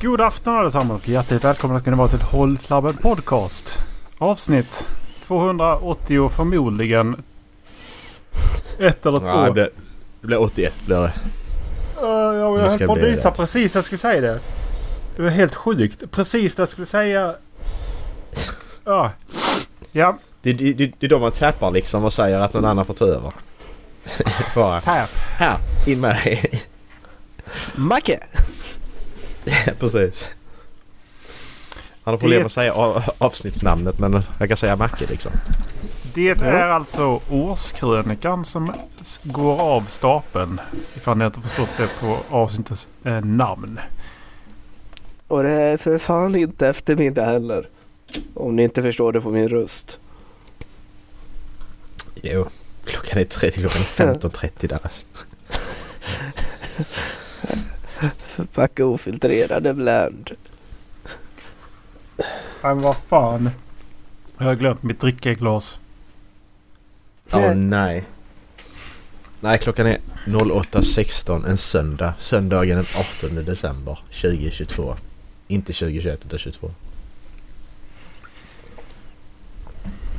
God afton allesammans och hjärtligt välkomna ska ni vara till Håll Flabben Podcast. Avsnitt 280 förmodligen ett eller två. Ja, det, blir, det blir 81 blir det. Uh, ja, jag höll ska på att bli visa precis jag skulle säga det. Det var helt sjukt. Precis det jag skulle säga. Ja. Ja, Det, det, det, det är då man tappar liksom och säger att någon annan får ta över. Bara, här. här, in med dig. Macke! Precis. Han har problem Det- att säga avsnittsnamnet men jag kan säga Macke liksom. Det är alltså årskrönikan som går av stapeln. Ifall ni inte förstått det på avsnittets eh, namn. Och det är för fan inte eftermiddag heller. Om ni inte förstår det på min röst. Jo, klockan är 30, klockan är 15.30 där Förpacka ofiltrerade bland. Men vad fan. Jag har glömt mitt drickeglas. Åh nej. Nej, klockan är 08.16 en söndag. Söndagen den 18 december 2022. Inte 2021 utan 22.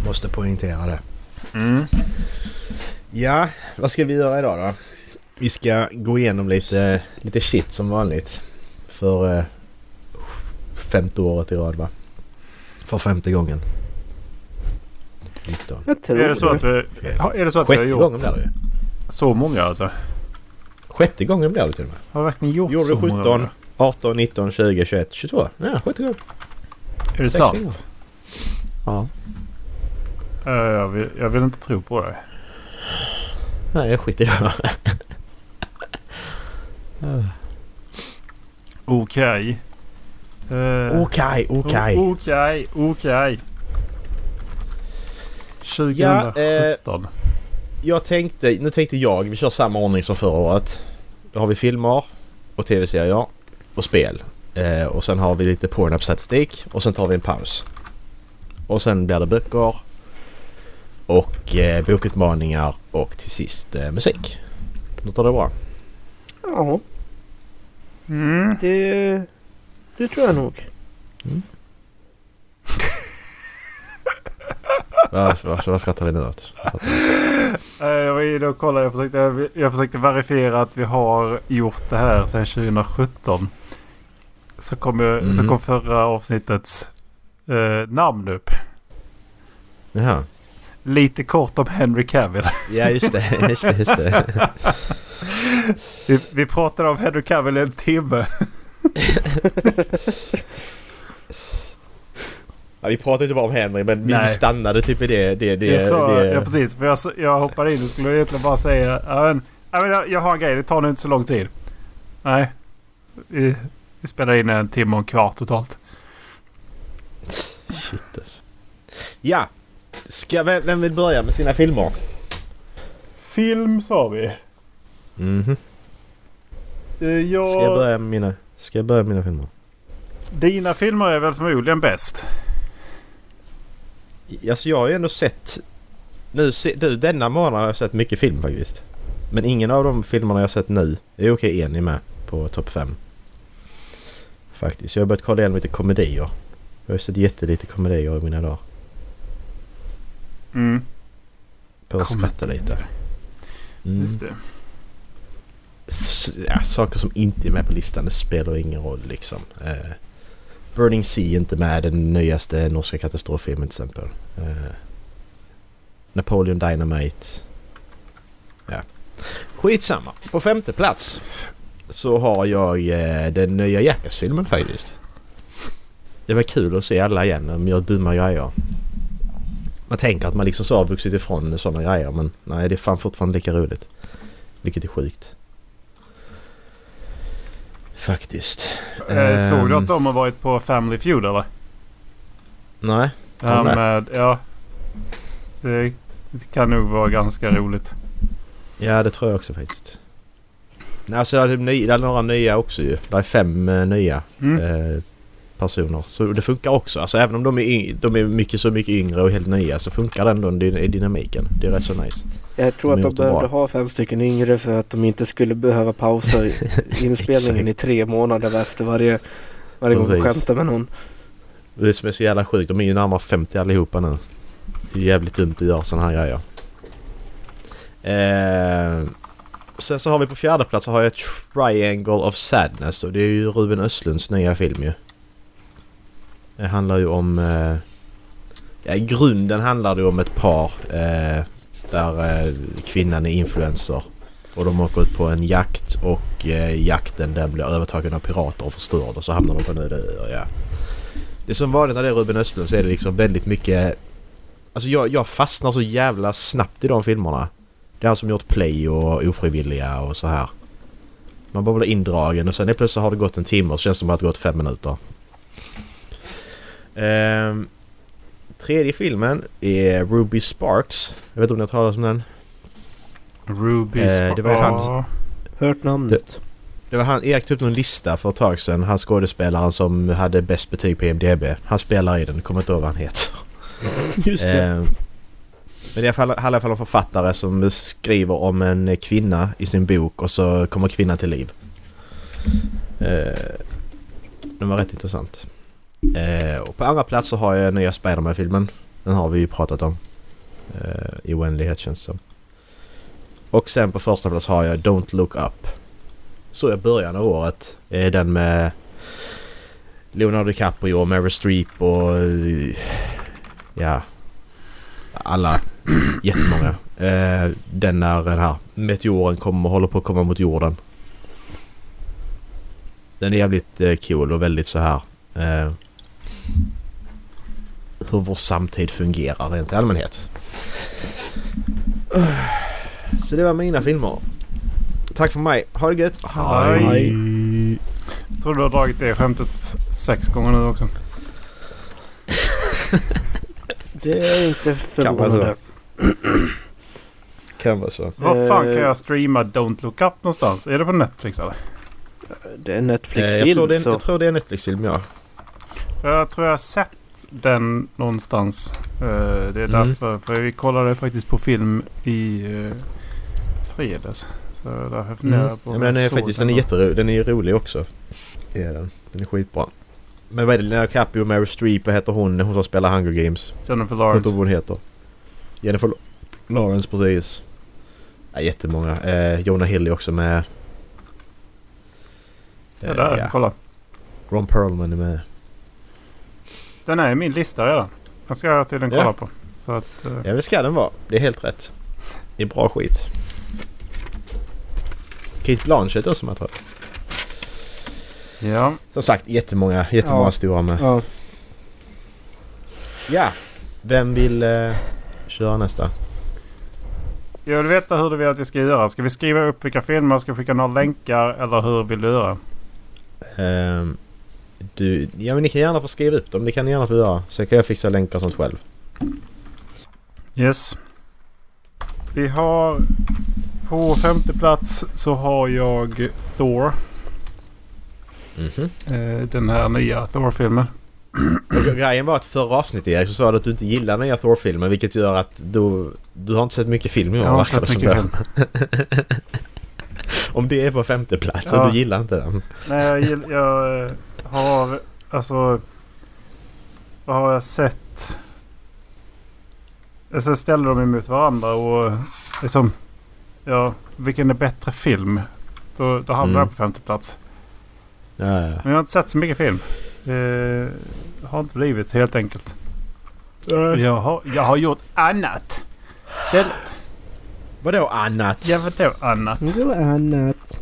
Måste poängtera det. Mm. Ja, vad ska vi göra idag då? Vi ska gå igenom lite, lite shit som vanligt. För eh, femte året i rad va? För femte gången. 19. Jag tror Är det så att vi, är det så att vi har Sjätte gjort gången blir det ju. så många alltså? Sjätte gången blir det till och med. Har vi verkligen gjort Gjorde så du många? 17, 18, 19, 20, 21, 22? Ja, sjätte gången. Är det Sex sant? Ja. Jag, vill, jag vill inte tro på det. Nej, jag skiter i det. Okej. Eh, Okej, okej. o- Okej, okej. Ja, 2017. Jag tänkte, nu tänkte jag, vi kör samma ordning som förra året. Då har vi filmer och tv-serier och spel. Eh, och sen har vi lite Pornhub-statistik och sen tar vi en paus. Och sen blir det böcker och eh, bokutmaningar och till sist eh, musik. Låter det bra? Ja, Mm. det, det tror jag nog. Vad, vad, vad skrattar vi nu åt? Eh, jag var inne och kollade. Jag försökte, jag försökte verifiera att vi har gjort det här sedan 2017. Så kom, jag, så Mhm. kom förra avsnittets eh, namn upp. Jaha. Lite kort om Henry Cavill. Ja just det, just det, just det. Vi, vi pratade om Henry Cavill en timme. Ja, vi pratade inte bara om Henry men vi, Nej. vi stannade typ i det. det, det, jag, sa, det ja, precis. För jag, jag hoppade in och skulle egentligen bara säga. Men, ja, men jag, jag har en grej. Det tar nog inte så lång tid. Nej. Vi, vi spelar in en timme och en kvart totalt. Shit alltså. Ja. Ska, vem, vem vill börja med sina filmer? Film sa vi. Mhm. Eh, Jag, Ska jag börja med mina, ska jag börja med mina filmer? Dina filmer är väl förmodligen bäst. Alltså jag har ju ändå sett... Nu, se, du, denna månad har jag sett mycket film faktiskt. Men ingen av de filmerna jag har sett nu är okej en är med på topp 5. Faktiskt. Jag har börjat kolla igenom lite komedier. Jag har sett jättelite komedier i mina dagar. Mm, För att skratta lite. Mm. just det. S- Ja, saker som inte är med på listan det spelar ingen roll liksom. Eh, Burning Sea är inte med den nyaste norska katastroffilmen till exempel. Eh, Napoleon Dynamite. Ja. Skitsamma. På femte plats så har jag eh, den nya Jackass-filmen faktiskt. Det var kul att se alla igen. De gör dumma grejer. Man tänker att man liksom så har vuxit ifrån sådana grejer men nej det är fan fortfarande lika roligt. Vilket är sjukt. Faktiskt. Eh, såg du Ehm. att de har varit på Family Feud eller? Nej. Ja, de det? med, ja. Det, kan nog vara ganska roligt. Ja det tror jag också faktiskt. Alltså det är, typ ny, det är några nya också ju. Det är fem eh, nya Mm. eh, personer. Så det funkar också. Alltså även om de är, de är mycket så mycket yngre och helt nya så funkar det ändå i dynamiken. Det är rätt så nice. Jag tror De att de behövde ha fem stycken yngre för att de inte skulle behöva pausa inspelningen i tre månader efter varje Varje gång Precis. skämtar med någon. Det som är så jävla sjukt, de är ju närmare 50 allihopa nu. Det är jävligt dumt att göra sådana här grejer. Eh, sen så har vi på fjärde plats har jag Triangle of Sadness och det är ju Ruben Östlunds nya film ju. Det handlar ju om... Eh, ja, I grunden handlar det om ett par eh, där eh, kvinnan är influencer. Och de åker ut på en jakt och eh, jakten den blir övertagen av pirater och förstörd och så hamnar de på en öde ö. Ja. Det är som vanligt när det är Ruben Östlund så är det liksom väldigt mycket... Alltså jag, jag fastnar så jävla snabbt i de filmerna. Det är han som gjort Play och Ofrivilliga och så här. Man bara blir indragen och sen helt plötsligt har det gått en timme och så känns det som att det har gått fem minuter. Ehm, tredje filmen är Ruby Sparks. Jag vet inte om ni har talat om den? Ruby Eh, Spark. det var ju han-. Hört namnet. Det var han, Erik tog upp någon lista för ett tag sedan. Han skådespelaren som hade bäst betyg på IMDB. Han spelar i den, kommer inte ihåg vad han heter. Just det. Eh, men det handlar i alla fall om författare som skriver om en kvinna i sin bok och så kommer kvinnan till liv. Eh, den var rätt intressant. Eh, och på andra plats så har jag nya Spiderman-filmen. Den har vi ju pratat om. Eh, I oändlighet känns det som. Och sen på första plats har jag Don't Look Up. Så jag början av året. Eh, den med Leonardo DiCaprio och Meryl Streep och... Eh, ja, alla. Jättemånga. Eh, den när den här meteoren kommer, håller på att komma mot jorden. Den är jävligt eh, cool och väldigt så här... Eh, hur vår samtid fungerar rent i allmänhet. Så det var mina filmer. Tack för mig. Ha det gött. Hej. Jag tror du har dragit det skämtet sex gånger nu också. Det är inte förvånande. Kan vara så. Var fan Eh. kan jag streama Don't Look Up någonstans? Är det på Netflix eller? Det är en Eh, jag, Netflix-film tror det är, så... jag tror det är en Netflix-film ja. Jag tror jag har sett den någonstans. Eh, Det är Mm. därför. För vi kollade faktiskt på film i uh, fredags. Så därför funderar Mm. jag på ja men den är faktiskt den är jättero, den är rolig också. Det är den. Den är skitbra. Men vad är det? Leonardo DiCaprio och Meryl Streep, vad heter hon? Hon som spelar Hunger Games. Jennifer Lawrence. vad hon heter. Jennifer Lawrence precis. Ja, jättemånga. Eh, Jonah Hill är också med. Ja, Eh, där. ja. Kolla. Ron Perlman är med. Den är i min lista redan. Den ska jag tydligen kolla Ja. på. Så att... eh, Ja det ska den vara. Det är helt rätt. Det är bra skit. Kate Blanchett också tror jag. ja. Som sagt jättemånga, jättemånga Ja. stora med. Ja. Ja. Vem vill eh, köra nästa? Jag vill veta hur du vill att vi ska göra. Ska vi skriva upp vilka filmer? Ska vi skicka några länkar? Eller hur vill du göra? Ehm, du, ja men ni kan gärna få skriva upp dem. Det kan ni gärna få göra. Sen kan jag fixa länkar och sånt själv. Yes. Vi har... På femte plats så har jag Thor. Mhm. Eh, den här nya Thor-filmen. Grejen var att förra avsnittet Erik så sa du att du inte gillar nya Thor-filmer vilket gör att du, du har inte sett mycket film i år Jag har inte sett mycket film. Om det är på femte plats Ja. och du gillar inte den. Nej, jag, jag eh, har... Alltså... Vad har jag sett? Alltså jag ställer dem emot varandra och liksom... Ja, vilken är bättre film? Då, då hamnar Mm. jag på femte plats. Ja, ja. Men jag har inte sett så mycket film. Det har inte blivit helt enkelt. Jag har, jag har gjort annat. Istället. Vadå annat? Ja vadå annat? Det var annat.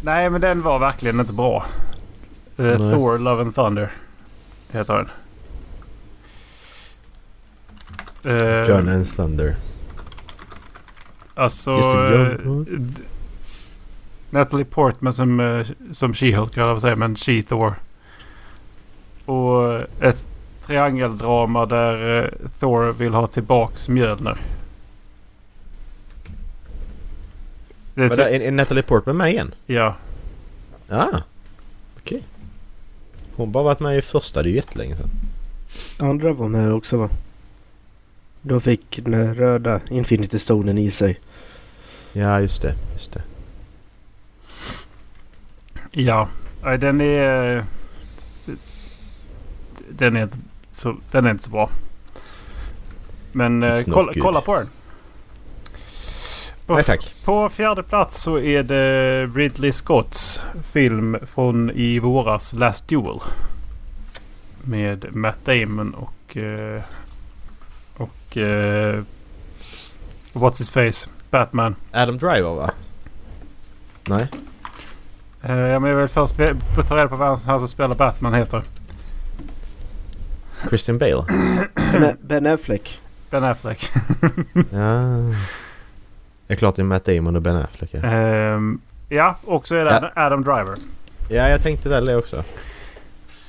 Nej men den var verkligen inte bra. Eh, Nej. Thor Love and Thunder. Heter den. Eh, Gun and Thunder. Alltså... Eh, d- Natalie Portman som, eh, som She-Hulk kan jag säga. Men She-Thor. Och ett triangeldrama där eh, Thor vill ha tillbaks Mjölner. Det är typ, är, är Natalie Portman med igen? ja. Ah. Okej. Hon bara varit med i första, det är ju jättelänge sedan. Andra var med också va? De fick den röda Infinity Stonen i sig. Ja, just det. Just det. Ja. Den är... Den är inte så, den är inte så bra. Men eh, kolla, kolla på den. På, Nej tack. på fjärde plats så är det Ridley Scotts film från i våras Last Duel. Med Matt Damon och... eh, och... eh, what's his face? Batman. Adam Driver va? Nej. Eh, ja, men jag vill först ta reda på vad han som spelar Batman heter. Christian Bale. Ben, ben Affleck. Ben Affleck. ja. Det är klart det är Matt Damon och Ben Affleck. Ja, Ehm, ja, och så är det Adam Driver. ja jag tänkte väl det också.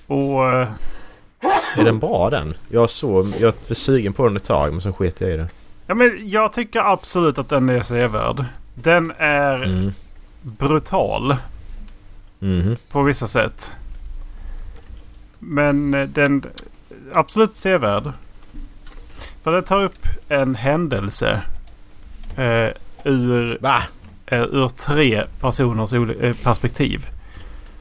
Och... eh, Är den bra den? Jag såg... Jag var sugen på den ett tag men så sket jag i det. ja, men jag tycker absolut att den är sevärd. Den är Mm. brutal Mhm. på vissa sätt. Men eh, den... Absolut sevärd. För den tar upp en händelse. Eh, ur Va? eh, ur tre personers eh, perspektiv.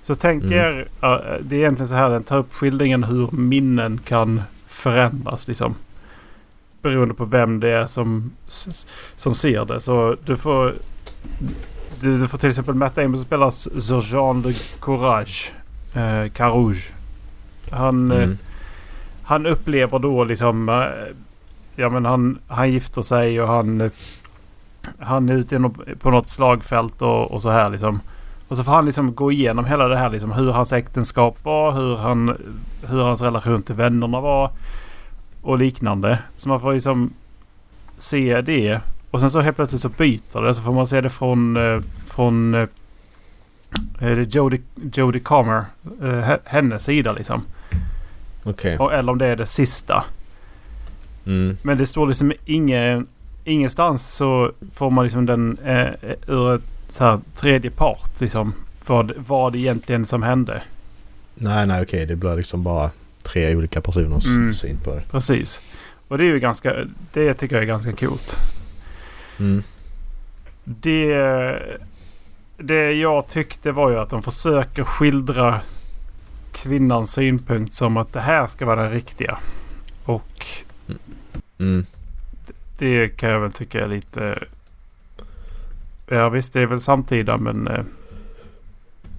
Så tänk Mm. er, eh, det är egentligen så här den tar upp skildringen hur minnen kan förändras liksom. Beroende på vem det är som, som ser det. Så du får, du, du får till exempel Matt Damon som spelar Sir Jean de Courage. Eh, Carouge. Han, eh, Mm. han upplever då liksom... eh, Ja men han, han gifter sig och han... Han är ute på något slagfält och, och så här liksom. Och så får han liksom gå igenom hela det här liksom. Hur hans äktenskap var. Hur, han, hur hans relation till vännerna var. Och liknande. Så man får liksom se det. Och sen så helt plötsligt så byter det. Så får man se det från... eh, Från... eh, Jodie, Jodie Comer. eh, he- Hennes sida liksom. Okej. Och, eller om det är det sista. Mm. Men det står liksom ingen, ingenstans så får man liksom den eh, ur ett så här, tredje part. Liksom, vad, vad egentligen som hände. Nej, nej okej. Det blir liksom bara tre olika personers Mm. syn på det. Precis. Och det är ju ganska, det tycker jag är ganska coolt. Mm. Det, det jag tyckte var ju att de försöker skildra kvinnans synpunkt som att det här ska vara den riktiga. Och Mm. Det kan jag väl tycka är lite... Ja visst, det är väl samtida men... eh,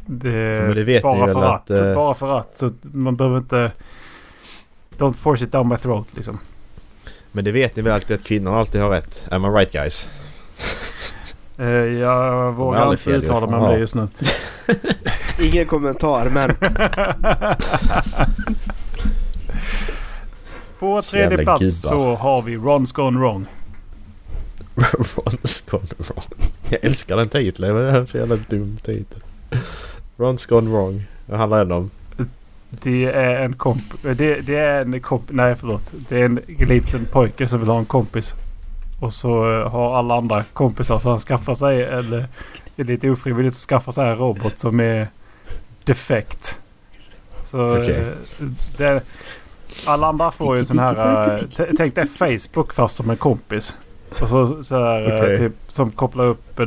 Det, men det vet ni bara väl för att, att, eh, Bara för att. Så man behöver inte... Don't force it down my throat liksom. Men det vet ni väl alltid att kvinnor alltid har rätt? Am I right guys? Eh, Jag vågar inte fel, uttala ja. mig om det just nu. Ingen kommentar men På tredje plats gudar. så har vi Ron's Gone Wrong. Ron's gone wrong. Jag älskar den titeln. Vad är det här för jävla dum titel? Ron's gone wrong. Vad handlar den om? Det är en komp... Det, det är en komp... Nej förlåt. Det är en liten pojke som vill ha en kompis. Och så eh, har alla andra kompisar så han skaffar sig en... Det är lite ofrivilligt att skaffa sig en robot som är defekt. Så Okej. eh, det, alla andra får ju sån här... eh, Tänk dig Facebook fast som en kompis. Och så, så här, eh, Okej. typ, som kopplar upp,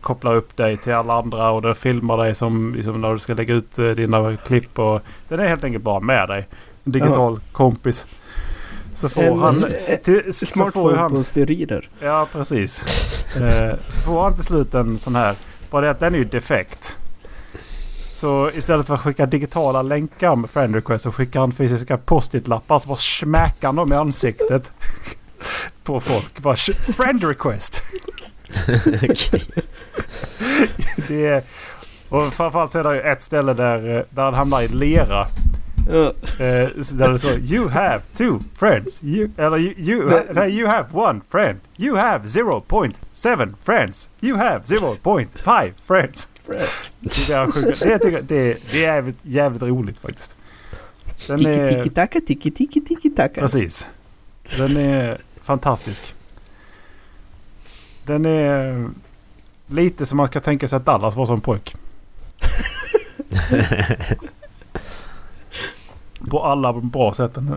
kopplar upp dig till alla andra och det filmar dig som liksom, när du ska lägga ut eh, dina klipp. Och, den är helt enkelt bara med dig. En digital kompis. Så får en, han... Till, så får han på steroider. Ja, precis. Eh, så får han till slut en sån här. Bara det att den är ju defekt. Så istället för att skicka digitala länkar med friend request så skickar han fysiska post-it-lappar så bara smäckar han dem i ansiktet. på folk. Bara "Sh- friend request. Det är, och framförallt så är det ett ställe där, eh, där han hamnar i lera. Ja. Eh, så där det står You have two friends. You, eller you, you, Nej. nej, you have one friend. You have 0.7 friends. You have 0.5 friends. Är det, det, tycker det, det är jävligt, jävligt roligt faktiskt. Den Tiki är, tiki taka tiki tiki tiki taka. precis. Den är fantastisk. Den är lite som man ska tänka sig att Dallas var som pojk. På alla bra sätten.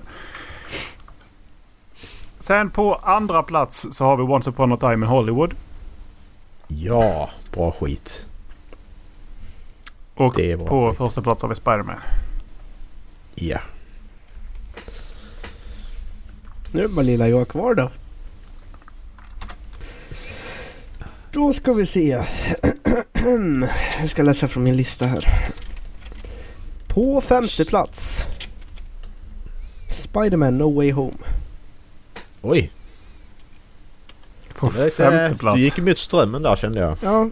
Sen på andra plats så har vi Once upon a time in Hollywood. ja, bra skit. Och bra på skit. första plats har vi Spider-Man. Ja. Nu är bara lilla jag kvar då. Då ska vi se. Jag ska läsa från min lista här. På femte plats. Spider-Man No Way Home. Oj. På femte plats. Du gick emot strömmen där kände jag. Ja,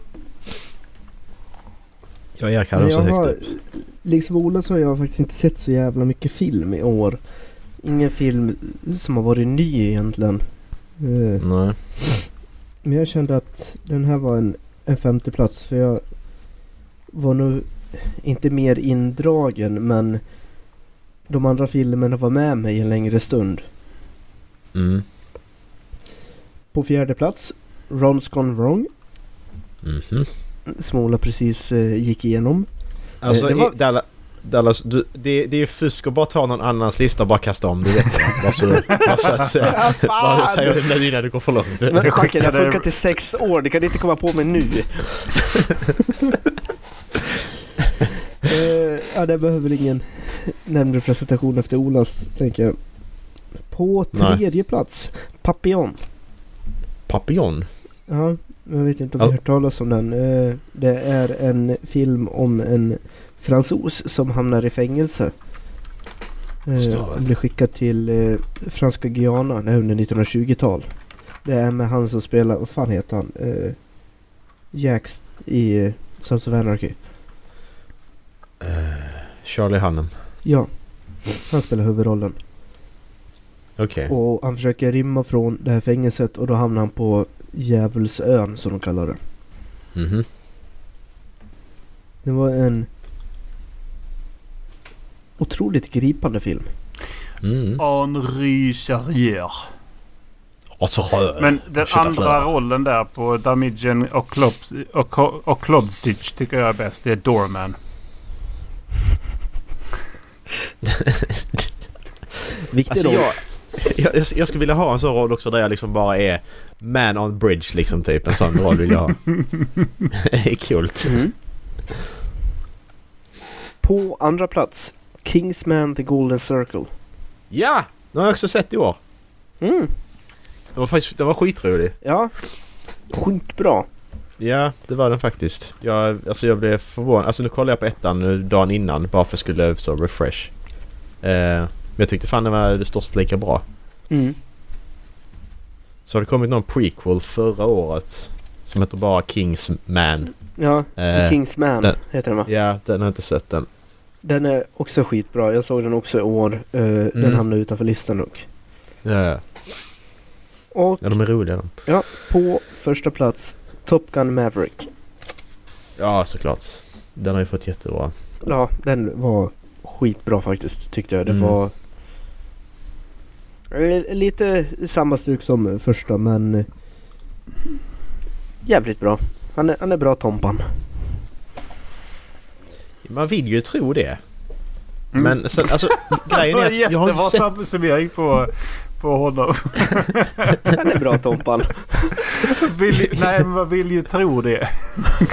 Ja, Erik hade men så jag högt har, upp. liksom Ola så har jag faktiskt inte sett så jävla mycket film i år. Ingen film som har varit ny egentligen. Eh, Nej. Men jag kände att den här var en, en femte plats för jag var nog inte mer indragen men de andra filmerna var med mig en längre stund. Mm. På fjärde plats, Ron's Gone Wrong, Mhm. som Ola precis eh, gick igenom. Alltså det var- Dallas, Dallas du, det, det är fusk att bara ta någon annans lista och bara kasta om. Du vet det. Bara så, bara så att... Ja, Bara säga det innan det går för långt. Men Macke, det har funkat i sex år, det kan du inte komma på mig nu. eh, ja, det behöver ingen närmare presentation efter Olas, tänker jag. På Nej. tredje plats, Papillon. Papillon? Ja, jag vet inte om du har hört talas om den. Eh, Det är en film om en fransos som hamnar i fängelse. Förstår Eh. Han blir skickad till eh, franska Guyana under 1920-tal. Det är med han som spelar, vad fan heter han? Jax i Sons of Anarchy. Charlie Hunnam. Ja, han spelar huvudrollen. Okej. Och han försöker rymma från det här fängelset och då hamnar han på Djävulsön som de kallar det. Mhm. Det var en otroligt gripande film. Mm. Henri Charrier. Och så rör. Men den andra rollen där på Damigen och, Klodsic tycker jag är bäst. Det är Doorman. Viktig Alltså roll. jag, jag, jag, skulle vilja ha en sån roll också där jag liksom bara är man on bridge liksom typ. En sån roll vill jag ha. Det är kul. Mm. På andra plats, Kingsman The Golden Circle. Ja! Den har jag också sett i år. Mm. Den var, faktiskt, den var skitrolig. Ja, skitbra. Ja, det var den faktiskt. Jag, alltså jag blev förvånad. Alltså nu kollade jag på ettan nu dagen innan bara för att skulle så refresh. Eh, men jag tyckte fan den var i stort sett lika bra. Mm. Så har det kommit någon prequel förra året som heter bara Kingsman. Ja, Eh, Kingsman den- heter den va? Ja, den har jag inte sett den. Den är också skitbra. Jag såg den också i år. Eh, Den Mm. hamnade utanför listan dock. Ja, ja. Och ja de är roliga de. på första plats, Top Gun Maverick. Ja, såklart. Den har ju fått jättebra. Ja, den var skitbra faktiskt tyckte jag. Det Mm. var lite samma stuk som första men jävligt bra. Han är, han är bra Tompan. Man vill ju tro det. Mm. Men sen, alltså grejen är att jag har jättebra ju sett... samsummering på, på honom. Han är bra Tompan. Vill, nej, men man vill ju tro det.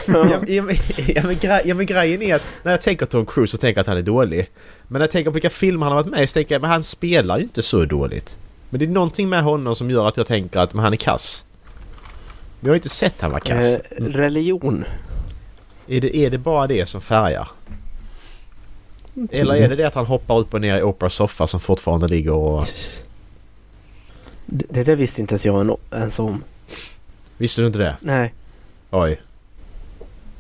Ja, ja, men, ja, men, grej, ja men grejen är att när jag tänker Tom Cruise så tänker jag att han är dålig. Men när jag tänker på vilka filmer han har varit med i så tänker jag att han spelar ju inte så dåligt. Men det är någonting med honom som gör att jag tänker att men han är kass. Men jag har inte sett han vara kass. Eh, religion. Är, det, är det bara det som färgar? Eller är det det att han hoppar upp och ner i Oprahs soffa som fortfarande ligger och... Det, det där visste inte ens jag en- ens om. Visste du inte det? Nej. Oj.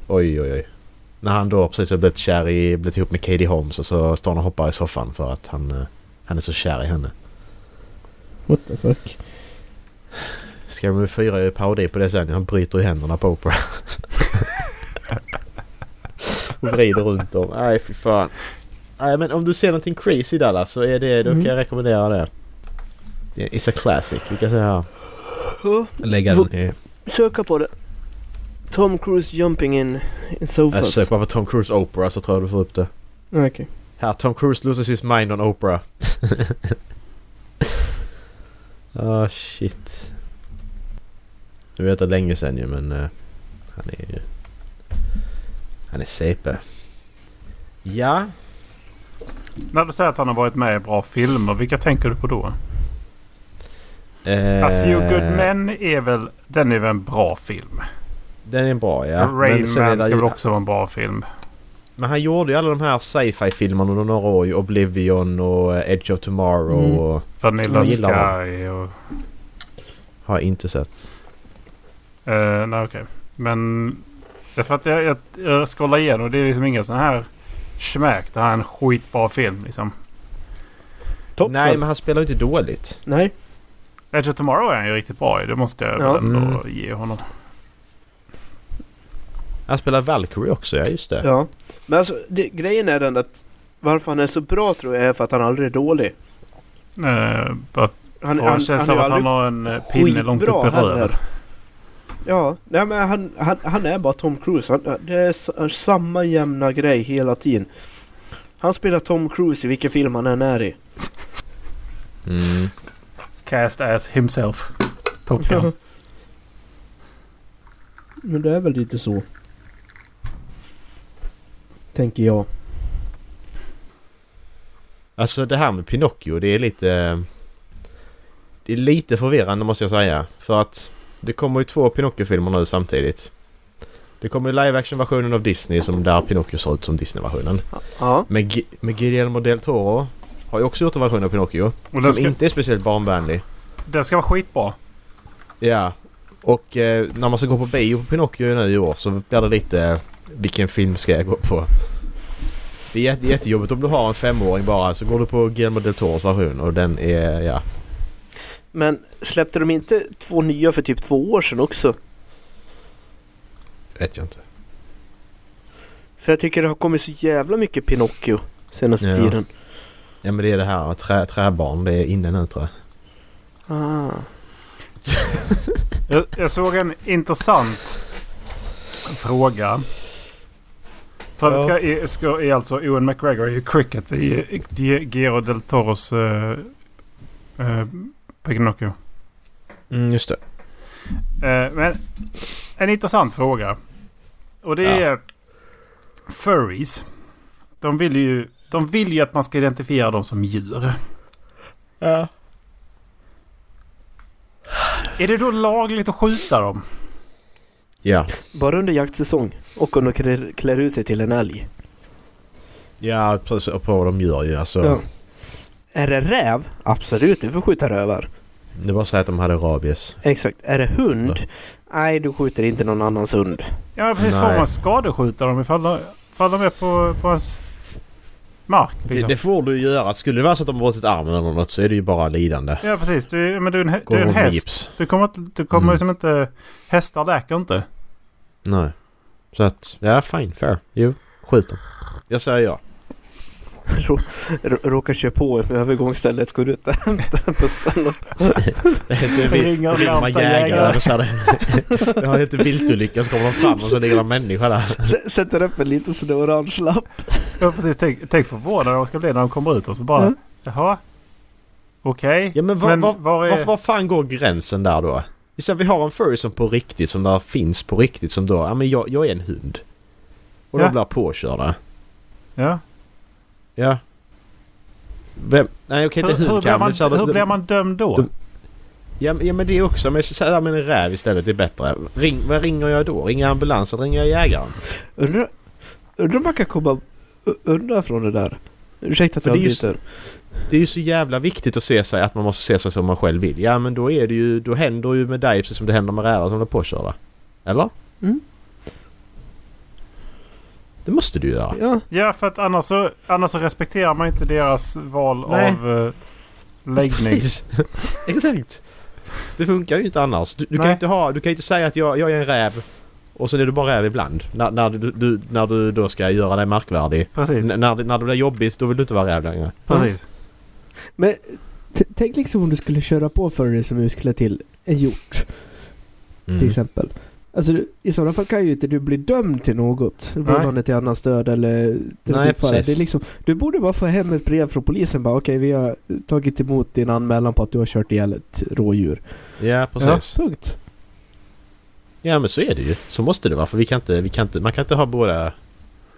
Oj, oj, oj. När han då precis har blivit kär i, blivit ihop med Katie Holmes och så står han och hoppar i soffan för att han, eh, han är så kär i henne. What the fuck. Scary Movie 4 är ju parodi på det sen. Han bryter i händerna på Oprah. och vrider runt dem. Nej, fy fan. Nej, men om du ser någonting crazy Dallas så är det, då Mm. kan jag rekommendera det. It's a classic, vi kan säga. Ja, Lägga den i... söka på det. Tom Cruise jumping in, in Jag sofas. söker bara på Tom Cruise Oprah så tror jag du får upp det. Okej. Här, Tom Cruise loses his mind on Oprah. Ah shit. Nu vet jag länge sedan ju men eh, han är ju... Han är CP. Ja. När du säger att han har varit med i bra filmer, vilka tänker du på då? Eh, A Few Good Men är väl... Den är väl en bra film? Den är bra ja. Rain Man ska väl också vara en bra film? Men han gjorde ju alla de här sci-fi filmerna under några år. Oblivion och eh, Edge of Tomorrow Mm. och... Vanilla Sky och... Har jag inte sett. Uh, nej okej. Men... Det är för att jag, jag, jag scrollar igenom och det är liksom inga sådana här... Schmäck. Det här är en skitbra film liksom. Top Nej men han spelar ju inte dåligt. Nej. Edge of Tomorrow är han ju riktigt bra i. Det måste jag Ja. ändå Mm. ge honom. Han spelar Valkyrie också, ja just det. Ja. Men alltså det, grejen är den att varför han är så bra tror jag är för att han aldrig är dålig. Uh, but Han, får en känsla av att han har en eh, pinne långt upp i röven. Ja, nej men han, han, han är bara Tom Cruise. Han, det är samma jämna grej hela tiden. Han spelar Tom Cruise i vilken film han än är i. Mm. Cast as himself. Top Gun. Men det är väl lite så. Tänker jag. Alltså det här med Pinocchio det är lite... Det är lite förvirrande måste jag säga. För att det kommer ju två Pinocchio-filmer nu samtidigt. Det kommer live action-versionen av Disney som där Pinocchio ser ut som Disney-versionen. Ja. Men, G- med Guillermo del Toro har ju också gjort en version av Pinocchio. Och som ska, inte är speciellt barnvänlig. den ska vara skitbra. Ja. Och eh, när man ska gå på bio på Pinocchio nu i år så blir det lite... Vilken film ska jag gå på? Det är jätte, jättejobbigt om du har en femåring bara så går du på Guillermo del Toros version och den är... Ja. Men släppte de inte två nya för typ två år sedan också? Vet jag inte. För jag tycker det har kommit så jävla mycket Pinocchio senaste Ja. tiden. Ja men det är det här trä, träbarn. Det är inne nu tror jag. Ah. Jag, jag såg en intressant fråga. För Ja. det ska, är, ska, är alltså Owen McGregor i cricket i, i Guillermo del Toros uh, uh, Pinocchio. Mm, just det. Eh, men en intressant fråga. Och det Ja. är furries. De vill, ju, de vill ju att man ska identifiera dem som djur. Ja. Är det då lagligt att skjuta dem? Ja. Bara under jaktsäsong. Och om de klär, klär ut sig till en älg. Ja, precis. Och på vad de gör ju. Alltså, Ja. Är det räv? Absolut, du får skjuta rövar. Det var så att de hade rabies. Exakt. Är det hund? Nej, du skjuter inte någon annans hund. Ja precis. Får Nej. man skadeskjuta dem ifall de, ifall de är på, på ens mark? Det, Liksom? det får du göra. Skulle det vara så att de har brutit armen eller något så är det ju bara lidande. Ja precis. Du, men du är en, du är en häst. gips. Du kommer, du kommer Mm. liksom inte... Hästar läker inte. Nej. Så att, ja fine, fair. Jo, skjut dem. Jag säger ja. Rå, rå, råkar köra på med övergångsstället, går ut och hämtar bussen. Ringer närmsta jägare. det- har inte viltolycka så kommer de fram och så ligger en människa där. s- sätter upp en liten sån orange lapp. Ja precis. Tänk, tänk förvånade de ska bli när de kommer ut och så bara... Mm. Jaha. Okej. Ja men, var, Men var, var är- var, var fan går gränsen där då? Vi har en furry som på riktigt som där finns på riktigt som då, ja men jag, jag är en hund. Och Ja. de blir påkörda. Ja. Ja. Vem? Nej okej Hur, inte hur, blir kan man, hur blir man dömd då? de- Ja, men- ja men det är också, men säg med en räv istället det är bättre. Ring, vad ringer jag då? Ringer jag ambulansen? Ringer jag jägaren? Undrar, undrar om man kan komma undan från det där. Ursäkta att jag det är ju avbryter. Det är ju så jävla viktigt att se sig att man måste se sig som man själv vill. Ja men då är det ju, då händer ju med dig precis som det händer med rävar som blir påkörda. Eller? Mm. Det måste du göra. Ja, Ja för att annars så, annars så respekterar man inte deras val Nej. av uh, läggning. Precis. Exakt. Det funkar ju inte annars. Du, du kan inte ha, du kan inte säga att jag, jag är en räv och så är du bara räv ibland. När, när, du, du, när du då ska göra dig markvärdig. Precis. N- när, när det blir jobbigt då vill du inte vara räv längre. Precis. men tänk liksom om du skulle köra på furry som utklädd till en hjort. Mm. till exempel. Alltså i sådana fall kan ju inte du bli dömd till något. Vållande till annans död eller trafikfara. precis. Det är liksom, du borde bara få hem ett brev från polisen bara okej vi har tagit emot din anmälan på att du har kört ihjäl ett rådjur. Ja precis.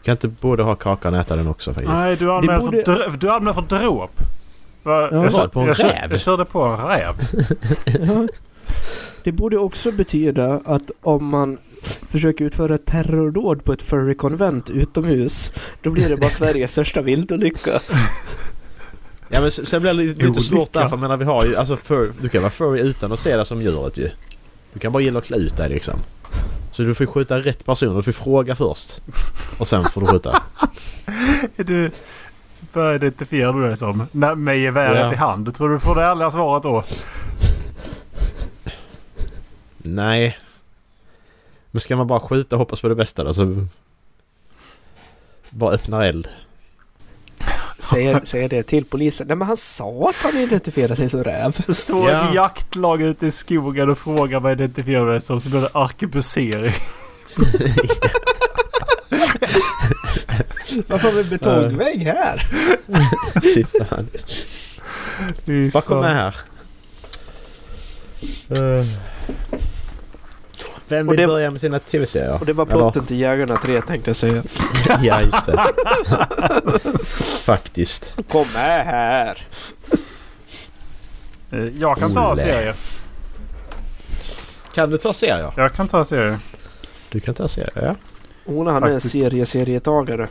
Kan inte både ha kakan och äta den också faktiskt? Nej, du anmälde borde- för, dr- för dråp. Ja. Jag det på en jag, räv. jag körde på en räv. Ja. Det borde också betyda att om man försöker utföra ett terrordåd på ett furry-konvent utomhus, då blir det bara Sveriges största viltolycka. Ja men sen blir det lite, lite svårt där för jag menar vi har ju alltså fur, Du kan vara furry utan att se det som djuret ju. Du kan bara gilla att klä ut dig liksom. Så du får skjuta rätt person. Du får fråga först. Och sen får du skjuta. Är du... Vad identifierar du dig som? När, med geväret Ja. i hand? Tror du du får det ärliga svaret då? Nej. Men ska man bara skjuta och hoppas på det bästa då så... Bara öppna eld. Säger, säger det till polisen. Nej men han sa att han identifierade sig som räv. Det står Ja. ett jaktlag ute i skogen och frågar vad identifierar du dig som? Så blir det arkebusering. Varför har vi betongvägg här? Fy fan. Fy fan. med här. Eh. Vem vill det- börja med sina tv-serier? Och det var plotten till Jägarna 3 tänkte jag säga. ja, just det. Faktiskt. Kom med här! Eh, Jag kan ta Olle. serier. Kan du ta serier? Jag kan ta serier. Du kan ta serier, ja. Ola han är en Faktiskt. serie-serietagare.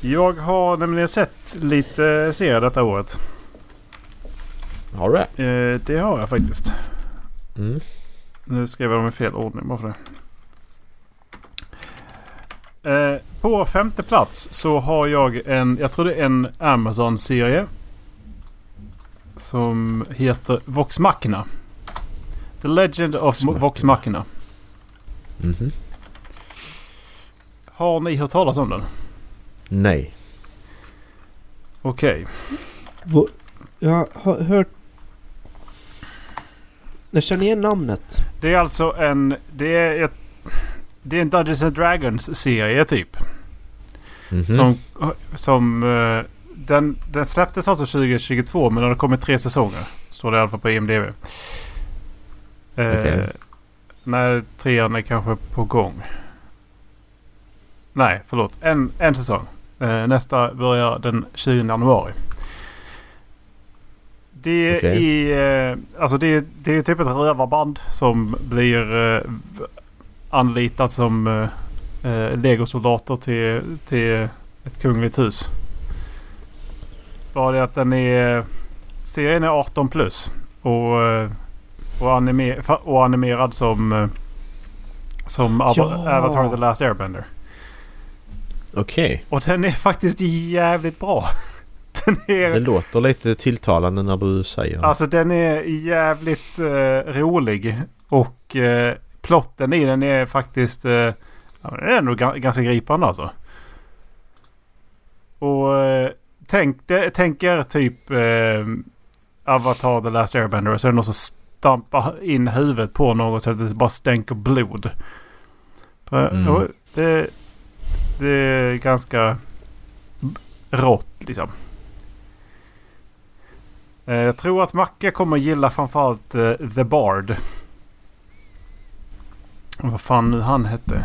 Jag har nämligen sett lite serier detta året. Har du det? Eh, Det har jag faktiskt. Mm. Nu skrev jag dem i fel ordning bara för det. Eh, på femte plats så har jag en, jag tror det är en Amazon-serie. Som heter Vox Machina. The Legend of Vox Machina. Vox Machina. Mhm. Har ni hört talas om den? Nej. Okej. Vå- Jag har hört... Jag känner igen namnet. Det är alltså en... Det är ett... Det är en Dungeons and Dragons-serie typ. Mhm. Som... som eh, den, den släpptes alltså 2022 men det har kommit tre säsonger. Står det i alla fall på IMDB. Eh, Okej. När trean är kanske på gång. Nej, förlåt. En, en säsong. Eh, nästa börjar den 20 januari. Det Okej. är... eh, Alltså det, är- det är typ ett rövarband som blir eh, anlitat som eh, eh, legosoldater till, till ett kungligt hus. Bara det att den är... Serien är 18 plus. Och, eh, och, anime, och animerad som... Som Ja. Avatar The Last Airbender. Okej. Och den är faktiskt jävligt bra. Är... Det låter lite tilltalande när du säger det. Alltså den är jävligt eh, rolig. Och eh, plotten i den är faktiskt... Eh, ja, den är ga- ganska gripande alltså. Och eh, tänk, tänk er typ eh, Avatar The Last Airbender. Och så är det någon som stampar in huvudet på något så att det bara stänker blod. Mm. det, det är ganska rått liksom. Eh, Jag tror att Macke kommer gilla framförallt eh, The Bard. Vad fan nu han hette.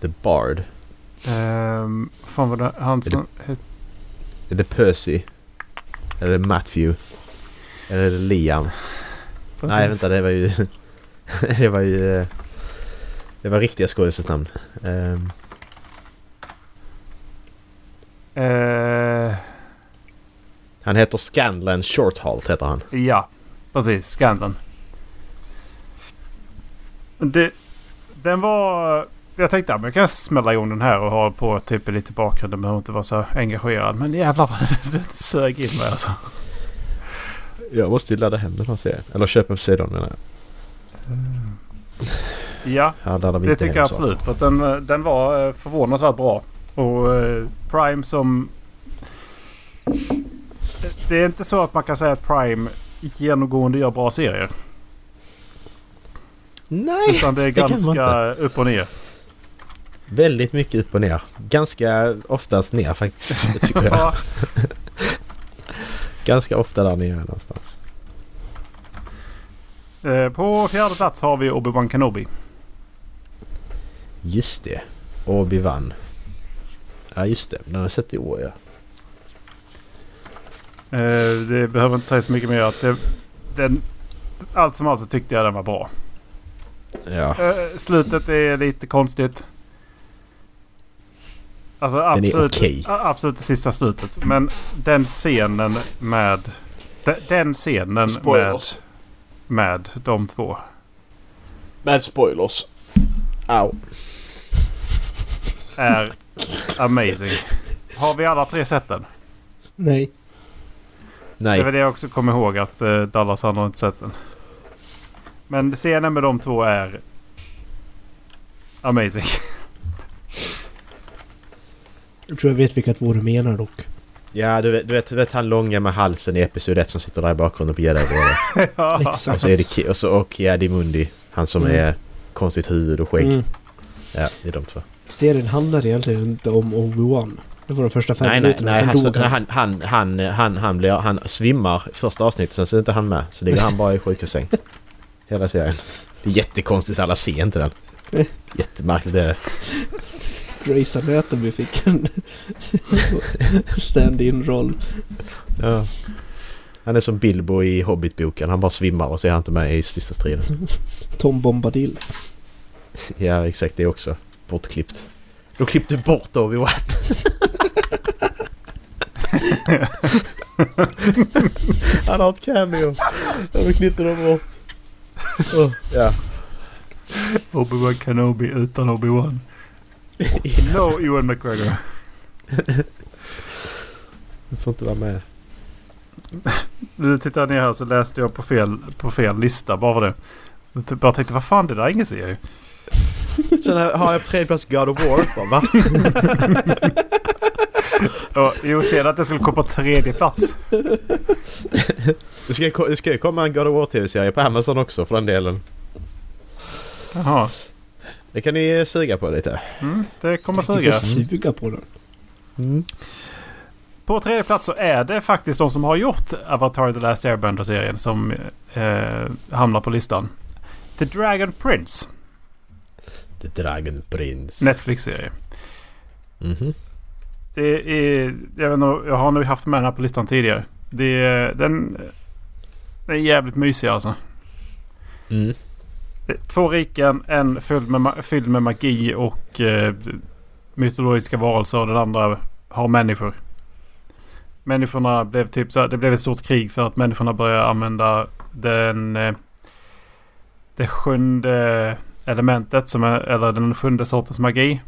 The Bard. Um, fan vad det han som hette. Är det Percy? Eller är det Matthew? Eller är det Liam? Nej vänta det var ju... det var ju... eh, Det var riktiga skådisars namn. Ehm, Eh, han heter Scanlan Shorthalt heter han. ja, precis. Scanlan. Det, den var... Jag tänkte att jag kan smälla igång den här och ha på typ lite bakgrund. Den behöver inte vara så engagerad. Men jävlar vad den sög in mig alltså. Jag måste ju ladda hem den här serien. Eller köpa på sidan menar jag. Ja, Det tycker jag absolut. För den, eh, den var eh, förvånansvärt bra. Och eh, Prime som... Det är inte så att man kan säga att Prime genomgående gör bra serier. Nej! Utan det är ganska upp och ner. Väldigt mycket upp och ner. Ganska oftast ner faktiskt. Det tycker jag. Ja, Ganska ofta där nere någonstans. eh, på fjärde plats har vi Obi-Wan Kenobi. Just det. Obi-Wan. Ja just det, den har jag sett i år ja. Eh, det behöver inte säga så mycket mer. Att det, den, allt som allt så tyckte jag den var bra. Ja, Eh, slutet är lite konstigt. Alltså absolut, a- absolut det sista slutet. Men den scenen med... de- Den scenen med, Spoilers. med de två. Med spoilers. au. Är amazing. Har vi alla tre sett den? Nej. Det Nej, väl det jag också kommer ihåg att eh, Dallas han har inte sett den. Men scenen med de två är amazing. Jag tror jag vet vilka två du menar dock. ja du vet, du vet, du vet han långa med halsen i Episod 1 som sitter där i bakgrunden på Jedi-rådet. ja. Och Exakt. så är det och, så, och Yadi Mundi. Han som Mm. är konstigt huvud och skägg. Mm. Ja, det är de två. Serien handlar egentligen inte om Obi-Wan. Det var de första fem Nej, minuterna, nej. sen Alltså, dog han. han, han, han, han, blir, han svimmar första avsnittet, sen så är inte han med. Så ligger han bara i sjukhussäng. Hela serien. Det är jättekonstigt, alla ser inte den. Jättemärkligt är det. Grace Anatomy fick en stand-in roll. Ja. Han är som Bilbo i Hobbit-boken. Han bara svimmar och så är han inte med i sista striden. Tom Bombadil. Ja, exakt det också. Bortklippt. Då klippte du bort Obi-Wan. Han har ett cameo. Ja, då klippte de bort. Oh, ja. Obi-Wan Kenobi utan Obi-Wan. No Ewan McGregor. Du får inte vara med. Nu tittar jag ner här så läste jag på fel, på fel lista bara för det. Jag bara tänkte vad fan det där är ingen serie. Sen har jag på tredje plats God of War. Bara, va? Ja, Jo, kände att det skulle komma på tredje plats. Det ska, det ska ju komma en God of War tv-serie på Amazon också för den delen. Jaha. Det kan ni suga på lite. Mm, det kommer suga. suga på den. Mm. På tredje plats så är det faktiskt de som har gjort Avatar The Last Airbender-serien som eh, hamnar på listan. The Dragon Prince. The Dragon Prince. Netflix-serie. Mhm. Det är... Jag, vet inte, jag har nog haft med den här på listan tidigare. Det är, den, den är jävligt mysig alltså. Mm. Två riken, en fylld med, fylld med magi och eh, mytologiska varelser och den andra har människor. Människorna blev typ så här, Det blev ett stort krig för att människorna började använda den... Eh, det sjunde elementet som är, eller den sjunde sortens magi.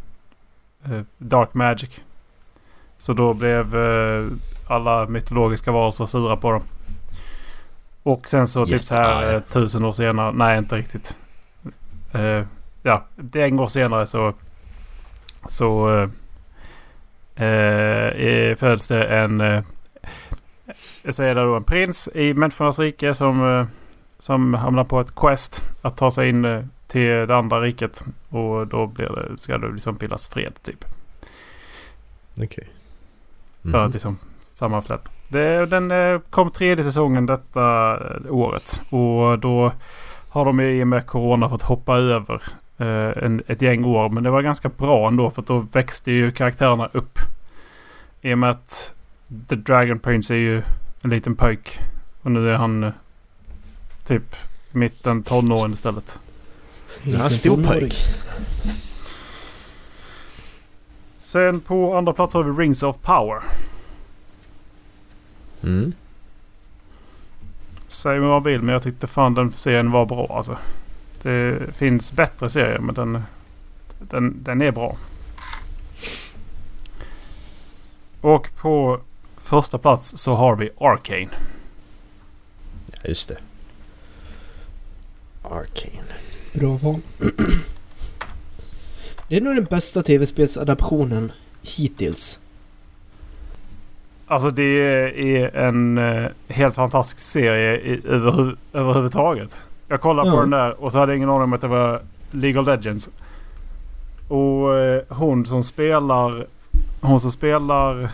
Eh, dark magic. Så då blev eh, alla mytologiska varelser sura på dem. Och sen så typ så här eh, tusen år senare. Nej, inte riktigt. Eh, ja, det en år senare så... Så... Eh, eh, föds det en... Eh, så är det då en prins i människornas rike som... Som hamnar på ett quest att ta sig in till det andra riket. Och då blir det, ska det liksom bildas fred typ. Okej. För att Mhm. liksom sammanfläta. Det, den eh, kom tredje säsongen detta eh, året. Och då har de i och med Corona fått hoppa över eh, en, ett gäng år. Men det var ganska bra ändå för då växte ju karaktärerna upp. I och med att The Dragon Prince är ju en liten pojk. Och nu är han eh, typ mitten tonåren istället. Han är stor pojk. Sen på andra plats har vi Rings of Power. Mm. Säg vad man vill men jag tyckte fan den serien var bra alltså. Det finns bättre serier men den, den, den är bra. Och på första plats så har vi Arcane. Ja, just det. Arcane. Bra val. Det är nog den bästa tv-spelsadaptionen hittills. Alltså det är en eh, helt fantastisk serie i, överhu överhuvudtaget. Jag kollade på Ja. den där och så hade jag ingen aning om att det var League of Legends. Och eh, hon som spelar... Hon som spelar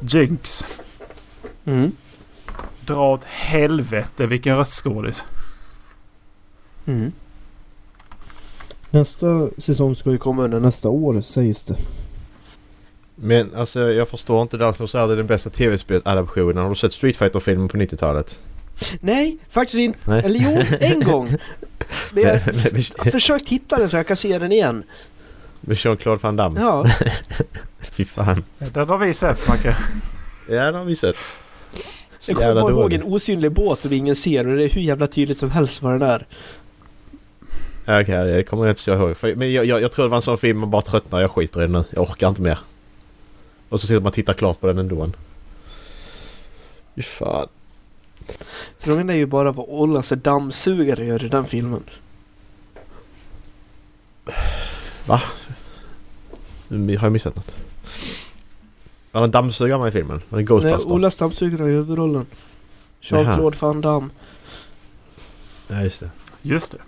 Jinx Mm. drar åt helvete vilken röstskådis. Mm. Nästa säsong ska ju komma under nästa år sägs det. Men alltså jag förstår inte den som säger det är den bästa tv-spelsadaptionen. Har du sett Street fighter filmen på 90-talet? Nej, faktiskt inte. Nej. Eller jo, en gång. Men jag har försökt hitta den så jag kan se den igen. Med Jean-Claude Van Damme? Ja, Fy fan. Den har vi sett Macke. Ja, det har vi sett. Så jag kommer bara ihåg en osynlig båt som ingen ser och det är hur jävla tydligt som helst vad den är. Okej, det kommer jag inte så ihåg. Men jag, jag, jag tror det var en sån film man bara tröttnar. Jag skiter i den nu. Jag orkar inte mer. Och så sitter man och tittar klart på den ändå. Fy fan. Frågan är ju bara vad Ollas dammsugare gör i den filmen. Nu har jag missat något. Var det en dammsugare med i filmen? Var det Nej, Ghostbuster? Ollas dammsugare i huvudrollen. Jean-Claude Van Damme. Ja, just det. Just det.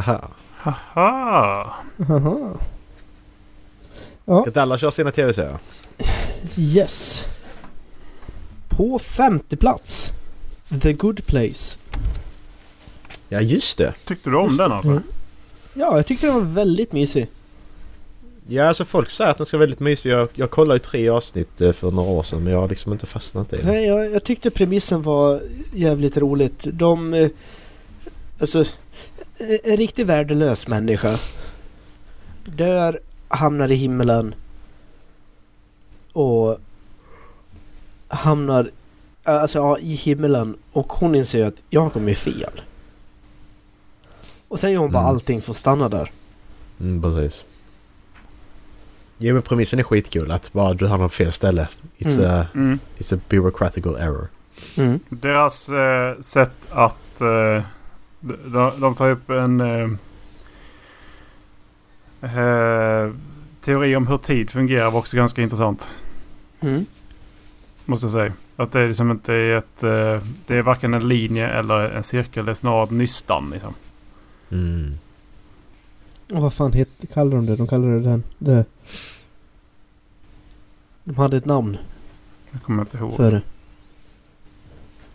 Haha. Haha. Haha. Ska alla köra sina tv-serier? Yes. På femte plats. The Good Place. Ja, just det. Tyckte du om den alltså? Mm. Ja, jag tyckte den var väldigt mysig. Ja, alltså folk säger att den ska vara väldigt mysig. Jag, jag kollade ju tre avsnitt eh, för några år sedan men jag har liksom inte fastnat i den. Nej, jag, jag tyckte premissen var jävligt roligt. De... eh, Alltså... en- En riktigt värdelös människa. Dör, hamnar i himmelen. Och... Hamnar... Alltså ja, i himmelen. Och hon inser att jag kommer fel. Och sen gör hon bara Mm. allting för att stanna där. Mm, precis. Jo men premissen är skitcool att bara du hamnar på fel ställe. It's, Mm. a, Mm. it's a bureaucratical error. Mm. Deras eh, sätt att... Eh, de, de tar upp en... Eh, eh, teori om hur tid fungerar var också ganska intressant. Mm. Måste jag säga. Att det är liksom inte är ett... Eh, det är varken en linje eller en cirkel. Det är snarare ett nystan liksom. Mm. Och vad fan heter, kallar de det? De kallar det den... Det. De hade ett namn Jag kommer inte ihåg. för det.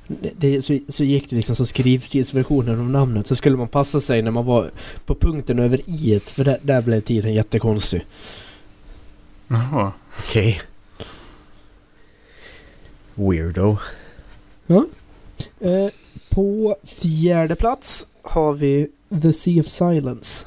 Det, så, så gick det liksom som skrivstilsversionen av namnet. Så skulle man passa sig när man var på punkten över i för där, där blev tiden jättekonstig. Jaha. Okej. Weirdo. Eh, på fjärde plats har vi The Sea of Silence.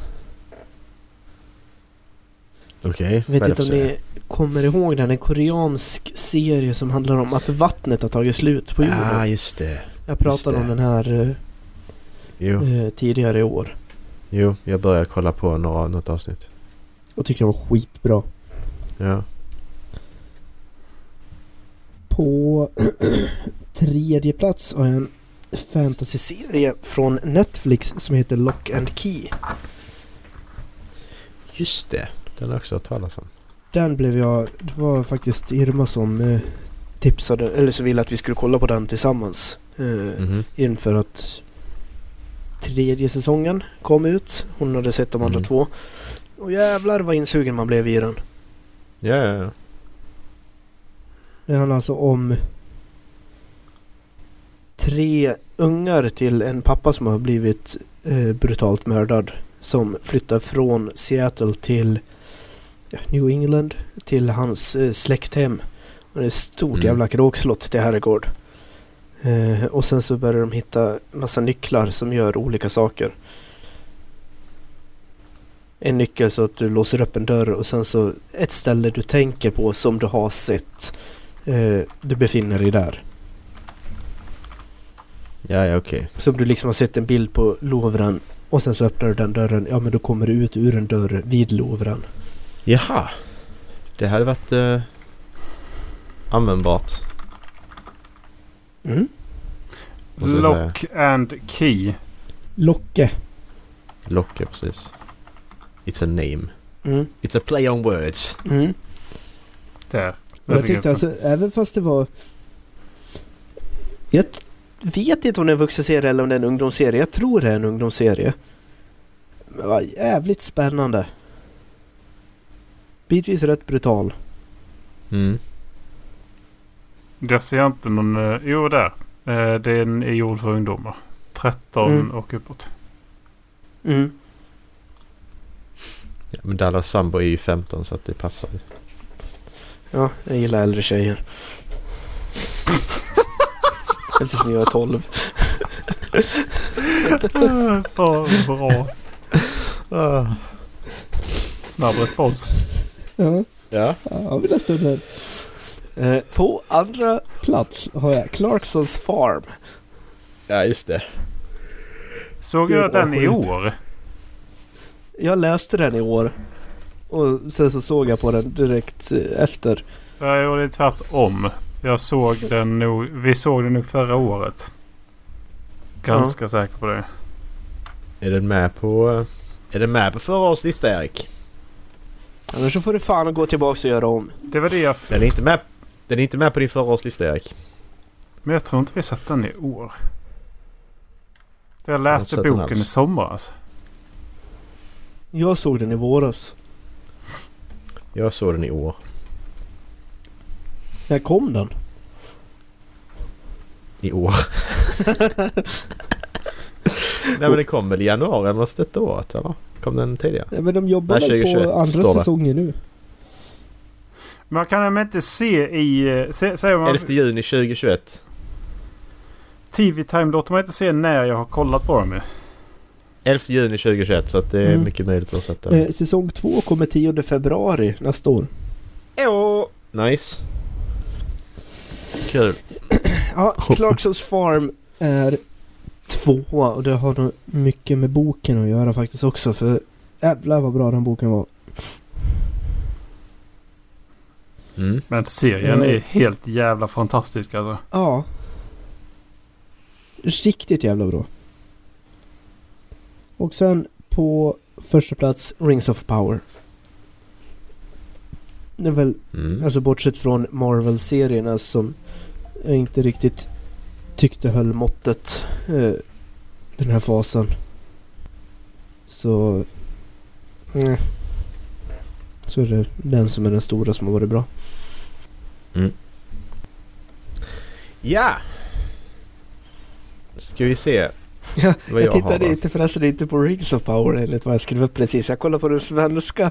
Okej. Jag vet det inte om ni kommer ihåg den. En koreansk serie som handlar om att vattnet har tagit slut på jorden. Ja, ah, just det. Jag pratade det. om den här eh, eh, tidigare i år. jo, jag började kolla på några, något avsnitt. Och tyckte den var skitbra. Ja. På tredje plats har jag en fantasy-serie från Netflix som heter Lock and Key. Just det. Den har jag också hört talas om. Den blev jag... Det var faktiskt Irma som eh, tipsade, eller så ville att vi skulle kolla på den tillsammans. Eh, Mhm. Inför att tredje säsongen kom ut. Hon hade sett de andra Mm. två. Och jävlar vad insugen man blev i den. Ja, ja, ja. Det handlar alltså om tre ungar till en pappa som har blivit eh, brutalt mördad. Som flyttar från Seattle till New England till hans eh, släkthem. Och det är ett stort Mm. jävla kråkslott till herrgård. Eh, och sen så börjar de hitta massa nycklar som gör olika saker. En nyckel så att du låser upp en dörr och sen så ett ställe du tänker på som du har sett. Eh, du befinner dig där. Ja, ja, okej. Som du liksom har sett en bild på Louvren och sen så öppnar du den dörren. Ja men då kommer du ut ur en dörr vid Louvren. Jaha. Det hade varit eh, användbart. Mm. Lock and key. Locke. Locke, precis. It's a name. Mm. It's a play on words. Mm. Där. Jag tyckte alltså, även fast det var... Jag vet inte om det är en vuxenserie eller om det är en ungdomsserie. Jag tror det är en ungdomsserie. Men det var jävligt spännande. Bitvis rätt brutal. Mm. Jag ser inte någon... eh, Jo, där. Eh, Den är gjord för ungdomar. 13 Mm. och uppåt. Mm. Ja, men Dallas sambo är ju 15 så att det passar ju. Ja, jag gillar äldre tjejer. Eftersom jag är 12. Ja, bra. Snabb respons. Ja, Ja. ja vi läste upp den. Eh, på andra plats har jag Clarksons Farm. Ja, just det. Såg var den i år? Jag läste den i år. Och sen så såg jag på den direkt eh, efter. Jag gjorde tvärtom. Jag såg den nog... Vi såg den nog förra året. Ganska säker på det. Är den med på... Är den med på förra årets lista Erik? Annars så får du fan gå tillbaka och göra om. Det var det jag... Den är inte med, den är inte med på din förra Erik. Men jag tror inte vi sett den i år. För jag läste den boken i somras. Jag såg den i våras. Jag såg den i år. När kom den? I år. Nej men det kom väl i januari eller något detta året eller? Kom den tidigare? Ja, men de jobbar Nej, väl 2021 på andra står det. säsongen nu. Man kan väl inte se i... eh, Se, säger man, 11 juni 2021. TV-time låter man inte se när jag har kollat på dem ju. 11 juni 2021 så att det är Mm. mycket möjligt att sätta. Eh, säsong två kommer 10 februari nästa år. Åh! Nice. Kul. Ja, Clarksons Farm är tvåa och det har nog mycket med boken att göra faktiskt också för jävlar vad bra den boken var. Mm. Men serien Mm. är helt jävla fantastisk alltså. Ja. Riktigt jävla bra. Och sen på första plats Rings of Power. Det är väl, Mm. alltså bortsett från Marvel-serierna som jag inte riktigt tyckte höll måttet eh, den här fasen. Så... Mm, så är det den som är den stora som har varit bra. Ja! Ska vi se Ja, vad jag jag, tittade har. inte förresten inte på Rings of Power enligt vad jag skrev upp precis. Jag kollade på den svenska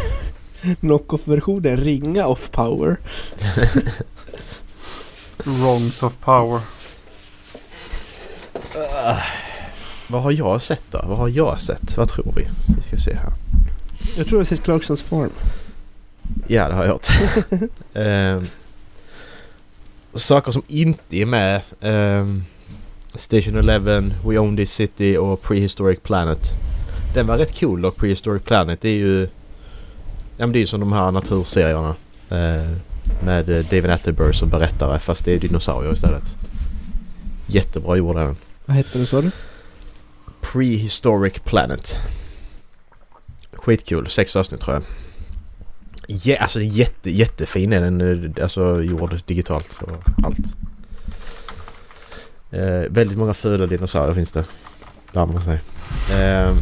knock-off-versionen, Ringa of Power. Wrongs of power. Vad har jag sett då? Vad har jag sett? Vad tror vi? Vi ska se här. Jag tror jag har sett Clarksons Farm. Ja, det har jag gjort. Ehm, saker som inte är med. ehm, Station 11, We Own This City och Prehistoric Planet. Den var rätt cool dock. Prehistoric Planet det är ju... Ja men det är ju som de här naturserierna. eh, med eh, David Attenborough som berättare fast det är dinosaurier istället. Jättebra gjorde den. Vad hette det sa du? Prehistoric Planet. Skitkul. Sex avsnitt tror jag. Ja, alltså den är jätte, jättefin är den. eh, Alltså gjord digitalt och allt. Eh, väldigt många fula dinosaurier finns det. Lär man sig. Eh,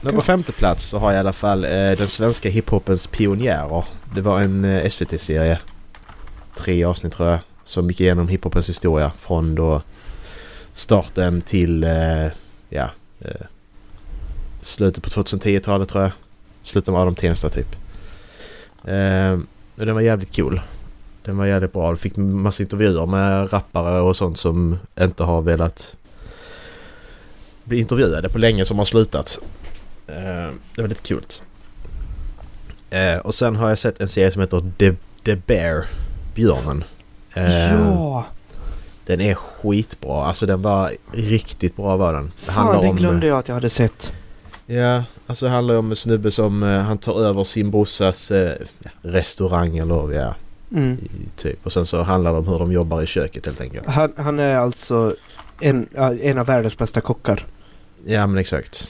men på femte plats så har jag i alla fall eh, den svenska hiphopens pionjärer. Det var en eh, SVT-serie. Tre avsnitt tror jag. Som gick igenom hiphopens historia från då starten till eh, ja, eh, slutet på 2010-talet tror jag. Slutet av Adam Tensta typ. Eh, och den var jävligt cool. Den var jävligt bra. Fick massa intervjuer med rappare och sånt som inte har velat bli intervjuade på länge som har slutat. Eh, det var lite kul. Eh, och sen har jag sett en serie som heter The, The Bear. Björnen. Eh, ja! Den är skitbra. Alltså den var riktigt bra var den. Det Fan, det glömde jag att jag hade sett. Ja, alltså det handlar om en snubbe som eh, han tar över sin brorsas eh, restaurang eller ja, Mm. typ. Och sen så handlar det om hur de jobbar i köket helt enkelt. Han, han är alltså en, en av världens bästa kockar. Ja men exakt.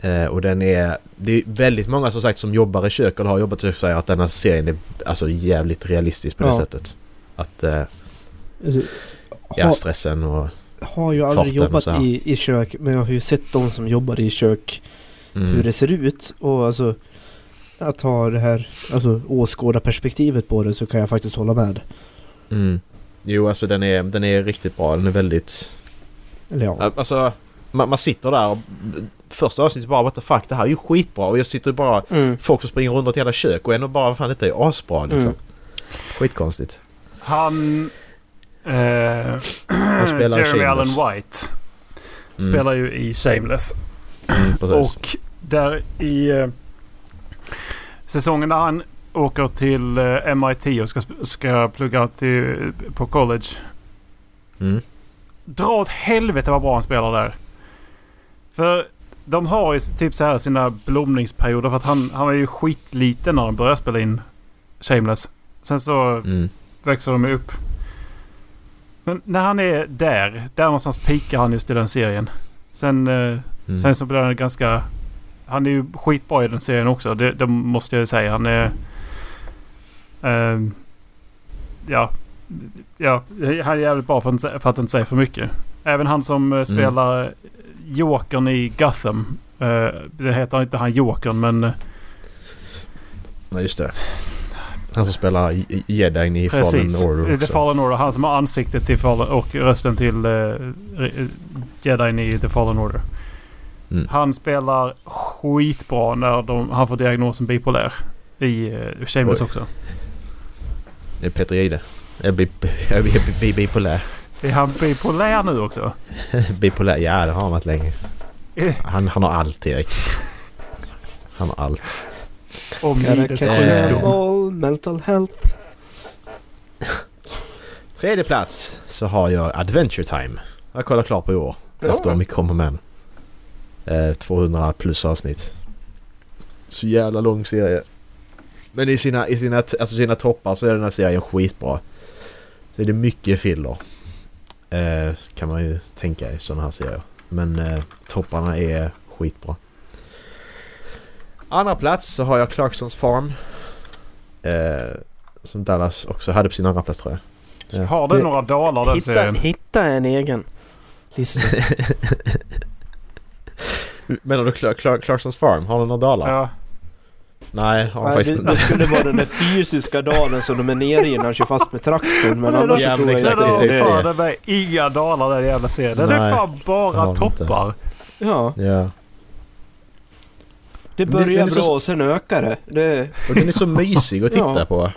Eh, och den är... Det är väldigt många som sagt som jobbar i kök eller har jobbat i kök säger att den här serien är alltså jävligt realistisk på det Ja. sättet. Att eh, Alltså, ja, stressen och... har ju aldrig jobbat i, i kök men jag har ju sett de som jobbar i kök Mm, hur det ser ut och alltså att ha det här alltså åskåda perspektivet på det så kan jag faktiskt hålla med. mm. Jo alltså den är, den är riktigt bra. Den är väldigt... Eller ja. Alltså Man, man sitter där och första avsnittet bara what the fuck det här är ju skitbra och jag sitter bara Mm. folk som springer runt ett jävla kök och ändå bara fan detta är asbra liksom. Mm. Skitkonstigt. Han... Eh, Han spelar i Jeremy Shameless. Allen White Mm. spelar ju i Shameless. Mm. Och där i eh, säsongen där han åker till eh, MIT och ska, ska plugga till, på college. Mm. Dra åt helvete vad bra han spelar där. För de har ju typ så här sina blomningsperioder. För att han, han var ju skitliten när de började spela in Shameless. Sen så Mm. växer de upp. Men när han är där, där någonstans pikar han just i den serien. Sen, eh, Mm. sen så blir han ganska... Han är ju skitbra i den serien också. Det, det måste jag ju säga. Han är... ehm, ja. Ja, han är jävligt bra för att, för att inte säga för mycket. Även han som Mm. eh, spelar Jokern i Gotham. eh, det heter inte han Jokern men... eh, Nej just det. Han som spelar i- i- jedin i Precis. Fallen Order The också. Fallen Order. Han som har ansiktet till Fallen och rösten till uh, Jedin i The Fallen Order. Mm. Han spelar skitbra när de, han får diagnosen bipolär. I uh, Shameless Oj. också. Det är Peter Jihde. Jag blir bipolär. Är han bipolär nu också? Bipolär? Ja det har han varit länge. Eh, Han, han har allt Erik. Han har allt. Om livets sjukdom. all, mental health. Tredje plats så har jag Adventure Time. Jag kollar klart på i år. Ja. Efter män. Eh, 200 plus avsnitt. Så jävla lång serie. Men i sina, i sina, alltså sina toppar så är den här serien skitbra. Så är det mycket filler. Eh, kan man ju tänka i sådana här serier. Men eh, topparna är skitbra. Andra plats så har jag Clarksons Farm. Eh, som Dallas också hade på sin andra plats tror jag. Ja. Har du några dalar den Hitta, serien? hitta en egen lista. Menar du Cla- Cla- Clarksons Farm? Har du några dalar? Ja. Nej, har han Nej, faktiskt det, inte. det skulle vara den där fysiska dalen som de är nere i när de kör fast med traktorn. Men annars ja, så tror jag inte det är fan det. där inga dalar den jävla serien. Den är Nej, fan bara toppar. Ja, Ja. Det börjar den så- bra och sen ökar det. det. Och den är så mysig att titta Ja. på.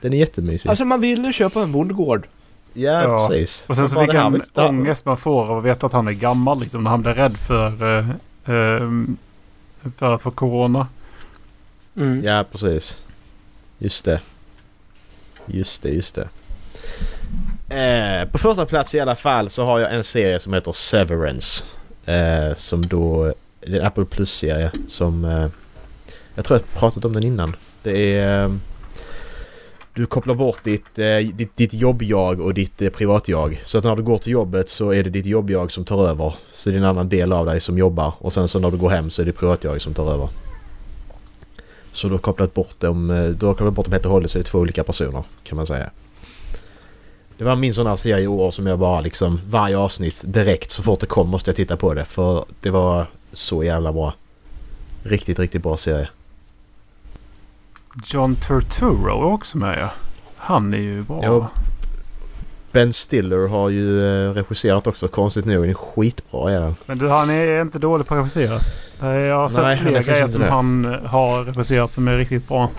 Den är jättemysig. Alltså man ville köpa en bondgård. ja, Ja. precis. Och sen så fick han vill ångest man får av att veta att han är gammal liksom. När han blir rädd för, eh, eh, för att få corona. Mm. Ja, precis. Just det. Just det, just det. Eh, på första plats i alla fall så har jag en serie som heter Severance. Eh, som då... Det är en Apple Plus-serie som... Eh, jag tror jag pratat om den innan. Det är... Eh, du kopplar bort ditt, eh, ditt, ditt jobb-jag och ditt eh, privat-jag. Så att när du går till jobbet så är det ditt jobb-jag som tar över. Så det är en annan del av dig som jobbar. Och sen så när du går hem så är det privat-jag som tar över. Så du har kopplat bort dem, eh, du har kopplat bort dem helt och hållet så det är två olika personer kan man säga. Det var min sån här serie i år som jag bara liksom varje avsnitt direkt så fort det kom måste jag titta på det för det var så jävla bra. Riktigt, riktigt bra serie. John Turturro är också med ja. Han är ju bra. Ja. Ben Stiller har ju eh, regisserat också konstigt nog. Den är skitbra är den. Men du, han är inte dålig på att regissera. Jag har sett Nej, fler grejer som det. han eh, har regisserat som är riktigt bra.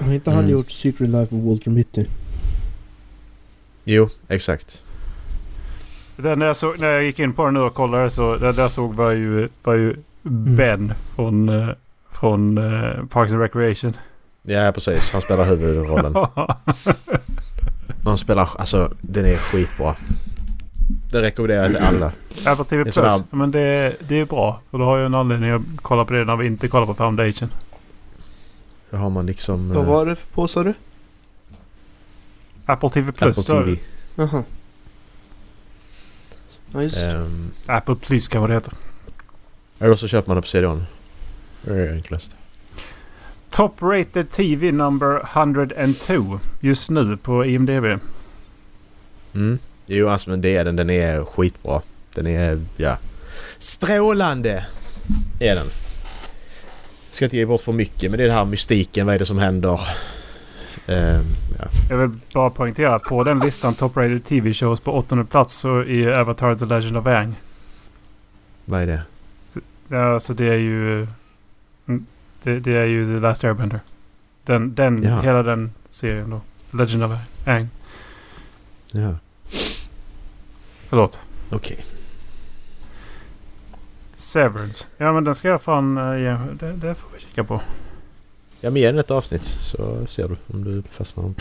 Har inte Mm. han gjort Secret Life of Walter Mitty? Jo, exakt. Den när, jag såg, när jag gick in på den nu och kollade så där jag såg var ju, var ju Mm. Ben från, eh, från eh, Parks and Recreation. Ja, precis. Han spelar huvudrollen. Han spelar, alltså den är skitbra. Det rekommenderar jag till alla. Apple TV Plus. sådär- Men det, det är bra. Och då har jag en anledning att kolla på det när vi inte kollar på Foundation. Då har man liksom... Vad eh, var det på sa du? Apple TV Plus. Apple TV. Jaha. Ja just. Um, Apple Plus kan vad det heter. eller så köper man det på CD-ON. Det är enklast. Top rated TV number 102 just nu på IMDB. Mm. Jo, alltså men det är den. Den är skitbra. Den är, ja... Strålande! Är den. Ska inte ge bort för mycket men det är det här mystiken. Vad är det som händer? Ehm, ja. Jag vill bara poängtera på den listan Top rated TV shows på åttonde plats så är Avatar The Legend of Aang. Vad är det? Ja, så det är ju... mm, Det, det är ju The Last Airbender. Den, den, Ja. hela den serien då. Legend of Aang. Ja, Förlåt. okej. Severance. Ja men den ska jag fan uh, ge. Det, det får vi kika på. Ja men ge den ett avsnitt så ser du om du fastnar.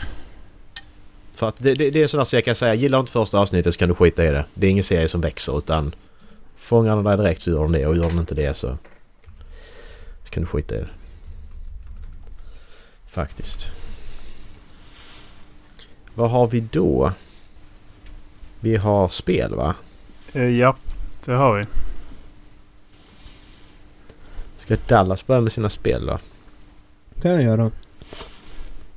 För att det, det, det är sådär så jag kan säga, gillar du inte första avsnittet så kan du skita i det. Det är ingen serie som växer utan fångar den dig direkt så gör den det och gör den inte det så, så kan du skita i det. Faktiskt. Vad har vi då? Vi har spel va? Eh, ja, det har vi. Ska Dallas börja med sina spel då? Kan jag göra.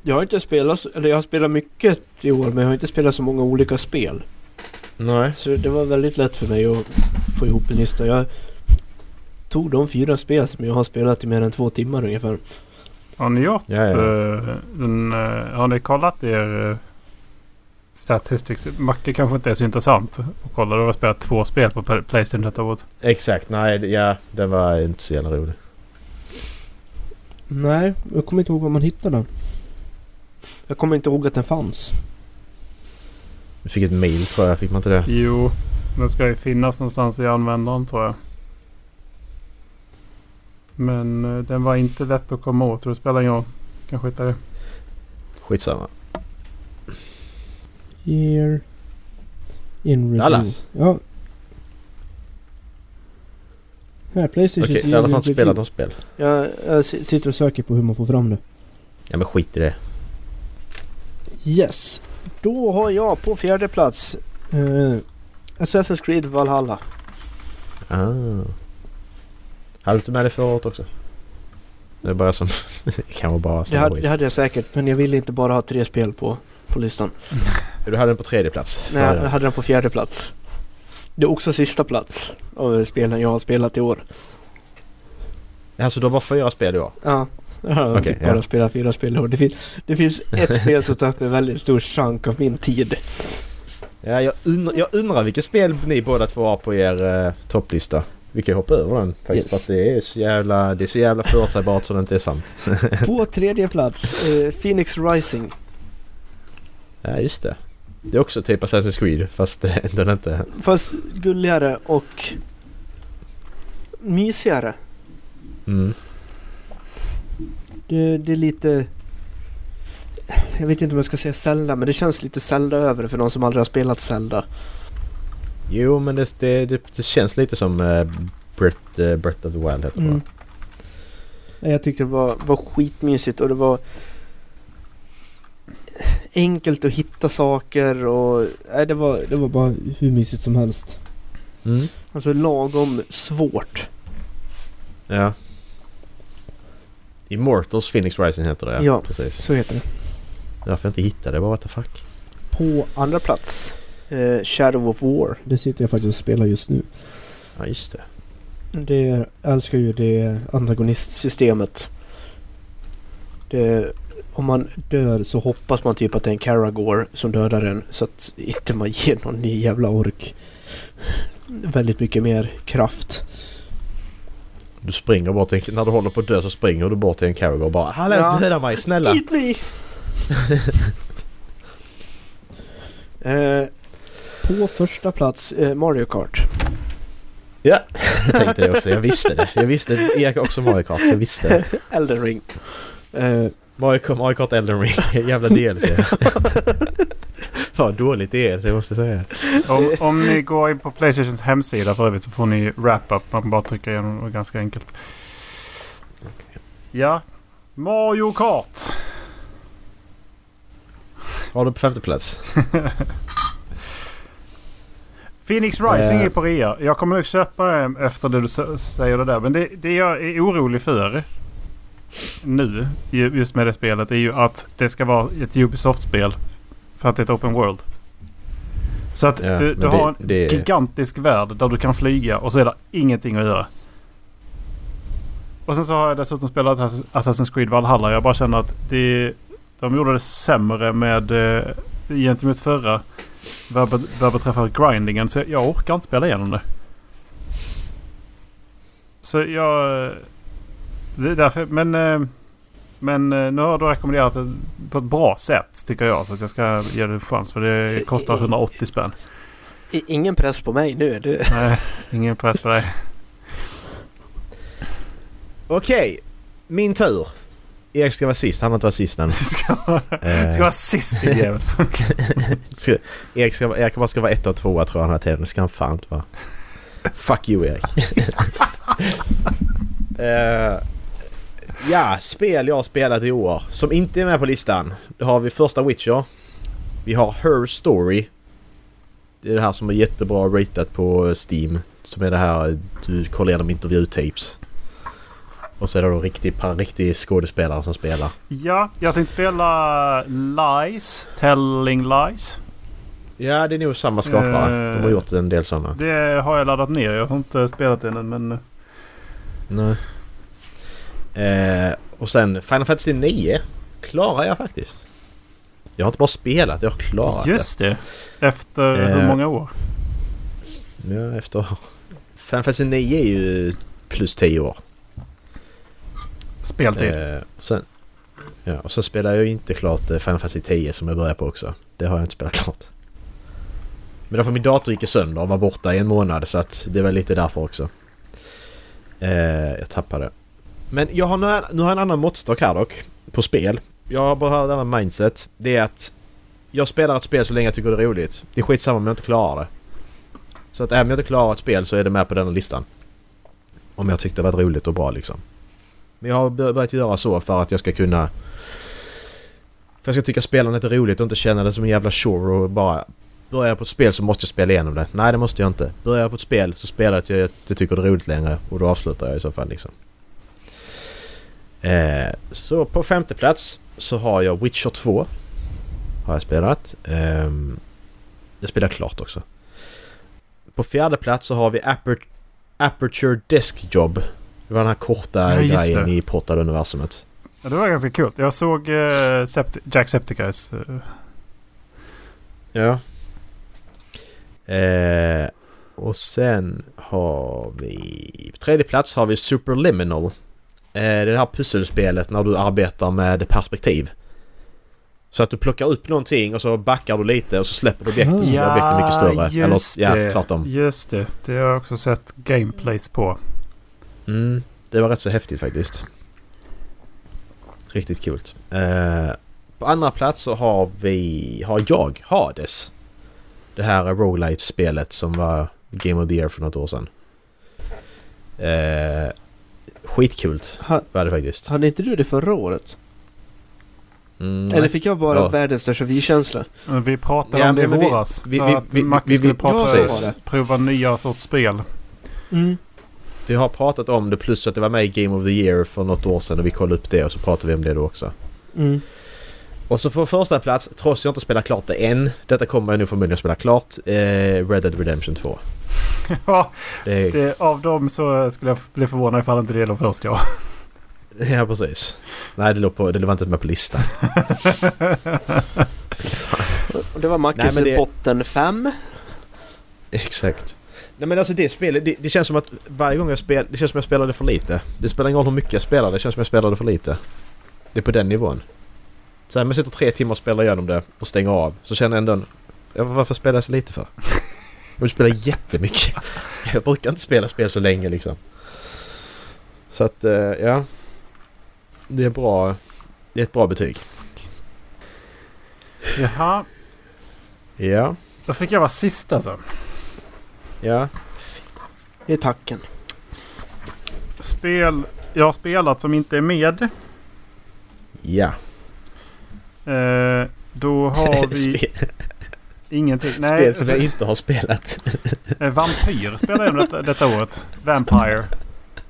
Jag har inte spelat, eller jag har spelat mycket i år men jag har inte spelat så många olika spel. Nej. Så det var väldigt lätt för mig att få ihop en lista. Jag tog de fyra spel som jag har spelat i mer än två timmar ungefär. Har ni gjort Ja, ja. eh, den, eh, Har ni kollat er uh, statistics? Macke kanske inte är så intressant att kolla. Du har spelat två spel på Play- Playstation detta året. Exakt, nej det- ja det var inte så jävla roligt. Nej, jag kommer inte ihåg var man hittade den. Jag kommer inte ihåg att den fanns. Vi fick ett mail tror jag, fick man inte det? Jo, den ska ju finnas någonstans i användaren tror jag. Men eh, den var inte lätt att komma åt. och Det spelar ingen roll. Kan skita det. Skitsamma. Year in review. Dallas. Ja. Här, Playstation Okej, Dallas har inte spelat något spel. Jag, jag si- sitter och söker på hur man får fram det. Ja men skit i det. Yes. Då har jag på fjärde plats eh, Assassin's Creed Valhalla. Ah. Hade du inte med det förra året också? Det är bara som... det kan vara bara Det som hade, skit. det hade jag säkert men jag ville inte bara ha tre spel på, på listan. Du hade den på tredje plats. Nej, jag det. hade den på fjärde plats. Det är också sista plats av spelen jag har spelat i år. Alltså du har bara fyra spel i år? Ja. Jag har Okej, typ bara ja. spelat fyra spel i år. Det, fin- det finns ett spel som tar upp en väldigt stor chunk av min tid. Ja, jag, undrar, jag undrar vilket spel ni båda två har på er eh, topplista. Vi kan hoppa över den faktiskt. Yes. För att det är så jävla, det är så jävla förutsägbart så det inte är sant. På tredje plats, eh, Phoenix Rising. Ja, just det. Det är också typ Assassin's Creed fast eh, den inte... Fast gulligare och mysigare. Mm. Det, det är lite... Jag vet inte om jag ska säga Zelda, men det känns lite Zelda över för någon som aldrig har spelat Zelda. Jo, men det, det, det, känns lite som uh, Breath, uh, Breath of the Wild heter det Mm. Jag tyckte det var, var skitmysigt och det var enkelt att hitta saker och... Nej, det var... Det var bara hur mysigt som helst. Mm. Alltså lagom svårt. Ja. Immortals Phoenix Rising heter det Ja. Precis. Så heter det. Därför jag inte hittade det, bara what the fuck. På andra plats, eh, Shadow of War. Det sitter jag faktiskt och spelar just nu. Ja, just det. Det, älskar ju det Antagonistsystemet. Det, om man dör så hoppas man typ att det är en Karagor som dödar en så att inte man ger någon ny jävla ork. Väldigt mycket mer kraft. Du springer bort till, när du håller på att dö så springer du bort till en Caragor och bara Hallå Ja. döda mig snälla! Eat me! eh, på första plats eh, Mario Kart. Ja, jag tänkte det också. Jag visste det. Jag visste det. Erik också Mario Kart. Jag visste det. Elden Ring. Eh, Mario, Kart- Mario Kart Elden Ring. Jävla DLC. Fan dåligt DLC jag måste säga. Om, om ni går in på Playstations hemsida för övrigt så får ni wrap-up. Man kan bara trycka igenom det. ganska enkelt. Ja. Mario Kart. Har du på femte plats? Phoenix Rising Eh. är på rea. Jag kommer nog köpa det efter det du säger det där. Men det, det jag är orolig för nu, ju- just med det spelet, är ju att det ska vara ett Ubisoft-spel. För att det är ett open world. Så att Ja, du, du har en det- det- gigantisk värld där du kan flyga och så är det ingenting att göra. Och sen så har jag dessutom spelat Assass- Assassin's Creed Valhalla. Jag bara känner att det, de gjorde det sämre med eh, gentemot förra. Vad, vad beträffar grindingen. Så jag orkar inte spela igenom det. Så jag... Det är därför... Men... eh, Men eh, nu har då rekommenderat det på ett bra sätt tycker jag. Så att jag ska ge det en chans. För det kostar 180 spänn. Ingen press på mig nu. Det, Nej, ingen press på dig. Okej, min tur. Erik ska vara sist, han har inte varit sist än. Det ska, vara- Eh, ska vara sist i jäveln. ska, Erik, ska, Erik bara ska vara ett och tvåa tror jag den här tiden. Det ska han fan inte vara. Fuck you Erik. Eh, ja, spel jag har spelat i år som inte är med på listan. Då har vi första Witcher. Vi har Her Story. Det är det här som är jättebra ratat på Steam. Som är det här du kollar igenom intervjutapes. Och så är det då riktig, riktig skådespelare som spelar. Ja, jag tänkte spela Lies. Telling Lies. Ja, det är nog samma skapare. Eh. De har gjort en del sådana. Det har jag laddat ner. Jag har inte spelat det än men... Nej. Eh, och sen Final Fantasy 9 klarar jag faktiskt. Jag har inte bara spelat, jag har klarat Just det. Efter Eh. hur många år? det. Ja, efter... Final Fantasy 9 är ju plus 10 år. Speltid. Eh, sen, ja, och så spelar jag ju inte klart eh, Final Fantasy 10 som jag börjar på också. Det har jag inte spelat klart. Men därför min dator gick sönder och var borta i en månad så att det var lite därför också. Eh, jag tappade. Men jag har nu, nu har jag en annan måttstock här dock. På spel. Jag har bara ett annat mindset. Det är att jag spelar ett spel så länge jag tycker det är roligt. Det är skitsamma om jag inte klarar det. Så att även om jag inte klarar ett spel så är det med på den här listan. Om jag tyckte det var roligt och bra liksom. Men jag har börjat göra så för att jag ska kunna... För jag ska tycka spelandet är roligt och inte känna det som en jävla chore och bara... Börjar jag på ett spel så måste jag spela igenom det. Nej det måste jag inte. Börjar jag på ett spel så spelar jag att jag inte tycker det är roligt längre och då avslutar jag i så fall liksom. Eh, så på femte plats så har jag Witcher 2. Har jag spelat. Ehm, jag spelar klart också. På fjärde plats så har vi Aper- Aperture Desk Job. Det var den här korta Ja, grejen det. i portade universumet. Ja, det var ganska kul. Jag såg Sept- Jack Septicus. Uh, Ja. Eh, och sen har vi... På tredje plats har vi Superliminal. Eh, det är det här pusselspelet när du arbetar med perspektiv. Så att du plockar upp någonting och så backar du lite och så släpper du objektet så blir objektet mycket större. just Eller, det. ja, tvärtom. Just det. Det har jag också sett gameplays på. Mm, det var rätt så häftigt faktiskt. Riktigt kul. Eh, på andra plats så har vi... Har jag Hades. Det här roguelite-spelet som var Game of the Year för något år sedan. Eh, skitkul ha, var det faktiskt. hade inte du det förra året? Mm, Eller fick jag bara Ja. världens vu-känsla? Men Vi pratade Ja, om det i vi- våras. vi- för vi- att vi- Macke vi- skulle vi- prata, det. prova nya sorts spel. Mm. Vi har pratat om det plus att det var med i Game of the Year för något år sedan och vi kollade upp det och så pratade vi om det då också. Mm. Och så på första plats, trots jag inte spelat klart det än, detta kommer jag nu förmodligen att spela klart, eh, Red Dead Redemption 2. Ja, Det, det, av dem så skulle jag bli förvånad ifall inte det låg först ja. ja, precis. Nej, det, låg på, det var inte med på listan. Och det var Mackes Nej, men det- botten 5. Exakt. Nej men alltså det spelet, det, det känns som att varje gång jag spelar, det känns som jag spelade för lite. Det spelar ingen roll hur mycket jag spelar, det känns som jag spelade för lite. Det är på den nivån. Så här, om jag sitter tre timmar och spelar igenom det och stänger av så känner jag ändå en, varför spelar jag så lite för? Jag vill spela jättemycket. Jag brukar inte spela spel så länge liksom. Så att, eh, ja. Det är bra. Det är ett bra betyg. Jaha, Ja. då fick jag vara sist alltså. Ja. Det är tacken. Spel jag har spelat som inte är med. Ja. Eh, då har vi Ingenting. spel som jag inte har spelat. eh, Vampyr spelade jag detta, detta året. Vampire.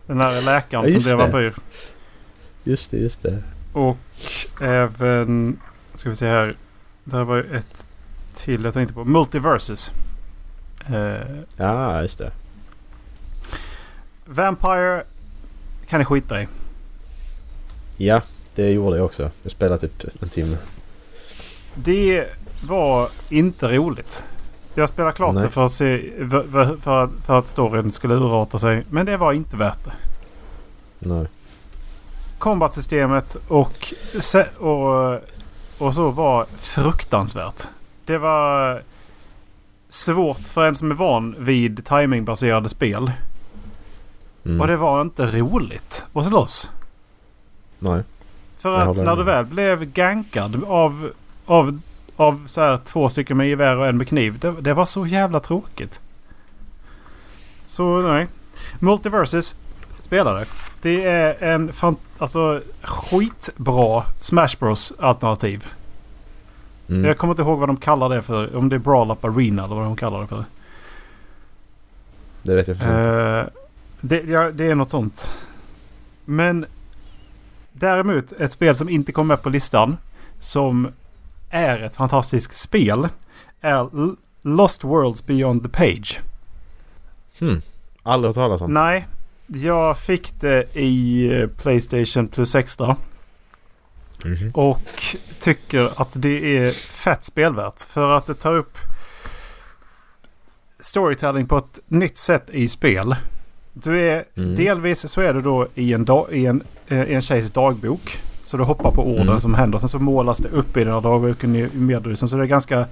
Den här läkaren Ja, som blev det. vampyr. Just det, just det. Och även... Ska vi se här. Där var ju ett till jag tänkte på. Multiverses. Eh, Ja, just det. Vampire kan ni skita i. Ja, det gjorde jag också. Jag spelade typ en timme. Det var inte roligt. Jag spelade klart Nej. det för att, se, för, för, för, att, storyn skulle urarta sig. Men det var inte värt det. Nej. Combat-systemet och, och, och så var fruktansvärt. Det var svårt för en som är van vid timingbaserade spel. Mm. Och det var inte roligt att slåss. Nej. För att när du väl blev gankad av, av, av så här två stycken med gevär och en med kniv. Det, det var så jävla tråkigt. Så nej. Multiverses spelare. Det är en fan, alltså, skitbra Smash Bros alternativ. Mm. Jag kommer inte ihåg vad de kallar det för. Om det är Brawl Up Arena eller vad de kallar det för. Det vet jag. Eh, det, ja, det är något sånt. Men däremot ett spel som inte kom med på listan. Som är ett fantastiskt spel. Är Lost Worlds Beyond the Page. Hmm. Aldrig hört talas om. Nej, jag fick det i eh, Playstation Plus Extra. Mhm. Och tycker att det är fett spelvärt. För att det tar upp storytelling på ett nytt sätt i spel. Du är, Mm. Delvis så är du då i en, da, i en, eh, i en tjejs dagbok. Så du hoppar på orden Mm. som händer. Sen så målas det upp i den här dagboken i- med dig. Så det är ganska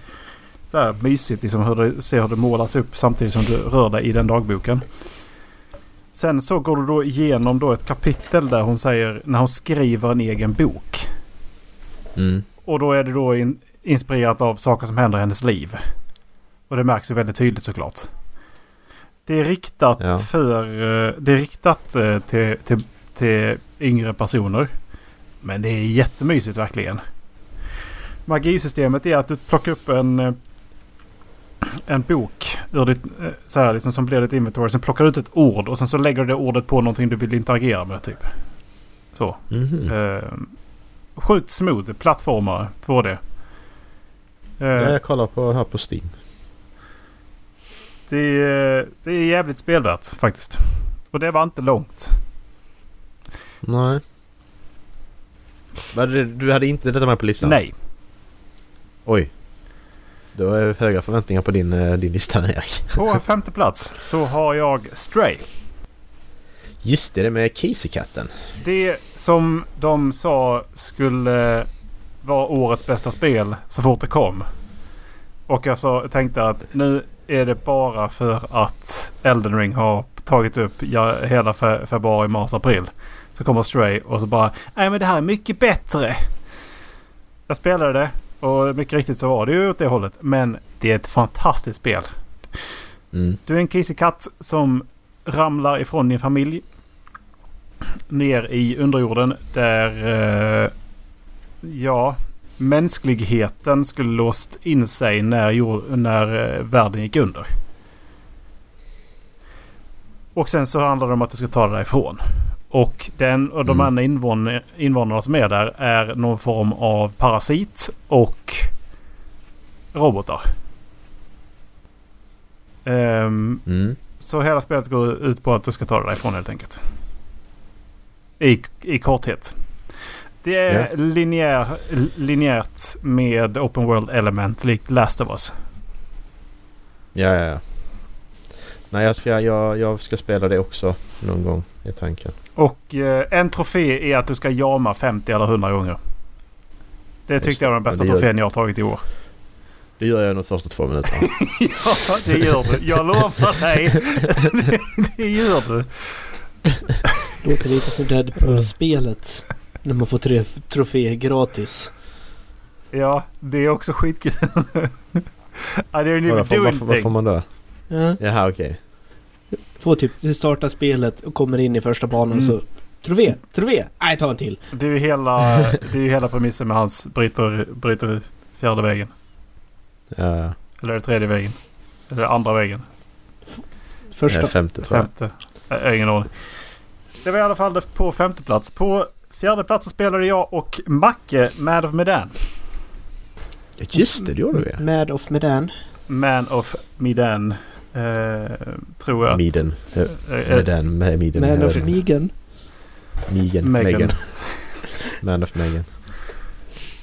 så här mysigt liksom hur du ser hur det målas upp samtidigt som du rör dig i den dagboken. Sen så går du då igenom då ett kapitel där hon säger när hon skriver en egen bok. Mm. Och då är det då in, inspirerat av saker som händer i hennes liv. Och det märks ju väldigt tydligt såklart. Det är riktat Ja. för... eh, Det är riktat eh, till, till, till yngre personer. Men det är jättemysigt verkligen. Magisystemet är att du plockar upp en, eh, en bok ur ditt, eh, så här, liksom, som blir ditt inventory. Sen plockar du ut ett ord och sen så lägger du det ordet på någonting du vill interagera med. typ. Så. Mhm. Eh, sjukt smooth plattformare 2D. Eh, Ja, jag kollar på här på Steam. det, är, det är jävligt spelvärt faktiskt. Och det var inte långt. Nej. Du hade inte detta med på listan? Nej. Oj. Då är det höga förväntningar på din, eh, din lista Erik. På femte plats så har jag Stray. Just det, det med Casey-katten. Det som de sa skulle vara årets bästa spel så fort det kom. Och jag så tänkte att nu är det bara för att Elden Ring har tagit upp hela fe- februari, mars, april. Så kommer Stray och så bara Nej men det här är mycket bättre. Jag spelade det och mycket riktigt så var det ju åt det hållet. Men det är ett fantastiskt spel. Mm. Du är en kissekatt som ramlar ifrån din familj. Ner i underjorden där... Eh, ja, mänskligheten skulle låst in sig när, jord, när eh, världen gick under. Och sen så handlar det om att du ska ta dig därifrån. Och, den, och de Mm. andra invån, invånarna som är där är någon form av parasit och robotar. Ehm, Mm. så hela spelet går ut på att du ska ta dig därifrån helt enkelt. I, i korthet. Det är Ja. linjär, linjärt med open world element likt Last of Us. Ja, ja, ja. Nej, jag ska, jag, jag ska spela det också någon gång i tanken. Och eh, en trofé är att du ska jama 50 eller 100 gånger. Det Just tyckte jag var den det, bästa det trofén jag har tagit i år. Det gör jag de första två minuterna. ja, det gör du. Jag lovar dig. det, det gör du. Låter lite som Deadpool-spelet. När man får tre troféer gratis. Ja, det är också skitkul. I didn't even Vad får, do får- vad får anything. man då? Ja, Jaha, okej. Får typ, du startar spelet och kommer in i första banan Mm. så... Trofé! Trofé! Nej, ta en till. Det är ju hela, det är ju hela premissen med hans bryter, bryter fjärde vägen. Ja. Eller är det tredje vägen? Eller andra vägen? Första... Eh, femte tror jag. Femte? Har ingen aning. Det var i alla fall på femte plats. På fjärde plats spelade jag och Macke Mad of Medan. Ja, just det, det gjorde vi. Mad of Medan. Man of Medan. Eh, tror jag. Miden. Eh, eh, Med den, med Miden. Man of. Megan. Megan. Megan. Man of Megan.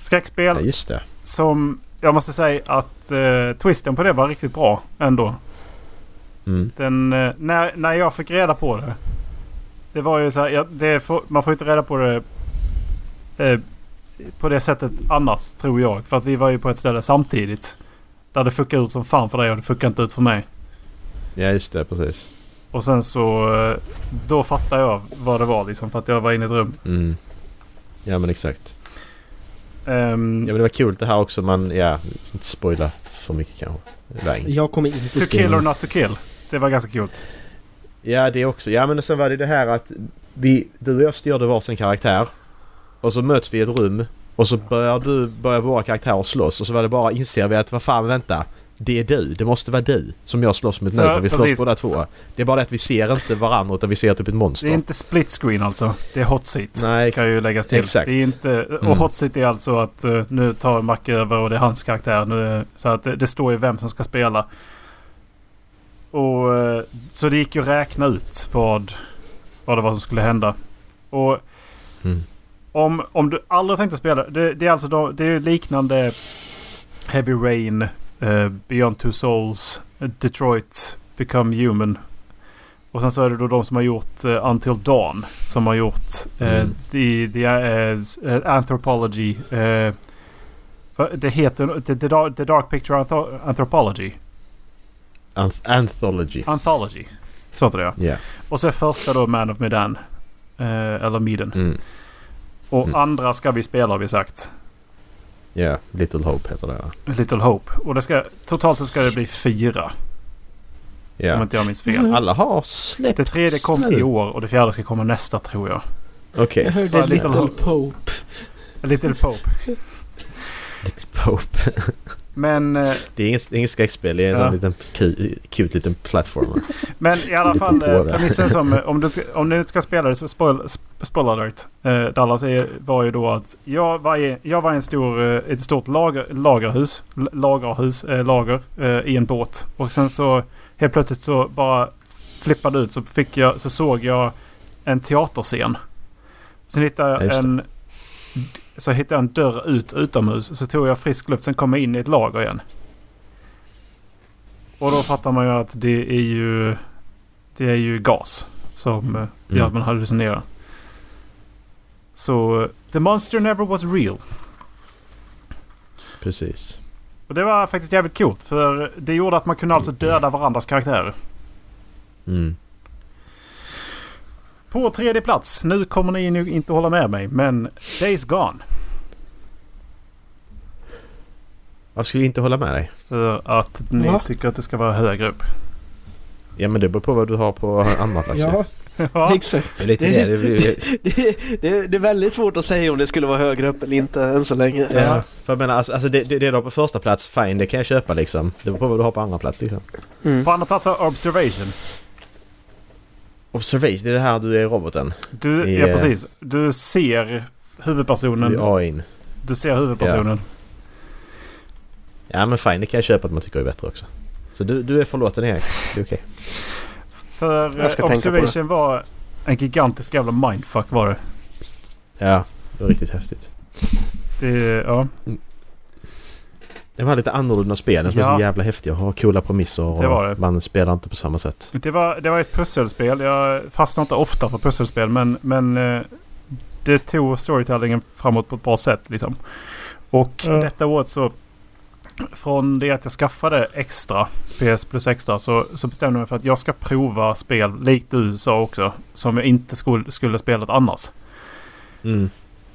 Skräckspel Ja, just det. som jag måste säga att eh, twisten på det var riktigt bra ändå. Mm. Den, eh, när, när jag fick reda på det det var ju så här, ja, det får, man får inte reda på det eh, på det sättet annars tror jag. För att vi var ju på ett ställe samtidigt. Där det fuckade ut som fan för dig och det fuckade inte ut för mig. Ja, just det. Precis. Och sen så eh, då fattade jag vad det var liksom för att jag var inne i ett rum. Mm. Ja, men exakt. Ehm, Ja, men det var kul det här också. Man, ja, inte spoila för mycket kanske. Jag kommer inte to kill or not to kill. Det var ganska kul. Ja, det också. Ja, men sen var det det här att vi, du och jag styrde varsin karaktär. Och så möts vi i ett rum. Och så börjar, du, börjar våra karaktärer slåss. Och så var det bara inser vi att vad fan vänta. Det är du. Det måste vara du som jag slåss mot nu. Ja, för vi slåss precis. båda två. Det är bara det att vi ser inte varandra utan vi ser typ ett monster. Det är inte split screen alltså. Det är hot seat. Nej, ska ju läggas till. exakt. Det är inte, och Mm. hot seat är alltså att eh, nu tar Macke över och det är hans karaktär. Nu, så att det, det står ju vem som ska spela. Och, eh, så det gick ju att räkna ut vad, vad det var som skulle hända. Och Mm. om, om du aldrig tänkte spela. Det, det är alltså då, det är liknande Heavy Rain, eh, Beyond Two Souls, Detroit, Become Human. Och sen så är det då de som har gjort eh, Until Dawn. Som har gjort eh, Mm. the, the eh, Anthropology. Det heter the, Dark, the Dark Picture Anthropology. Anth- Anthology. Anthology. Så heter det ja. Ja. Och så är första då Man of Medan. Eller Miden. Mm. Och Mm. andra ska vi spela har vi sagt. Ja, Little Hope heter det. Little Hope. Och det ska, totalt så ska det bli fyra. Om Ja. inte jag minns fel. Mm. Alla har släppt Det tredje kom nu. i år och det fjärde ska komma nästa tror jag. Okej. Jag hörde Little, Little Pope. Little Pope. Little Pope. Men, eh, Det är inget, inget skräckspel. Det är en Ja. sån liten cu- cute liten plattformer. men i alla fall eh, premissen som... eh, Om du, ska, om du ska spela det så spoil, sp- spoiler alert. Eh, Dallas är, var ju då att jag var i, jag var i en stor, ett stort lager, lagerhus. Lagerhus, eh, lager eh, i en båt. Och sen så helt plötsligt så bara flippade ut så fick jag, så såg jag en teaterscen. Sen hittade Ja, jag en... Så hittade jag en dörr ut utomhus. Så tog jag frisk luft. Sen kom jag in i ett lager igen. Och då fattar man ju att det är ju... Det är ju gas som eh, gör Mm. att man hallucinerar. Så... The monster never was real. Precis. Och det var faktiskt jävligt coolt. För det gjorde att man kunde alltså döda varandras karaktärer. Mm. På tredje plats. Nu kommer ni nu inte hålla med mig. Men Days Gone. Varför skulle jag inte hålla med dig? För att ni Va? tycker att det ska vara högre upp. Ja men det beror på vad du har på andra plats ju. Ja, Ja. exakt. Det är lite det. det, Det, det, det är väldigt svårt att säga om det skulle vara högre upp eller inte än så länge. Ja, för jag menar alltså, alltså det, det, det du har på första plats, fine det kan jag köpa liksom. Det beror på vad du har på andra plats liksom. Mm. På andra plats har Observation. Observation, det är det här du är roboten. Du, I, ja eh, precis. Du ser Du huvudpersonen. AI'n. Du ser huvudpersonen. Ja men fine, det kan jag köpa att man tycker är bättre också. Så du, du är förlåten Erik. Det är okej. För Jag ska eh, Observation var en gigantisk jävla mindfuck var det. Ja, det var riktigt häftigt. det ja. Det var lite annorlunda spel som är Ja. så jävla häftiga och har coola premisser och Det var det. man spelar inte på samma sätt. Det var, det var ett pusselspel. Jag fastnar inte ofta för pusselspel men, men eh, det tog storytellingen framåt på ett bra sätt. Liksom. Och Ja. detta året så från det att jag skaffade extra PS Plus extra så, så bestämde jag mig för att jag ska prova spel likt du sa också. Som jag inte skulle, skulle spelat annars. Mm.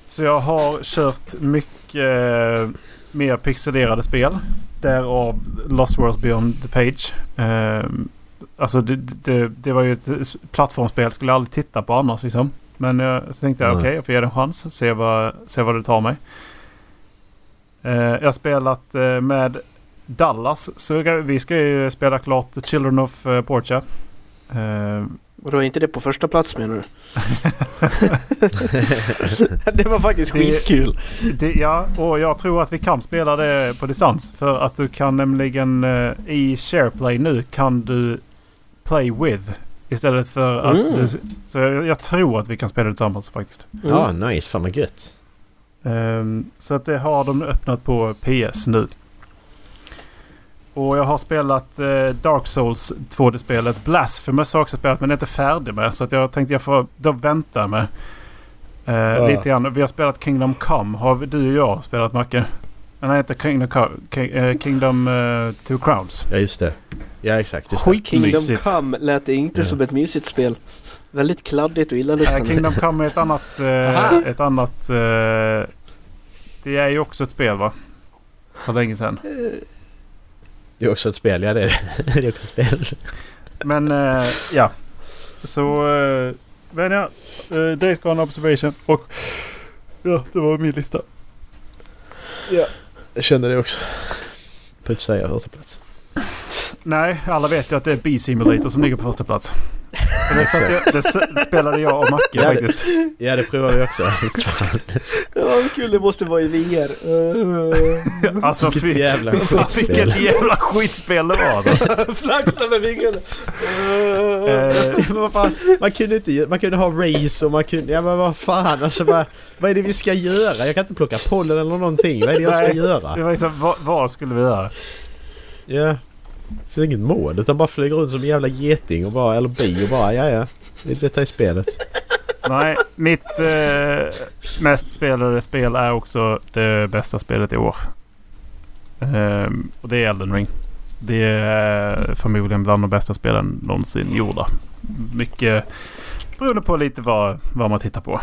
Så jag har kört mycket eh, mer pixelerade spel. Därav Lost Worlds Beyond the Page. Eh, alltså det, det, det var ju ett plattformsspel. Skulle jag aldrig titta på annars liksom. Men eh, så tänkte jag Nej. okej, jag får ge det en chans. Se vad, se vad det tar mig. Eh, jag har spelat eh, med Dallas. Så vi- ska ju spela klart The Children of uh, Portia. Och då är inte det på första plats menar du? det var faktiskt Det- skitkul. Det, ja, och jag tror att vi kan spela det på distans. För att du kan nämligen eh, i SharePlay nu kan du play with. Istället för att Mm. du... Så jag, jag tror att vi kan spela det tillsammans faktiskt. Ja, nice. Fan vad gött. Ehm, så att det har de öppnat på PS nu. Och jag har spelat eh, Dark Souls 2D-spelet. Blasphemous har jag också spelat men det är inte färdig med. Så att jag tänkte jag får då vänta med. Eh, Ja. Lite grann. Vi har spelat Kingdom Come. Har vi- du och jag spelat Macke? Nej, inte Kingdom, King, eh, Kingdom eh, Two Crowns. Ja just det. Ja exakt. Just det. Kingdom Skitmysigt. Come lät inte Ja. som ett mysigt spel. Väldigt kladdigt och Eh, illaluktande. Kingdom Come är ett annat... Eh, ett annat eh, det är ju också ett spel va? För länge sedan. Eh, Det är också ett spel, ja det är det. är också ett spel. Men eh, ja. Så... Eh, men ja. Uh, Days Gone Observation och... Ja, det var min lista. Jag kände det också. Putt säger första plats. Nej, alla vet ju att det är B-Simulator som ligger på första plats. Det, satt jag, det, spelade jag och Macke Ja, det- faktiskt. Ja det provade vi också. Ja, vad kul det måste vara i VR. Uh, Alltså Vilket fy, jävla fan skitspel. vilket jävla skitspel det var. Flaxa med vingarna. Vad fan, man kunde inte göra- man kunde ha race och man kunde, ja men vad fan alltså vad, vad är det vi ska göra? Jag kan inte plocka pollen eller någonting. Vad är det jag ska Nej. det göra? var liksom, vad, vad skulle vi göra? Ja. Det finns inget mål utan bara flyga runt som en jävla geting och bara, eller bi och bara ja ja. Det är detta är spelet. Nej, mitt eh, mest spelade spel är också det bästa spelet i år. Ehm, och det är Elden Ring. Det är förmodligen bland de bästa spelen någonsin gjorda. Mycket beroende på lite vad, vad man tittar på.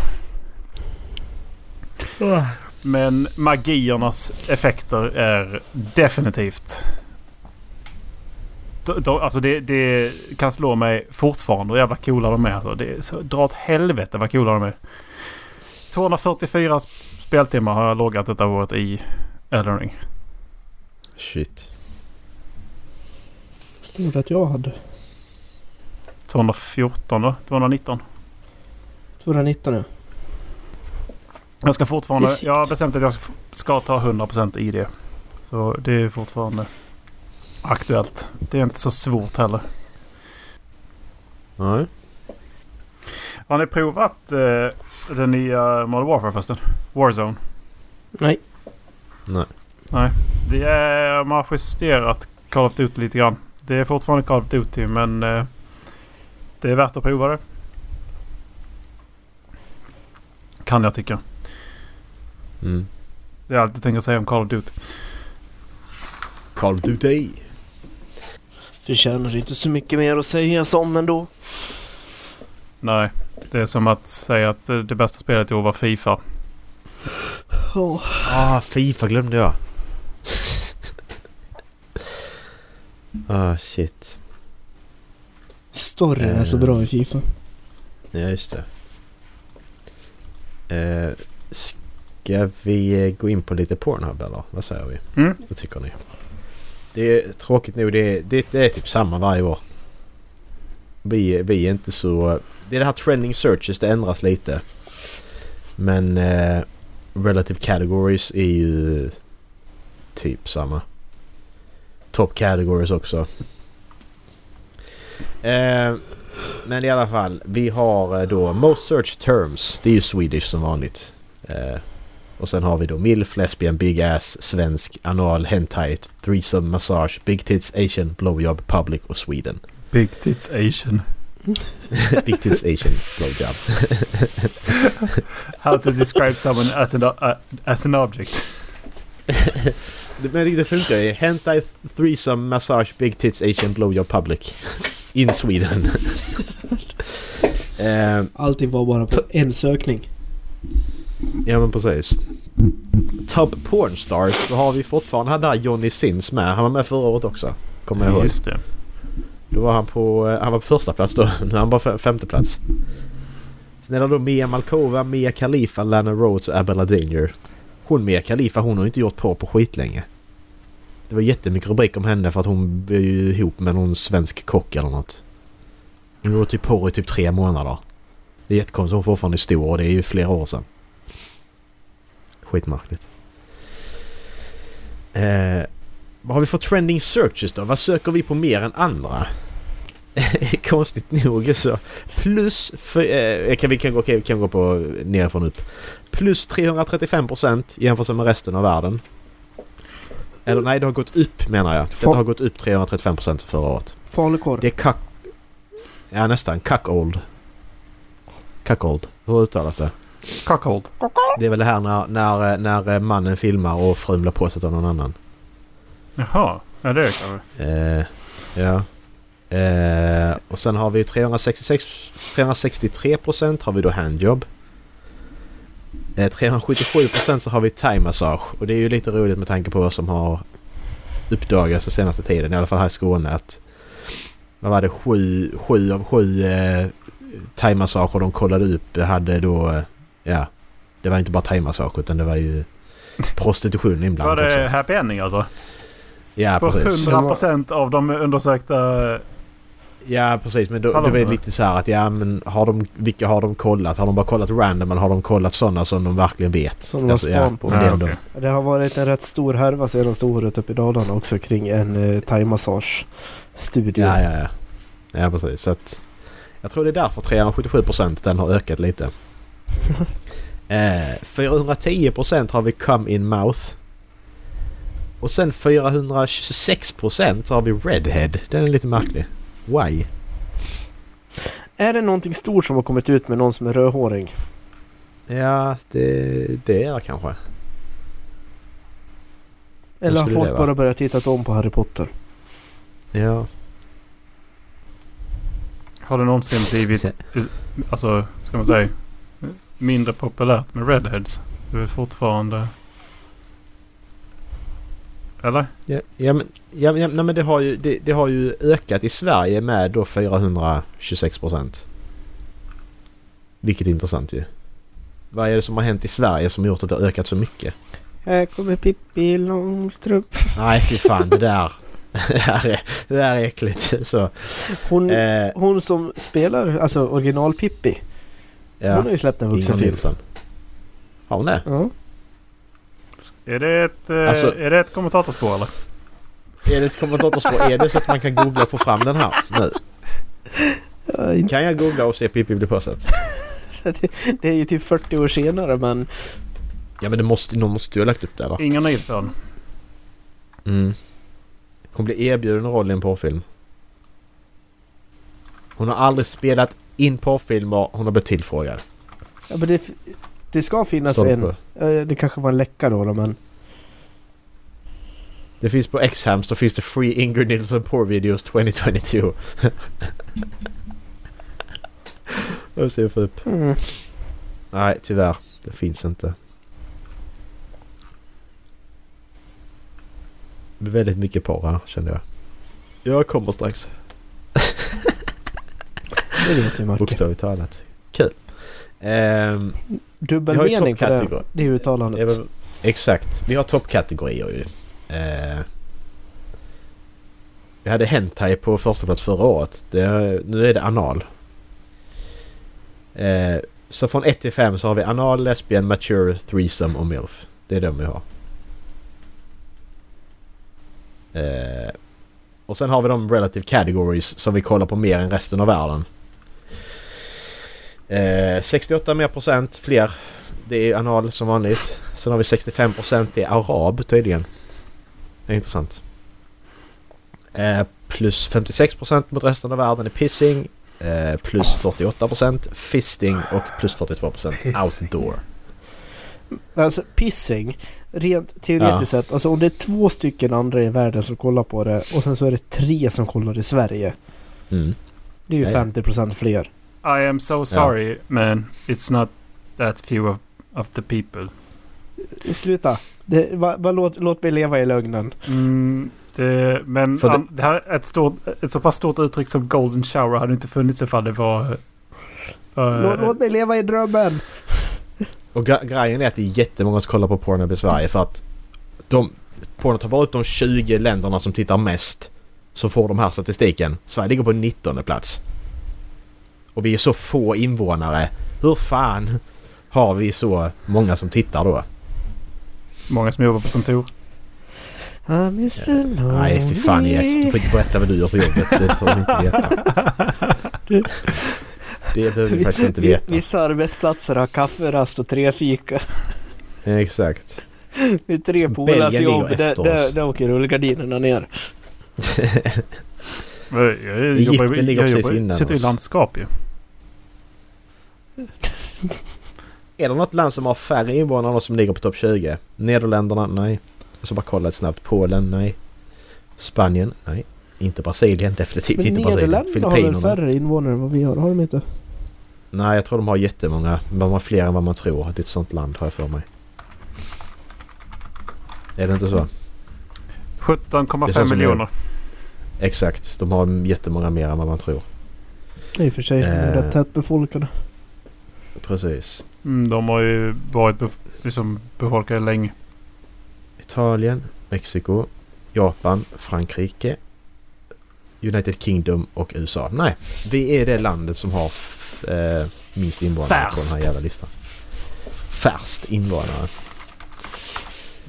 Men magiernas effekter är definitivt... De, alltså det, det kan slå mig fortfarande hur jävla coola de är. Alltså det är så, dra åt helvete vad coola de är. 244 sp- speltimmar har jag loggat detta året i Elden Ring. Shit. Stod det att jag hade? 214 då? 219. 219 ja. Jag ska fortfarande... Jag har bestämt att jag ska, ska ta 100% i det. Så det är fortfarande aktuellt. Det är inte så svårt heller. Nej. Har ni provat eh, den nya Modern Warfare förresten? Warzone? Nej. Nej. Det är, man har justerat Call of Duty lite grann. Det är fortfarande Call of Duty men eh, det är värt att prova det. Kan jag tycka. Mm. Det är allt jag tänker säga om Call of Duty. Call of Duty. Förtjänar inte så mycket mer att säga som ändå. Nej, det är som att säga att eh, det bästa spelet i år var Fifa. Ja. Ah, Fifa glömde jag. ah, shit. Storyn är så Eh. bra i Fifa. Ja, just det. Eh, ska vi gå in på lite Pornhub eller? Vad säger vi? Mm. Vad tycker ni? Det är tråkigt nog. Det är, det, är typ samma varje år. Vi, vi är inte så... Det är det här trending searches. Det ändras lite. Men eh, relative categories är ju typ samma. Top categories också. Eh, men i alla fall. Vi har eh, då most search terms. Det är ju Swedish som vanligt. Eh, och sen har vi då milf, lesbian, big ass, svensk, anal, hentai, threesome, massage, big tits, asian, blowjob, public och Sweden. Big Tits Asian. big tits, asian, blowjob. How to describe someone as an, uh, as an object. Det- Men det funkar ju. Hentai, threesome, massage, big tits, asian, blowjob, public. In Sweden. Allting var bara på en sökning. Ja men precis. Top porn stars. Då har vi fortfarande han där Johnny Sins med. Han var med förra året också. Kommer jag ihåg. Just det. Då var han på, eh, han var på första plats då. Nu är han bara fe- femte plats. Sen är det då Mia Malkova, Mia Khalifa, Lana Rhodes och Abella Danger. Hon Mia Khalifa hon har inte gjort på på skitlänge. Det var jättemycket rubrik om henne för att hon blev ju ihop med någon svensk kock eller något. Hon gjorde typ porr i typ tre månader. Det är jättekonstigt. Hon fortfarande är stor och det är ju flera år sedan. Skitmärkligt. Eh, vad har vi för trending searches då? Vad söker vi på mer än andra? Konstigt nog så. Plus... För, eh, kan vi, kan, okej, vi kan gå på nerifrån upp. Plus 335% jämfört med resten av världen. Eller nej, det har gått upp menar jag. Det har gått upp 335% förra året. Falukorv. Det är kack... Ja nästan. Cuckold. Cuckold. Hur uttalas det? Cockhold. Det är väl det här när, när, när mannen filmar och frun blir påsatt av någon annan. Jaha. Ja det kanske. Eh, ja. Eh, och sen har vi 366, 363% har vi då handjob. Eh, 377% så har vi thai-massage. Och det är ju lite roligt med tanke på vad som har uppdagats den senaste tiden. I alla fall här i Skåne att... Vad var det? Sju, sju av sju eh, thai-massager de kollade upp hade då... Eh, ja. Det var inte bara thai-massage utan det var ju prostitution Var inblandat det också. happy ending alltså? Ja På precis. 100% av de undersökta... Ja precis men då, då är det lite så här att ja men har de, vilka har de kollat? Har de bara kollat random eller har de kollat sådana som de verkligen vet? Som de har span ja, på. det Ja, okej. Det har varit en rätt stor härva senaste året uppe i Dalarna också kring en eh, thaimassage-studio. ja, ja, ja. Ja precis så att jag tror det är därför 377% den har ökat lite. eh, 410% har vi come in mouth. Och sen 426% så har vi redhead. Den är lite märklig. Why? Är det någonting stort som har kommit ut med någon som är rödhårig? Ja det, det är det kanske. Eller har folk det bara börjat titta om på Harry Potter? Ja. Har det någonsin blivit, alltså ska man säga, mindre populärt med redheads? Det är fortfarande... Eller? Ja, ja, men, ja, ja, nej, men det, har ju, det, det har ju ökat i Sverige med då 426 procent. Vilket är intressant ju. Vad är det som har hänt i Sverige som har gjort att det har ökat så mycket? Här kommer Pippi Långstrump. Nej fy fan det där. det, där är, det där är äckligt. Så, Hon, eh, hon som spelar, alltså original Pippi. Ja. Hon har ju släppt en vuxenfilm. Nilsson. Har hon det? Ja. Är det ett, eh, Alltså- är det ett kommentatorspår eller? Är det ett kommentatorspår? Är det så att man kan googla och få fram den här nu? Kan jag googla och se Pippi bli påsatt? det, det är ju typ 40 år senare men Ja men det måste, någon måste ju ha lagt upp det eller? Inger Nilsson. Mm. Hon blev erbjuden en roll i en porrfilm. Hon har aldrig spelat in porrfilmer. Hon har blivit tillfrågad. Ja, men det, det ska finnas Står en... på. Det kanske var en läcka då, då men... Det finns på Xhams. Då finns det Free Ingrid Nilsson Porr Videos 2022. Jag ser få upp. Mm. Nej tyvärr. Det finns inte. Väldigt mycket porr här kände jag. Jag kommer strax. Det vet ju Marke. Bokstavligt talat. Kul. Ehm, Dubbel Vi har ju mening på det, det uttalandet. Exakt. Vi har toppkategorier ju. Eh, vi hade Hentai på första plats förra året. Det, nu är det anal. Eh, så från 1 till 5 så har vi anal, lesbian, mature, threesome och milf. Det är de vi har. Eh, och sen har vi de relative categories som vi kollar på mer än resten av världen. Eh, 68 mer procent fler det är anal som vanligt. Sen har vi 65% det är arab tydligen. Det är intressant. Eh, plus 56% mot resten av världen är pissing. Eh, plus 48% fisting och plus 42% outdoor. Alltså pissing, rent teoretiskt sett. Alltså om det är två stycken andra i världen som kollar på det och sen så är det tre som kollar i Sverige. Mm. Det är ju Nej. 50% fler. I am so sorry man. It's not that few of, of the people. Sluta. Det, va, va, låt, låt mig leva i lögnen. Mm, det, men det- an, det här, ett, stort, ett så pass stort uttryck som golden shower hade inte funnits ifall det var... var Låt, låt mig leva i drömmen. Och gre- grejen är att det är jättemånga som kollar på Pornhub i Sverige för att de... Pornhub tar bara ut de 20 länderna som tittar mest. Så får de här statistiken. Sverige ligger på 19 plats. Och vi är så få invånare. Hur fan har vi så många som tittar då? Många som jobbar på kontor. Nej, fy fan Erik. Du får inte berätta vad du gör på jobbet. Det får de inte veta. Det behöver vi faktiskt inte Vi- veta. Vissa arbetsplatser har kafferast och tre fika. Exakt. Det är tre polares jobb. där åker rullgardinerna ner. Jag, jag, Egypten jobbar, ju- ligger jag precis jobbar, innan sitter i oss. landskap ju. Är det något land som har färre invånare än oss som ligger på topp 20? Nederländerna? Nej. Jag ska bara kolla ett snabbt. Polen? Nej. Spanien? Nej. Inte Brasilien. Definitivt Men inte Brasilien. Nederländerna har väl färre invånare än vad vi har? Har de inte? Nej, jag tror de har jättemånga. De har fler än vad man tror. Det är ett sånt land har jag för mig. Är det inte så? Det är 17,5 så som miljoner. Exakt. De har jättemånga mer än vad man tror. I och för sig. De är Eh. rätt tätt befolkade. Precis. Mm, de har ju varit bef- liksom befolkade länge. Italien, Mexiko, Japan, Frankrike, United Kingdom och USA. Nej, vi är det landet som har eh, minst invånare på Färst. den här jävla listan. Färst invånare.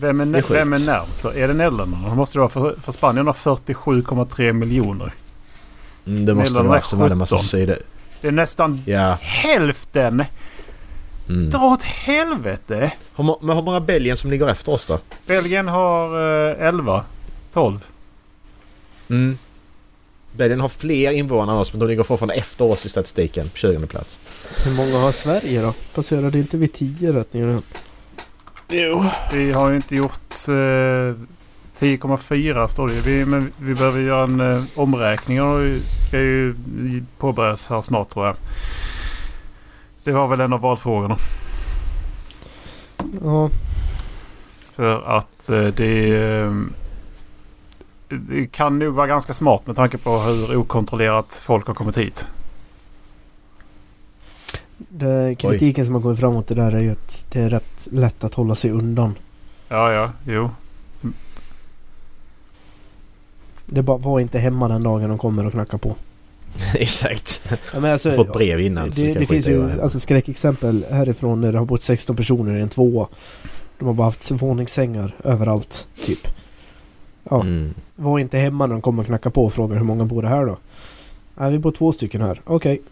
Vem är, Det är vem är närmst då? Är det Nederländerna? Det måste det vara för, för Spanien har 47,3 miljoner. Mm, det måste det vara är eftersom massa 17. syd... Det är nästan Ja. hälften! Mm. Dra åt helvete! Hur, men hur många Belgien som ligger efter oss då? Belgien har eh, 11. 12. Mm. Belgien har fler invånare än oss men de ligger fortfarande efter oss i statistiken på 20 plats. Hur många har Sverige då? Passerade inte vi 10 rätt nyligen? Jo. Vi har ju inte gjort eh, 10,4 står det vi, Men vi behöver göra en eh, omräkning och ska ju påbörjas här snart tror jag. Det var väl en av valfrågorna. Ja. För att eh, det, eh, det kan nog vara ganska smart med tanke på hur okontrollerat folk har kommit hit. Det, kritiken som har kommit framåt det där är ju att det är rätt lätt att hålla sig undan. Ja, ja, jo. Det bara var inte hemma den dagen de kommer och knackar på. Exakt. Ja, men alltså, Fått brev innan. det, det finns ju alltså, skräckexempel härifrån där det har bott 16 personer i en tvåa. De har bara haft våningssängar överallt, typ. Ja, Mm. var inte hemma när de kommer och knackar på och frågar hur många bor det här då? Nej, vi bor två stycken här. Okej.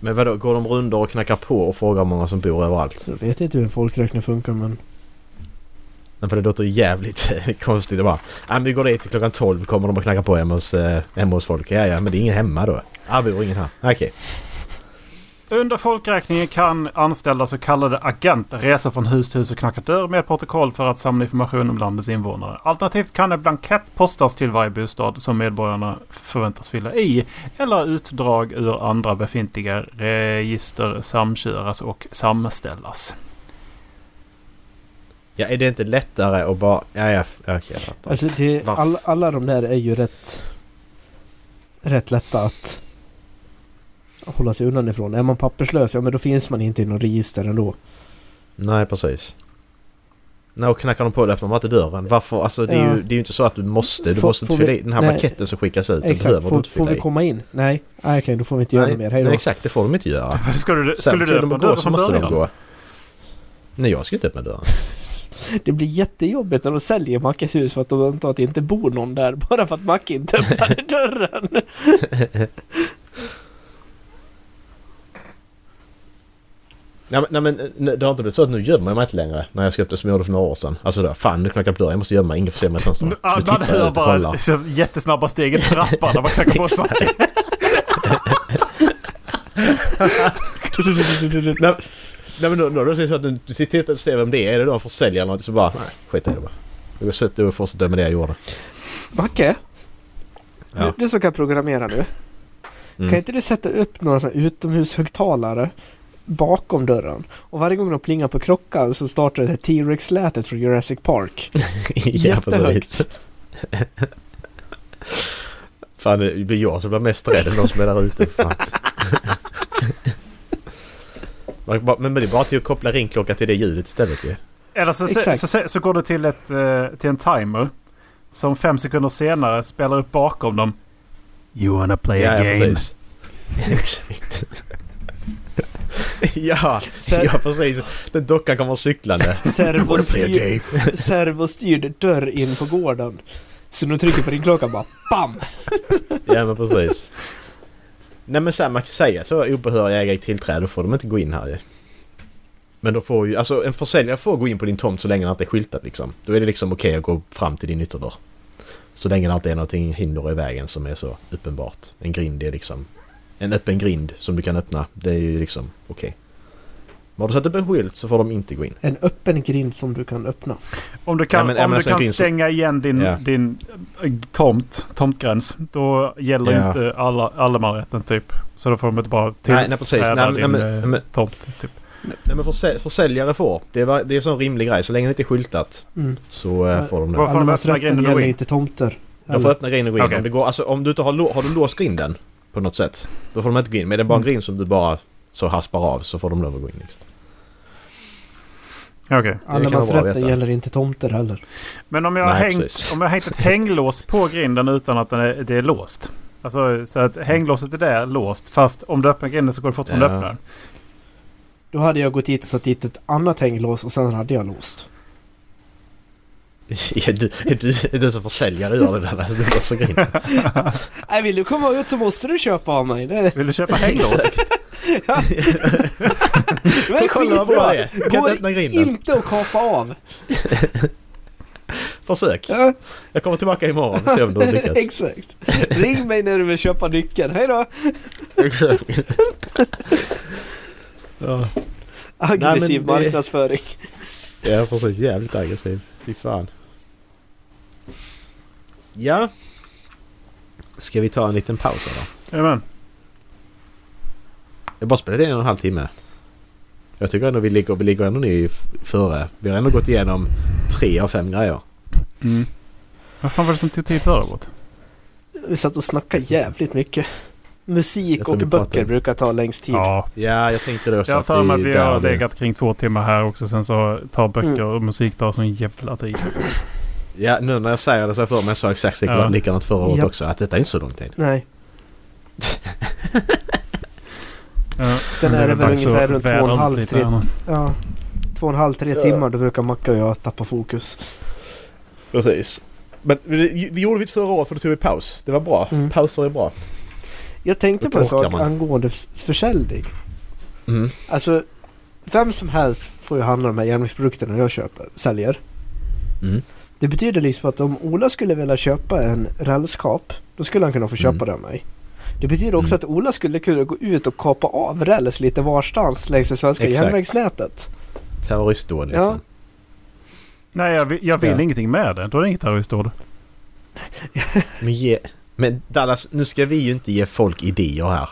Men vadå, går de rundor och knackar på och frågar hur många som bor överallt? Jag vet inte hur en folkräkning funkar men... Nej, För det låter jävligt konstigt. Det bara, men vi går dit till klockan 12 kommer de och knackar på hemma hos, eh, hemma hos folk. Ja, ja, men det är ingen hemma då. Ja, bor ingen här. Okej. Under folkräkningen kan anställda så kallade agenter resa från hus till hus och knacka dörr med protokoll för att samla information om landets invånare. Alternativt kan en blankett postas till varje bostad som medborgarna förväntas fylla i. Eller utdrag ur andra befintliga register samköras och samställas. Ja, är det inte lättare att bara... Ja, ja, okej, jag fattar. Alltså det, all, alla de där är ju rätt... Rätt lätta att hålla sig undan ifrån. Är man papperslös, ja men då finns man inte i någon register ändå. Nej, precis. Nej, och knackar de på det öppnar man inte dörren. Varför? Alltså det är, Ja. ju, det är ju inte så att du måste. Du Får- måste får inte fylla i den här nej. blanketten som skickas ut. Exakt. Får, inte får vi komma in? Nej. Nej okej, då får vi inte göra Nej, något mer. Hej då. nej, exakt. Det får de inte göra. Skulle du, Sen skulle du öppna dörren så från måste de gå. Nej, jag ska inte öppna dörren. Det blir jättejobbigt när de säljer Mackes hus för att de antar att det inte bor någon där bara för att Macke inte öppnade dörren. Nej nej, men nej, det har inte blivit så att nu gömmer jag mig inte längre när jag ska upp det som jag gjorde för några år sedan. Alltså då, fan nu knackar jag på dörren, jag måste gömma mig, ingen får se mig i Så Man jag hör bara liksom, jättesnabba steg i trappan när man knackar på saker. nej, nej men då, då, då är det så att du, tittar och ser vem det är. Är det då en försäljare eller något så bara, nej skit i det bara. Du sätter och fortsätter med det jag gjorde. Macke? Ja. Du som kan programmera nu. Mm. Kan inte du sätta upp några såna utomhushögtalare bakom dörren? Och varje gång de plingar på klockan så startar det här T-Rex-lätet från Jurassic Park. ja, Jättehögt. Fan det blir jag som blir mest rädd än de som är där ute. Men det är bara till att koppla ringklocka till det ljudet istället ju. Eller så, så, så, så går det till, ett, eh, till en timer. Som fem sekunder senare spelar upp bakom dem. You wanna play Ja, a ja game? precis. Ja, Ser- ja precis. Den dockan kommer cyklande. Servostyrd, servostyrd dörr in på gården. Så du trycker på din klocka bara BAM! Ja men precis. Nej men sen man kan säga så obehöriga ägare i tillträde då får de inte gå in här ju. Men då får ju, alltså en försäljare får gå in på din tomt så länge det inte är skyltat liksom. Då är det liksom okej att gå fram till din ytterdörr. Så länge det inte är någonting hinder i vägen som är så uppenbart. En grind är liksom... En öppen grind som du kan öppna, det är ju liksom okej. Men har du satt upp en skylt så får de inte gå in. En öppen grind som du kan öppna. Om du kan, Ja, men- om men du alltså, kan finns- stänga igen din, Ja. din eh, tomt, tomtgräns. Då gäller Ja. inte alla, allemansrätten typ. Så då får de inte bara till Nej, nej precis. Nej, nej, din men, eh, men, tomt. Typ. nej, men försä- försäljare får. Det, var, det är en sån rimlig grej. Så länge det inte är skyltat Mm. så Ja. får de det. Varför får de öppna grinden och gå gäller in? inte tomter. De får öppna grinden och gå in. Okej. Om, det går, alltså, om du inte har, har du låst grinden på något sätt. Då får de inte gå in. Men det är bara en Mm. grind som du bara så haspar av så får de lov att gå in. Liksom. Att Allemansrätten gäller inte tomter heller. Men om jag, har Nej, hängt, precis. om jag har hängt ett hänglås på grinden utan att den är, det är låst. Alltså så att hänglåset är där låst. Fast om du öppnar grinden så går det fortfarande att Ja. öppna den. Då hade jag gått dit och satt dit ett annat hänglås och sen hade jag låst. Är, du, är, du, är du som försäljare gör det där? Alltså, du låser grinden. Nej, vill du komma ut så måste du köpa av mig. Det, Vill du köpa hänglås? det är Kolla vad bra det är. Kan Går öppna grinden? inte att kapa av. Försök. Ja, Jag kommer tillbaka imorgon och se om du har lyckats. exakt. Ring mig när du vill köpa nyckeln. Hej då! Exakt. ja. Aggressiv Nej, men det- marknadsföring. Ja, precis. Jävligt aggressiv. Fy fan. Ja. Ska vi ta en liten paus eller? Jajamän. Jag har bara spelat in en och en halv timme. Jag tycker ändå vi ligger, vi ligger ändå nu före. Vi har ändå gått igenom tre av fem grejer. Mm. Vad fan var det som tog tid förra året? Vi satt och snackade jävligt mycket. Musik och böcker brukar ta längst tid. Ja. Ja, jag tänkte det också. Jag har för mig att vi där har legat kring två timmar här också. Sen så tar böcker Mm. och musik tar sån jävla tid. Ja, nu när jag säger det så har jag för mig jag sa exakt Ja. likadant förra året Ja. också. Att detta är inte så lång tid. Nej. Ja. Sen är det väl ungefär runt två och en halv, tre, ja, två och en halv, tre timmar. Då brukar Macka och jag tappa fokus. Precis. Men det, gjorde vi förra året för då tog vi paus. Det var bra. Mm. Pauser är bra. Jag tänkte på en sak man. angående försäljning. Mm. Alltså, vem som helst får ju handla de här järnvägsprodukterna jag köper, säljer. Mm. Det betyder liksom att om Ola skulle vilja köpa en rälskap, då skulle han kunna få köpa Mm. det av mig. Det betyder också Mm. att Ola skulle kunna gå ut och kapa av räls lite varstans längs det svenska Exakt. järnvägsnätet. Terroristdåd liksom. Ja. Nej, jag vill, jag vill Ja. ingenting med det. Då är det inget terroristdåd. Men, ge, men Dallas, nu ska vi ju inte ge folk idéer här.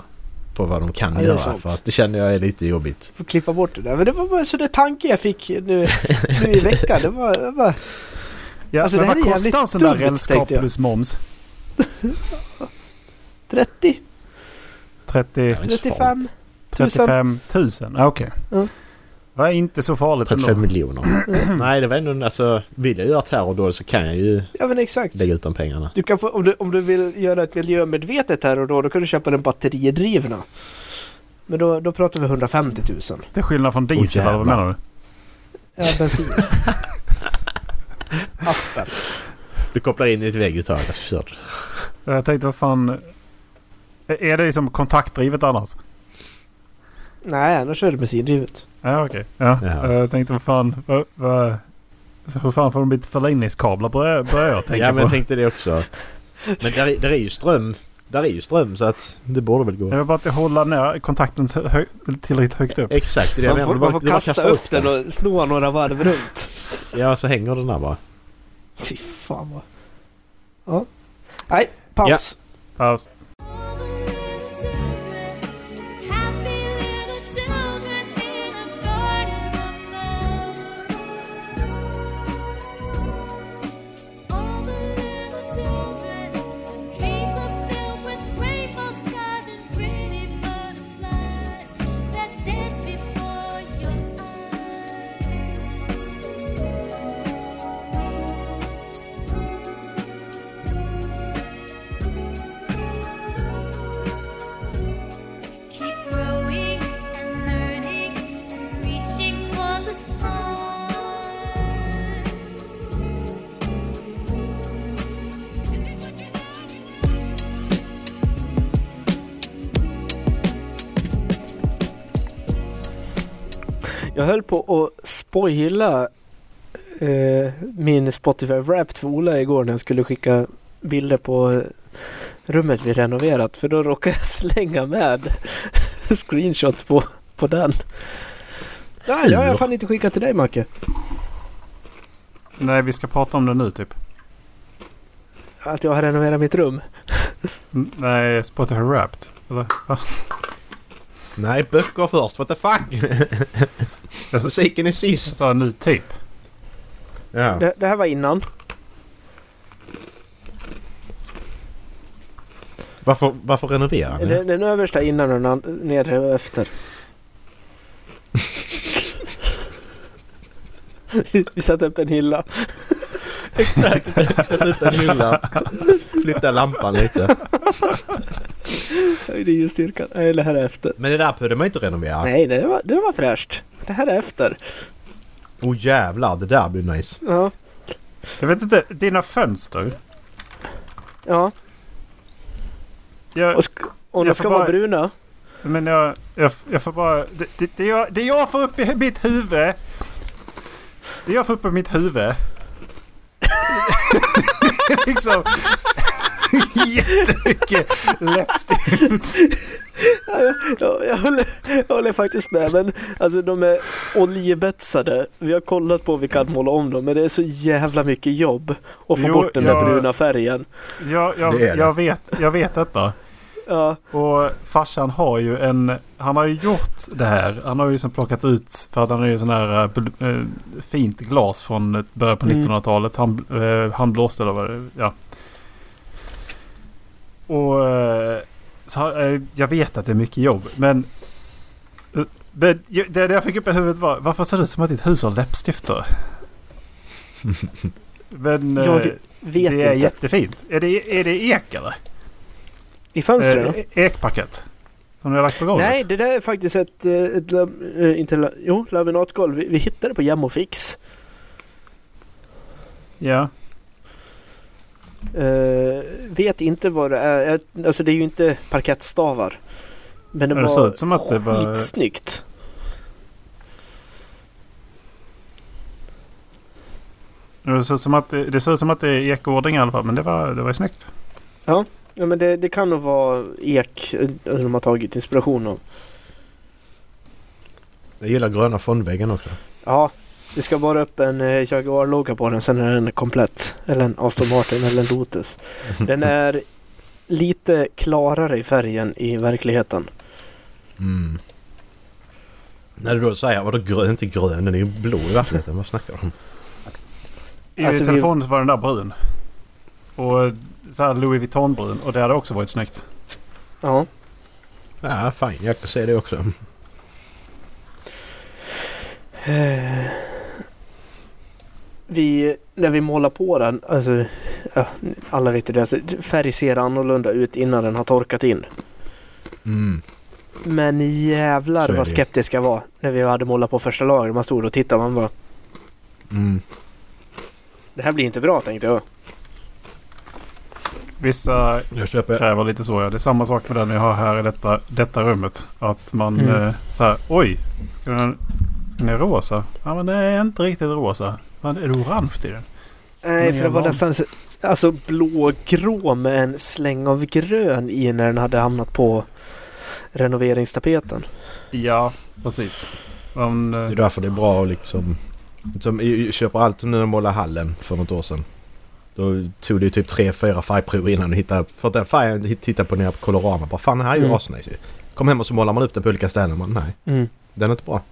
På vad de kan Ja, göra. sant. För att det känner jag är lite jobbigt. Får klippa bort det där. Men det var bara så det tanke jag fick nu, nu i veckan. Det var, det var Ja, Alltså, men det här vad är kostar en sån där rälskap plus moms? 30, 30, Det är inte så 35 farligt. tusen. 35 000? Ah, Okej. Ja. Det är inte så farligt 35 ändå. miljoner. Nej, det var ändå... Alltså, vill jag göra terrordåd så kan jag ju Ja men exakt. lägga ut de pengarna. Du kan få, om, du, om du vill göra ett miljömedvetet här och då, då kan du köpa den batteridrivna. Men då, då pratar vi 150 000. Det är skillnad från diesel, eller vad menar du? Ja, bensin. Aspen. Du kopplar in i ett vägguttag och så kör du. Jag tänkte, vad fan... Är det liksom kontaktdrivet annars? Nej, annars är det bensindrivet. Ja, okej. Ja. Ja. Jag tänkte, vad fan... Vad, vad, hur fan får de lite förlängningskablar börjar, jag tänka Ja, men på. jag tänkte det också. Men där, är- där är ju ström. Där är ju ström så att det borde väl gå. Jag vill bara inte hålla ner kontakten hö tillräckligt högt upp. Exakt, det är det Man får, man får kasta kastar upp den och snå några varv runt. Ja, så hänger den där bara. Fy fan vad... Ja. Nej, paus. Paus. Jag höll på att spoila eh, min Spotify Wrapped för Ola igår när jag skulle skicka bilder på rummet vi renoverat. För då råkade jag slänga med screenshot på, på den. Ja, jag har fan inte skickat till dig Macke. Nej, vi ska prata om det nu typ. Att jag har renoverat mitt rum. Nej, Spotify Wrapped. Eller? Nej, böcker först. What the fuck? Jag sa- Musiken är jag sist. sa nu typ. Ja. Det, det här var innan. Varför, varför renoverar ni? Den, den översta innan och den nedre efter. Vi satte upp en hylla. Exakt. Sätt ut en hylla. Flytta lampan lite. Höjde ljusstyrkan. Nej, det här är efter. Men det där behövde man inte renovera. Nej, det var, det var fräscht. Det här är efter. Oh jävlar, det där blir nice. Ja. Jag vet inte, dina fönster. Ja. Jag, Och, sk- och de ska får vara bara- bruna. men jag, jag, jag får bara... Det, det, det, jag, det jag får upp i mitt huvud. Det jag får upp i mitt huvud. liksom... Jättemycket läppstift. Ja, jag, jag, jag, håller, jag håller faktiskt med. Men alltså de är oljebetsade. Vi har kollat på om vi kan måla om dem. Men det är så jävla mycket jobb att få Jo, bort den där bruna färgen. Jag, jag, Det är det. jag, vet, jag vet detta. Ja. Och farsan har ju en... Han har ju gjort det här. Han har ju liksom plockat ut... För att han är ju sån här äh, äh, fint glas från början på Mm. 1900-talet. Han, äh, han blåste eller vad det Ja. Och... Äh, så, äh, jag vet att det är mycket jobb. Men... ju- det, det jag fick upp i huvudet var... Varför ser det ut som att ditt hus har läppstift för? Men... Jag vet det är inte. jättefint. Är det, är det ek eller? I fönstren? Eh, ekpaket. Som du har lagt på golvet? Nej, det där är faktiskt ett, eh, ett eh, inte, jo, laminatgolv. Vi, vi hittade det på Jamofix. Ja. Uh, vet inte vad det är. Alltså det är ju inte parkettstavar. Men det Men det var såg ut som att det var- skitsnyggt. Det ser ut som att det, det, ut som att det är ekordning i alla fall. Men det var, det var ju snyggt. Ja, men det, det kan nog vara ek eh, de har tagit inspiration av. Jag gillar gröna fondväggen också. Ja, det ska bara upp en eh, Jaguar-logga på den. Sen är den komplett. Eller en Aston Martin eller en Lotus. Den är lite klarare i färgen i verkligheten. Mm. När du då säger vadå grön? Inte grön, den är ju blå i verkligheten. Vad snackar du om? I Alltså, vi- telefonen så var den där brun. Och så här Louis Vuitton-brun. Och det hade också varit snyggt. Ja. Ja, fine. Jag kan se det också. Vi, när vi målar på den, alltså, ja, alla vet ju det, alltså, färg ser annorlunda ut innan den har torkat in. Mm. Men jävlar vad det. skeptisk jag var när vi hade målat på första lagret. Man stod och tittade man bara, Mm. det här blir inte bra tänkte jag. Vissa Jag köper... kräver lite så. Ja. Det är samma sak med den jag har här i detta, detta rummet. Att man Mm. eh, så här. Oj! Ska den, ska den är rosa? Ja men det är inte riktigt rosa. Men är det orange i den? Nej, för det var nästan så- alltså blågrå med en släng av grön i när den hade hamnat på renoveringstapeten. Ja, precis. Men, eh, Det är därför det är bra att liksom... Som, jag köper allt när jag målade hallen för något år sedan. Då tog det ju typ tre, fyra färgprover innan du hittade... För att den färgen tittade på nere på Colorama. Bara fan den här är ju Mm. asnice. Kom hem och så målar man upp den på olika ställen. Man, nej, Mm. den är inte bra.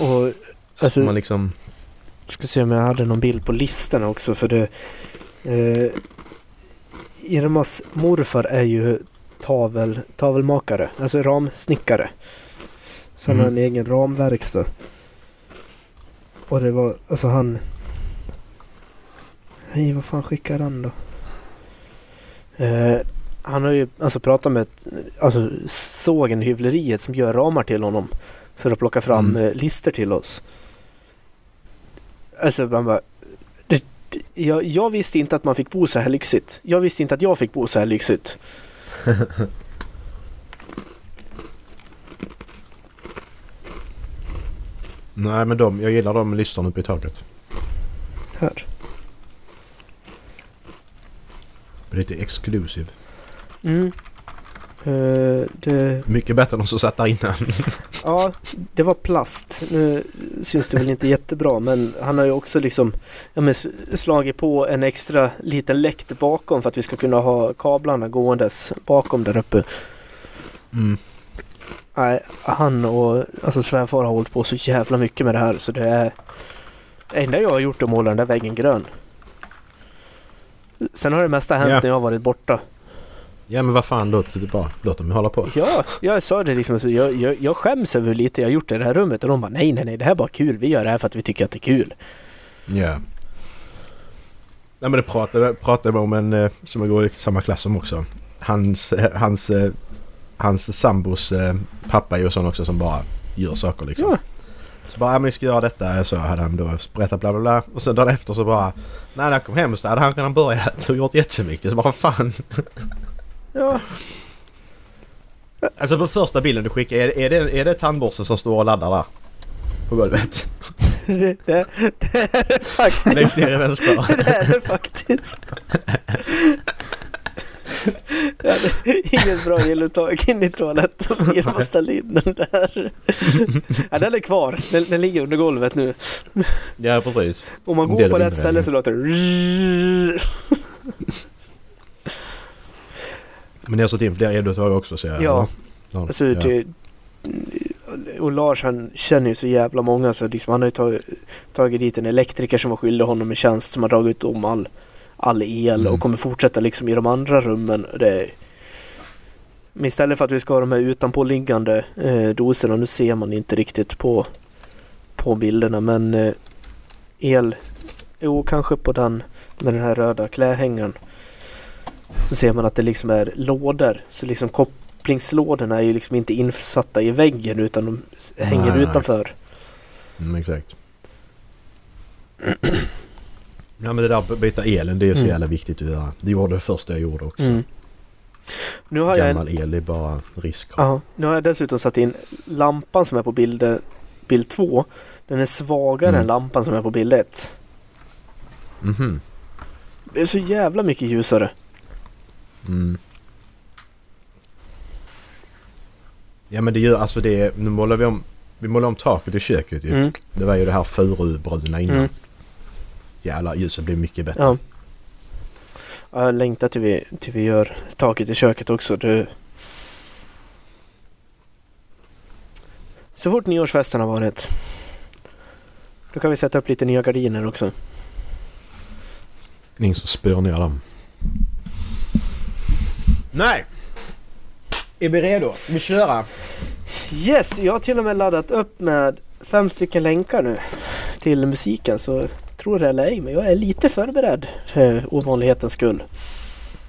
Och Så Alltså- man liksom... ska se om jag hade någon bild på listorna också för det... Eh, Irmas morfar är ju tavel, tavelmakare, alltså ramsnickare. Så han Mm. har en egen ramverkstad. Och det var, alltså han... Nej, vad fan skickar han då? Eh, han har ju alltså pratat med alltså, sågen hyvleriet som gör ramar till honom. För att plocka fram Mm. eh, lister till oss. Alltså man bara... Det, det, jag, jag visste inte att man fick bo så här lyxigt. Jag visste inte att jag fick bo så här lyxigt. Nej men de, jag gillar de listan uppe i taket. Här. Lite exclusive. Mm. Eh, det, Mycket bättre än de som satt där innan. ja, det var plast. Nu syns det väl inte jättebra men han har ju också liksom ja, men, slagit på en extra liten läkt bakom för att vi ska kunna ha kablarna gåendes bakom där uppe. Mm. Nej, han och alltså svärfar har hållit på så jävla mycket med det här så det är... Det enda jag har gjort är att måla den där väggen grön. Sen har det mesta hänt Ja. när jag har varit borta. Ja men vad fan låt bara. Låt dem hålla på. Ja, jag sa det liksom. Så jag, jag, jag skäms över hur lite jag har gjort i det här rummet och de bara nej, nej, nej, det här är bara kul. Vi gör det här för att vi tycker att det är kul. Ja. Nej men det pratade, pratade om en eh, som jag går i samma klass som också. Hans, eh, hans, eh, hans sambos pappa är ju sån också som bara gör saker liksom. Ja. Så bara, ja men vi ska göra detta. Så hade han då berättat bla bla bla. Och sen dagen efter så bara, nej när jag kom hem så hade han redan börjat och gjort jättemycket. Så bara fan. Ja, Alltså på första bilden du skickar, är, är, det, är det tandborsten som står och laddar där? På golvet? det, det, det är det faktiskt. Längst ner i vänster. Det är det faktiskt. Jag hade inget bra gilluttag in i toaletten så genom att ställa in den där. Ja, den är kvar. Den, den ligger under golvet nu. Ja precis. Om man Det går är på rätt ställe det. så låter det... Men ni har satt in fler eluttag också ser jag. Ja. Ja. Alltså, ja. det, och Lars han känner ju så jävla många så liksom, han har ju tagit, tagit dit en elektriker som var skyldig honom en tjänst som har dragit om all, all el Mm. och kommer fortsätta liksom i de andra rummen. Det, men istället för att vi ska ha de här utanpåliggande eh, doserna, nu ser man inte riktigt på, på bilderna men eh, el, jo kanske på den med den här röda klädhängaren så ser man att det liksom är lådor. Så liksom kopplingslådorna är ju liksom inte insatta i väggen utan de hänger Nej, nej. utanför. Mm, exakt. Ja men det där att byta elen det är ju så Mm. jävla viktigt att göra. Det gjorde det första jag gjorde också. Mm. Nu har jag en, Gammal el är bara risk. ja, nu har jag dessutom satt in lampan som är på bild, bild 2. Den är svagare Mm. än lampan som är på bild 1. Mhm. Det är så jävla mycket ljusare. Mm. Ja men det gör alltså det. Nu målar vi om. Vi målar om taket i köket ju. Mm. Det var ju det här furubruna innan. Mm. Jävlar ljuset blir mycket bättre. Ja. Ja, Jag längtar till vi, till vi gör taket i köket också. Det... Så fort nyårsfesten har varit. Då kan vi sätta upp lite nya gardiner också. Ingen som spör ner dem. Nej! Är vi redo? Vi köra? Yes, jag har till och med laddat upp med fem stycken länkar nu till musiken. Så tror det eller ej, men jag är lite förberedd för ovanlighetens skull.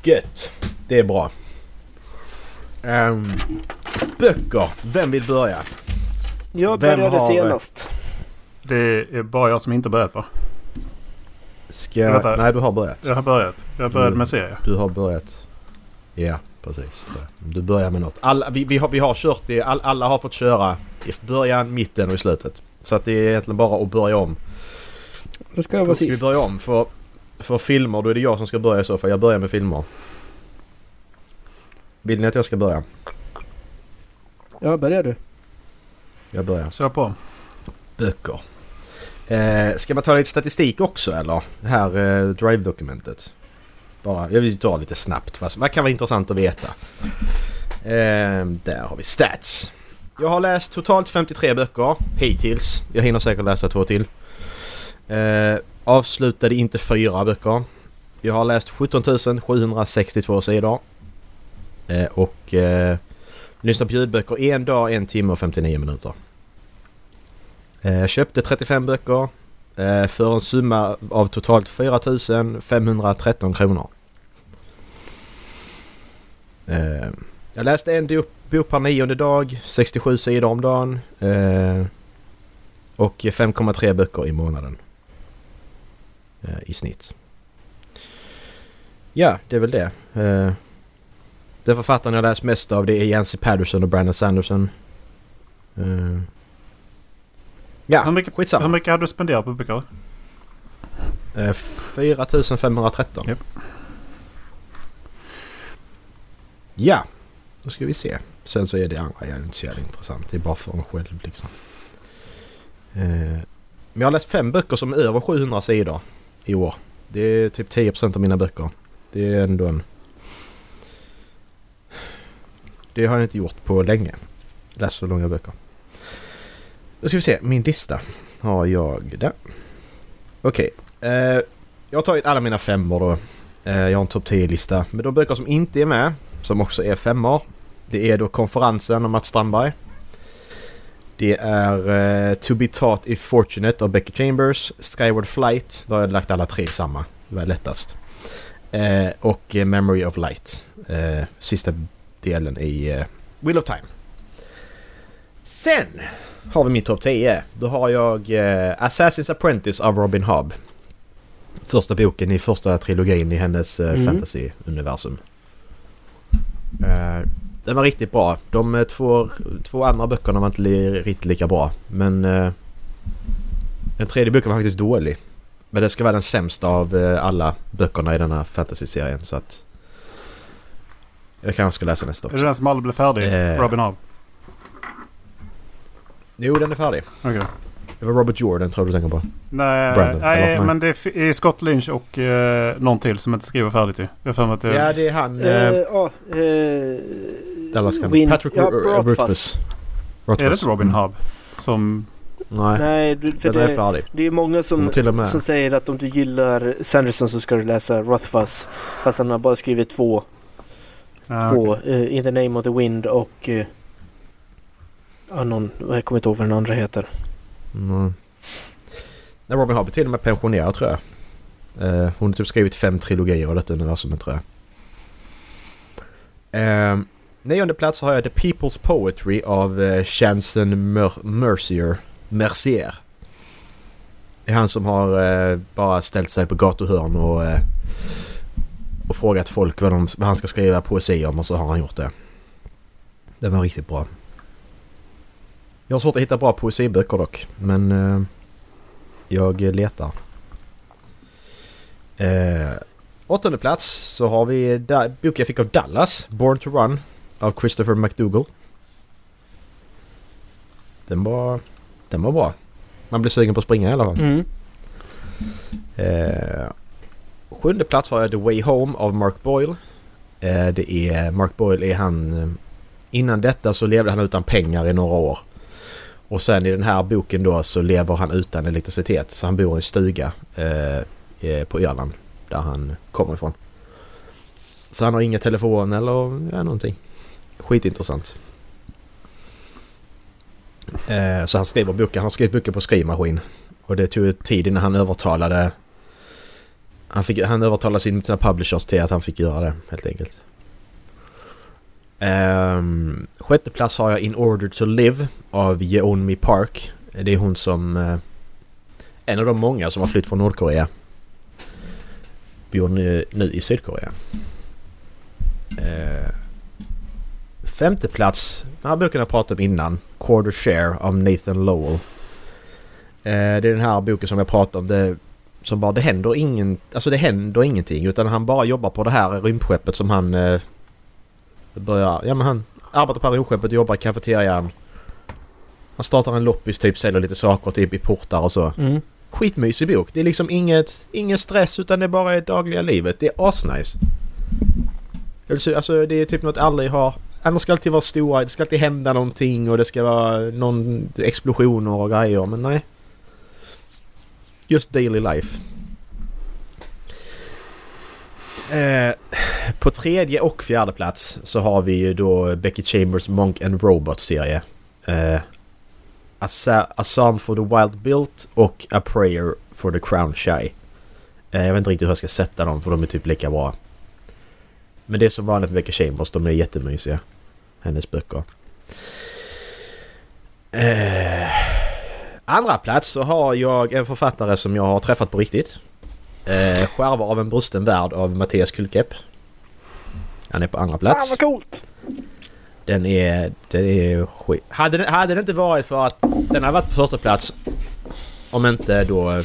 Gött. Det är bra. Ehm, böcker. Vem vill börja? Jag började har- senast. Det är bara jag som inte börjat va? Ska... Nej, du har börjat. Jag har börjat. Jag började Mm. med serie. Du har börjat. Ja, precis. Du börjar med något. Alla, vi, vi, har, vi har kört det. All, alla har fått köra i början, mitten och i slutet. Så att det är egentligen bara att börja om. Då ska jag vara ska vi sist. börja om. För, för filmer, då är det jag som ska börja i så fall. Jag börjar med filmer. Vill ni att jag ska börja? Ja, börjar du. Jag börjar. Kör på. Böcker. Eh, ska man ta lite statistik också eller? Det här eh, Drive-dokumentet. Bara, jag vill ta lite snabbt. Vad, vad kan vara intressant att veta? Eh, där har vi stats. Jag har läst totalt 53 böcker hittills. Jag hinner säkert läsa två till. Eh, avslutade inte fyra böcker. Jag har läst 17 762 sidor. Eh, och eh, lyssnat på ljudböcker en dag, en timme och 59 minuter. Eh, Jag köpte 35 böcker Eh, för en summa av totalt 4 513 kronor. Eh, jag läste en bok per nionde dag, 67 sidor om dagen. Eh, och 5,3 böcker i månaden. I snitt. Ja, det är väl det. Den författaren jag läst mest av det är Jancy Patterson och Brandon Sanderson. Ja, Hur mycket, skitsamma. hur mycket hade du spenderat på böcker? Eh, 4513. Japp. Ja, då ska vi se. Sen så är det andra jag inte så intressant. Det är bara för en själv liksom. Eh, Men jag har läst fem böcker som är över 700 sidor i år. Det är typ 10% av mina böcker. Det är ändå en... Det har jag inte gjort på länge. Läst så långa böcker. Då ska vi se. Min lista har jag där. Okej. Eh, jag har tagit alla mina femmor då. Eh, jag har en topp 10-lista. Men de böcker som inte är med, som också är femmor. Det är då Konferensen av Mats Strandberg. Det är uh, To Be Taught If Fortunate av Becky Chambers. Skyward Flight. Då har jag lagt alla tre samma. Det var lättast. Uh, och Memory of Light. Uh, sista delen i eh, Wheel of Time. Sen har vi min topp 10. Då har jag eh, Assassin's Apprentice av Robin Hobb. Första boken i första trilogin i hennes eh, Mm. fantasy-universum. Eh, den var riktigt bra. De eh, två, två andra böckerna var inte li, riktigt lika bra. Men eh, den tredje boken var faktiskt dålig. Men det ska vara den sämsta av eh, alla böckerna i den här fantasy-serien. Så att... Jag kanske ska läsa nästa Är det också. den som aldrig blev färdig? Eh. Robin Hobb? Jo, den är färdig. Okej. Det var Robert Jordan tror jag du tänker på. Nej, Brandon, nej, men det är är Scott Lynch och uh, någon till som inte skriver färdigt ju. Jag för mig att det... Ja, det är han... Eh, Eh, eh, Dallas kan... Win- Patrick ja, Ru- Rothfuss. Rothfuss. är det inte Robin Hobb? Som... Nej, Nej, du, för den är det, färdig. det är många som, har till och med... som säger att om du gillar Sanderson så ska du läsa Rothfuss. Fast han har bara skrivit två. Ja, två okej. eh, In the name of the wind och... Uh, ja, någon, jag kommer inte ihåg vad den andra heter. Mm. Nej, Robin Hobb är till och med pensionerad tror jag. Eh, hon har typ skrivit fem trilogier av detta universumet tror jag. Eh, nionde plats har jag The People's Poetry av eh, Mer- Mercier. Mercier. Det är han som har eh, bara ställt sig på gatuhörn och, eh, och frågat folk vad, de, vad han ska skriva poesi om och så har han gjort det. Det var riktigt bra. Jag har svårt att hitta bra poesiböcker dock. Men eh, jag letar. Eh, åttonde plats så har vi da- boken jag fick av Dallas. Born to Run av Christopher McDougall. Den var, den var bra. Man blir sugen på att springa i alla fall. Mm. Eh, sjunde plats har jag The Way Home av Mark Boyle. Eh, det är, Mark Boyle är han... eh, Innan detta så levde han utan pengar i några år. Och sen i den här boken då så lever han utan elektricitet. Så han bor i en stuga eh, eh på Öland Där han kommer ifrån. Så han har ingen telefon eller ja, någonting. Skitintressant. Eh, så han skriver boken. Han har skrivit böcker på skrivmaskin. Och det tog tid innan han övertalade... Han, fick, han övertalade sina publishers till att han fick göra det helt enkelt. Um, sjätte plats har jag In Order to Live av Yeonmi Park. Det är hon som... Uh, en av de många som har flytt från Nordkorea. Bor nu, nu i Sydkorea. Uh, femte plats. Den här boken jag pratade om innan. Quarter Share av Nathan Lowell. Uh, det är den här boken som jag pratade om. Det, som bara, det händer ingen... Alltså det händer ingenting. Utan han bara jobbar på det här rymdskeppet som han... Eh, Börjar... Ja men han arbetar på rymdskeppet och jobbar i kafeterian. Han startar en loppis typ, säljer lite saker typ i portar och så. Mm. Skitmysig bok. Det är liksom inget, ingen stress utan det är bara det dagliga livet. Det är asnice. Är Alltså det är typ något aldrig har... Annars ska alltid vara stora, det ska alltid hända någonting och det ska vara någon explosioner och grejer men nej. Just daily life. Eh, på tredje och fjärde plats så har vi ju då Becky Chambers Monk and Robot-serie. Eh, A, A Psalm for the Wild Built och A Prayer for the Crown Shy. Eh, jag vet inte riktigt hur jag ska sätta dem för de är typ lika bra. Men det är som vanligt med Becky Chambers, de är jättemysiga. Hennes böcker. Eh, andra plats så har jag en författare som jag har träffat på riktigt. Eh, Skärvor av en brusten värld av Mattias Kullkepp. Han är på andra Fan plats. vad coolt! Den är... Den är skit. Hade, den- hade det inte varit för att den har varit på första plats Om inte då...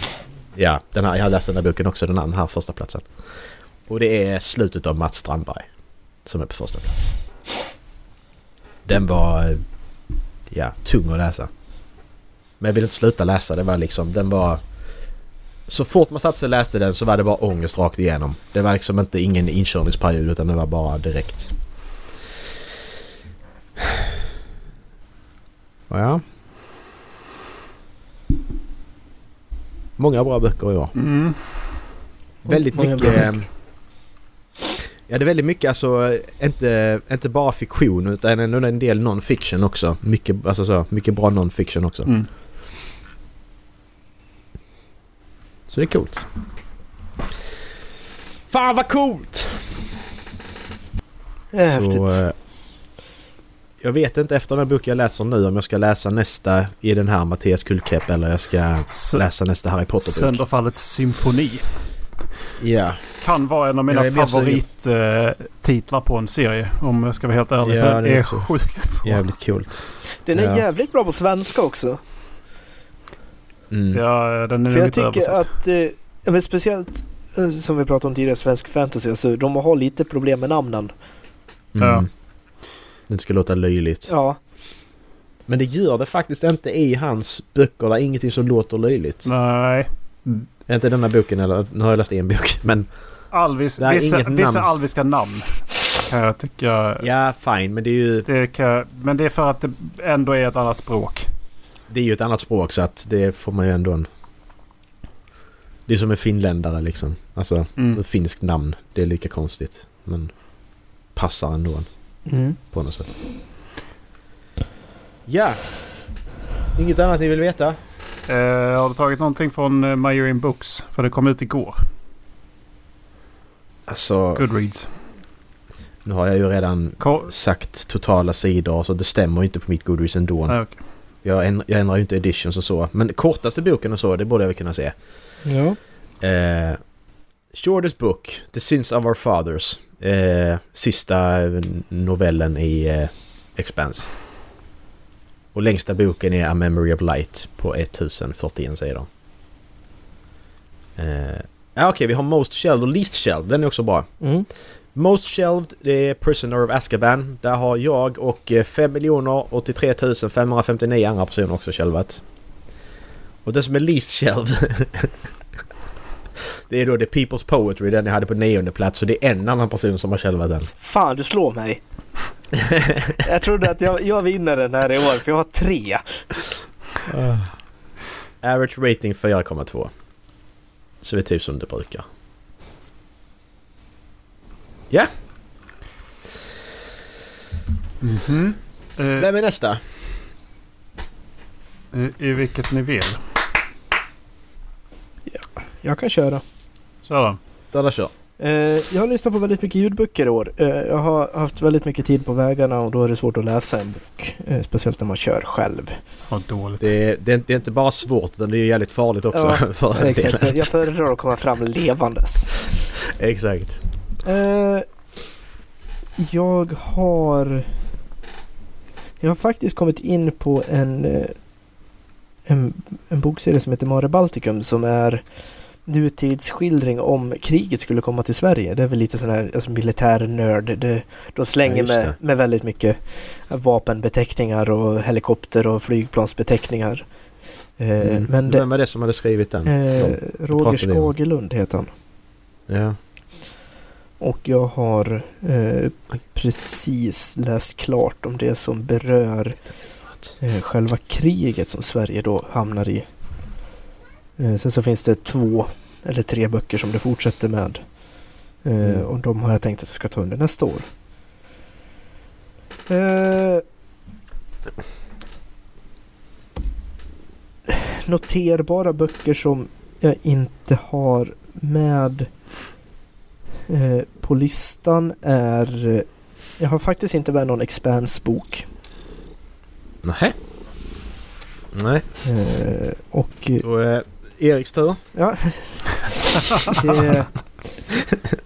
Ja, den här, jag har läst den här boken också, den här, den här första platsen. Och det är slutet av Mats Strandberg. Som är på första plats. Den var... Ja, tung att läsa. Men jag ville inte sluta läsa. Det var liksom... Den var... Så fort man satte sig och läste den så var det bara ångest rakt igenom. Det var liksom inte ingen inkörningsperiod utan det var bara direkt. Ja. Många bra böcker i år. Mm. Väldigt Många mycket... ehm, Ja det är väldigt mycket alltså inte, inte bara fiktion utan ändå en del non-fiction också. Mycket, alltså så, mycket bra non-fiction också. Mm. Så det är coolt. Fan vad coolt! Det är häftigt. Så, eh, jag vet inte efter den här boken jag läser nu om jag ska läsa nästa i den här Mattias Kullkepp eller jag ska S- läsa nästa Harry Potter-bok. Sönderfallets symfoni. Ja. Kan vara en av mina favorittitlar på en serie. Om jag ska vara helt ärlig. Ja, för det är är sjukt bra. Jävligt coolt. Den är Ja. jävligt bra på svenska också. Mm. Ja, den är För jag tycker översatt. att, eh, ja, men speciellt eh, som vi pratade om tidigare, svensk fantasy, alltså, de har lite problem med namnen. Mm. Ja. Det ska låta löjligt. Ja, Men det gör det faktiskt inte i hans böcker. Det är ingenting som låter löjligt. Nej. Inte denna boken eller... Nu har jag läst en bok men... Alvis, Det är vissa, inget vissa namn. alviska namn kan jag tycka. Ja, fine. Men det är ju... Det kan, men det är för att det ändå är ett annat språk. Det är ju ett annat språk så att det får man ju ändå en... Det är som en finländare liksom. Alltså, Mm. ett finskt namn. Det är lika konstigt. Men passar ändå en mm. på något sätt. Ja. Inget annat ni vill veta? Eh, har du tagit någonting från uh, My Year in Books? För det kom ut igår. Alltså, Goodreads. nu har jag ju redan Ko- sagt totala sidor så det stämmer inte på mitt Goodreads ändå. Nej, okej. Jag, ändrar, jag ändrar ju inte editions och så. Men kortaste boken och så, det borde jag väl kunna se. ja. Eh, shortest book, The Sins of Our Fathers. Eh, sista novellen i eh, Expanse. Och längsta boken är A Memory of Light på 1041 sidor. Eh, ja, Okej, vi har Most Shelved och Least Shelved. Den är också bra. Mm. Most Shelved, det är Prisoner of Azkaban. Där har jag och eh, 5 83 559 andra personer också shelvat. Och det som är least shelved Det är då The People's Poetry, den jag hade på nionde plats. Så det är en annan person som har shelvat den. Fan, du slår mig. jag trodde att jag, jag vinner den här i år, för jag har tre. Average rating 4,2. Så det är typ som det brukar. Ja, Mhm. Eh, vem är nästa? i, I vilket ni vill. Jag kan köra. Kör då. Dalla kör. Eh, jag har lyssnat på väldigt mycket ljudböcker i år. Eh, jag har haft väldigt mycket tid på vägarna och då är det svårt att läsa en bok. Eh, speciellt när man kör själv. Vad dåligt. Det är, det, är, det är inte bara svårt utan det är jävligt farligt också. Ja, för en Exakt. Jag föredrar att komma fram levandes. Exakt. Eh, jag har... Jag har faktiskt kommit in på en, eh, en, en bokserie som heter Mare Balticum som är nutidsskildring om kriget skulle komma till Sverige. Det är väl lite sån här alltså militärnörd. Det, de slänger Ja, med, med väldigt mycket vapenbeteckningar och helikopter och flygplansbeteckningar. Eh, Mm. Men det, Vem var det som hade skrivit den? eh, Roger. Skagerlund heter han. Ja. Och jag har eh, precis läst klart om det som berör eh, själva kriget som Sverige då hamnar i. Eh, sen så finns det två eller tre böcker som det fortsätter med. Eh, Mm. Och de har jag tänkt att jag ska ta under nästa år. Eh, noterbara böcker som jag inte har med eh, på listan är... Eh, jag har faktiskt inte med någon Expanse-bok. Nähä. Nej. Eh, och eh, Då är Eriks tur. ja, det,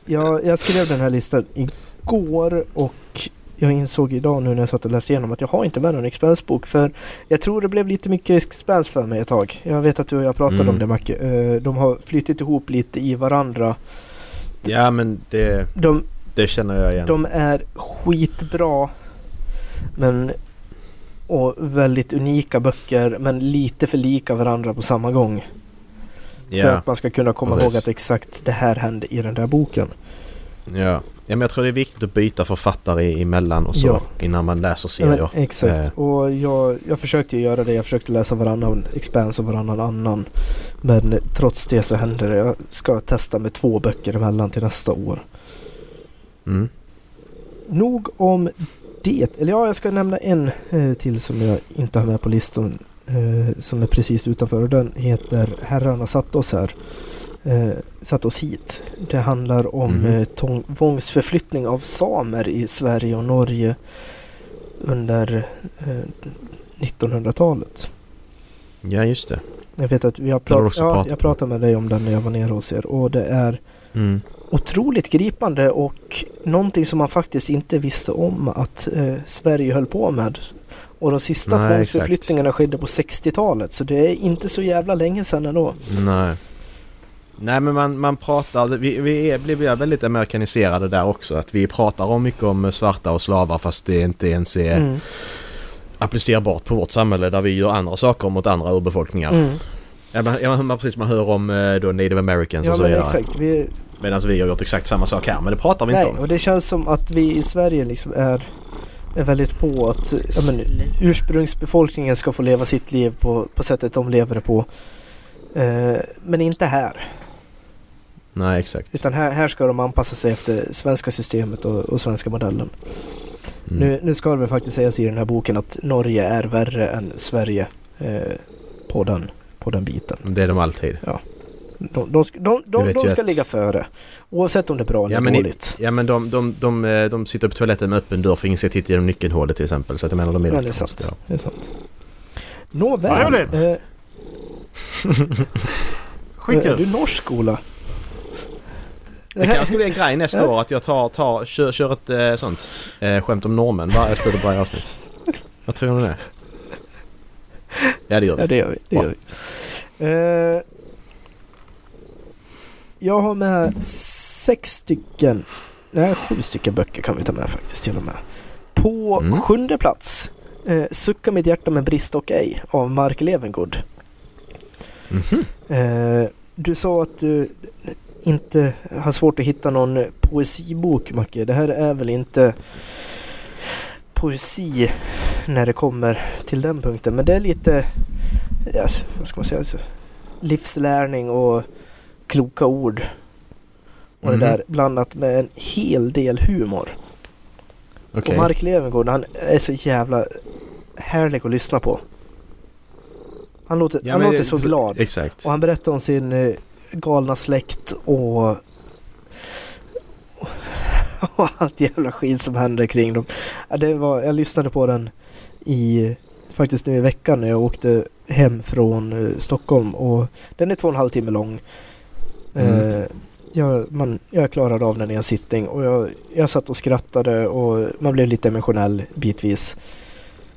jag, jag skrev den här listan igår och jag insåg idag nu när jag satt och läste igenom att jag har inte med någon Expense-bok för jag tror det blev lite mycket Expense för mig ett tag. Jag vet att du och jag pratade Mm. om det Macke. Eh, De har flyttit ihop lite i varandra. Ja men det, De, det känner jag igen. de är skitbra men och väldigt unika böcker men lite för lika varandra på samma gång. För ja, att man ska kunna komma precis. ihåg att exakt det här hände i den där boken. ja. Ja men jag tror det är viktigt att byta författare emellan och så Ja. innan man läser Ja, men, serier. exakt. Eh. Och jag, jag försökte göra det. Jag försökte läsa varannan Expanse och varannan annan. Men trots det så hände det. Jag ska testa med två böcker emellan till nästa år. Mm. Nog om det. Eller ja, jag ska nämna en eh, till som jag inte har med på listan. Eh, som är precis utanför. Och den heter Herrarna satt oss här. Eh, satt oss hit. Det handlar om Mhm. eh, tvångsförflyttning av samer i Sverige och Norge under eh, 1900-talet. Ja just det. Jag vet att vi har också ja, pratat jag pratade med dig om den när jag var nere hos er och det är Mm. otroligt gripande och någonting som man faktiskt inte visste om att eh, Sverige höll på med. Och de sista Nej, tvångsförflyttningarna skedde på 60-talet så det är inte så jävla länge sedan ändå. Nej. Nej men man, man pratar, vi, vi är, blir väldigt amerikaniserade där också. Att vi pratar om mycket om svarta och slavar fast det inte ens är Mm. applicerbart på vårt samhälle där vi gör andra saker mot andra urbefolkningar. Mm. Ja, man, ja, man, precis man hör om eh, då native americans Ja och så vidare. exakt. Vi, Medan vi har gjort exakt samma sak här men det pratar vi nej, inte om. och det känns som att vi i Sverige liksom är, är väldigt på att ja, men, ursprungsbefolkningen ska få leva sitt liv på, på sättet de lever det på. Eh, men inte här. Nej exakt. Utan här, här ska de anpassa sig efter svenska systemet och, och svenska modellen. Mm. Nu, nu ska det väl faktiskt sägas i den här boken att Norge är värre än Sverige eh, på, den, på den biten. Det är de alltid. De, de, ska- de, de, de ju ska att- ligga före. Oavsett om det är bra eller Ja, men i- dåligt. Ja men de, de, de, eh, de sitter på toaletten med öppen dörr för ingen ska titta genom nyckelhålet till exempel. Så att jag menar de är Ja, det är sant. Det är sant. Nåväl. roligt. Eh, är du norsk Ola? Det kanske blir en grej nästa Ja. år att jag tar, tar, kör, kör ett eh, sånt eh, skämt om norrmän varje slutet på varje avsnitt. Vad tror ni det? Ja det gör Ja vi. det gör vi. Det gör vi. Eh, jag har med sex stycken, nej sju stycken böcker kan vi ta med faktiskt till och med. På Mm. sjunde plats eh, Sucka mitt hjärta med brist och ej av Mark Levengood. Mhm. Eh, du sa att du inte har svårt att hitta någon poesibok Macke. Det här är väl inte poesi när det kommer till den punkten. Men det är lite, ja, vad ska man säga, så, livslärning och kloka ord. Och Mhm. det där blandat med en hel del humor. Okej. Och Mark Levengood han är så jävla härlig att lyssna på. Han låter, Ja, han låter så glad. Exakt. Och han berättar om sin eh, galna släkt och, och allt jävla skit som händer kring dem. Det var, jag lyssnade på den i faktiskt nu i veckan när jag åkte hem från eh, Stockholm och den är två och en halv timme lång. Mm. Eh, jag, man, jag klarade av den i en sittning och jag, jag satt och skrattade och man blev lite emotionell bitvis.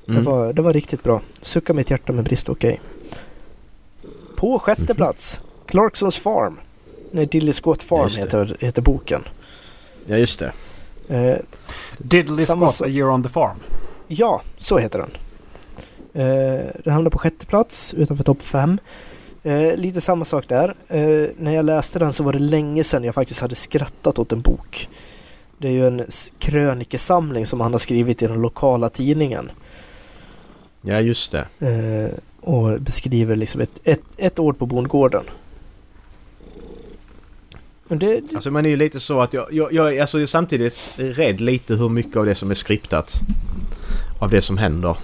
Mm. Det, var, det var riktigt bra. Sucka mitt hjärta med brist okej. På sjätte Mhm. plats, Clarksons Farm. Nej, Dilly Scott Farm heter, heter boken. Ja just det. Eh, Diddley Scott. A Year on the Farm. ja, så heter den. Eh, den hamnar på sjätte plats utanför topp fem. Eh, lite samma sak där. Eh, när jag läste den så var det länge sedan jag faktiskt hade skrattat åt en bok. Det är ju en krönikesamling som han har skrivit i den lokala tidningen. Ja just det. Eh, och beskriver liksom ett, ett, ett år på bondgården. Det, det, Alltså man är ju lite så att jag, jag, jag är alltså samtidigt rädd lite hur mycket av det som är skriptat. Av det som händer.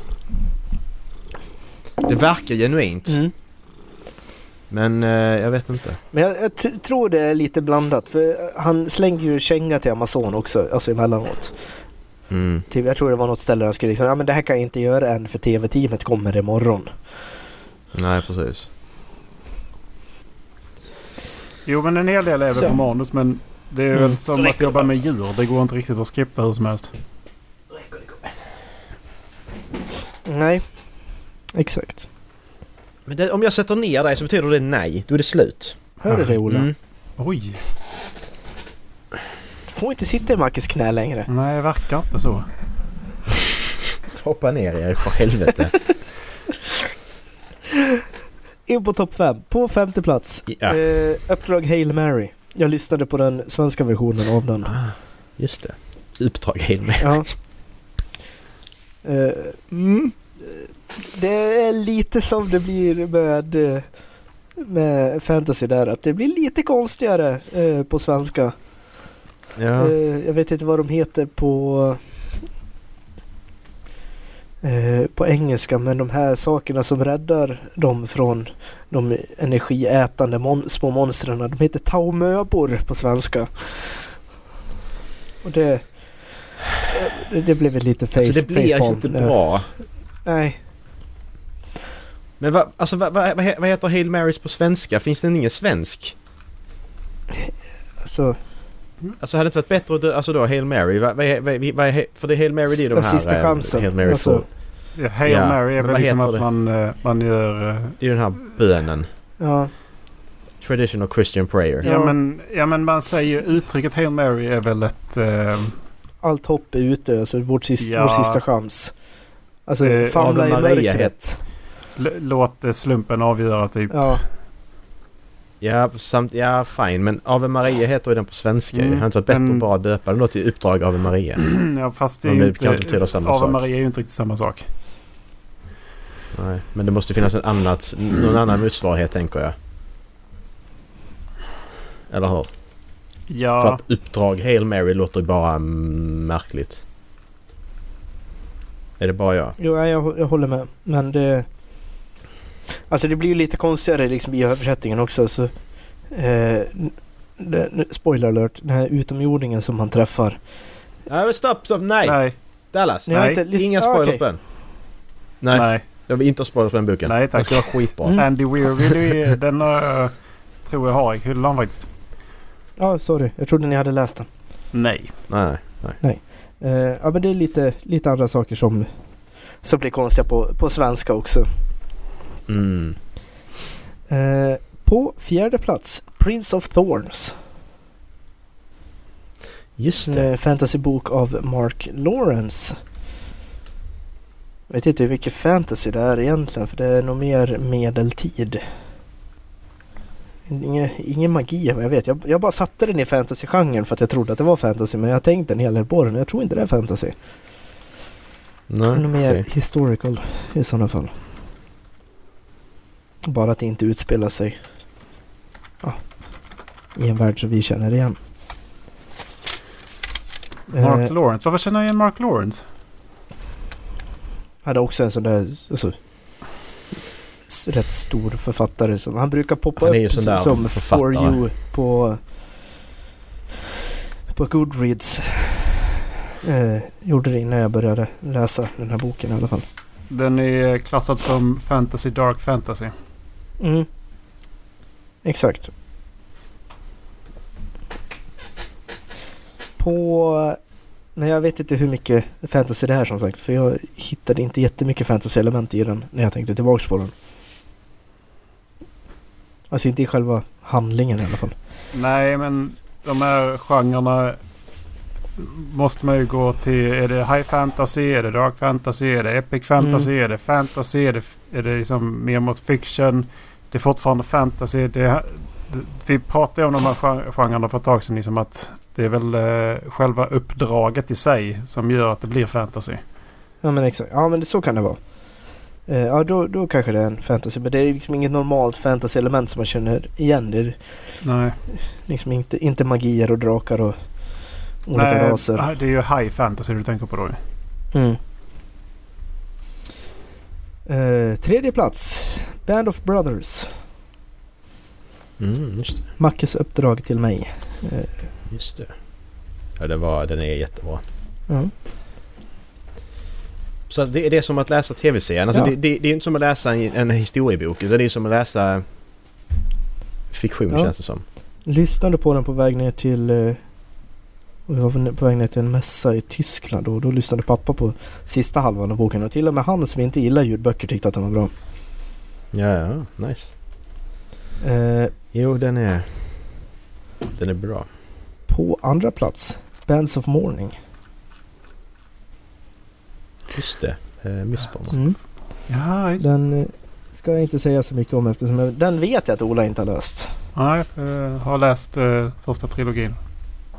Det verkar genuint. mm. Men eh, jag vet inte. Men jag, jag tror det är lite blandat. För han slänger ju känga till Amazon också, alltså emellanåt. Mm. Typ, jag tror det var något ställe där han skulle liksom, ja men det här kan jag inte göra än för tv-teamet kommer imorgon. Nej precis. Jo men en hel del är väl på manus men det är Mm. väl som att jobba med djur. Det går inte riktigt att skripta hur som helst. Nej. Exakt. Men det, om jag sätter ner dig så betyder det nej. Då är det slut. Hör du det Ola? Mm. Oj. Du får inte sitta i Marcus knä längre. Nej, det verkar inte så. Hoppa ner er för helvete. In på topp 5. På femte plats. Ja, Eh, uppdrag Hail Mary. Jag lyssnade på den svenska versionen av den. just det. Uppdrag Hail Mary. Ja. Eh, mm. Det är lite som det blir med, eh, med fantasy där. Att det blir lite konstigare eh, på svenska. Ja. Eh, jag vet inte vad de heter på eh, på engelska men de här sakerna som räddar dem från de energiätande mon- små monstren de heter taumöbor på svenska. Och det det, det blev ett lite face, Alltså det facepalm. inte bra. Nej, Men vad, alltså, vad, he- vad heter Hail Marys på svenska? Finns det ingen svensk? alltså Alltså hade det inte varit bättre att dö, alltså då Hail Mary? Vad, vad, är- vad, är- vad, för det är Hail Mary det är de här... sista eh, chansen. Hail Mary Alltså. Ja, Hail Ja, Mary är väl liksom att det? man, eh, man gör... eh, Det är den här bönen. ja, Traditional Christian prayer. Ja, Ja. men, ja men man säger uttrycket Hail Mary är väl ett... Eh, allt hopp är ute, alltså vårt sista, Ja. vår sista chans. Alltså famla i mörkret. låt slumpen avgöra typ. Ja, Ja, samt, ja fine. Men Ave Maria heter ju den på svenska Mm, mm, Hade inte varit bättre men- att bara döpa den då till Uppdrag Ave Maria? ja, fast det är Men ju det inte... betyder samma Ave sak. Maria är ju inte riktigt samma sak. Nej, men det måste finnas en annat, någon annan motsvarighet tänker jag. Eller hur? För Ja, att Uppdrag Hail Mary låter ju bara märkligt. Är det bara jag? jo, jag, jag håller med. Men det... Alltså det blir ju lite konstigare liksom i översättningen också. Så, eh, det, spoiler alert. Den här utomjordingen som han träffar. Nej men stopp, stopp, nej! nej, Dallas! Nej, inte Inga ah, spoilers okej. på den. Nej, nej. jag vill inte ha spoilers på den boken. Nej, Den tack. ska vara skitbra. Mm. Andy Weir. Den uh, tror jag har i hyllan faktiskt. Ja, sorry. Jag trodde ni hade läst den. Nej. Nej, nej. Eh, ja, men det är lite, lite andra saker som, som blir konstiga på, på svenska också. Mm. Eh, på fjärde plats, Prince of Thorns. Just En det. eh, fantasybok av Mark Lawrence. Jag vet inte hur mycket fantasy det är egentligen för det är nog mer medeltid. Ingen, ingen magi vad jag vet. Jag, jag bara satte den i fantasy-genren för att jag trodde att det var fantasy men jag har tänkt en hel del på den jag tror inte det är fantasy. Det är Nej, nog mer okej. historical i sådana fall. Bara att det inte utspelar sig ja, i en värld som vi känner igen. Mark Eh, Lawrence. Varför känner jag igen Mark Lawrence? hade också en sån där alltså, rätt stor författare som han brukar poppa Han är upp som författare. For You på på Goodreads. Eh, gjorde det innan jag började läsa den här boken i alla fall. Den är klassad som fantasy, dark fantasy. Mm. Exakt. På... Nej, jag vet inte hur mycket fantasy det är som sagt. För jag hittade inte jättemycket fantasy-element i den när jag tänkte tillbaks på den. Alltså inte i själva handlingen i alla fall. Nej, men de här genrerna måste man ju gå till. Är det high fantasy? Är det dark fantasy? Är det epic fantasy? Är det fantasy? Är det, är det liksom mer mot fiction? Det är fortfarande fantasy. Det, det, vi pratade om de här gen- genrerna för ett tag sedan. Liksom att det är väl eh, själva uppdraget i sig som gör att det blir fantasy. Ja men exakt. Ja men det, så kan det vara. Eh, ja då, då kanske det är en fantasy. Men det är liksom inget normalt fantasy-element som man känner igen. Det är Nej, liksom inte, inte magier och drakar och olika Nej raser. det är ju high fantasy du tänker på då. Mm. Eh, tredje plats. Band of Brothers. Mm, just det. Mackes uppdrag till mig. Eh, Just det. Ja, den, var, den är jättebra. ja. Så det är det som att läsa tv-serien. Alltså Ja. det, det, det är inte som att läsa en, en historiebok. Utan det är som att läsa fiktion Ja. känns det som. Lyssnade på den på väg ner till eh, vi var på väg ner till en mässa i Tyskland och då lyssnade pappa på sista halvan av boken och till och med han som inte gillar ljudböcker tyckte att den var bra. Ja, ja, nice. Eh, Jo, den är... Den är bra. på andra plats, Bands of Morning. Just det. Eh, Missbarn. Mm. Ja, just Den eh, ska jag inte säga så mycket om eftersom jag, den vet jag att Ola inte har läst. Nej, jag har läst eh, första trilogin.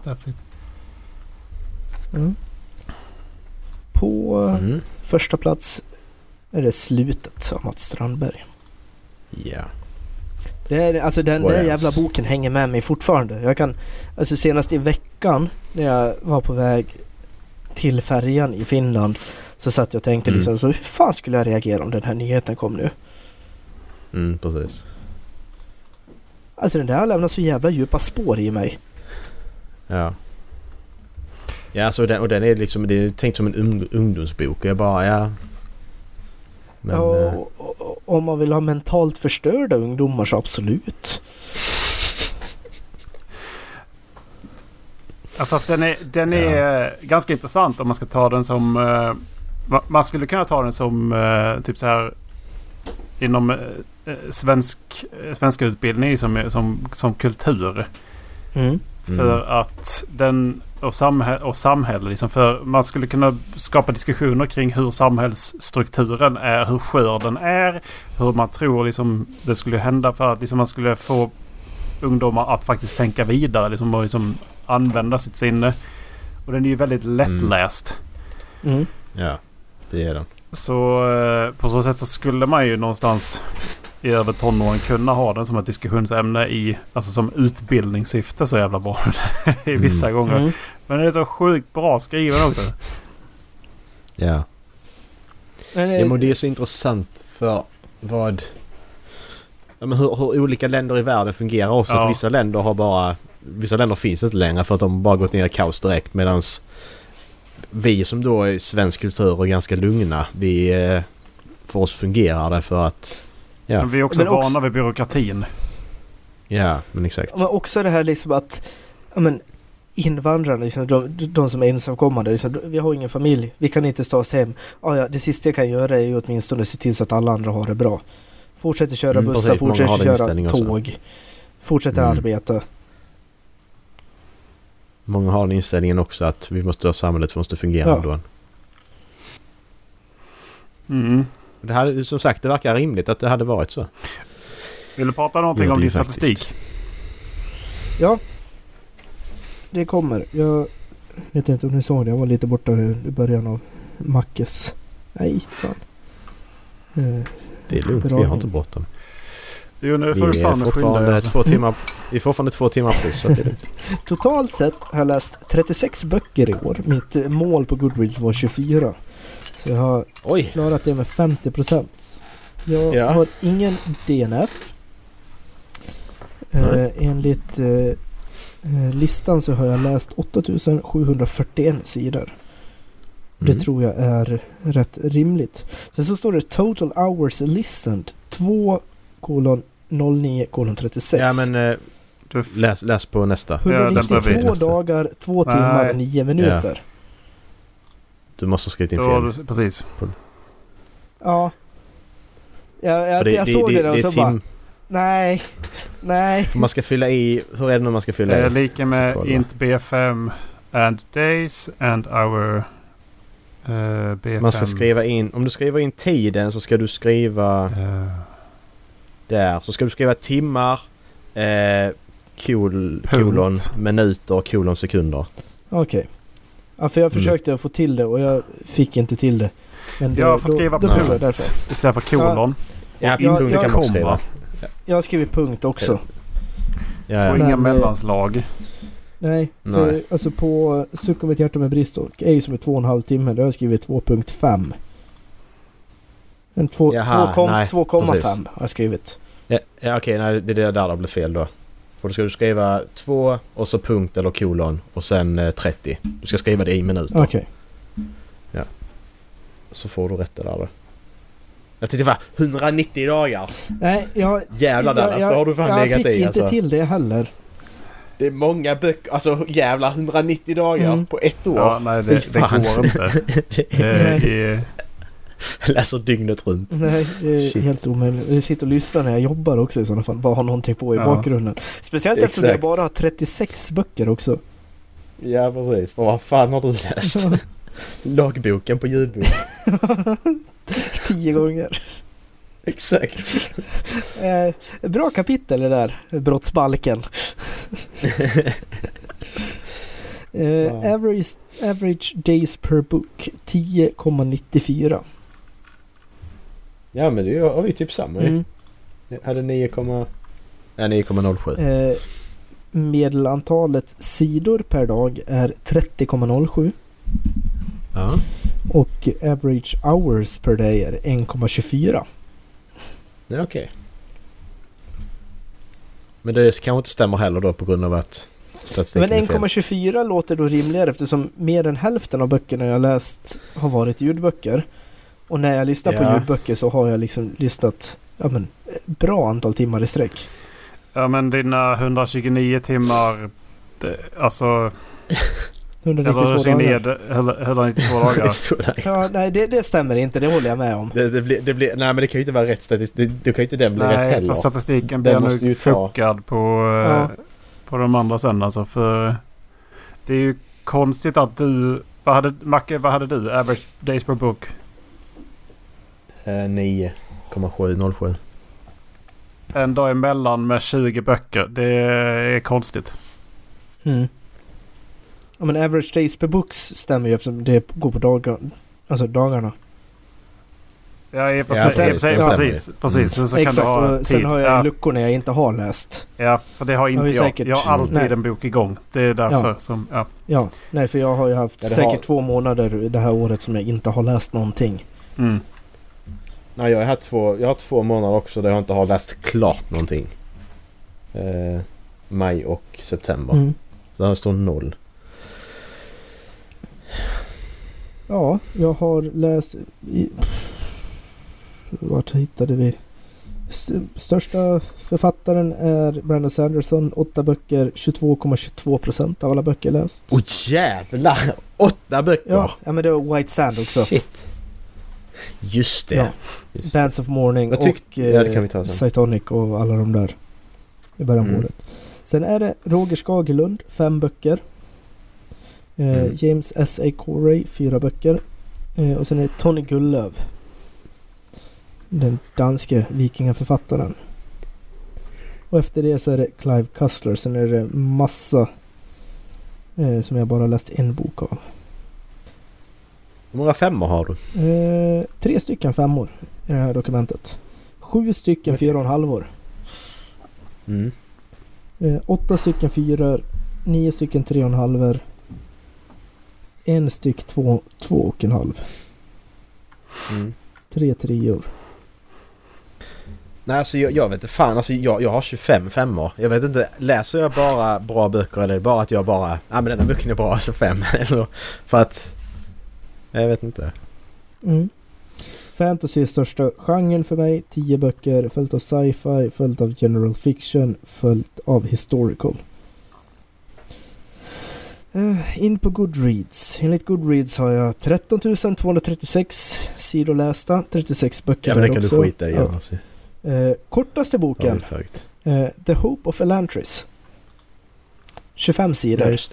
That's it. Mm. På eh, Mm. första plats är det Slutet av Mats Strandberg. Ja. Det är, alltså den What där else? jävla boken hänger med mig fortfarande. Jag kan, alltså senast i veckan när jag var på väg till färjan i Finland så satt jag och tänkte Mm. liksom så hur fan skulle jag reagera om den här nyheten kom nu? Mm, precis. Alltså den där har lämnat så jävla djupa spår i mig. Ja. Ja, alltså den, och den är liksom... Det är tänkt som en ung, ungdomsbok. Jag bara, ja... Men... ja, eh, och, och, och, om man vill ha mentalt förstörda ungdomar så absolut. Ja, fast den är, den är eh, ganska intressant om man ska ta den som... eh, ma- man skulle kunna ta den som typ så här inom svensk, svenska utbildning som, som, som kultur. Mm. För att den och, samhä och samhälle liksom för man skulle kunna skapa diskussioner kring hur samhällsstrukturen är, hur skör den är, hur man tror liksom det skulle hända för att liksom man skulle få ungdomar att faktiskt tänka vidare liksom, och liksom använda sitt sinne. Och den är ju väldigt lättläst. Mm. Ja, det är den. Så eh, på så sätt så skulle man ju någonstans i över tonåren kunna ha den som ett diskussionsämne i, alltså som utbildningssyfte så jävla bra i vissa Mm. gånger. Mm. Men den är så sjukt bra skriven också. Ja. Men, ja men det är så intressant för vad... Ja, men hur, hur olika länder i världen fungerar också. Ja. Att vissa länder har bara... Vissa länder finns inte längre för att de bara gått ner i kaos direkt medans vi som då är svensk kultur och ganska lugna, vi... eh, För oss fungerar det för att... Ja, Men vi är också Men vana också- vid byråkratin. ja men exakt. Men också det här liksom att men, invandrarna, liksom, de, de som är ensamkommande, liksom, vi har ingen familj, vi kan inte ta oss hem. Ah, ja, det sista jag kan göra är ju åtminstone se till så att alla andra har det bra. Fortsätter köra Mm, bussar, fortsätter köra tåg. Fortsätter Mm. arbeta. Många har den inställningen också att vi måste ha samhället som måste fungera Ja. ändå. Mm. Det här, som sagt, det verkar rimligt att det hade varit så. Vill du prata någonting Jo, om din faktiskt. statistik? Ja, det kommer. Jag vet inte om ni såg det, jag var lite borta i början av Mackes. Nej, fan. Eh, Det är lugnt, vi har inte bråttom. Jo, nu Vi får du är fan skynda Alltså. två timmar, vi är fortfarande två timmar plus. Så att det är lugnt. Totalt sett har jag läst 36 böcker i år. Mitt eh, mål på Goodreads var 24. Så jag har Oj! klarat det med 50 procent. Jag Ja. har ingen DNF. Eh, enligt eh, eh, listan så har jag läst 8741 sidor. Det Mm. tror jag är rätt rimligt. Sen så står det Total Hours Listened 2 kolon 09 kolon 36. Ja men eh, Du, läs, läs på nästa. Ja, den 192 bredvid. dagar, 2 timmar och 9 minuter. Du måste ha skrivit in fel. du, precis. Ja. Jag, jag, För jag såg det, det, och det så bara, tim, nej, nej. man ska fylla i... Hur är det nu man ska fylla Det är i? lika med int B5 and days and our eh, B5. Man ska skriva in... Om du skriver in tiden så ska du skriva eh, där. Så ska du skriva timmar, eh, kol, kolon, minuter, kolon, sekunder. Okej. Ja, för jag Mm. försökte få till det och jag fick inte till det. Men jag då- fått skriva då, då får jag punkt därför. istället för kolon. Ja, Ja, punkt kan man komma. skriva. Jag har skrivit punkt också. Ja, Och ja. Men, inga eh, mellanslag. Nej, för Nej. alltså på Suck om ett hjärta med brist och ej som är två och en halv timme, där har jag skrivit 2.5. En två- Jaha, två kom- nej, 2,5 precis. har jag skrivit. Ja, ja okej, nej, det är det där det har blivit fel då. För då ska du skriva två och så punkt eller kolon och sen eh, 30. Du ska skriva det i minuter. Okej. Så får du rätt det där då. Jag tänkte va? 190 dagar? Nej, jag... Jävlar jag, Dallas, då har du fan jag legat fick i inte alltså. till det heller. Det är många böcker. Alltså jävla 190 dagar Mm. på ett år. Ja, nej, det, det går inte. Det är, Läser dygnet runt. Nej, det är Shit. helt omöjligt. Jag sitter och lyssnar när jag jobbar också i sådana fall. Bara ha någonting på i Ja. bakgrunden. Speciellt eftersom jag Exakt. bara har 36 böcker också. Ja precis. Vad fan har du läst? Lagboken på ljudbok. Tio gånger. Exakt. Eh, bra kapitel det där, brottsbalken. eh, Ja. average, average days per book 10,94. Ja men det har vi typ samma ju. Mm. Jag hade 9, ja, 9,07. Eh, medelantalet sidor per dag är 30,07 Ja. och average hours per day är 1,24. Ja, okej. Men det kanske inte stämmer heller då på grund av att statistiken Men är fel. 1,24 låter då rimligare eftersom mer än hälften av böckerna jag läst har varit ljudböcker. Och när jag lyssnar på Ja. ljudböcker så har jag liksom lyssnat ja, men, ett bra antal timmar i sträck. ja, men dina 129 timmar... Det, alltså... 192 Eller 129, dagar. eller 192 dagar. Ja, nej det, det stämmer inte, det håller jag med om. Det, det, blir, det blir, nej men det kan ju inte vara rätt statistik. Det, det kan ju inte den bli rätt Nej, heller. för statistiken blir måste ju nu ta- fuckad på, eh, Ja. på de andra sen alltså. För det är ju konstigt att du... Vad hade, Macke, vad hade du? Average days per book? Eh, 9,707. En dag emellan med 20 böcker. Det är konstigt. Mm. Ja, men average days per books stämmer ju eftersom det går på dagar, alltså dagarna. Ja, i och för Ja, sig. precis. Precis. Så, så Exakt, kan du ha och sen har jag ja, luckor när jag inte har läst. ja, för det har inte jag. säkert- Jag har alltid Nej. en bok igång. Det är därför Ja. som... Ja. Ja, nej för jag har ju haft Ja, säkert har- två månader det här året som jag inte har läst någonting. Mm. Nej jag har, haft två, jag har två månader också där jag inte har läst klart någonting. Eh, maj och september. Mm. Så här står noll. Ja, jag har läst... I, vart hittade vi? St- största författaren är Brandon Sanderson. Åtta böcker, 22,22 procent av alla böcker läst. Åh jävlar! Åtta böcker! Ja, ja, men det var White Sand också. Shit! Just det. Ja. Just. Bands of Morning och eh, ja. Cytonic och alla de där. I början på Mm. året. Sen är det Roger Skagerlund, fem böcker. Eh, Mm. James S.A. Corey, fyra böcker. Eh, och sen är det Tony Gullöv. Den danske vikingaförfattaren. Och efter det så är det Clive Cussler. Sen är det massa eh, som jag bara läst en bok av. Hur många femmor har du? Eh, tre stycken femmor i det här dokumentet. Sju stycken fyra och en halvor. Mm. Eh, åtta stycken fyror, nio stycken tre och en halver. En styck två, två och en halv. Mm. Tre treor. Nej alltså jag, jag vet inte fan alltså jag, jag har 25 femmor. Jag vet inte, läser jag bara bra böcker eller är det bara att jag bara... Ja men den här boken är bra så fem eller för att... Jag vet inte. Mm. Fantasy är största genren för mig. Tio böcker, följt av sci-fi, följt av general fiction, följt av historical. Eh, in på Goodreads. Enligt Goodreads har jag 13 236 sidor lästa. 36 böcker Ja men det kan också. du skita i Ja. alltså. Kortaste boken. Överhuvudtaget. Eh, The Hope of Elantris. 25 Ja sidor. just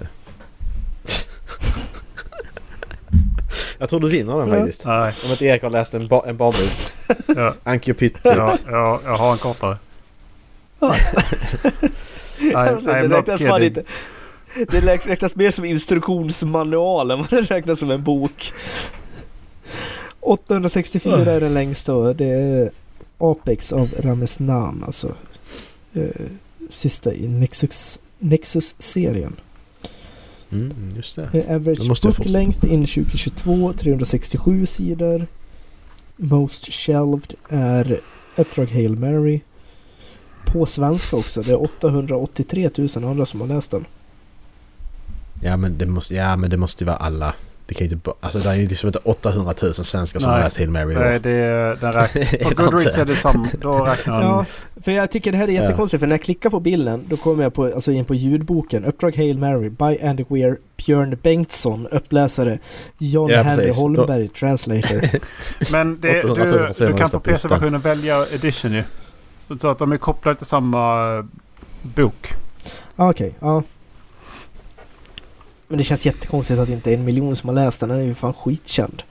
jag tror du vinner den faktiskt. Nej. Om inte Erik har läst en, ba- en barnbok. Ja, Anki och Pytt. ja, ja, jag har en kortare. I, I'm det not kidding. inte. Det räk- räknas mer som instruktionsmanual än vad det räknas som en bok. 864 är den längsta och det är Apex av Ramesnan alltså. Eh, sista i Nexus, Nexus-serien. Mm, just det. Eh, average book length in 2022 367 sidor. Most shelved är Uppdrag Hail Mary. På svenska också. Det är 883 000 andra som har läst den. Ja men det måste, ja, men det måste ju vara alla. Det kan ju inte bara... Alltså det är ju liksom inte 800 000 svenskar som har läst Hail Mary Nej, det, den räknar, Är på Goodreads inte? är det samma. Då räknar. Ja, för jag tycker det här är Ja. jättekonstigt för när jag klickar på bilden då kommer jag på, alltså in på ljudboken Uppdrag Hail Mary by Andy Weir Björn Bengtsson uppläsare John Ja, Henry. Holmberg translator. Men det, 800 000 du, du kan på. PC-versionen välja edition ju. Så att de är kopplade till samma eh, bok. Ah, Okej, ja. Men det känns jättekonstigt att det inte är en miljon som har läst den. Den är ju fan skitkänd.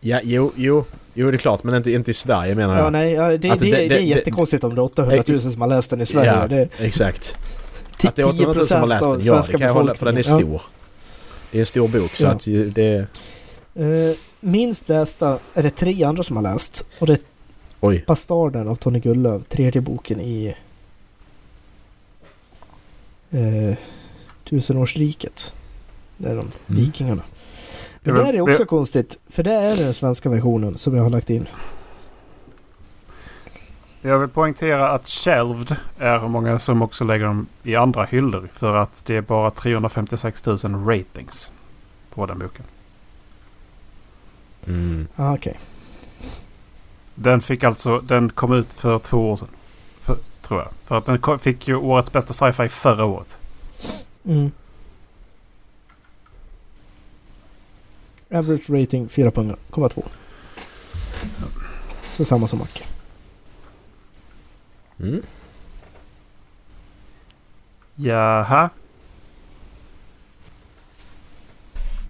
Ja, jo, jo. Jo, det är klart. Men inte, inte i Sverige menar Ja, jag. nej, ja, det, det, det, det- är jättekonstigt om det är 800 000 som har läst den i Sverige. Ja, Exakt. Att det är 800 000 som har 10% läst den. Ja, det kan jag hålla på. Den är stor. Det är en stor bok så Ja. att det... Eh, minst lästa är det tre andra som har läst. Och det är Oj. Bastarden av Tony Gullöf, tredje boken i eh, Tusenårsriket. Det är de vikingarna. Men Jag där är också konstigt, för det är den svenska versionen som jag har lagt in. Jag vill poängtera att Shelved är många som också lägger dem i andra hyllor. För att det är bara 356 000 ratings på den boken. Mm. Ah, Okej. Den fick alltså, den kom ut för två år sedan. För, tror jag. För att den fick ju årets bästa sci-fi förra året. Mm. Average rating 4,2. Så samma som Macke. Mm. Jaha.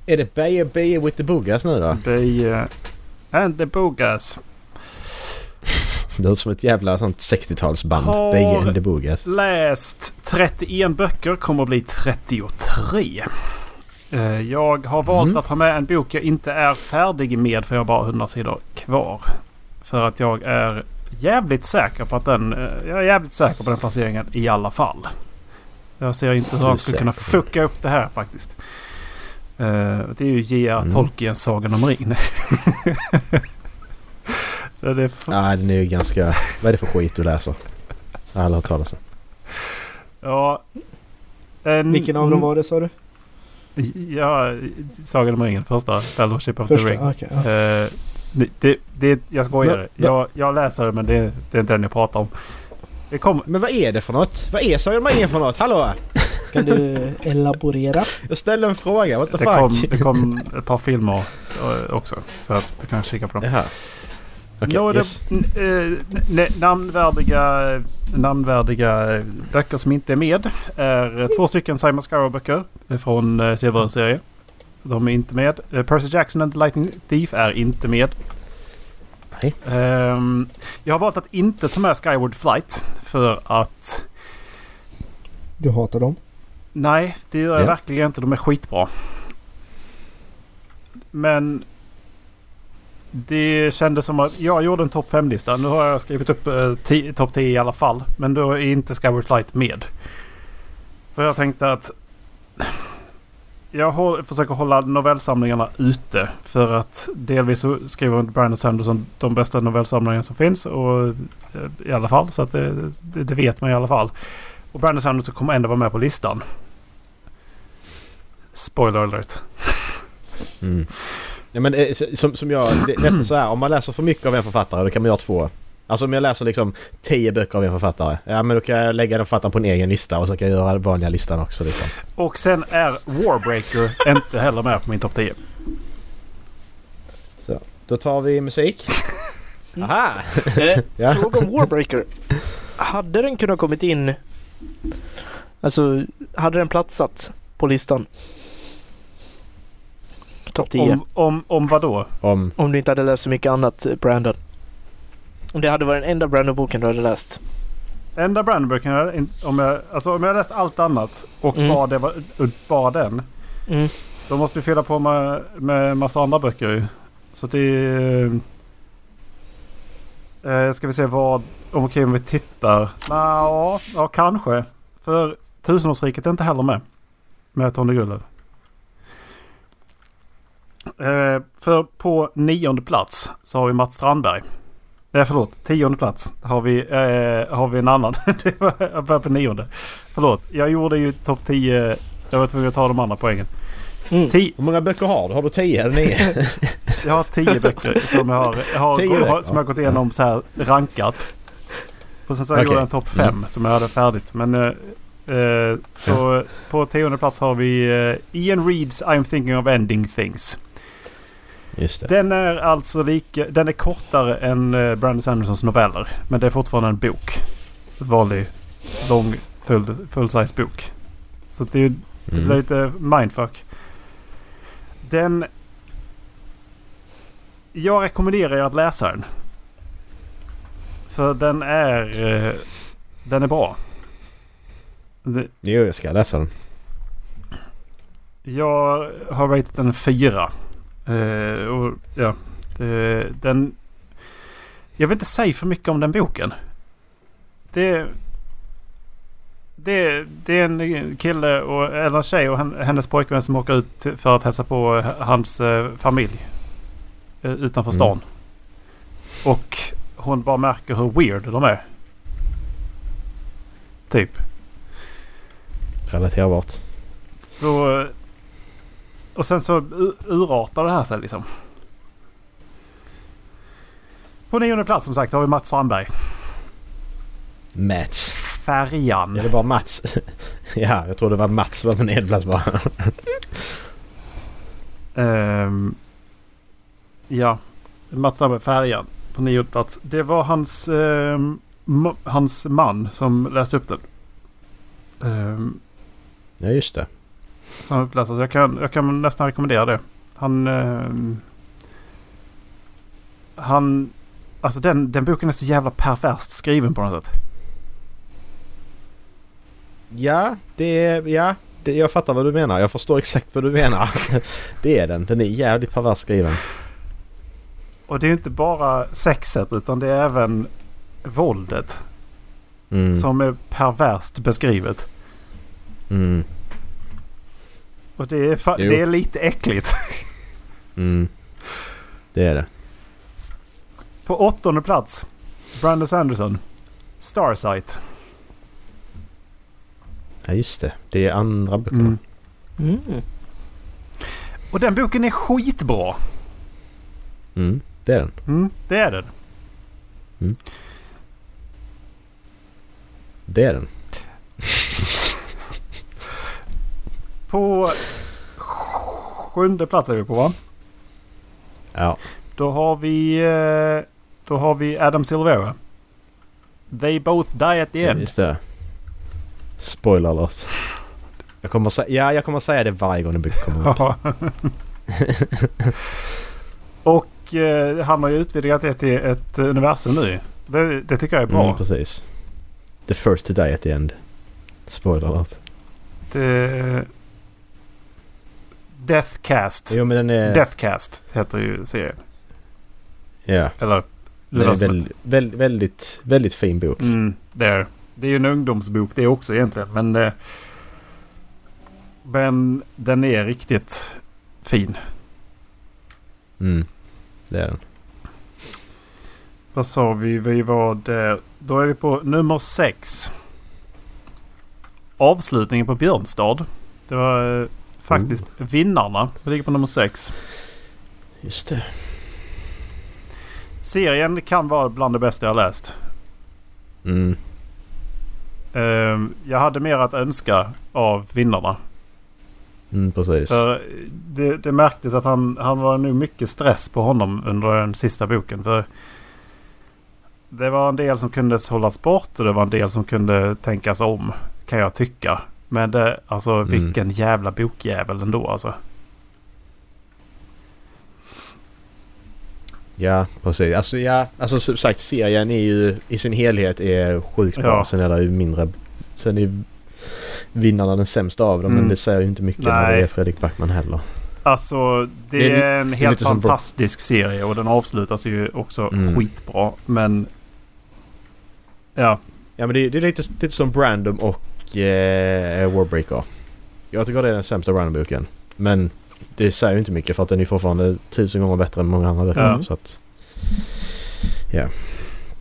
Är det Beje Beje with the Boogas nu då? Be, uh, and the Bogas. Det låter som ett jävla sånt 60-talsband. Har- the Boogas. Läst 31 böcker. Kommer att bli 33. Eh, Jag har valt Mm. att ha med en bok jag inte är färdig med för jag har bara 100 sidor kvar. För att jag är jävligt säker på att den... eh, Jag är jävligt säker på den placeringen i alla fall. Jag ser inte hur han skulle kunna fucka upp det här faktiskt. Eh, Det är ju J.R. Mm. Tolkiens Sagan om ringen. Det är Ja, den är ju ganska... Vad är det för skit du läser? Jag har talas om. Ja. En- Vilken av dem var det sa du? Ja, Sagan om ringen. Första. Fellowship of the Första? Ring. Okej. ja. Eh, det, det, det, jag skojar. Men- Jag, jag läser det men det, det är inte den jag pratar om. Det kommer... Men vad är det för något? Vad är Sagan om ringen för något? Hallå? Kan du elaborera? Jag ställde en fråga. What the Det fuck? kom, det kom ett par filmer eh, också. Så att du kan kika på dem. Jaha. Okej, Nå, det- yes. eh, namnvärdiga, namnvärdiga eh, böcker som inte är med är eh, två stycken Simon Scarrow-böcker eh, från Silverens serie. De är inte med. Eh, Percy Jackson and the Lightning Thief är inte med. Nej. Ehm, jag har valt att inte ta med Skyward Flight för att Du hatar dem? Nej, det gör jag Ja. verkligen inte. De är skitbra. Men det kändes som att jag gjorde en topp 5-lista. Nu har jag skrivit upp eh, topp 10 i alla fall. Men då är inte Skyward Flight med. För jag tänkte att jag håll, försöker hålla novellsamlingarna ute. För att delvis så skriver Brandon Sanderson de bästa novellsamlingarna som finns. Och, eh, I alla fall. Så att det, det, det vet man i alla fall. Och Brandon Sanderson kommer ändå vara med på listan. Spoiler alert. Mm. Ja, men eh, som, som jag, det, är nästan så här, om man läser för mycket av en författare då kan man göra två. Alltså om jag läser liksom tio böcker av en författare. Ja men då kan jag lägga den författaren på en egen lista och så kan jag göra den vanliga listan också liksom. Och sen är Warbreaker inte heller med på min topp 10. Då tar vi musik. Aha! Eh, Ja. Fråga om Warbreaker. Hade den kunnat kommit in... Alltså, hade den platsat på listan? Topp 10. Om, Om, om, om vad då? Om... du inte hade läst så mycket annat eh, Brandon. Om det hade varit den enda Brandon-boken du hade läst. Enda in- om jag, alltså om jag har läst allt annat och Mm. bara, det var, bara den. Mm. Då måste vi fylla på med, med massa andra böcker ju. Så det... Eh, ska vi se vad... Om, okej, om vi tittar. Nå, ja, kanske. För Tusenårsriket är inte heller med. Med Tony Gullöf. Eh, för på nionde plats så har vi Mats Strandberg. Nej förlåt, tionde plats har vi, eh, har vi en annan. Det var- jag började på nionde. Förlåt, jag gjorde ju topp 10. Jag var tvungen att ta de andra poängen. Mm. Hur många böcker har du? Har du tio eller nio? jag har tio böcker som jag har, jag har, Tio böcker? som jag har gått igenom så här rankat. Och sen så har jag Okej. gjort en topp fem Mm. som jag hade färdigt. Men eh, eh, så på tionde plats har vi eh, Ian Reeds I'm thinking of ending things. Den är alltså lika, den är kortare än uh, Brandon Sandersons noveller. Men det är fortfarande en bok. Ett vanlig lång full, full-size bok. Så det, det blir Mm. lite mindfuck. Den... Jag rekommenderar er att läsa den. För den är... eh, Den är bra. Det- Jo, jag ska läsa den. Jag har ratat den fyra. Eh, och ja, det, den... Jag vill inte säga för mycket om den boken. Det... Det, det är en kille och, eller en tjej och hen- hennes pojkvän som åker ut för att hälsa på eh, hans familj. Utanför Mm. stan. Och hon bara märker hur weird de är. Typ. Relaterbart. Så... Och sen så urartar det här sig liksom. På nionde plats som sagt har vi Mats Strandberg. Mats. Färjan. Är det bara Mats? ja, jag tror det var Mats som var på nedplats bara. Ehm, ja. Mats Strandberg, Färjan. På nionde plats. Det var hans, ma- hans man som läste upp den. Um, ja, just det. Som uppläsare. Så jag kan, jag kan nästan rekommendera det. Han... ehm, han... Alltså den, den boken är så jävla perverst skriven på något sätt. Ja, det är... Ja, det, jag fattar vad du menar. Jag förstår exakt vad du menar. det är den. Den är jävligt pervers skriven. Och det är inte bara sexet utan det är även våldet Mm. som är perverst beskrivet. Mm. Och det är, fa- det är lite äckligt. Mm. Det är det. På åttonde plats. Brandon Sanderson. Starsight. Ja, just det. Det är andra böckerna. Mm. Mm. Och den boken är skitbra. Mm. Det är den. Mm, det är den. Det är den. På sjunde plats är vi på va? Ja. Då har vi... eh, Då har vi Adam Silvera. They both die at the end. Just det. Spoiler alert. Jag kommer säga, ja, jag kommer säga det varje gång en bok kommer upp. Ja. Och eh, han har ju utvidgat det till ett universum nu. Det, det tycker jag är bra. Mm, precis. The first to die at the end. Spoiler alert. det, Deathcast. Jo men den är... Deathcast heter ju serien. Ja. Eller Den är väldigt, väldigt, väldigt, väldigt fin bok. Mm, det är Det är ju en ungdomsbok det också egentligen. Men, eh, men den är riktigt fin. Mm. Det är den. Vad sa vi? Vi var där. Då är vi på nummer sex. Avslutningen på Björnstad. Det var faktiskt vinnarna. Det ligger på nummer sex. Just det. Serien kan vara bland det bästa jag läst. Mm. Ehm, jag hade mer att önska av vinnarna. Mm, precis. För det, det märktes att han, han var nog mycket stress på honom under den sista boken. För det var en del som kunde hållas bort och det var en del som kunde tänkas om. Kan jag tycka. Men det, alltså Mm. vilken jävla bokjävel ändå alltså. Ja, precis. Alltså, ja, alltså som sagt serien är ju i sin helhet är sjukt bra. Ja. Sen är det ju mindre... Sen är vinnarna den sämsta av dem. Mm. Men det säger ju inte mycket när Nej. det är Fredrik Backman heller. Alltså det, Det är en helt fantastisk serie och den avslutas ju också Mm. skitbra. Men... Ja. Ja men det, det är lite, lite som Brandom och eh, Warbreaker. Jag tycker det är den sämsta Brandom-boken. Men det säger ju inte mycket för att den är fortfarande tusen gånger bättre än många andra böcker. Ja. Så att,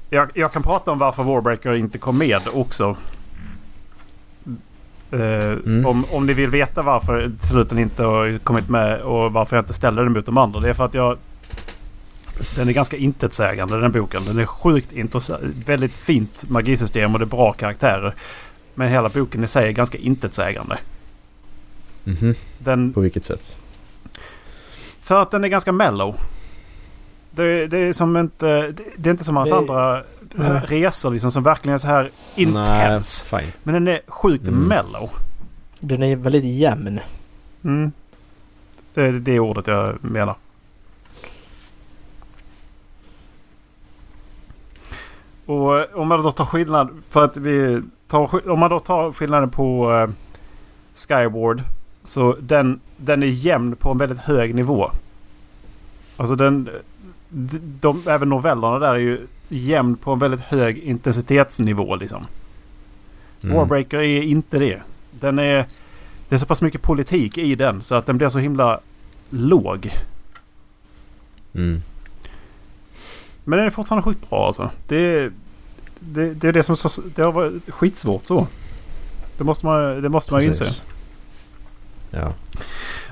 Jag, jag kan prata om varför Warbreaker inte kom med också. Mm. om, om ni vill veta varför till slut den inte har kommit med och varför jag inte ställer den mot de andra. Det är för att jag... Den är ganska intetsägande den boken. Den är sjukt intressant. Väldigt fint magisystem och det är bra karaktärer. Men hela boken i sig är ganska intetsägande. Mhm. Den, På vilket sätt? för att den är ganska mellow. Det, det är som inte... Det, är inte som hans Det- andra Nej. resor liksom som verkligen är så här intens. Nej. Men den är sjukt Mm. mellow. Den är väldigt jämn. Mm. Det är det ordet jag menar. Och om man då tar skillnad... För att vi tar, om man då tar skillnaden på eh, Skyward. Så den, den är jämn på en väldigt hög nivå. Alltså den... De, de, även novellerna där är ju jämn på en väldigt hög intensitetsnivå liksom. Mm. Warbreaker är inte det. Den är... Det är så pass mycket politik i den så att den blir så himla låg. Mm. Men den är fortfarande sjukt bra alltså. Det, är- det, det är det som så, det har varit skitsvårt då. Det måste man, det måste man ju inse. Ja.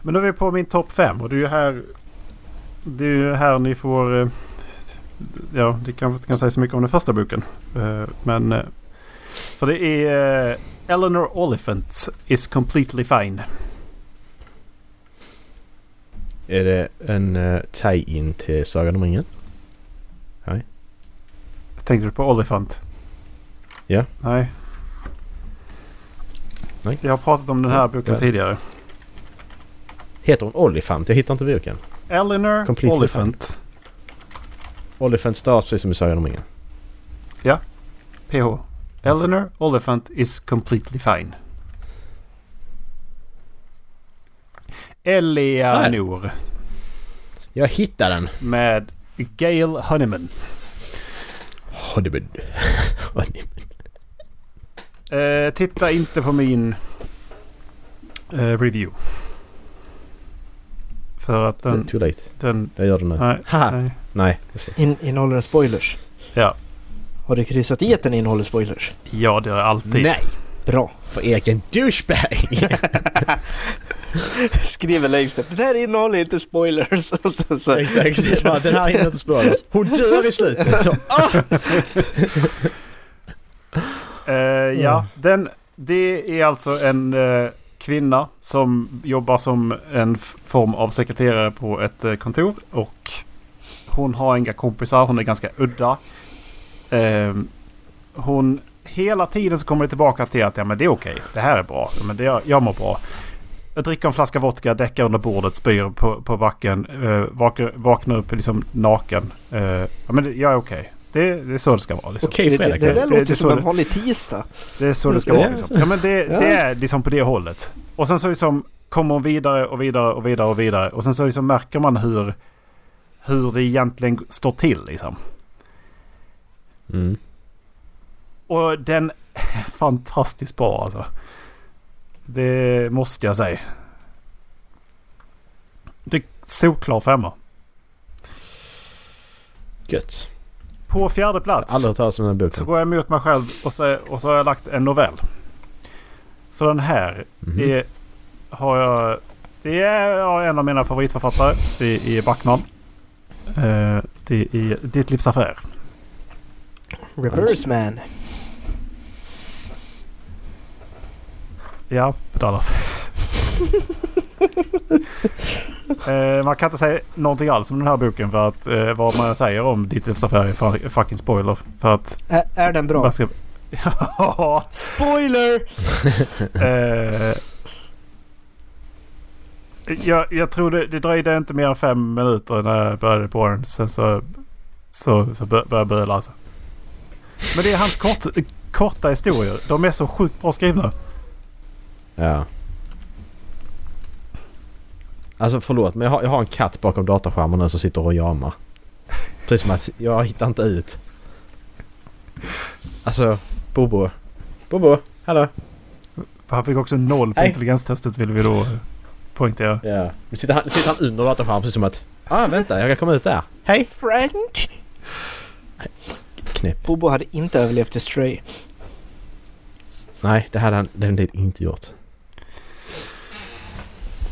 Men då är vi på min topp 5 och det är ju här... Det är ju här ni får... eh, Ja, det kanske inte kan säga så mycket om den första boken. Eh, Men... eh, För det är Eleanor Oliphant is completely fine. Är det en uh, tie-in till Sagan om ringen? Tänkte du på Oliphant? Ja. Nej. Nej. Jag har pratat om den här Ja, boken ja. tidigare. Heter hon Olifant? Jag hittar inte boken. Eleanor Completely Oliphant. Olifant stavas precis som i Sagan om ringen. PH. Eleanor Oliphant is completely fine. Eleanor Jag hittar den! med Gail Honeyman. Hollywood. Hollywood. Eh, titta inte på min eh, review. För att den... Too late. den Jag gör det nu. nej, Haha. nej. Nej, jag. In, innehåller den spoilers? Ja. Har du kryssat i att den innehåller spoilers? Ja, det är alltid. Nej! Bra. För Erik är en douchebag! Skriver längst upp. Det här innehåller inte spoilers. Och så, så. Exakt. Den här hinner inte spoilas. Hon dör i slutet. Så! Eh, ja, den, det är alltså en eh, kvinna som jobbar som en form av sekreterare på ett eh, kontor. Och hon har inga kompisar. Hon är ganska udda. Eh, hon, hela tiden så kommer det tillbaka till att ja, men det är okej. Det här är bra. Ja, men det, jag mår bra. Jag dricker en flaska vodka, däckar under bordet, spyr på, på backen. Vaknar, vaknar upp liksom naken. Ja, men det, jag är okej. Det, det är så det ska vara. Liksom. Okej Det, det, det fredag där Det- låter det är som en det- vanlig tisdag. Det är så det ska vara liksom. Ja men det, det är liksom på det hållet. Och sen så liksom kommer hon vidare och vidare och vidare och vidare. Och sen så liksom märker man hur, hur det egentligen står till liksom. Mm. Och den är fantastiskt bra alltså. Det måste jag säga. Det är solklar femma. Gött. På fjärde plats. Aldrig hört talas om den här Så går jag emot mig själv och så, och så har jag lagt en novell. För den här Mhm. är, har jag... Det är en av mina favoritförfattare. Det är Backman. Eh, det är Ditt livs affär. Reverse man. Ja, Dallas. eh, man kan inte säga någonting alls om den här boken för att eh, vad man säger om Ditt livs affär är fucking spoiler. För att... Ä- är den bra? Ska, ja, Spoiler! Eh, jag, jag tror det, det dröjde inte mer än fem minuter när jag började på den. Sen så, så, så bör- började jag böla alltså. Men det är hans kort, korta historier. De är så sjukt bra skrivna. Ja. Alltså förlåt men jag har, jag har en katt bakom datorskärmen nu som sitter och jamar. Precis som att jag hittar inte ut. Alltså Bobo. Bobo, hallå. För han fick också noll på Hej. intelligenstestet vill vi då poängtera. Ja. Nu sitter han, nu sitter han under datorskärmen precis som att... Ah vänta jag kan komma ut där. Hej! French! Knäpp. Bobo hade inte överlevt i Stray. Nej, det hade han definitivt inte gjort.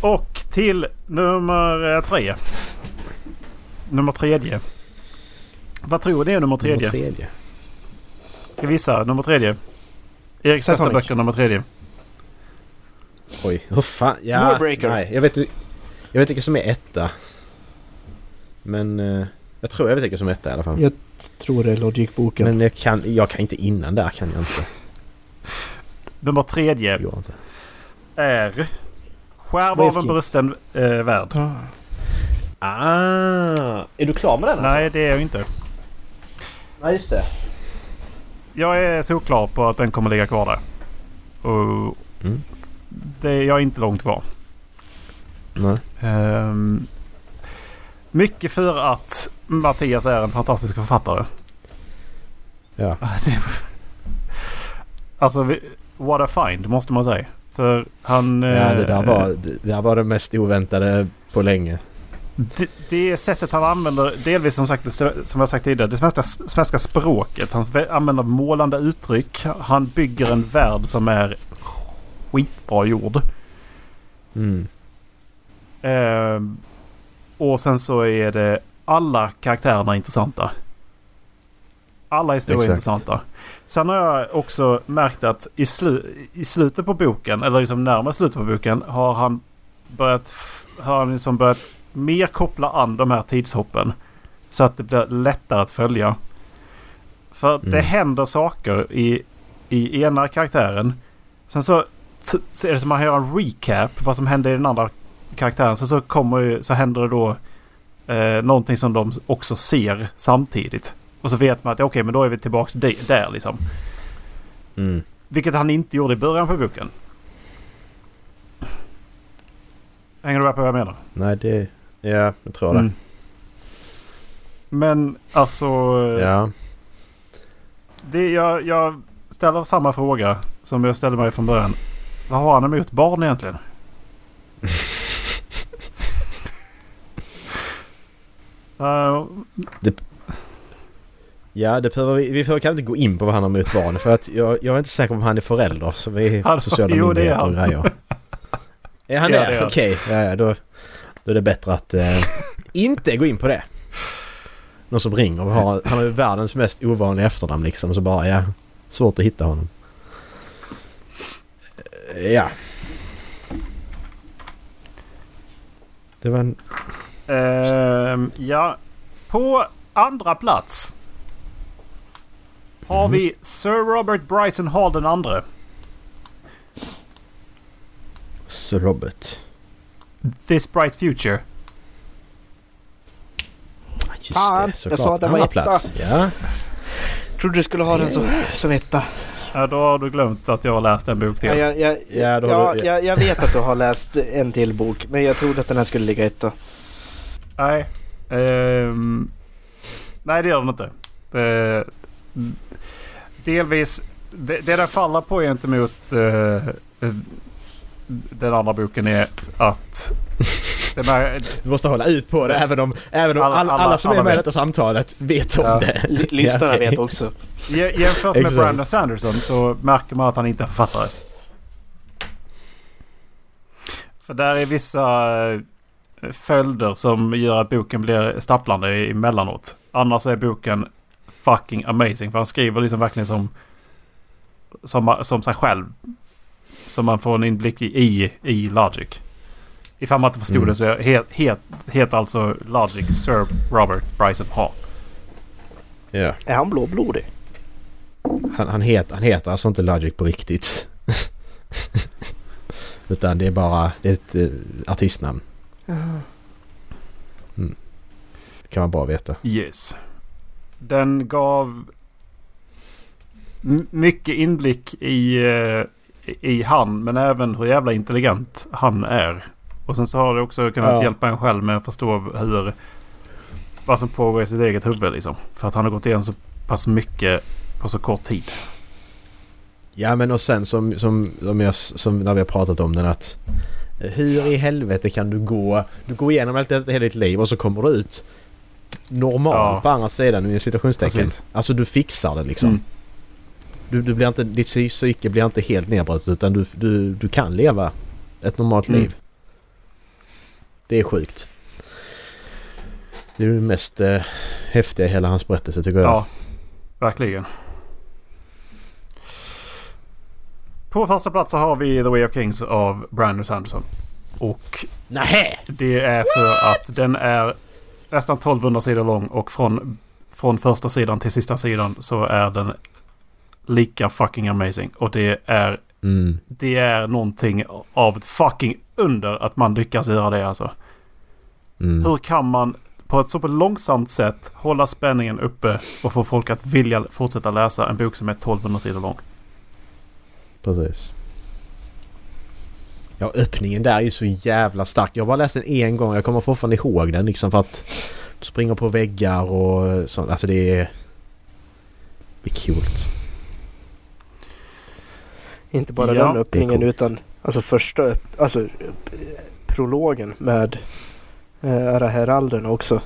Och till nummer eh, tre. Nummer tredje. Vad tror ni är nummer tredje? Nummer tredje. Ska vi gissa? Nummer tredje. Titanic. böcker nummer tredje. Oj, hur fan? Ja, nej. Jag vet, jag vet vilka som är etta. Men eh, jag tror jag vet vilka som är etta i alla fall. Jag tror det är Logic-boken. Men jag kan, jag kan inte innan där kan jag inte. Nummer tredje är Skärv av en brusten eh, värld. Ah. Ah! Är du klar med den Nej, det är jag inte. Nej, just det. Jag är så klar på att den kommer ligga kvar där. Och Mm. det, jag är inte långt kvar. Nej. Ehm, mycket för att Mattias är en fantastisk författare. Ja. Alltså, what a find måste man säga. För han... Ja, det där eh, var det där var det mest oväntade på länge. Det, det sättet han använder, delvis som sagt, som jag sagt tidigare, det svenska, svenska språket. Han vä- använder målande uttryck. Han bygger en värld som är skitbra gjord. Mm. Ehm, och sen så är det alla karaktärerna intressanta. Alla historier är intressanta. Sen har jag också märkt att i, slu, i slutet på boken, eller liksom närmare slutet på boken, har han börjat, har han liksom börjat mer koppla an de här tidshoppen. Så att det blir lättare att följa. För det Mm. händer saker i, i ena karaktären. Sen så, så är det som att man gör en recap vad som hände i den andra karaktären. Sen så, kommer så händer det då eh, någonting som de också ser samtidigt. Och så vet man att okej, men då är vi tillbaks di- där liksom. Mm. Vilket han inte gjorde i början på boken. Hänger du med på vad jag menar? Nej, det... Ja, jag tror det. Mm. Men alltså... Ja. Det, jag, jag ställer samma fråga som jag ställde mig från början. Vad har han emot barn egentligen? Uh, Ja, det behöver vi, vi behöver kanske inte gå in på vad han har mot barn för att jag, jag är inte säker på om han är förälder så vi är Han- sociala jo, det är myndigheter och grejer. Är han Ja, det? det. Okej, ja, ja, då, då är det bättre att eh, inte gå in på det. Någon som ringer och har, han har ju världens mest ovanliga efternamn liksom så bara ja, svårt att hitta honom. Eh, Ja. Det var en... Ehm, ja, på andra plats har vi Sir Robert Bryson Hall den andre. Sir Robert. This Bright Future. Just Fan, det, jag såklart. sa att den var plats. Ja. Trodde du skulle ha den som, som etta. Ja, då har du glömt att jag har läst en bok till. Ja, jag, jag, Ja, då har ja, du- jag, jag vet att du har läst en till bok, men jag trodde att den här skulle ligga etta. Nej. Ehm, nej, det gör den inte. Det, delvis... Det, det den faller på gentemot uh, den andra boken är att... Det där, Du måste hålla ut på det även om, även om Alla- alla, alla, alla- som är med i detta samtalet vet om Ja. det. Lyssnarna vet också. jä- jämfört med. Brandon Sanderson så märker man att han inte är författare. För där är vissa eh, följder som gör att boken blir stapplande emellanåt. Annars är boken fucking amazing. För han skriver liksom verkligen som, som, som sig själv. Så man får en inblick i, i, i Logic. Ifall man inte förstod Mm. det så heter het, het alltså Logic Sir Robert Bryson Hall. Ja. Är han blåblodig? Han, han, heter, han heter alltså inte Logic på riktigt. Utan det är bara det är ett uh, artistnamn. Det kan man bara veta. Yes. Den gav mycket inblick i, eh, i han men även hur jävla intelligent han är. Och sen så har det också kunnat Ja. hjälpa en själv med att förstå hur vad som pågår i sitt eget huvud liksom. För att han har gått igenom så pass mycket på så kort tid. Ja men och sen som, som, som, jag, som när vi har pratat om den att eh, hur i helvete kan du gå, du går igenom allt detta hela ditt liv och så kommer du ut normal Ja. på andra sidan i citationstecken. Precis. Alltså du fixar det liksom. Mm. Du, du blir inte, ditt psy- psyke blir inte helt nedbrutet utan du, du, du kan leva ett normalt Mm. liv. Det är sjukt. Det är det mest eh, häftiga i hela hans berättelse tycker jag. Ja, verkligen. På första plats så har vi The Way of Kings av Brandon Sanderson. Och Nähä! det är för att den är nästan 1200 sidor lång och från, från första sidan till sista sidan så är den lika fucking amazing. Och det är, Mm. det är någonting av ett fucking under att man lyckas göra det alltså. Mm. Hur kan man på ett så långsamt sätt hålla spänningen uppe och få folk att vilja fortsätta läsa en bok som är 1200 sidor lång? Precis. Ja, öppningen där är ju så jävla stark. Jag har bara läst den en gång. Jag kommer fortfarande ihåg den liksom för att du springer på väggar och sånt. Alltså det är... Det är coolt. Inte bara Ja, den öppningen utan alltså första, upp- alltså eh, prologen med eh, Ära heralderna också.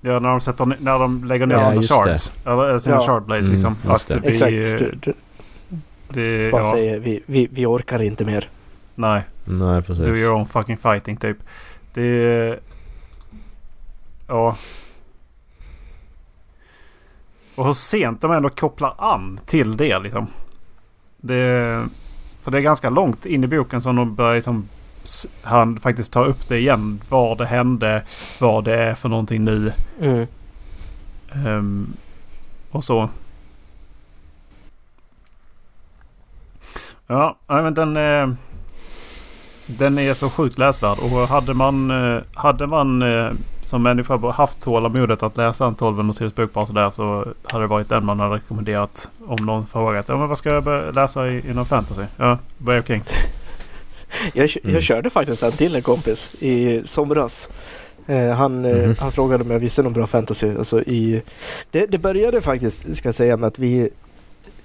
Ja, när de, sätter, när de lägger ner Ja, sina shards. Eller sina Ja. shardblades Mm, liksom. just Att det. vi, Exakt. eh, Du, du Det, bara ja, säger vi, vi, vi orkar inte mer. nej. Nej, precis. Do your own fucking fighting typ. Det... Ja. Och hur sent de ändå kopplar an till det liksom. Det... För det är ganska långt in i boken som de börjar liksom... Han faktiskt tar upp det igen. Var det hände. Vad det är för någonting nu. Mm. Ehm, och så. Ja, men den... Eh, den är så sjukt läsvärd. Och hade man, eh, hade man eh, som människa haft tålamodet att läsa en 1200 sidors bok bara sådär så hade det varit den man hade rekommenderat om någon frågat. Ja, men vad ska jag börja läsa i, inom fantasy? Ja, Way of Kings. Jag, kö- Mm. jag körde faktiskt den till en kompis i somras. Eh, han, eh, Mhm. han frågade om jag visste någon bra fantasy. Alltså i, det, det började faktiskt, ska jag säga, med att vi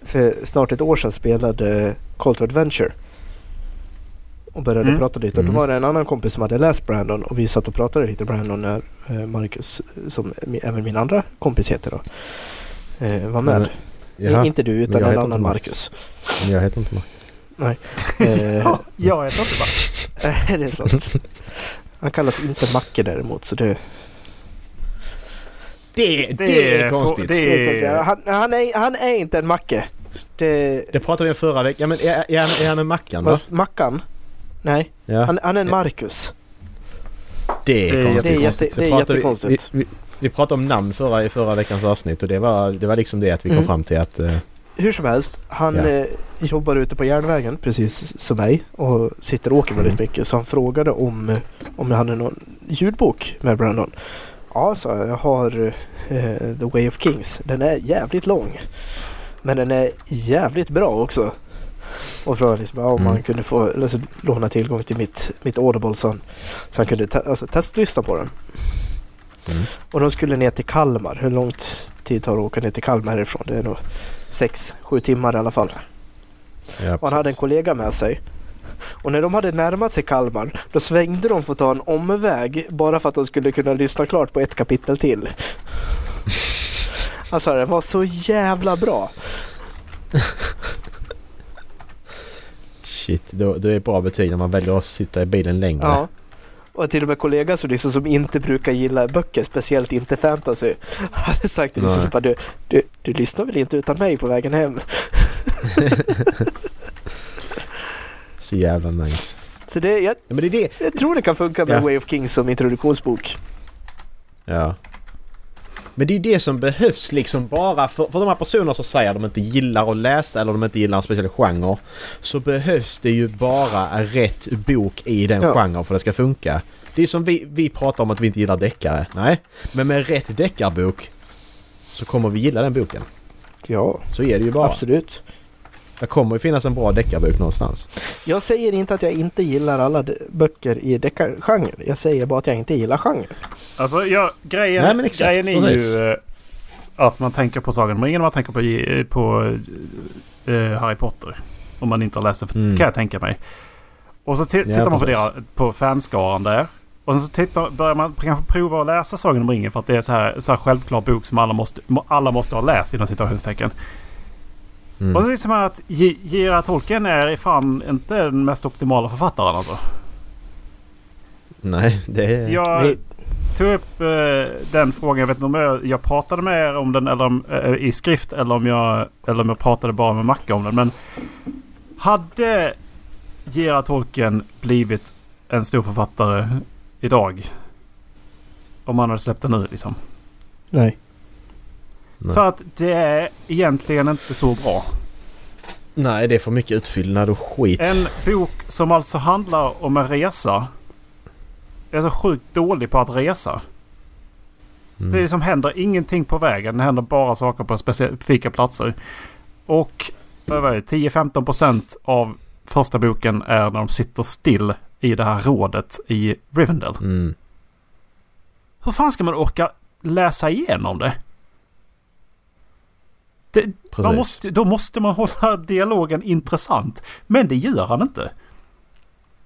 för snart ett år sedan spelade Call to Adventure. Och började Mm. prata lite. Och då Mm. var det en annan kompis som hade läst Brandon och vi satt och pratade lite Brandon när eh, Marcus, som mi- även min andra kompis heter då, eh, var med. I- Inte du utan en annan Marcus. men jag heter inte Mark. Eh, Ja, jag heter inte Marcus. det är sånt. Han kallas inte Macke däremot så det, Det, det, Det är konstigt. det- det är konstigt. han, han, är, han är inte en Macke. Det, Det pratade vi om förra veckan. Ja, men är, är, han, är han en Mackan va? Mackan? Nej, Ja, han, han är en Marcus. det är konstigt. Det är, jätte, det jättekonstigt. Vi, vi, vi pratade om namn förra, i förra veckans avsnitt och det var, det var liksom det att vi kom Mm. fram till att... eh, Hur som helst, han Ja. eh, jobbar ute på järnvägen precis som mig och sitter och åker väldigt Mm. mycket. Så han frågade om, eh, om jag hade någon ljudbok med Brandon. Ja, sa jag. Jag har eh, The Way of Kings. Den är jävligt lång. Men den är jävligt bra också. Och frågade liksom, ja, om Mm. man kunde få alltså, låna tillgång till mitt, mitt Audible så han, så han kunde te- alltså, testlyssna på den. Mm. Och de skulle ner till Kalmar. Hur långt tid tar det att åka ner till Kalmar härifrån? Det är nog sex, sju timmar i alla fall. ja, Och han hade en kollega med sig. Och när de hade närmat sig Kalmar då svängde de för att ta en omväg bara för att de skulle kunna lyssna klart på ett kapitel till. Alltså det var så jävla bra. Shit, då, då är det bra betyg när man väljer att sitta i bilen längre. Ja. Och till och med kollegor som, liksom, som inte brukar gilla böcker, speciellt inte fantasy, hade sagt till liksom, så du, du, du lyssnar väl inte utan mig på vägen hem? Så jävla nice. Så det, jag, Ja, men det är det. jag tror det kan funka med Ja. Way of Kings som introduktionsbok. Ja. Men det är ju det som behövs liksom bara för, för de här personerna som säger att de inte gillar att läsa eller de inte gillar en speciell genre. Så behövs det ju bara rätt bok i den Ja. genren för att det ska funka. Det är som vi, vi pratar om att vi inte gillar deckare. Nej, men med rätt deckarbok så kommer vi gilla den boken. Ja, Så är det ju bara. absolut. Det kommer ju finnas en bra deckarbok någonstans. Jag säger inte att jag inte gillar alla böcker i deckargenren. Jag säger bara att jag inte gillar genren. Alltså ja, grejen, Nej, men exakt, grejen är precis. ju eh, att man tänker på Sagan om ringen när man tänker på, eh, på eh, Harry Potter. Om man inte har läst det, Mm. kan jag tänka mig. Och så ti- Ja, tittar man på, deras, på fanskaran där. Och sen så tittar, börjar man kanske prova att läsa Sagan om ringen för att det är så här, så här självklar bok som alla måste, må- alla måste ha läst inom citationstecken. Mm. Och så visar man att J.R. Tolkien är fan inte den mest optimala författaren alltså. Nej, det är... Jag tog upp eh, den frågan. Jag vet inte om jag, jag pratade med er om den eller om, eh, i skrift eller om, jag, eller om jag pratade bara med Macke om den. Men hade J.R. Tolkien blivit en stor författare idag? Om han hade släppt den nu liksom. Nej. Nej. För att det är egentligen inte så bra. Nej, det är för mycket utfyllnad och skit. En bok som alltså handlar om en resa. Är så sjukt dålig på att resa. Mm. Det är liksom händer ingenting på vägen. Det händer bara saker på specifika platser. Och vad är det, 10-15% av första boken är när de sitter still i det här rådet i Rivendell. Mm. Hur fan ska man orka läsa igenom det? Det man måste, då måste man hålla dialogen intressant. Men det gör han inte.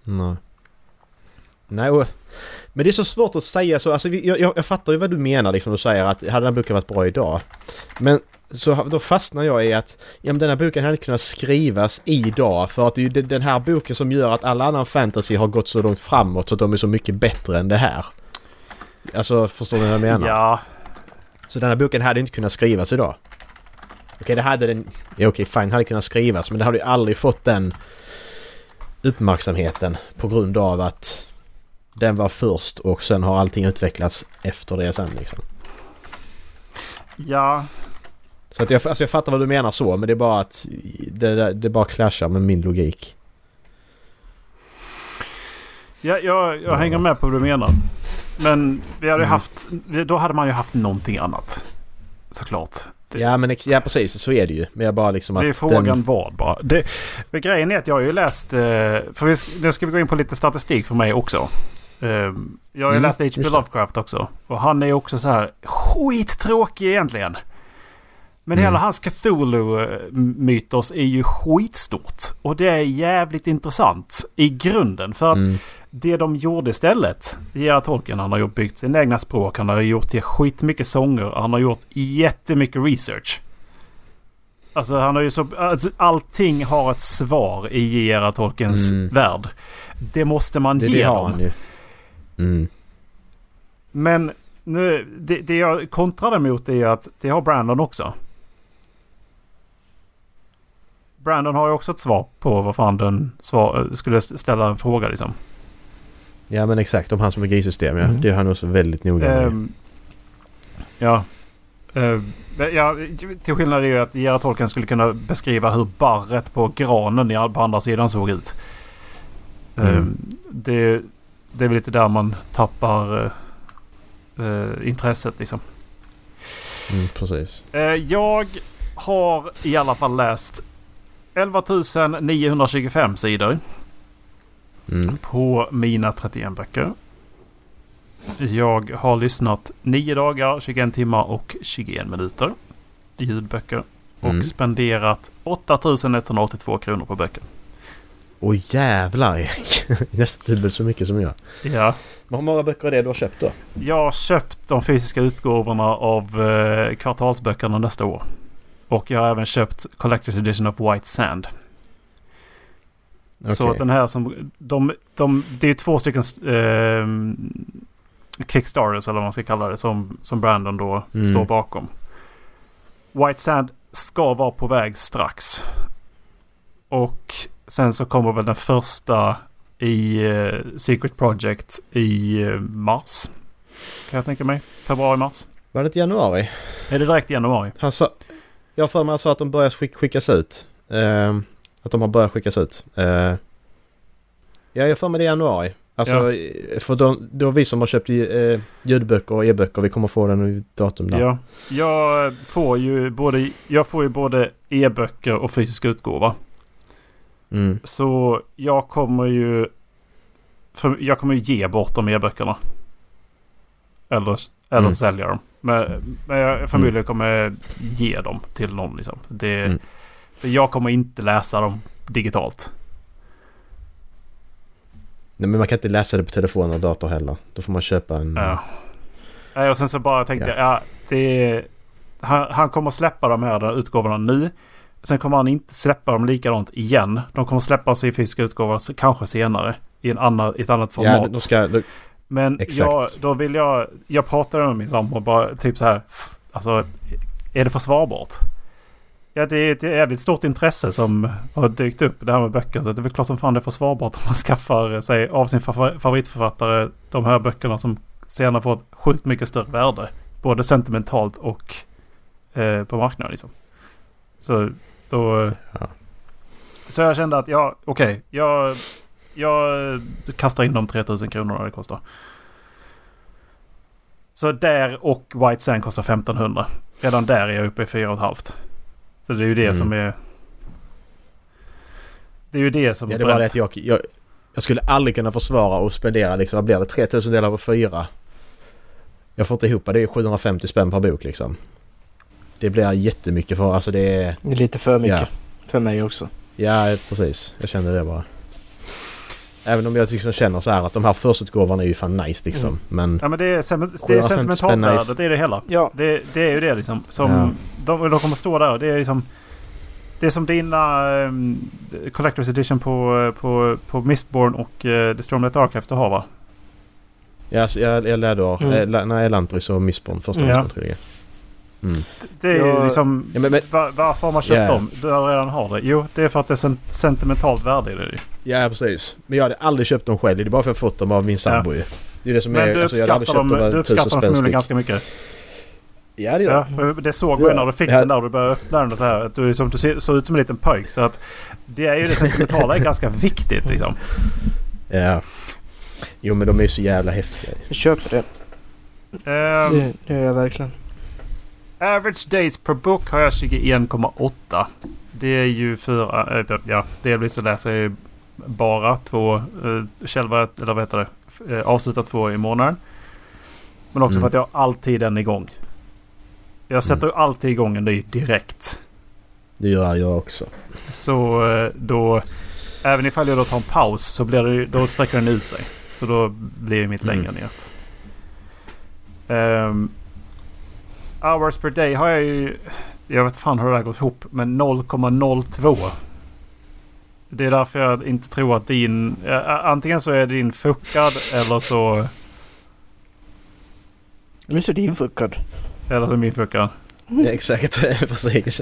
Nej. Nej, och, men det är så svårt att säga så. Alltså, jag, jag, jag fattar ju vad du menar liksom. Du säger att hade den här boken varit bra idag. Men så då fastnar jag i att ja, men den här boken hade kunnat skrivas idag. För att det är ju de- den här boken som gör att all annan fantasy har gått så långt framåt så att de är så mycket bättre än det här. Alltså, förstår ni vad jag menar? Ja, Så den här boken hade inte kunnat skrivas idag. Okej, det hade den... Ja, okej, fine, hade kunnat skrivas. Men det hade ju aldrig fått den uppmärksamheten på grund av att den var först och sen har allting utvecklats efter det sen liksom. ja. Så att jag, alltså jag fattar vad du menar så, men det är bara att det, det, bara clashar med min logik. Ja, jag, jag Ja. hänger med på vad du menar. Men vi hade Mm. haft, då hade man ju haft någonting annat. Såklart. Det- Ja, men ja, precis. Så är det ju. Men jag bara liksom att... Det är frågan Den, vad bara. Det, grejen är att jag har ju läst... eh, För vi, nu ska vi gå in på lite statistik för mig också. Eh, Jag har ju Mm, läst H.P. Lovecraft också. Och han är ju också så här skittråkig egentligen. Men Mm. hela hans Cthulhu-mytos är ju skitstort. Och det är jävligt intressant i grunden. För att mm, det de gjorde istället. J.R. Tolkien han har byggt sin egna språk. Han har gjort till skitmycket sånger. Han har gjort jättemycket research. Alltså han har ju så... Alltså, allting har ett svar i J.R. Tolkiens Mm. värld. Det måste man det, ge det dem. Mm. Men nu, det, det jag kontrade mot är att det har Brandon också. Brandon har ju också ett svar på vad fan den svar, skulle ställa en fråga liksom. Ja, men exakt. Om hans magisystem, ja. Mm. Det är han också väldigt noga med. Ehm, ja. Men ja. Till skillnad är ju att Gerhard Tolkien skulle kunna beskriva hur barret på granen på andra sidan såg ut. Ehm, Mm. det, det är väl lite där man tappar eh, intresset liksom. Mm, precis. Jag har i alla fall läst 11 925 sidor Mm. på mina 31 böcker. Jag har lyssnat 9 dagar, 21 timmar och 21 minuter ljudböcker. Och Mm. spenderat 8182 kronor på böcker. Åh jävlar Erik! Nästan dubbelt så mycket som jag. Ja. Men hur många böcker är det du har köpt då? Jag har köpt de fysiska utgåvorna av eh, kvartalsböckerna nästa år. Och jag har även köpt Collector's Edition of White Sand. Så Okej. att den här som... De, de, det är två stycken eh, Kickstarters eller vad man ska kalla det som, som Brandon då Mm. står bakom. White Sand ska vara på väg strax. Och sen så kommer väl den första i eh, Secret Project i eh, mars. Kan jag tänka mig. Februari-mars. Var det inte januari? Är det direkt i januari? Han sa... Jag för mig sa att de börjar skick, skickas ut. Ehm, att de har börjat skickas ut. Uh, ja, jag för mig det i januari. Alltså, eh, för de, då vi som har köpt uh, ljudböcker och e-böcker, vi kommer få den i datum där. Ja. Jag får ju både, jag får ju både e-böcker och fysisk utgåva. Mm. Så jag kommer ju... För jag kommer ju ge bort de e-böckerna. Eller, eller Mm. sälja dem. Men, men jag förmodligen kommer ge dem till någon liksom. Det, Mm. För jag kommer inte läsa dem digitalt. Nej men man kan inte läsa det på telefon och dator heller. Då får man köpa en... Ja. Nej, och sen så bara tänkte jag, ja, det är, han, han kommer släppa de här utgåvorna nu. Sen kommer han inte släppa dem likadant igen. De kommer släppas i fysiska utgåvor kanske senare. I, en annan, i ett annat format. Ja, de ska... De, Men jag, då vill jag... Jag pratade med min sambo bara typ så här. Alltså, är det försvarbart? Ja, det är ett jävligt stort intresse som har dykt upp det här med böcker. Så det är väl klart som fan det är försvarbart om man skaffar sig av sin fa- favoritförfattare de här böckerna som senare får ett sjukt mycket större värde. Både sentimentalt och eh, på marknaden liksom. Så då... Ja. Så jag kände att ja, okej. jag, jag kastar in de 3000 kronorna det kostar. Så där och White Sand kostar 1500. Redan där är jag uppe i 4,5. Så det är ju det Mm. som är... Det är ju det som ja, är det var det bränt. att jag, jag... Jag skulle aldrig kunna försvara och spendera liksom, vad blir det? 3000 delar på fyra. Jag får inte ihop det. Det är 750 spänn per bok liksom. Det blir jättemycket för... Alltså det är... Det är lite för mycket. Ja. För mig också. Ja, precis. Jag känner det bara. Även om jag liksom känner så här att de här förstutgåvorna är ju fan nice liksom. Mm. Men... Ja men det är, sem- det är 750 spänn sentimentalvärdet nice. i det hela. Ja. Det, det är ju det liksom. Som Ja. de, de kommer stå där och det är liksom... Det är som dina um, Collector's Edition på, på, på Mistborn och uh, The Stormlight Archives du har va? Ja, alltså, jag, jag lärde av... Mm. Äh, nej, Elantris och Mistborn. Första Mm. mm. trilogin. Mm. Det är ju Ja. liksom... Ja, men, men, Va- varför har man köpt Ja. dem? Du redan har det. Jo, det är för att det är sen- sentimentalt värde i det. ju. ja, precis. Men jag hade aldrig köpt dem själv. Det är bara för att jag fått dem av min sambo ju. Det är det som Men är... du alltså, jag hade aldrig uppskattar köpt dem, dem du uppskattar dem förmodligen ganska mycket. Ja, det gör Ja, det såg man ju Ja. när du fick Ja. den där och du började öppna den och så här. Att du, liksom, du ser- såg ut som en liten pojk. Så att det är ju det sentimentala är ganska viktigt liksom. Ja. Jo, men de är ju så jävla häftiga. Jag köper det. Ehm, Det, det gör jag verkligen. Average days per book har jag 21,8. Det är ju för... Äh, ja, delvis så läser jag ju bara två... Äh, själva, eller vad heter det? Äh, avsluta två i månaden. Men också Mm. för att jag har alltid den igång. Jag sätter alltid igång en ny direkt. Det gör jag också. Så eh, då... Även ifall jag då tar en paus så blir det, då sträcker den ut sig. Så då blir mitt Mm. längre ner. Ehm, hours per day har jag ju... Jag vet fan hur det där gått ihop. Men 0,02. Det är därför jag inte tror att din... eh, Antingen så är din fuckad eller så... Nu är din fuckad. Eller så är min fuckad. Ja, exakt, precis.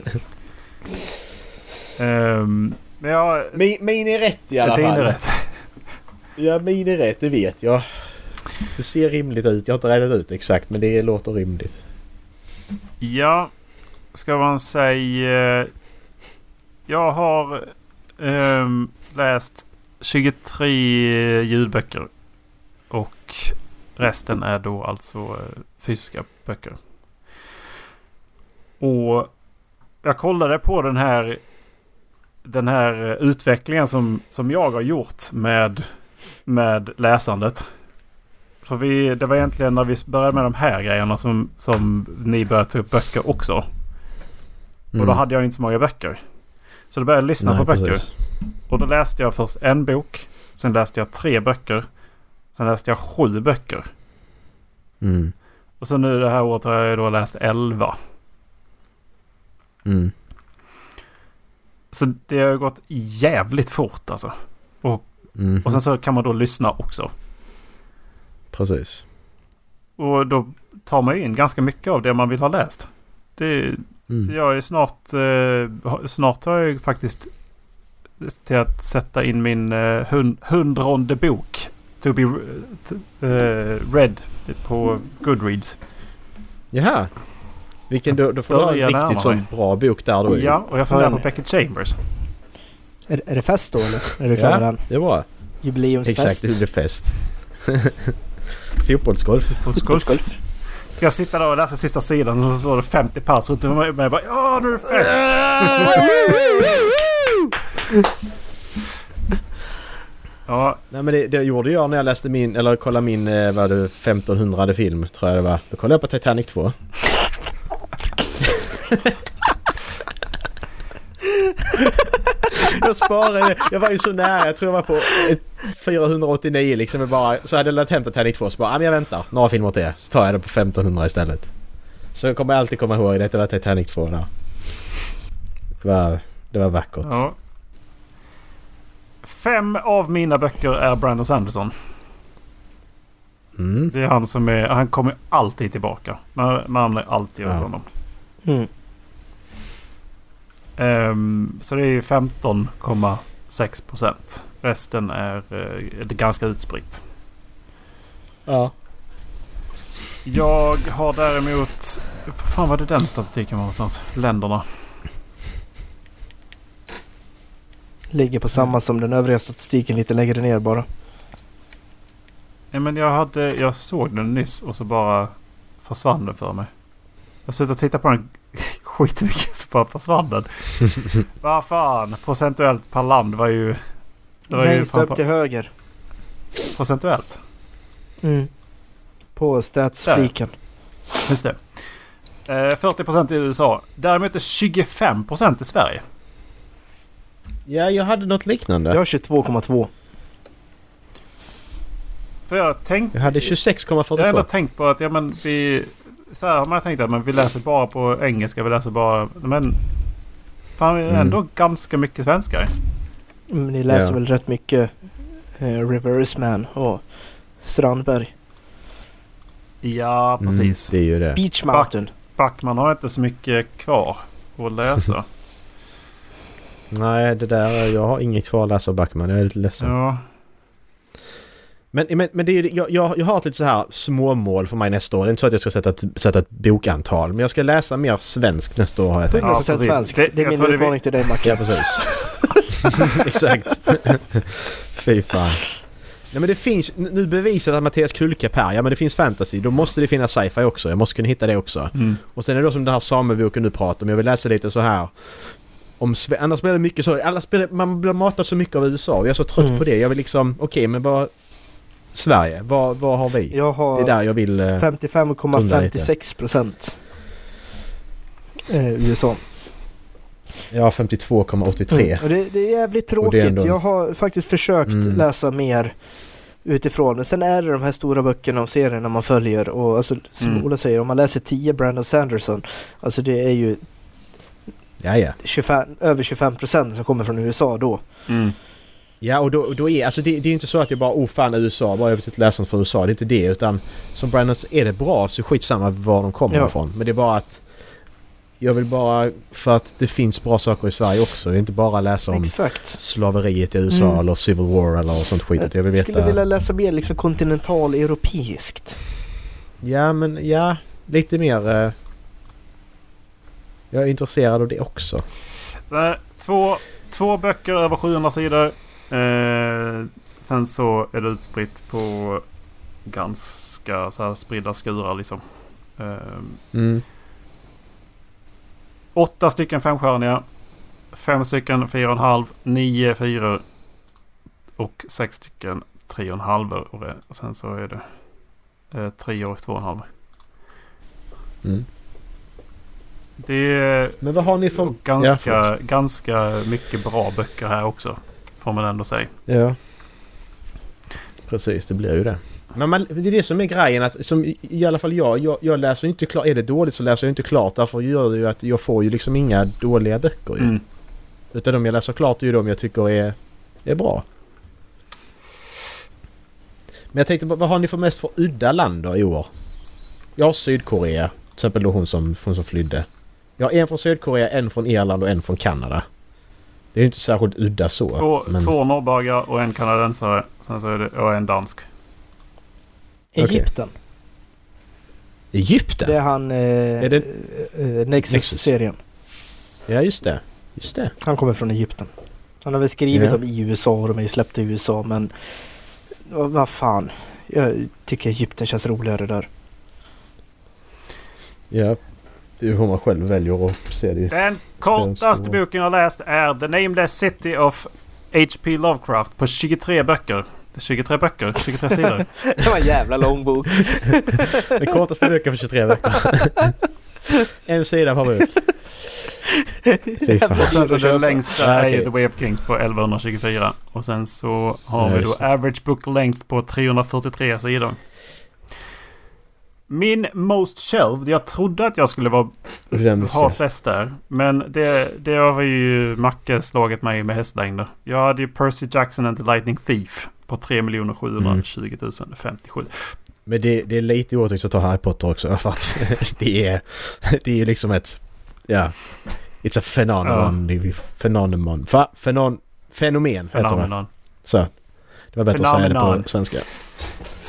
Ehm, men jag... Min, min är rätt i alla fall. rätt. Ja, min är rätt, det vet jag. Det ser rimligt ut. Jag har inte räknat ut exakt, men det låter rimligt. Ja, ska man säga... Jag har ehm, läst 23 ljudböcker. Och resten är då alltså eh, fysiska böcker. Och jag kollade på den här den här utvecklingen som, som jag har gjort med, med läsandet. För vi, det var egentligen när vi började med de här grejerna som, som ni började ta upp böcker också. Och då hade jag inte så många böcker. Så då började jag lyssna Mm. Nej, på böcker. precis. Och då läste jag först en bok. Sen läste jag tre böcker. Sen läste jag sju böcker. Mm. Och så nu det här året har jag då läst elva. Mm. Så det har gått jävligt fort alltså. Mm. Och sen så kan man då lyssna också. Precis. Och då tar man in ganska mycket av det man vill ha läst. Det, Mm. Jag är snart... Eh, snart har jag ju faktiskt till att sätta in min eh, hund, hundronde bok. To be t- eh, read på Goodreads. Jaha. Vilken då, då får du ha en riktigt sån bra bok där då. Ja, och jag funderar på. Beckett Chambers. Är, är det fest då eller? Är du klar med Ja, den? det är bra. Jubileumsfest? Exakt, det blir fest. Fotbollsgolf. Fotbollsgolf. Ska jag sitta där och läsa sista sidan och så står det 50 pers runt om mig och bara Ja, nu är det fest! ja, Nej men det, det gjorde jag när jag läste min, eller kollade min, eh, vad det 1500 film tror jag det var. Då kollade jag på Titanic 2. jag sparade. Jag var ju så nära. Jag tror jag var på ett 489 liksom. Jag bara, så hade jag lagt hämta Titanic 2 så bara, ah, men jag väntar. Några filmer till. Så tar jag det på 1500 istället. Så jag kommer alltid komma ihåg det. Det var Titanic 2 där. Det var, det var vackert. Ja. Fem av mina böcker är Brandon Sanderson. Mm. Det är han som är... Han kommer alltid tillbaka. Man, man är alltid över Ja. honom. Mm. Ehm, så det är ju 15,6 procent. Resten är, det ganska utspritt. Ja. Jag har däremot... Fan var det den statistiken var någonstans? Länderna. Ligger på samma som den övriga statistiken lite längre ner bara. Ja, men jag, hade, jag såg den nyss och så bara försvann den för mig. Jag slutade titta på den skitmycket så bara försvann den. Vad fan. Procentuellt per land var ju... Det var ju Längst upp framför, till höger. procentuellt. Mm. På statsfliken. Just det. Eh, 40% i USA. Däremot är 25% i Sverige. ja, jag hade något liknande. Jag har 22,2. För jag tänkte... Jag hade Jag har ändå 26,42. tänkt på att ja, men vi... Så här har man tänkt att men vi läser bara på engelska. Vi läser bara... Men... Fan, vi är Mm. ändå ganska mycket svenskar. Men ni läser Ja. väl rätt mycket eh, Reverse Man och Strandberg. Ja, Mm, precis. det är ju det. Beach Mountain. Backman har inte så mycket kvar att läsa. Nej, det där... Jag har inget kvar att läsa av Backman. Jag är lite ledsen. ja. Men, men, men det är, jag, jag, jag har ett lite så här småmål för mig nästa år. Det är inte så att jag ska sätta ett, sätta ett bokantal. Men jag ska läsa mer svenskt nästa år har jag tänkt. 100% precis. svenskt. Det- Det, är min utmaning till dig Macke. Ja, precis. Exakt. Fy fan. Nej men det finns, nu bevisat att Mattias Kulkap här, ja men det finns fantasy, då måste det finnas sci-fi också. Jag måste kunna hitta det också. Mm. Och sen är det då som den här sameboken du pratar om, jag vill läsa lite så här. Om Sve- annars blir det mycket så, alla spelar, man blir matad så mycket av USA jag är så trött Mm. på det. Jag vill liksom, okej men vad... Sverige, vad, vad har vi? Jag Det är har där jag vill... eh, 55,56 procent eh, USA. Jag har 52,83. Mm. Och det, det är jävligt det är tråkigt. ändå- Jag har faktiskt försökt Mm. läsa mer utifrån. Men sen är det de här stora böckerna och serierna man följer. Och alltså, som Mm. Ola säger, om man läser 10 Brandon Sanderson. Alltså det är ju Ja, ja. 25, över 25 procent som kommer från USA då. Mm. Ja och då, då är alltså det, det är inte så att jag bara oh fan USA, bara jag vill inte läsa något från USA. Det är inte det utan som Brandon är det bra så skitsamma var de kommer Ja. ifrån. Men det är bara att jag vill bara för att det finns bra saker i Sverige också. Det är inte bara läsa om Exakt. slaveriet i USA Mm. eller Civil War eller sånt skit. Jag vill Jag skulle veta... vilja läsa mer liksom kontinental-europeiskt. Ja men ja, lite mer... eh, jag är intresserad av det också. Eh, Två, två böcker över 700 sidor. Eh, sen så är det utspritt på ganska så här spridda skurar liksom. Eh, Mm. åtta stycken femstjärniga. Fem stycken fyra och en halv. Nio fyror. Och sex stycken tre och en halv. Och sen så är det eh, tre och två och en halv. Mm. Det är Men vad har ni för... ganska, Ja, ganska mycket bra böcker här också. Får man ändå säga. Ja. Precis, det blir ju det. Men man, det är det som är grejen att, som i, alla fall jag, jag, jag läser inte klart. Är det dåligt så läser jag inte klart. Därför gör det ju att jag får ju liksom inga dåliga böcker ju. Mm. Utan de jag läser klart är ju de jag tycker är, är bra. Men jag tänkte, vad har ni för mest för udda land då i år? Jag har Sydkorea. Till exempel då hon som, hon som flydde. Jag har en från Sydkorea, en från Irland och en från Kanada. Det är inte särskilt udda så. Två, men- två norrbaggar och en kanadensare. Sen så är det, och en dansk. Egypten. Egypten? Det är han... Eh, Är det- eh, Nexus-serien. Ja, just det. Just det. Han kommer från Egypten. Han har väl skrivit Ja. om i USA och de är ju släppta i USA men... Vad fan. Jag tycker Egypten känns roligare där. Ja. Det är ju hur man själv väljer att se det. Den kortaste boken jag läst är The Nameless City of H.P. Lovecraft på 23 böcker. 23 böcker? 23 sidor? Det var en jävla lång bok. Den kortaste boken för 23 veckor. en sida per bok. Fy fan. Och sen så den längsta är ju The Way of Kings på 1124. Och sen så har Ja, vi då average book length på 343 sidor. Min most shelved, jag trodde att jag skulle vara, vi ha flest där. Men det, det har ju Macke slagit mig med hästlängder. Jag hade ju Percy Jackson and the Lightning Thief på 3 720 057. Men det, det är lite orättvist att ta Harry Potter också för att det är, det är liksom ett... Ja. It's a phenomenon. Ju Phenomenon. Va? Fenon, fenomen heter det. Phenomenon. Så. Det var bättre att säga det Phenomenon. på svenska.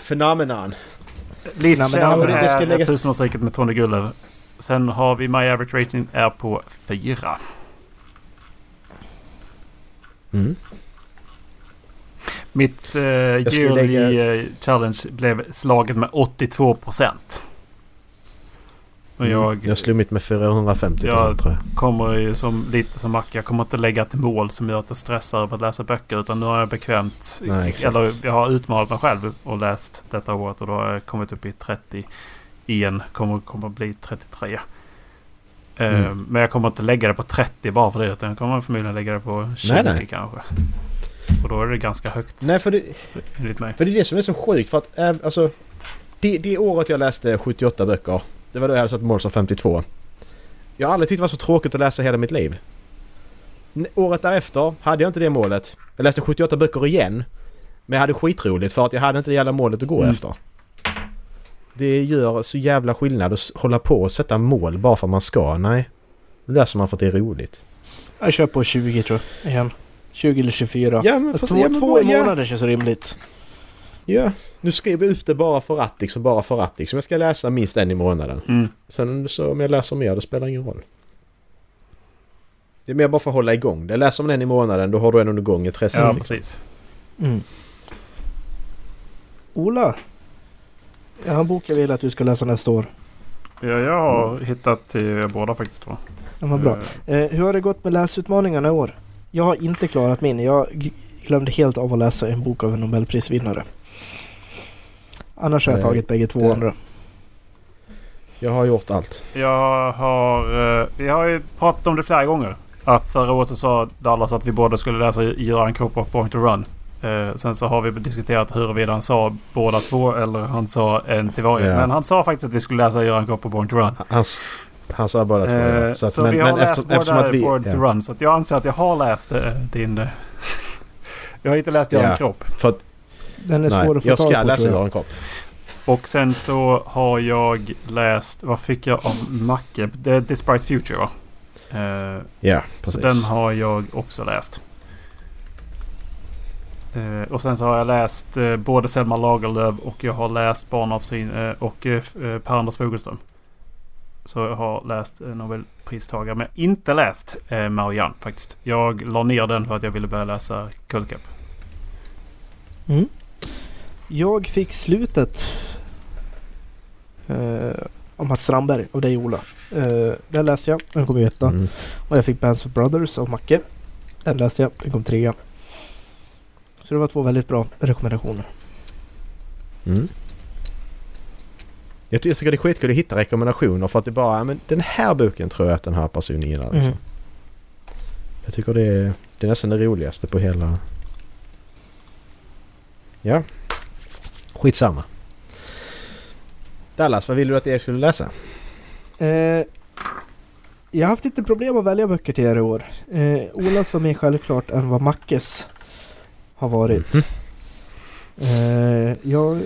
Phenomenon. Least Nej, men det- ska är läggas- Tusenårsriket med Tony Guller. Sen har vi My Average Rating är på 4. Mm. Mitt skulle yearly lägga- eh, challenge blev slaget med 82 procent. Och jag Mm. Jag mitt med 450 Ja. tror jag. kommer ju som, lite som Macke. Jag kommer inte lägga ett mål som gör att jag stressar över att läsa böcker. Utan nu har jag bekvämt. Nej, eller jag har utmanat mig själv och läst detta året. Och då har jag kommit upp i 31. Kommer, kommer bli 33. Eh, Mm. Men jag kommer inte lägga det på 30 bara för det. Utan jag kommer förmodligen lägga det på 20 Nej, nej. kanske. Och då är det ganska högt Nej, för det, enligt mig. för det är det som är så sjukt för att äh, alltså... Det, det året jag läste 78 böcker. Det var då jag hade mål som 52. Jag har aldrig tyckt det var så tråkigt att läsa hela mitt liv. Året därefter hade jag inte det målet. Jag läste 78 böcker igen. Men jag hade skitroligt för att jag hade inte det jävla målet att gå Mm. efter. Det gör så jävla skillnad att hålla på och sätta mål bara för att man ska. Nej. Nu läser man för att det är roligt. Jag kör på 20 tror jag. Igen. 20 eller 24. Ja men Fast två, ja, men två i ja. känns rimligt. Ja, nu skrev jag ut det bara för att liksom, bara för att liksom. Jag ska läsa minst en i månaden. Mm. Sen så om jag läser mer, det spelar ingen roll. Det är mer bara för att hålla igång det. Läser man en i månaden, då har du en under gång intresset. Ja, liksom. precis. Mm. Ola. Jag har en bok jag vill att du ska läsa nästa år. Ja, jag har hittat till båda faktiskt. Då. Den var bra. Eh, Eh, hur har det gått med läsutmaningarna i år? Jag har inte klarat min. Jag glömde helt av att läsa en bok av en nobelprisvinnare. Annars har jag tagit bägge två andra. Jag har gjort allt. Jag har... eh, Vi har ju pratat om det flera gånger. Att förra året så sa Dallas att vi båda skulle läsa Göran Kropp och Point to Run. Eh, sen så har vi diskuterat huruvida han sa båda två eller han sa en till varje. Ja. Men han sa faktiskt att vi skulle läsa Göran Kropp och Point to Run. Han, han sa båda två. Eh, ja. så att- vi har läst eftersom- båda eftersom att vi- Point to ja. Run. Så att jag anser att jag har läst eh, din... eh, jag har inte läst Göran Ja. Kropp. För att, Den är svår nej, att få jag tag ska på läsa. Göran Kropp. Och sen så har jag läst... Vad fick jag av Macke? The Despite Future va? Eh, Ja, Så precis. den har jag också läst. Eh, och sen så har jag läst eh, både Selma Lagerlöf och jag har läst Barn av sin och eh, Per-Anders Fogelström. Så jag har läst Nobelpristagare men inte läst eh, Marianne faktiskt. Jag la ner den för att jag ville börja läsa Kullkapp. Mm. Jag fick slutet eh, av Mats Strandberg av dig Ola. Eh, den läste jag, den kom ju etta. Mm. Och jag fick Bands of Brothers av Macke. Den läste jag, den kom trea. Så det var två väldigt bra rekommendationer. Mm. Jag ty- jag tycker det är skitkul att hitta rekommendationer för att det bara, ja, men den här boken tror jag att den här personen gillar. Liksom. Mm. Jag tycker det är, det är nästan det roligaste på hela... Ja. Skitsamma. Dallas, vad vill du att jag skulle läsa? Eh, jag har haft lite problem att välja böcker till er i år. Eh, Olas var mer självklart än vad Mackes har varit. Mhm. Eh, jag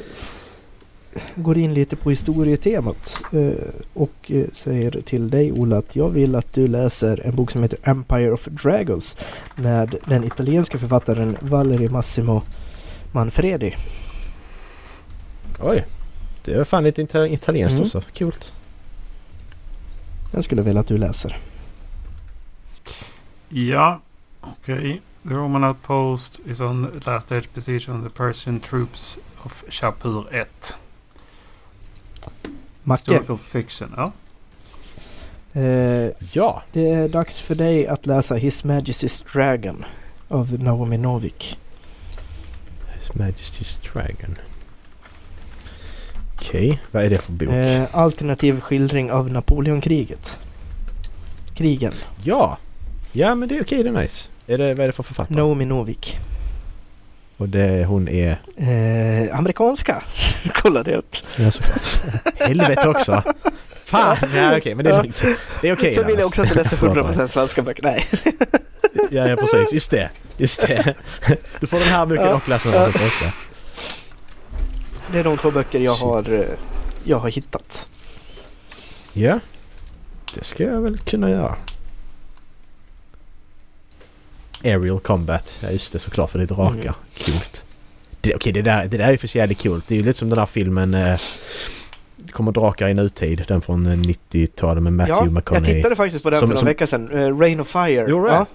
går in lite på historietemat eh, och eh, säger till dig Ola att jag vill att du läser en bok som heter Empire of Dragons med den italienska författaren Valerie Massimo Manfredi. Oj. Det är fan lite ita- italienskt Mm. också. Kul. Den skulle jag vilja att du läser. Ja, okej. The Roman outpost is on the last edge position of the Persian troops of Shapur 1. Macke, Historical fiction. Ja. eh, Ja. Det är dags för dig att läsa His Majesty's Dragon av Naomi Novik. His Majesty's Dragon. Okej, vad är det för bok? Eh, alternativ skildring av Napoleonkriget. krigen. Ja! Ja men det är okej, det är nice. Är det, vad är det för författare? Naomi Novik. Och det, hon är... Eh, amerikanska. Kollade jag upp. Ja såklart. Helvete också! Fan! Ja okej, men det är Ja. lugnt. Det är okej. Sen vill jag också läsa Förlåt mig. 100% svenska böcker. Nej. Ja, ja precis. Just det. Just det. Du får den här boken Ja. och läsa den på svenska. Det är de två böcker jag har, eh, jag har hittat. Ja. Det ska jag väl kunna göra. Aerial Combat. Ja just det såklart för det är drakar. Mm. Coolt. Det, Okej det, där, det där är ju för jävligt coolt. Det är ju lite som den här filmen eh, kommer drakar i nutid. Den från eh, 90-talet med Matthew ja, jag McConaughey. tittade faktiskt på den Som- för några veckor sedan. Eh, Rain of Fire. Gjorde det?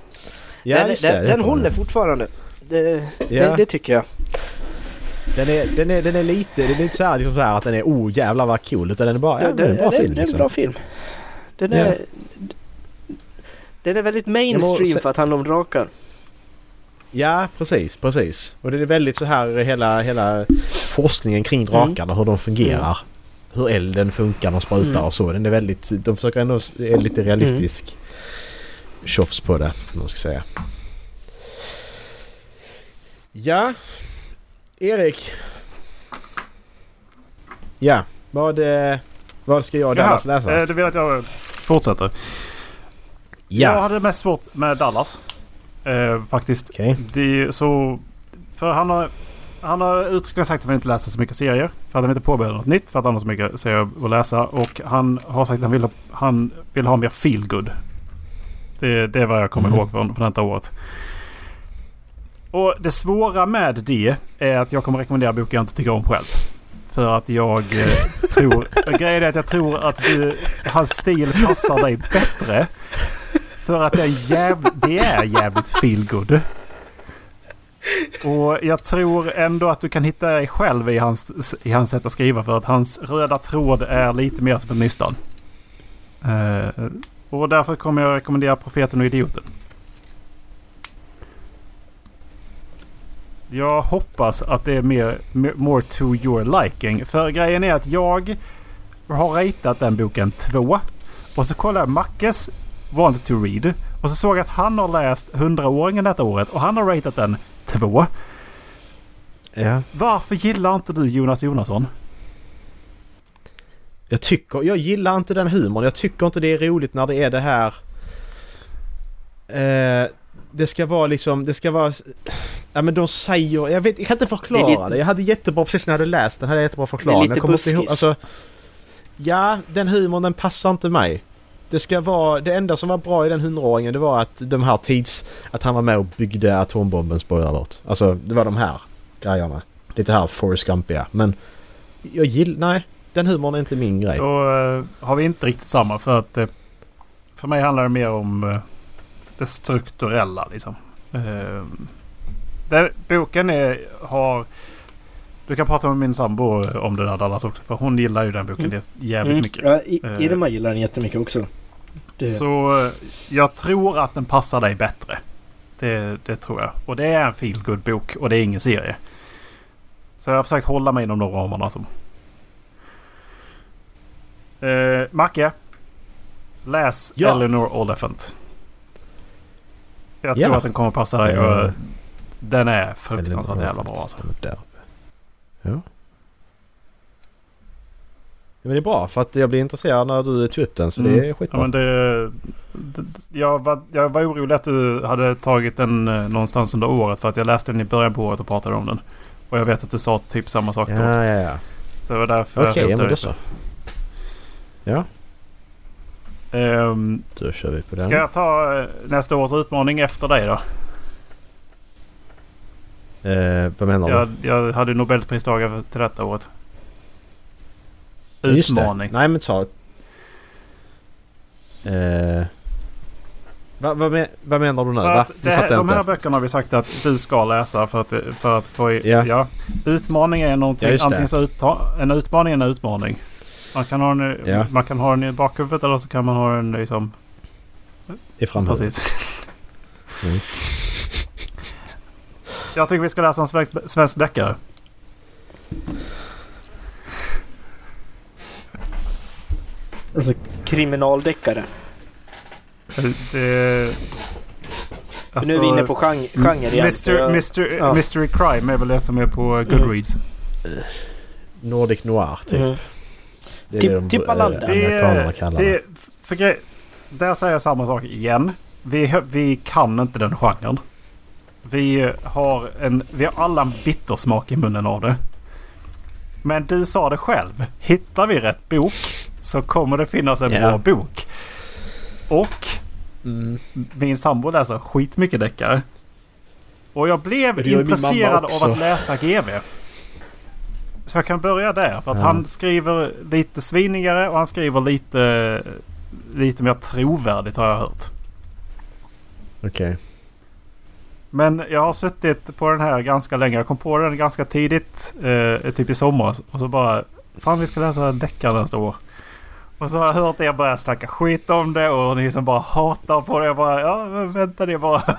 Ja, den just den, det, den kommer håller jag. fortfarande. Det, Ja. det, det tycker jag. Den är, den, är, den är lite, det är inte så här, liksom så här att den är oh jävlar vad cool. Utan den är bara, ja, Ja, det är en bra det, film det är en liksom. bra film. Den Ja. är, den är väldigt mainstream se- för att handla om drakar. Ja, precis, precis. Och det är väldigt så här hela, hela forskningen kring drakarna, hur de fungerar. Hur elden funkar, de sprutar Mm. och så. Den är väldigt, de försöker ändå är lite realistisk tjofs på det, om man ska säga. Ja, Erik. Ja, vad, eh, vad ska jag Dallas Jaha, läsa? eh, du vill att jag fortsätter? Jag hade mest svårt med Dallas. Eh, faktiskt. Okej. Det så... För han har, han har uttryckligen sagt att han inte läser så mycket serier. För att han inte påbörjar något nytt. För att han har så mycket serier att läsa. Och han har sagt att han vill ha, han vill ha mer feel good. Det, det är vad jag kommer Mhm. ihåg från, från detta året. Och det svåra med det är att jag kommer rekommendera boken jag inte tycker om själv. För att jag eh, tror... Grejen är att jag tror att du, hans stil passar dig bättre. För att det är, jäv, det är jävligt feelgood. Och jag tror ändå att du kan hitta dig själv i hans, i hans sätt att skriva. För att hans röda tråd är lite mer som en nystan. Eh, och därför kommer jag rekommendera Profeten och Idioten. Jag hoppas att det är mer, more to your liking. För grejen är att jag har ratat den boken två. Och så kollade jag Mackes Wanted to Read. Och så såg jag att han har läst 100-åringen detta året och han har ratat den två. Ja. Varför gillar inte du Jonas Jonasson? Jag tycker, jag gillar inte den humorn. Jag tycker inte det är roligt när det är det här... Eh, det ska vara liksom, det ska vara... Ja men de säger, jag vet, jag kan inte förklara Det det, är lite- Jag hade jättebra, precis när jag hade läst den hade jag jättebra förklaring. lite jag kommer inte ihåg- buskis. alltså, Ja, den humorn den passar inte mig. Det ska vara, det enda som var bra i den hundraåringen det var att de här tids... Att han var med och byggde atombomben, spoiler alert. Alltså det var de här grejerna. Lite här Forrest Gumpiga. Men jag gillar, nej. Den humorn är inte min grej. Då eh, har vi inte riktigt samma för att eh, för mig handlar det mer om eh, det strukturella liksom. Där boken är, har... Du kan prata med min sambo om det där Dallas också för hon gillar ju den boken Mm. jävligt Mm. mycket. Ja, I- Eh. Irma gillar den jättemycket också. Det, Så eh, jag tror att den passar dig bättre. Det, det tror jag. Och det är en feel good bok och det är ingen serie. Så jag har försökt hålla mig inom de ramarna som... Eh, Macke. Läs Ja. Eleanor Oliphant. Jag Ja. tror att den kommer passa dig. Ja. Och den är fruktansvärt jävla bra alltså. Där. Ja. ja. Men det är bra för att jag blir intresserad när du tog upp den så det Mm. är Ja, skitbra. men det, det, jag, var, jag var orolig att du hade tagit den eh, någonstans under året för att jag läste den i början på året och pratade om den. Och jag vet att du sa typ samma sak då. Ja, ja, ja. Så det var därför Okej, jag ja, men då så. det. Ehm, Då kör vi på den. ska jag ta eh, nästa års utmaning efter dig då? Eh, vad menar Jag, du? jag hade Nobelpristagare till detta året. Utmaning. Nej men ta... Eh, vad, vad, vad menar du nu? För Det här, jag de här böckerna har vi sagt att du ska läsa för att, för att få... i- Ja. Utmaning är någonting. Ja, antingen så utta, en utmaning är en utmaning. Man kan, ha den, Ja. man kan ha den i bakhuvudet eller så kan man ha den liksom... I framhuvudet. Precis. Mm. Jag tycker vi ska läsa en svensk, svensk deckare. alltså kriminaldeckare. Det, För nu är vi inne på genre, genre jag- Mr, ja. Mystery Crime är väl det som är på Goodreads. Nordic Noir typ. Mhm. Det är Tipp- det de, tippa eh, amerikanerna kallar det. det, för grej, Där säger jag samma sak igen. Vi, vi kan inte den genren. Vi har, en, vi har alla en bittersmak i munnen av det. Men du sa det själv. Hittar vi rätt bok så kommer det finnas en Ja. bra bok. Och Mm. min sambo läser skitmycket deckare. Och jag blev intresserad av att läsa GV. Så jag kan börja där. För att Ja. han skriver lite svinigare och han skriver lite, lite mer trovärdigt har jag hört. Okej. Men jag har suttit på den här ganska länge. Jag kom på den ganska tidigt. Eh, typ i somras. Och så bara... Fan vi ska läsa deckare nästa år. Och så har jag hört er börja snacka skit om det och ni som bara hatar på det. Jag bara, ja vänta det bara.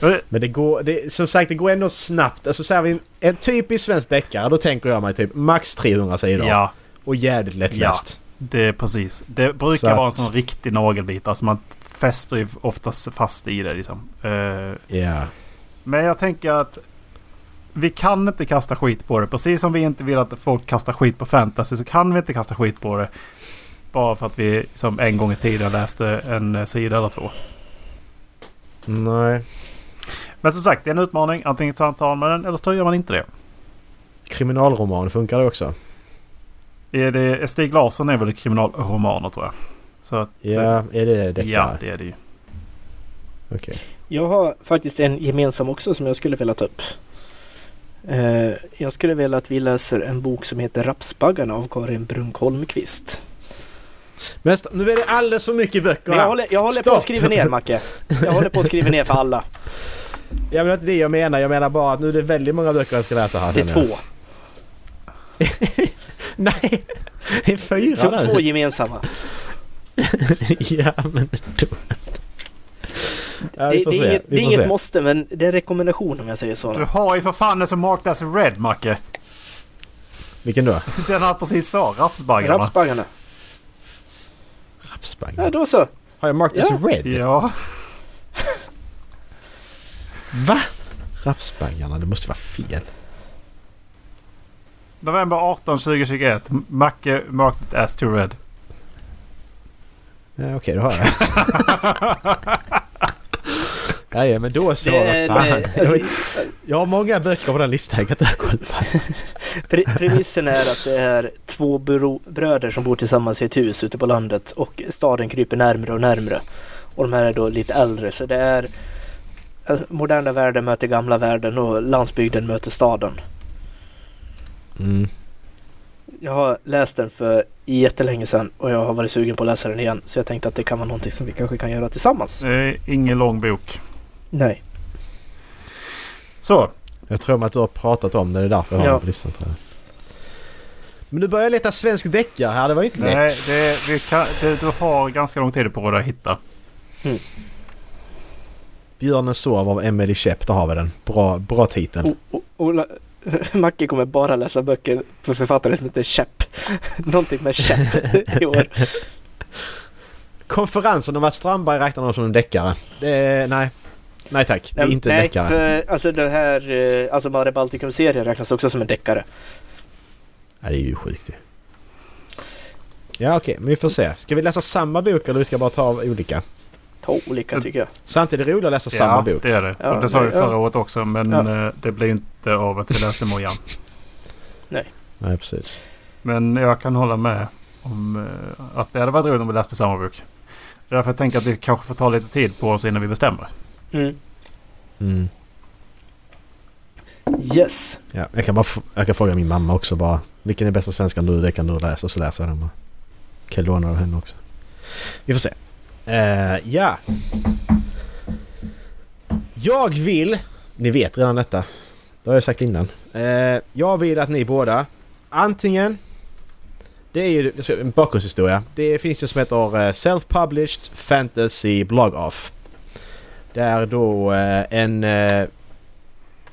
Men det går, det, som sagt det går ändå snabbt. Alltså så här, en, en typisk svensk deckare då tänker jag mig typ max 300 sidor. ja, Och jävligt lättläst. det är precis. Det brukar att- vara en sån riktig nagelbit. Alltså man fäster ju oftast fast i det liksom. Eh, Ja. Men jag tänker att vi kan inte kasta skit på det. Precis som vi inte vill att folk kastar skit på fantasy så kan vi inte kasta skit på det. Bara för att vi som en gång i tiden läste en sida eller två. Nej. Men som sagt, det är en utmaning. Antingen tar man den eller så gör man inte det. Kriminalroman funkar det också. Är det Stig Larsson är väl kriminalromaner tror jag. Så att, Ja, är det deckare? ja, det är det ju. Okej. Jag har faktiskt en gemensam också som jag skulle vilja ta upp. Eh, jag skulle vilja att vi läser en bok som heter Rapsbaggarna av Karin Brunk Holmqvist. Men nu är det alldeles för mycket böcker jag håller, jag håller på att skriva ner Macke. Jag håller på att skriva ner för alla. Ja, men det är inte det jag menar. Jag menar bara att nu är det väldigt många böcker jag ska läsa här. Det är två. Nej! Det är fyra Så nu. två gemensamma. ja, men då... Ja, Det, det är inget, det är inget se. måste men det är en rekommendation om jag säger Du så. har ju för fan en som marked as red Macke. Vilken då? Den han precis sa. Rapsbaggarna. Rapsbaggarna. Rapsbagge. Ja, då så. Har jag marked Ja. as red? Ja. Va? Rapsbaggarna? Det måste vara fel. November 18 2021. Macke marked as to red. Ja, Okej, då har jag. ja, ja, men då så. Det fan. det, alltså, Jag har många böcker på den listan. Jag kan inte koll på. pre- premissen är att det är två bröder som bor tillsammans i ett hus ute på landet och staden kryper närmre och närmre. Och de här är då lite äldre så det är eh, moderna världen möter gamla världen och landsbygden möter staden. Mm. Jag har läst den för jättelänge sedan och jag har varit sugen på att läsa den igen. Så jag tänkte att det kan vara någonting som vi kanske kan göra tillsammans. Det är ingen lång bok. Nej. Så. Jag tror att du har pratat om det. Det är därför jag har Ja. den på listan. Tror jag. Men du börjar leta svensk deckare här. Det var inte Nej, lätt. det, vi kan, det, du har ganska lång tid på dig att hitta. Björnen sov av Emily Shepp. Där har vi den. Bra, bra titel. O- o- Ola, Macke kommer bara läsa böcker för författare som heter Käpp. Någonting med Käpp i år. Konferensen om att Strandberg räknar någon som en deckare. Är, nej. Nej tack. Det är inte en Nej, deckare. för alltså det här, eh, alltså Mare Baltikum-serien räknas också som en deckare. Nej, det är ju sjukt ju. Ja okej, men vi får se. Ska vi läsa samma bok eller vi ska bara ta olika? Ta olika tycker jag. Samtidigt är det roligt att läsa samma bok. det är det. Ja, och det sa vi ja. förra året också. Men Ja. eh, det blev inte av att vi läste Mojan. Nej precis. Men jag kan hålla med om eh, att det hade varit roligt om vi läste samma bok. Det är därför jag tänker att vi kanske får ta lite tid på oss innan vi bestämmer. Mm. Mm. Yes. Ja, jag, kan bara jag kan fråga min mamma också bara. Vilken är bästa svenskan du? Det kan du läsa. Så läser jag den bara. Kan låna av henne också. Vi får se. Uh, ja. Jag vill... Ni vet redan detta. Det har jag sagt innan. Uh, jag vill att ni båda antingen... Det är ju en bakgrundshistoria. Det finns ju som heter eh, Self-Published Fantasy Blog Off. Där då en...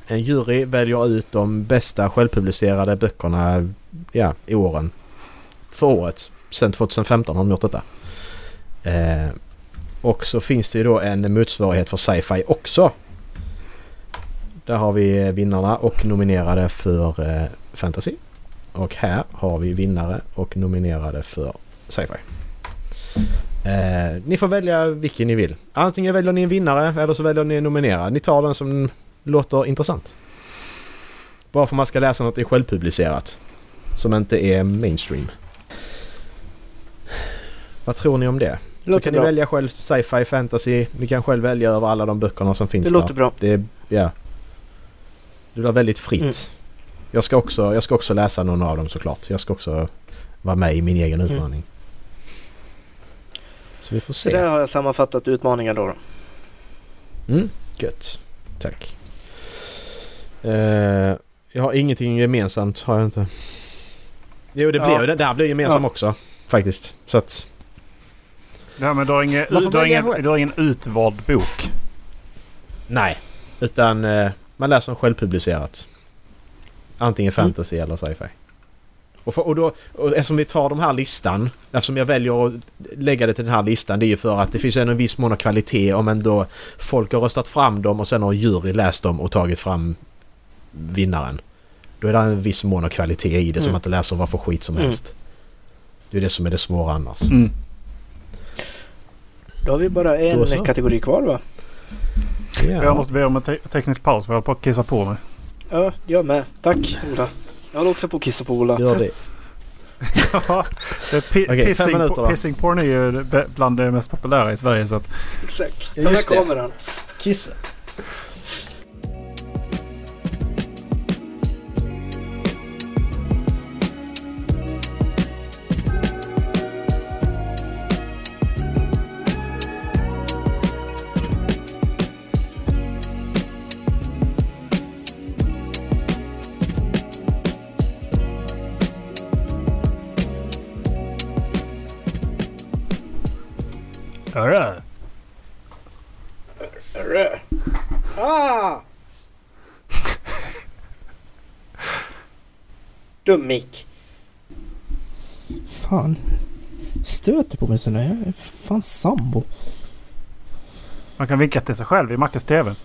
En jury väljer ut de bästa självpublicerade böckerna ja, i åren. För året. Sen 2015 har de gjort detta. Och så finns det ju då en motsvarighet för sci-fi också. Där har vi eh, vinnarna och nominerade för eh, fantasy. Och här har vi vinnare och nominerade för sci-fi. Eh, ni får välja vilken ni vill. Antingen väljer ni en vinnare eller så väljer ni en nominerad. Ni tar den som låter intressant. Bara för att man ska läsa något i självpublicerat. Som inte är mainstream. Vad tror ni om det? Det Så kan ni bra. välja själv sci-fi, fantasy. Ni kan själv välja över alla de böckerna som finns Det där. låter bra. Det är, ja. Det blir väldigt fritt. Mm. Jag, ska också, jag ska också läsa någon av dem såklart. Jag ska också vara med i min egen Mm. utmaning. Så vi får Så se. där har jag sammanfattat utmaningen då. då. Mm, gött. Tack. Eh, jag har ingenting gemensamt, har jag inte. Jo, det Ja. ju det. där blir gemensamt Ja. också. Faktiskt. Så att... Ja, men du har, får du, har ingen, du har ingen utvald bok. Nej. Utan eh, man läser självpublicerat. Antingen Mm. fantasy eller sci-fi. Och, för, och, då, och eftersom vi tar de här listan, eftersom jag väljer att lägga det till den här listan, det är ju för att det finns en viss mån av kvalitet om ändå folk har röstat fram dem och sen har jury läst dem och tagit fram vinnaren. Då är det en viss mån av kvalitet i det som Mm. man inte läser vad för skit som Mm. helst. Det är det som är det svåra annars. Mm. Då har vi bara en kategori kvar va? Ja. Jag måste be om en te teknisk paus för jag håller på att kissa på mig. Ja, jag med. Tack Ola. Jag håller också på att kissa på Ola. Gör det. Ja, det är pi- fem pissing, minuter pissing porn är ju bland det mest populära i Sverige. Så att, Exakt. Ja, Den just här det. kameran. Kissa. Hörru! Hörru. Ah! Dum mick. Fan. Stöter på mig sådär. Jag är fan sambo. Man kan vinka till sig själv i Mackes TV.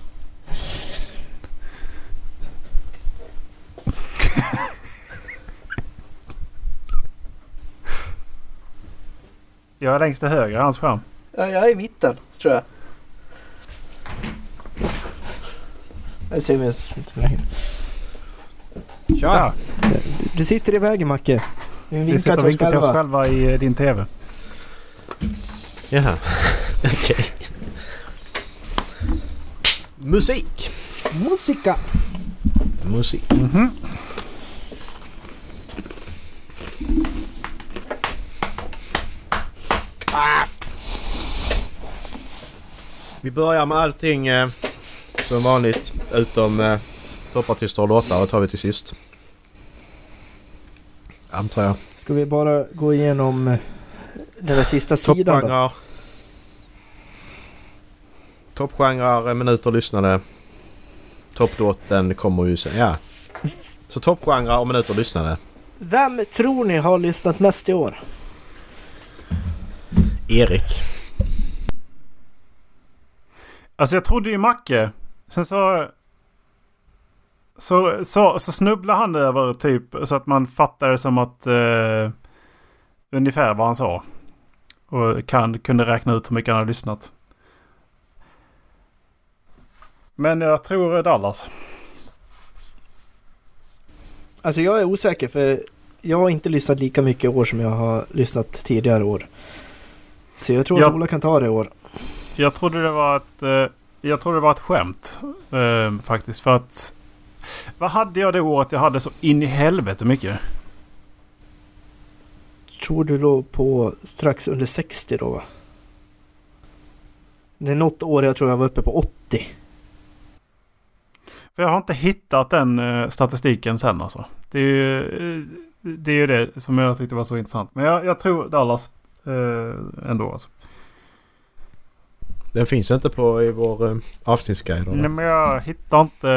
Jag är längst till höger, hans skärm. Ja, jag är i mitten, tror jag. Jag ser mig inte längre. Ja, Du sitter i vägen Macke. Vi vi sitter och vinkar till oss själva i eh, din TV. Jaha. Okej. Musik. Musika! Musik. Mhm. Vi börjar med allting eh, som vanligt utom eh, toppartister och låtar. Det tar vi till sist. Antar jag. Ska vi bara gå igenom eh, den där sista sidan då? Toppgenrer. Eh, minuter lyssnade. Topplåten kommer ju sen. Ja. Så toppgenrer och minuter lyssnade. Vem tror ni har lyssnat mest i år? Erik. Alltså jag trodde ju Macke. Sen så... Så, så, så snubblade han över typ så att man fattade som att... Eh, ungefär vad han sa. Och kan, kunde räkna ut hur mycket han hade lyssnat. Men jag tror Dallas. Alltså jag är osäker för jag har inte lyssnat lika mycket i år som jag har lyssnat tidigare år. Så jag tror Ja. att Ola kan ta det i år. Jag trodde det var ett... Eh, jag trodde det var ett skämt. Eh, faktiskt. För att... Vad hade jag det året jag hade så in i helvete mycket? Tror du låg på strax under 60 då va? Det är något år jag tror jag var uppe på 80. För jag har inte hittat den eh, statistiken sen alltså. Det är ju det, är ju det som jag tyckte var så intressant. Men jag, jag tror Dallas eh, ändå alltså. Den finns inte på i vår eh, avsnittsguide. Nej men jag hittar inte...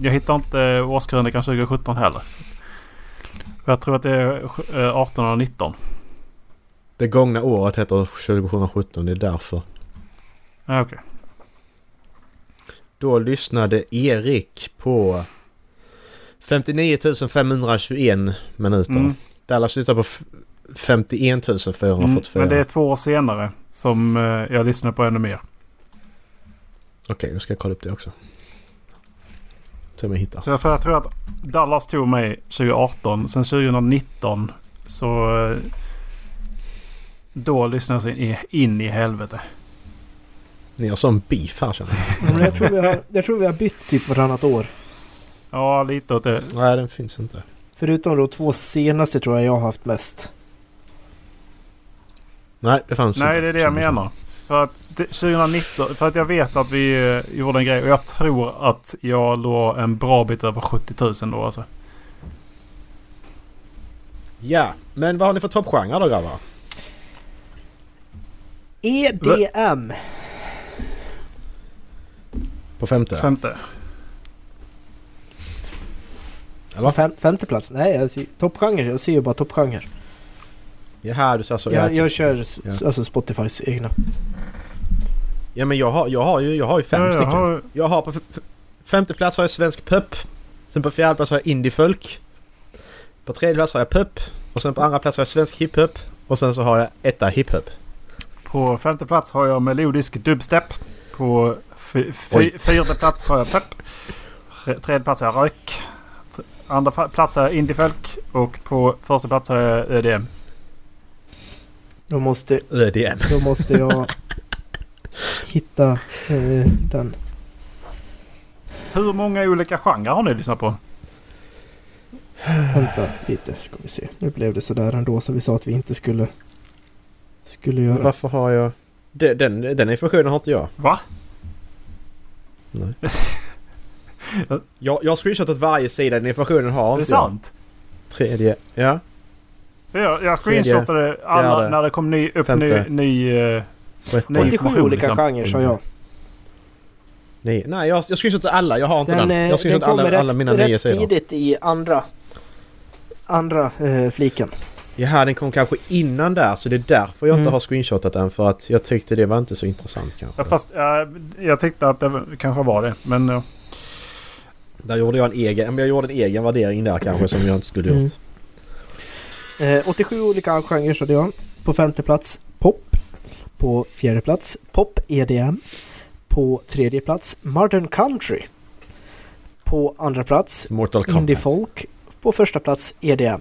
Jag hittar inte årskrönikan 2017 heller. Så. Jag tror att det är eh, 18 och 19. Det gångna året heter 2017. Det är därför. Ja, okej. Då lyssnade Erik på 59 521 minuter. Mm. Dallas lyssnade på 51 444. Mm, men det är två år senare som eh, jag lyssnar på ännu mer. Okej, då ska jag kolla upp det också. Se om jag hittar. Så jag, för jag tror att Dallas tog mig 2018. Sen 2019 så... eh, Då lyssnade jag in, in i helvete. Ni har sån beef här känner jag. Men jag, tror vi har, jag tror vi har bytt typ varannat år. Ja, lite åt det. Nej, den finns inte. Förutom de två senaste tror jag jag har haft mest. Nej, det fanns inte. Nej, det är det jag menar. För att det, 2019... För att jag vet att vi eh, gjorde en grej. Och jag tror att jag låg en bra bit över 70 000 då alltså. Ja, men vad har ni för toppgenre då grabbar? EDM. På femte? Femte. Eller? Fem, femte plats? Nej, jag toppgenre. Jag ser ju bara toppgenre. Jaha, du sa så. Jag, ja, jag typ. kör Ja. alltså Spotifys egna. Ja, men jag har, jag har ju, jag har ju fem Ja, jag stycken. har- Jag har på femte plats har jag svensk pop. Sen på fjärde plats har jag indie-folk. På tredje plats har jag pop. Och sen på andra plats har jag svensk hiphop. Och sen så har jag etta hiphop. På femte plats har jag melodisk dubstep. På fjärde plats har jag. Tre- Tredje plats har jag rök. Andra plats har jag indiefolk. Och på första plats har jag EDM. Då måste, ÖDM. då måste jag hitta eh, den. Hur många olika genrer har ni lyssnat på? Vänta lite ska vi se. Nu blev det sådär ändå som vi sa att vi inte skulle, skulle Men göra. varför har jag... Den, den, den informationen har inte jag. Va? Nej. jag, jag har screenshotat varje sida. Den informationen har Är det inte jag. sant? Tredje. Ja. Jag, jag screenshotade alla fjärde, när det kom ny, upp ny, femte. ny, eh, Sjätte. Nej, 87 information, olika liksom. genrer sa jag. Nej, nej jag, jag screenshotade alla. Jag har inte den. Den, eh, Jag den screenshotade alla, alla mina rätt, nio rätt sidor. tidigt i andra, andra eh, fliken. Jaha, den kom kanske innan där så det är därför jag inte Mm. har screenshotat den. För att jag tyckte det var inte så intressant kanske. ja, fast eh, jag tyckte att det kanske var det. Men eh, Där gjorde jag en egen, men jag gjorde en egen värdering där kanske som jag inte skulle gjort. Mm. Eh, 87 olika genrer sa jag. På femte plats pop. På fjärde plats pop EDM. På tredje plats modern country. På andra plats Mortal Kombat. indie folk. På första plats EDM.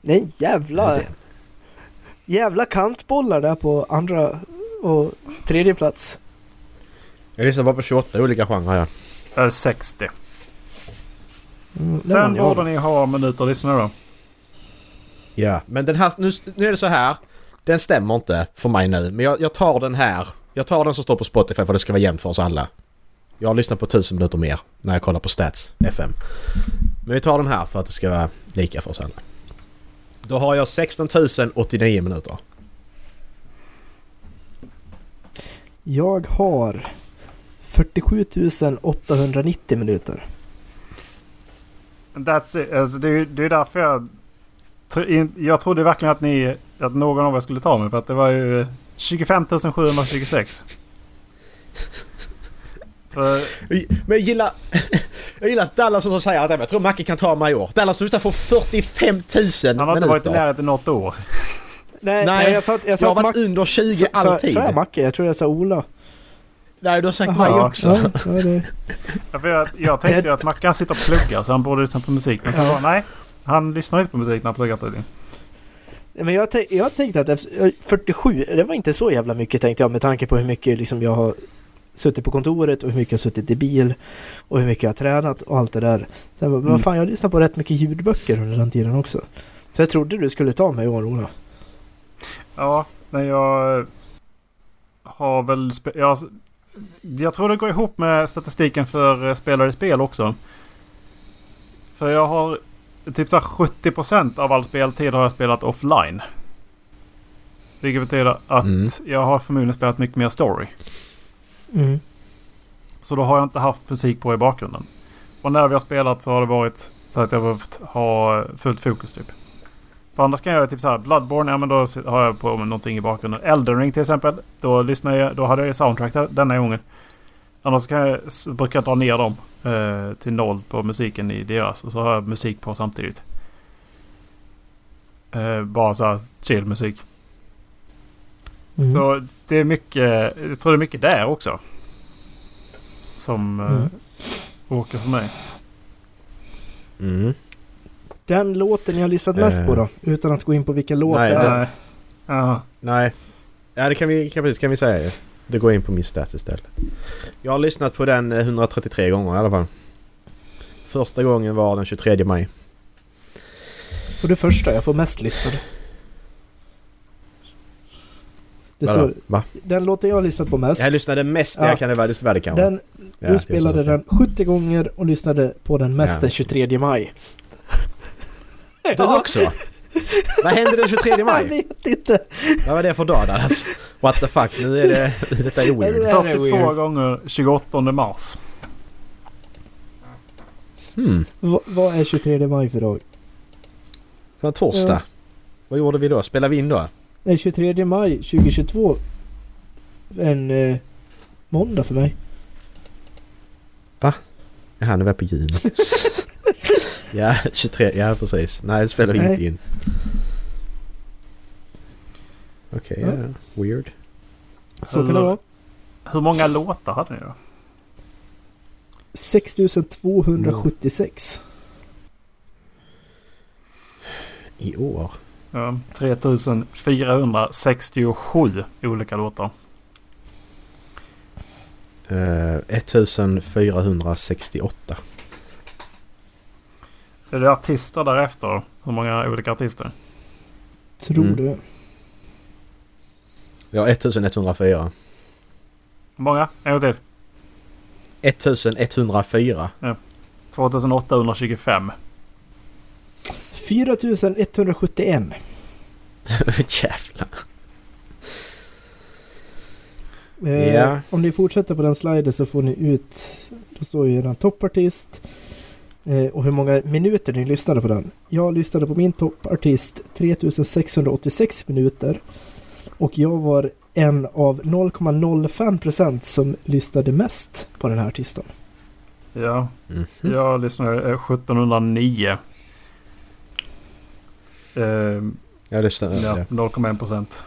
Nej jävla, EDM. jävla kantbollar där på andra och tredje plats. Jag lyssnar bara på 28 olika genrer ja. eh, 60. Mm, det Sen jag. borde ni ha minuter att lyssna då. Ja, men den här, nu, nu är det så här. Den stämmer inte för mig nu, men jag, jag tar den här. Jag tar den som står på Spotify för att det ska vara jämnt för oss alla. Jag har lyssnat på 1000 minuter mer när jag kollar på Stats FM. Men vi tar den här för att det ska vara lika för oss alla. Då har jag 16 089 minuter. Jag har 47 890 minuter. That's it. Alltså, det, är, ju- det är därför jag... Jag trodde verkligen att ni... Att någon av er skulle ta mig. För att det var ju eh, 25 726. För, Men jag gillar... Jag gillar att Dallas som säger att jag tror Macke kan ta mig i år. Dallas du får 45 000 han har inte varit i minuter. närheten något år. Nej, Nej, nej jag sa, jag sa Jag har varit Mac- under 20 sa, sa, alltid. sa jag Macke? Jag tror jag sa Ola. Nej, du har sagt mig också. Ja, ja, det, Ja, jag, jag tänkte ju att Mackan sitter och pluggar så han borde lyssna på musik. Men sen Ja. bara, nej. Han lyssnar inte på musik när han pluggar tydligen. Men jag, jag tänkte att efter, 47, det var inte så jävla mycket tänkte jag med tanke på hur mycket liksom jag har suttit på kontoret och hur mycket jag har suttit i bil och hur mycket jag har tränat och allt det där. Sen men Mm. vad fan, jag har lyssnat på rätt mycket ljudböcker under den tiden också. Så jag trodde du skulle ta mig i år, Ola. Ja, men jag har väl... Jag, jag tror det går ihop med statistiken för eh, spelare i spel också. För jag har typ så här 70% av all speltid har jag spelat offline. Vilket betyder att Mm. jag har förmodligen spelat mycket mer story. Mm. Så då har jag inte haft musik på i bakgrunden. Och när vi har spelat så har det varit så att jag har behövt ha fullt fokus typ. För annars kan jag göra typ så här. Bloodborne, ja men då har jag på med någonting i bakgrunden. Elden Ring till exempel. Då, lyssnar jag, då hade jag ju soundtrack där, denna gången. Annars kan jag, brukar jag dra ner dem eh, till noll på musiken i deras. Och så har jag musik på samtidigt. Eh, bara så här chill musik. Mm. Så det är mycket, jag tror det är mycket där också. Som eh, Mm. åker för mig. Mm. Den låten jag har lyssnat mest Eh. på då? Utan att gå in på vilka låt Nej, det är. Nej. Ja. Nej. Ja, det kan vi, kan, vi- kan vi säga ju. Det går in på min stats istället. Jag har lyssnat på den eh, 133 gånger i alla fall. Första gången var den 23 maj. För det första, jag får mest lyssnade. Det Vadå? står, Va? den låten jag har lyssnat på mest. Jag lyssnade mest, Ja. jag kan det vara, det var det kan vara. Den, Ja, du spelade den 70 gånger och lyssnade på den mest Ja. den 23 maj. Du också? Vad hände den 23 Jag maj? vet inte. Vad var det för dag Dallas? What the fuck, nu är det... Detta är weird. det här är 42 weird. gånger 28 mars. Hmm. Va, vad är 23 maj för dag? Det var torsdag. Ja. Vad gjorde vi då? Spelade vi in då? Nej, 23 maj 2022. En eh, måndag för mig. Jaha, nu var jag på juni. ja, 23. Ja, precis. Nej, det spelar inte in. Okej, Ja. ja. Weird. Så kan det vara. Hur många låtar hade ni då? 6276. I år? Ja, 3467 olika låtar. Uh, 1468. Är det artister därefter? Hur många olika artister? Tror Mm. du? Ja, 1104. Hur många? En gång till. 1104. 2825. 4171. Jävlar. Eh, Ja. Om ni fortsätter på den sliden så får ni ut, då står ju eran toppartist och hur många minuter ni lyssnade på den. Jag lyssnade på min toppartist 3686 minuter och jag var en av 0,05% som lyssnade mest på den här artisten. Ja, Mhm. jag lyssnade eh, 1709. Ehm, Jag lyssnade. ja, Ja. 0,1 procent.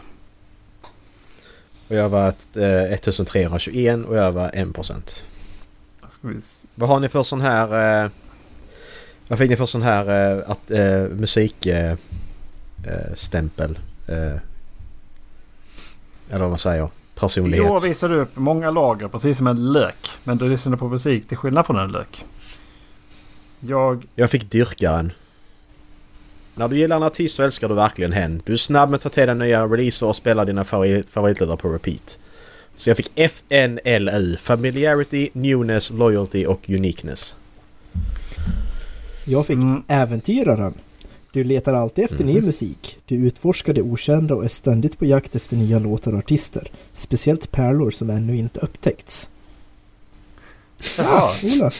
Och jag var eh, 1321 och jag var 1%. Ska vi s- Vad har ni för sån här... Eh, vad fick ni för sån här eh, att, eh, musikstämpel? Eh, stämpel? eh, eller vad man säger. Personlighet. Igår visade du upp många lager precis som en lök. Men du lyssnade på musik till skillnad från en lök. Jag... Jag fick dyrkaren. När du gillar en artist så älskar du verkligen hen. Du är snabb med att ta till dig nya releaser och spela dina favorit, favoritlåtar på repeat. Så jag fick FNLU. Familiarity, Newness, Loyalty och Uniqueness. Jag fick Mm, Äventyraren. Du letar alltid efter ny Mhm. musik. Du utforskar det okända och är ständigt på jakt efter nya låtar och artister. Speciellt pärlor som ännu inte upptäckts. Jaha. Ola.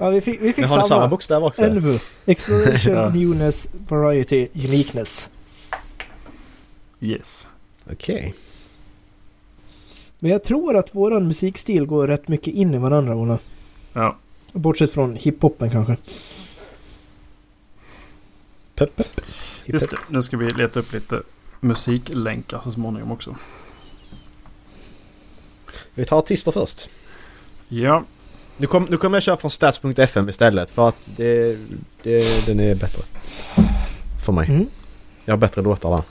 Ja, vi fick, vi fick samma samma. bokstäver också? NV. Exploration, Ja. Newness, Variety, Uniqueness. yes. Okej. Men jag tror att våran musikstil går rätt mycket in i varandra, Ola. Ja. Bortsett från hiphopen kanske. Pepp. Just det. Nu ska vi leta upp lite musiklänkar så småningom också. Vi tar artister först. Ja. Nu, kom, nu kommer jag köra från stats.fm istället för att det, det, den är bättre. För mig. Mm. Jag har bättre låtar där.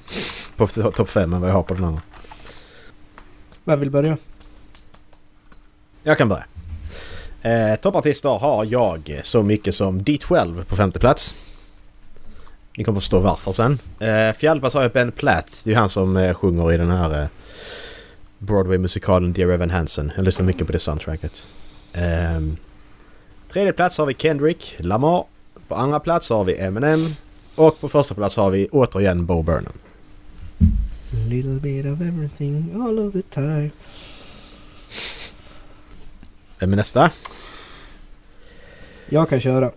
På topp 5 än vad jag har på den andra. Vem vill börja? Jag kan börja. Eh, toppartister har jag så mycket som D12 på femte plats. Ni kommer förstå varför sen. Eh, fjärde plats har jag Ben Platt. Det är han som eh, sjunger i den här eh, Broadway-musikalen Dear Evan Hansen. Jag lyssnar mycket på det soundtracket. Eh, tredje plats har vi Kendrick Lamar. På andra plats har vi Eminem. Och på första plats har vi återigen Bo Burnham. Little bit of everything all of the time. Vem är nästa? Jag kan köra.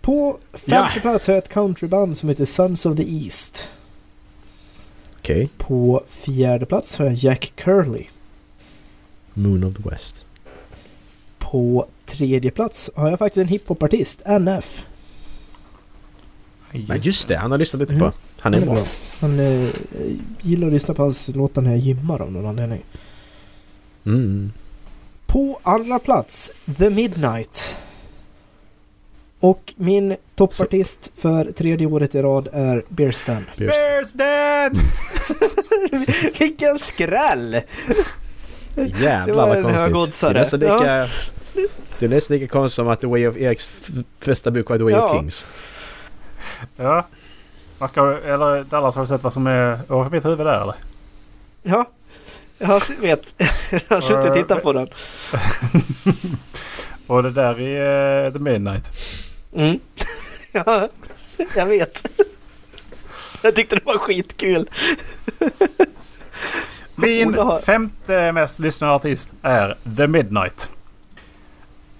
På femte Ja. plats har jag ett countryband som heter Sons of the East. Okej. På fjärde plats har jag Jack Curley. Moon of the West. På tredje plats har jag faktiskt en hiphopartist, NF. Men just det, han har lyssnat lite Mm. på. Han är bra. Han eh, gillar att lyssna på hans låtar när jag gymmar av någon anledning. Mm. På andra plats, The Midnight. Och min toppartist för tredje året i rad är Bear Stan. Bears den! Vilken skräll! Det Jävlar var vad en konstigt. Det är nästan lika... Det är nästan lika konstigt som att The Way of Eriks första bok var The Way Ja. of Kings. Ja. Verkar, eller Dallas har du sett vad som är ovanför mitt huvud där eller? Ja, jag vet. Jag har suttit och tittat på den. Och det där är eh, The Midnight. Mm. Ja, jag vet. Jag tyckte det var skitkul. Min femte mest lyssnade artist är The Midnight.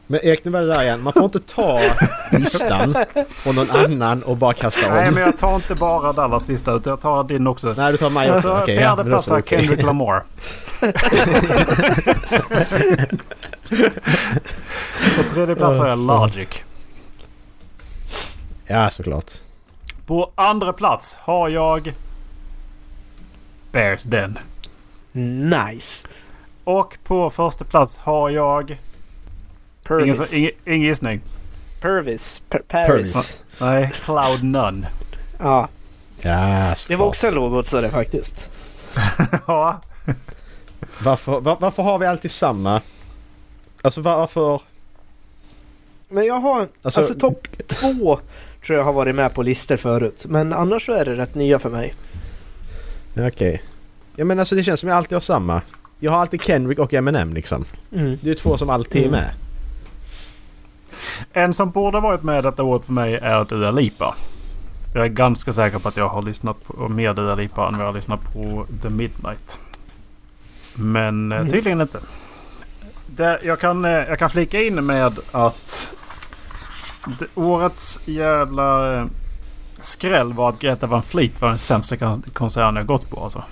Men Erik, nu var det där igen. Man får inte ta listan från någon annan och bara kasta om. Nej men jag tar inte bara Dallas lista utan jag tar din också. Nej, du tar mig också. Så Okej, ja, fjärde men då plats har okej. Kendrick Lamar. På tredje plats har jag Logic. Ja, såklart. På andra plats har jag Bears Den. Nice. Och på första plats har jag... Ingen, Purvis. ingen, ingen gissning. Purvis. Per- Paris. Purvis. Nej, Cloud None. Ja, Ja, såklart. det var också en lågoddsare faktiskt. ja, Varför, var, varför har vi alltid samma? Alltså var- varför... Men jag har... Alltså, Alltså, topp två tror jag har varit med på listor förut. Men annars så är det rätt nya för mig. Ja, Okej. Ja men alltså det känns som jag alltid har samma. Jag har alltid Kendrick och Eminem liksom. Mm. Det är två som alltid är Mm. med. En som borde varit med detta året för mig är Dua Lipa. Jag är ganska säker på att jag har lyssnat på mer Dua Lipa än vad jag har lyssnat på The Midnight. Men Mm. tydligen inte. Det, jag, kan, eh, jag kan flika in med att årets jävla eh, skräll var att Greta Van Fleet var den sämsta kon- konserten jag gått på alltså.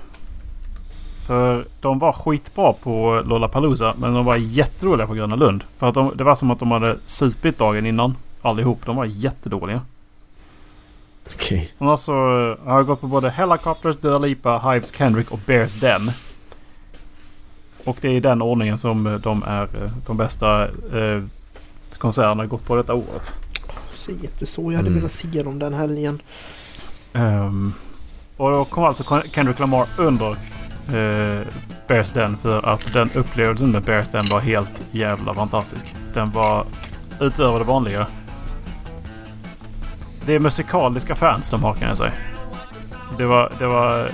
För de var skitbra på Lollapalooza men de var jättedåliga på Gröna Lund. För att de, det var som att de hade supit dagen innan. Allihop. De var jättedåliga. Okej. Annars så eh, har gått på både Helicopters, Dua Lipa, Hives, Kendrick och Bears Den. Och det är i den ordningen som eh, de är eh, de bästa eh, konserterna gått på detta året. Säg inte så. Jag hade Mm. velat se dem den helgen. Ehm, och då kom alltså Ken- Kendrick Lamar under uh, Bears Den för att den upplevelsen med Bears Den var helt jävla fantastisk. Den var utöver det vanliga. Det är musikaliska fans de har kan jag säga. Det var, det var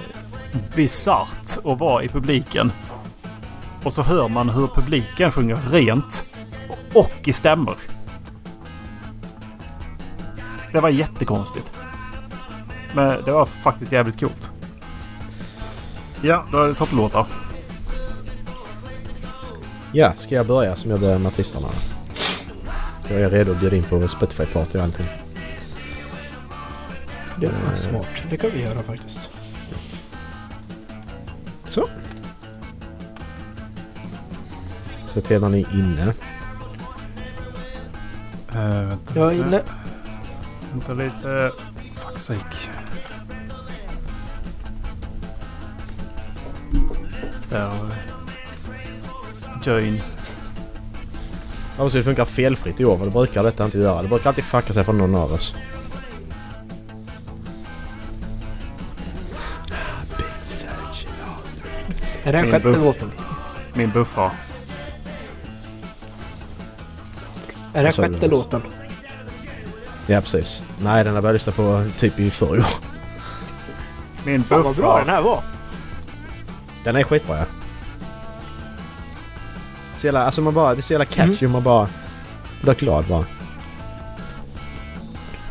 bisarrt att vara i publiken. Och så hör man hur publiken sjunger rent och i stämmor. Det var jättekonstigt. Men det var faktiskt jävligt coolt. Ja, då är det topplåtar. Ja, ska jag börja som jag börjar med artisterna? Jag är redo att bjuda in på Spotify-party och allting. Det var Mm. smart. Det kan vi göra faktiskt. Så. Se till när ni är inne. Jag är inne. Vänta lite. Fuck sake. Där har vi. Join. Ja, så det funkar felfritt i år, men det brukar detta inte göra. Det brukar alltid fucka sig för någon av oss. Är det den Min sjätte låten? Min buffra. Är det sjätte låten? Ja, precis. Nej, den har jag lyssna på typ i förrgår. Min Fan vad bra den här var. Den är skitbra ja. Så jävla, alltså man bara, det är så jävla catchy man bara... Blir glad bara.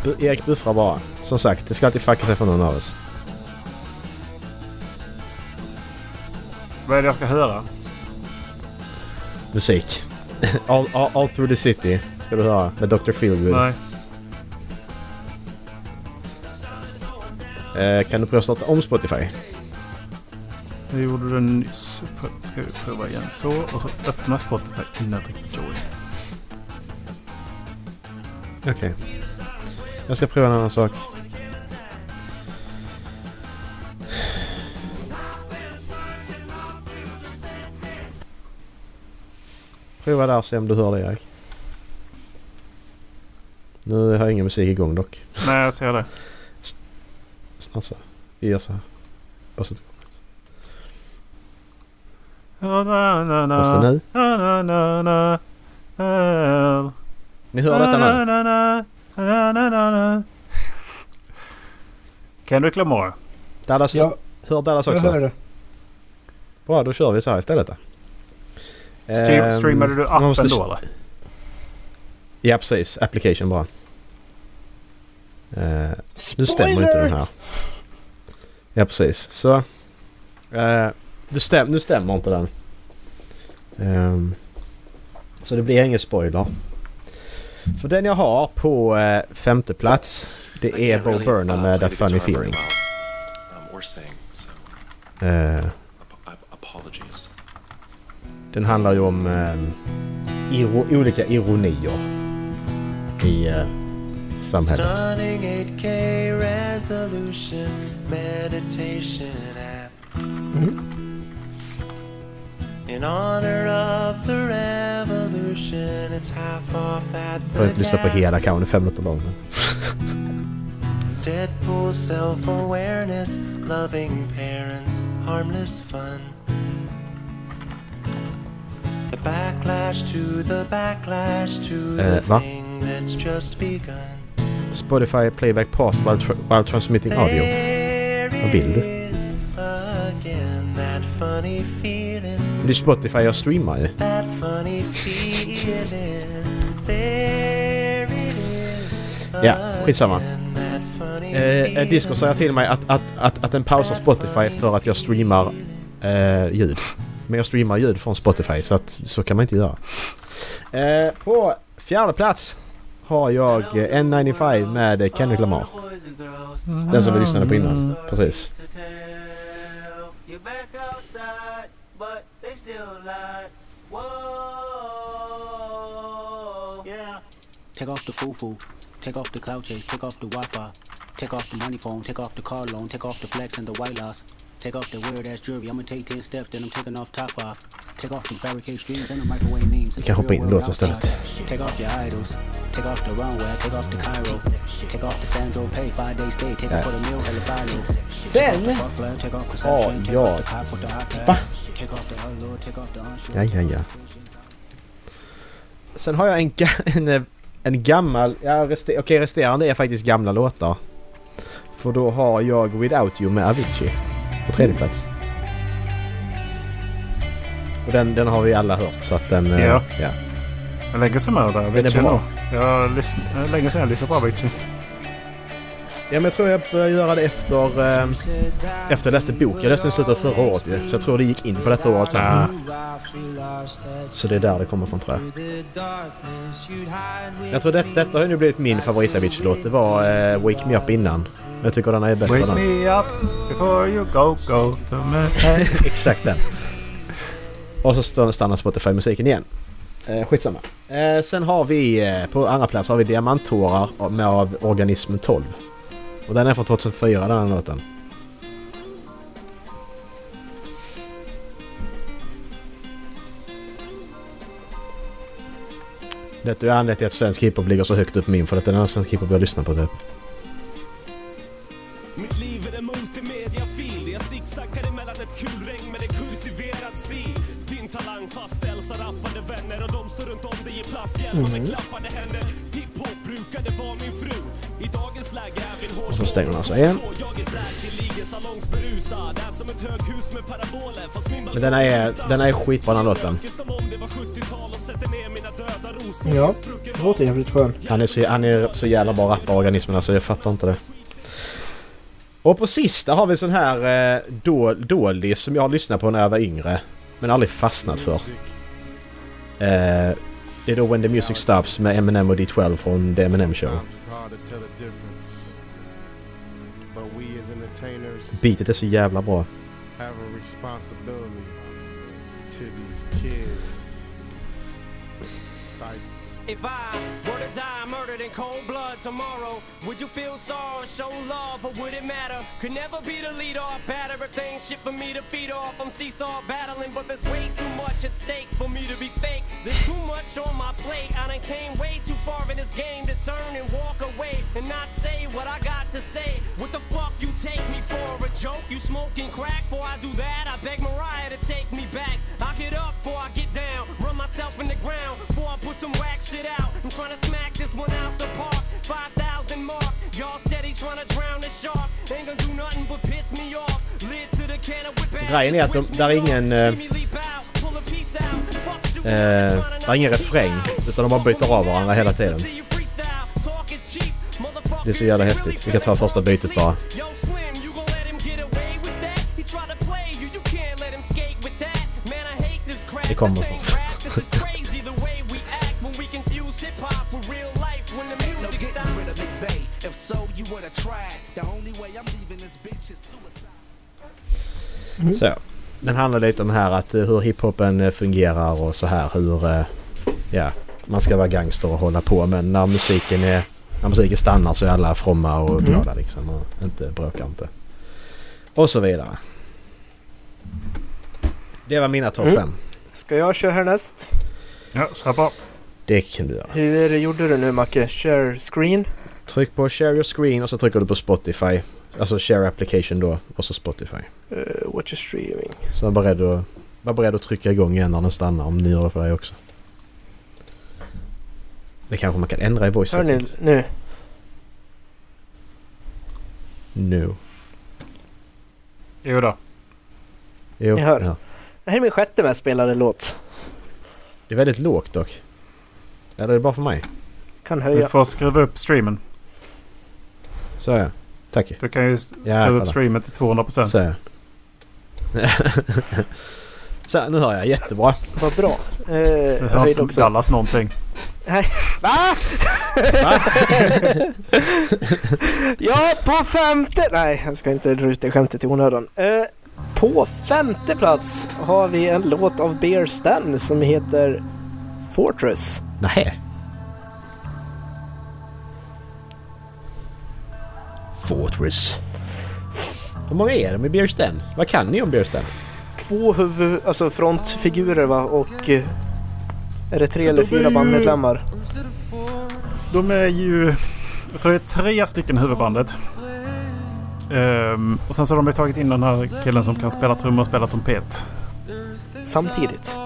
Bu- Erik buffrar bara. Som sagt, det ska alltid fucka sig för någon av oss. Vad är det jag ska höra? Musik. all, all, all through the city ska du höra med Dr. Feelgood. Nej. Kan du prova starta om Spotify? Det gjorde du nyss. Ska vi prova igen så. Och så öppna Spotify innan jag trycker join. Okej. Jag ska prova en annan sak. Prova där och se om du hör det Erik. Nu har jag ingen musik igång dock. Nej, jag ser det. Snart så. Vi gör så här. Bara så att det Na, na, na, kommer. Måste na, nu. na, na, na, na. Ni hör detta nu? Na, na, na, na, na, na. Kendrick Lamar. Dallas, Ja, hör Dallas jag också? hör det. Bra, då kör vi så här istället då. Stream, Ehm, streamade du appen måste- då eller? Ja precis, application bara. Eh, nu stämmer inte den här. Ja precis, så... Eh, stäm, nu stämmer inte den. Ehm, så det blir ingen spoiler. För den jag har på eh, femte plats det är Bo Burnham med That Funny Feeling. Um, or sing, so Eh, den handlar ju om eh, iro, olika ironier i samhället. Stunning 8K resolution meditation app. In honor of the revolution, it's half off at Jag the inte lyssnat på hela, kan den fem minuter lång. Deadpool self awareness, loving parents, harmless fun. The backlash to the backlash to the Eh, va? thing that's just begun. Spotify playback past while, tra- while transmitting audio. Vad vill du? Men det är Spotify jag streamar ju. Ja, skitsamma. Eh, eh, Disco säger till mig att, att, att, att den pausar Spotify för att jag streamar eh, ljud. Men jag streamar ljud från Spotify så att så kan man inte göra. Eh, på fjärde plats har jag eh, N95 med eh, Kendrick Lamar. Den som vi lyssnade på innan. Precis. You're back outside, but they still lie. Whoa, yeah. Take off the foo-foo, take off the cloud chase, take off the Wi-Fi, take off the money phone, take off the car loan, take off the flex and the white loss. Take off the weird ass jewelry, I'ma take 10 steps, then I'm taking off top off. Take off the fabricate streams and the microwave memes. Vi kan hoppa in i låten istället. Take off your idols, take off the runway, take off the Cairo, take off the Sandro Pay, five day stay, take Ja. off for the meal, hella. Sen Take off the har sunshine, take jag... off the cop with the iPad. Va? Ja, ja, ja. Sen har jag en, en, eh, en gammal... Ja, reste, okej, resterande är faktiskt gamla låtar. För då har jag Without You med Avicii på tredje plats. Och den, den har vi alla hört så att den... eh, Ja. ja. Det är länge sedan jag hörde Den är bra. Jag lyssn- är länge sedan jag lyssnade på Avicii. Ja men jag tror jag började göra det efter... Eh, efter jag läste bok. Jag läste den i slutet av förra året ju. Så jag tror det gick in på detta året sen. Ja. Så det är där det kommer från tror jag. Jag tror det, detta har ju nu blivit min favorit Avicii-låt. Det var eh, Wake Me Up innan. Jag tycker den är bättre Wake me up before you go, go to me. Exakt den. Och så st- stannar Spotify-musiken igen. Eh, skitsamma. Eh, sen har vi eh, på andra plats har vi Diamanttårar med av Organism 12. Och den är från 2004 den här låten. Det är anledningen till att svensk hiphop ligger så högt upp min för det är den enda svensk hiphop jag lyssnar på typ. Som ett höghus med paraboler Fast min Men den är, den är skitbra den här låten. som om det var 70-tal och sätter ner mina döda rosor Ja, det låter jävligt skön. Han är så, han är så jävla bra rappare organismen alltså jag fattar inte det. Och på sista har vi sån här eh, då- doldis som jag har lyssnat på när jag var yngre. Men aldrig fastnat för. Eh, det är då When the Music Stops med Eminem och D12 från The Eminem Show. Beatet är så jävla bra. have a cold blood tomorrow, would you feel sorrow, show love, or would it matter? Could never be the lead off batter if shit for me to feed off. I'm seesaw battling, but there's way too much at stake for me to be fake. There's too much on my plate. I done came way too far in this game to turn and walk away and not say what I got to say. What the fuck you take me for? A joke? You smoking crack? Before I do that, I beg Mariah to take me back. I get up before I get down, myself in the ground before I put some whack shit out. I'm trying to smack this one out the park. 5,000 mark. Y'all steady trying to drown the shark. Ain't gonna do nothing but piss me off. Lid to the can of whip out. Grejen är att de, där är ingen... Eh, eh, där är ingen refräng. Utan de bara byter av varandra hela tiden. Det är så jävla häftigt. Vi kan ta första bytet bara. Det kommer snart. Suicide. Så. Den handlar lite om här att eh, hur hiphopen eh, fungerar och så här hur... eh, Ja, man ska vara gangster och hålla på men när musiken är... När musiken stannar så är alla fromma och Mm. glada liksom och inte bråkar inte. Och så vidare. Det var mina topp Mm. fem. Ska jag köra härnäst? Ja, kör på. Det kan du göra. Hur gjorde du nu Macke? Share screen? Tryck på share your screen och så trycker du på Spotify. Alltså share application då och så Spotify. Uh, watch streaming. Så var beredd, att, var beredd att trycka igång igen när den stannar om ni gör det för dig också. Det kanske man kan ändra i voice Hör ni nu? Nu. Jo då. Jo, Ni hör. Ja. Det här är min sjätte mest spelade låt. Det är väldigt lågt dock. Eller är det bara för mig? Kan Du höja. får skruva upp streamen. Så ja. Tack. Du kan ju skruva upp streamen till 200%. Så ja. Så nu hör jag jättebra. Vad bra. Du jag hör inte också. Dallas någonting. Nej. Va? ja, på femte... Nej, jag ska inte dra ut det skämtet i onödan. Eh, på femte plats har vi en låt av Bear Stan som heter Fortress. Nähä. Fortress. Hur många är de i Stan? Vad kan ni om Stan? Två huvud... Alltså frontfigurer va och... eh, Är det tre eller fyra bandmedlemmar? De är ju... Jag tror det är tre stycken huvudbandet. Ehm, och sen så har de ju tagit in den här killen som kan spela trummor och spela trumpet. Samtidigt.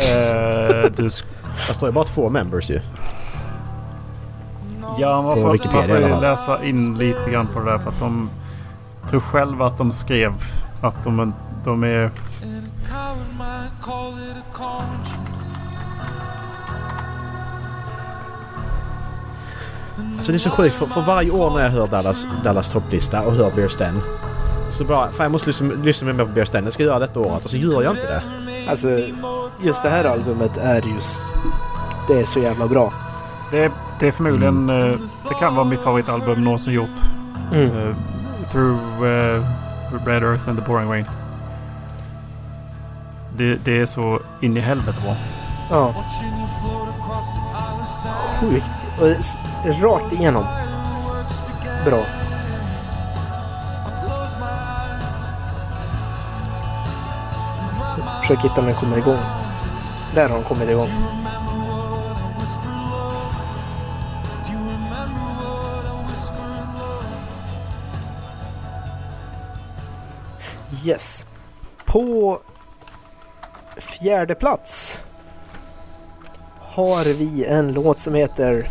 Uh, du Det står ju bara två members ju. Ja, man får, Wikipedia man får läsa in lite grann på det där för att de tror själva att de skrev att de, de är... Alltså det är så sjukt för, för varje år när jag hör Dallas, Dallas topplista och hör Bear Stan. Så bara, fan jag måste lyssna, lyssna mer på Bear Stan. Jag ska göra detta året och så gör jag inte det. Alltså, just det här albumet är just... Det är så jävla bra. Det, är- det är förmodligen... eh, det kan vara mitt favoritalbum någonsin gjort. Mm. Eh, through uh, Red Earth and the Pouring Rain. Det, det är så in i helvete bra. Ja. Sjukt. Rakt igenom. Bra. Försök hitta när den kommer igång. Där har den kommit igång. Yes. På fjärde plats har vi en låt som heter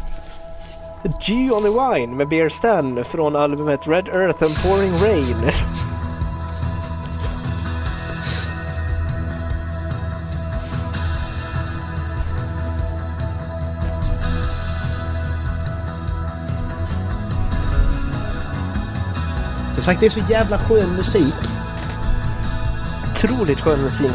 G on the Wine med Bear Stan från albumet Red Earth and Pouring Rain. Som sagt det är så jävla skön musik otroligt skön musik.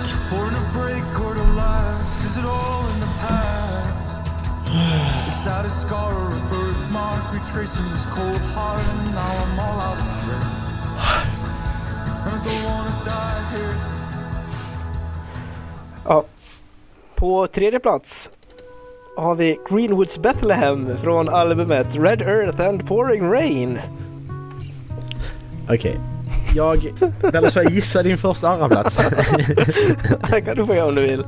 Ja. På tredje plats har vi Greenwoods Bethlehem från albumet Red Earth and Pouring Rain. Okej. Jag... Dallas, jag gissa din första andra plats? Det kan du få göra om du vill.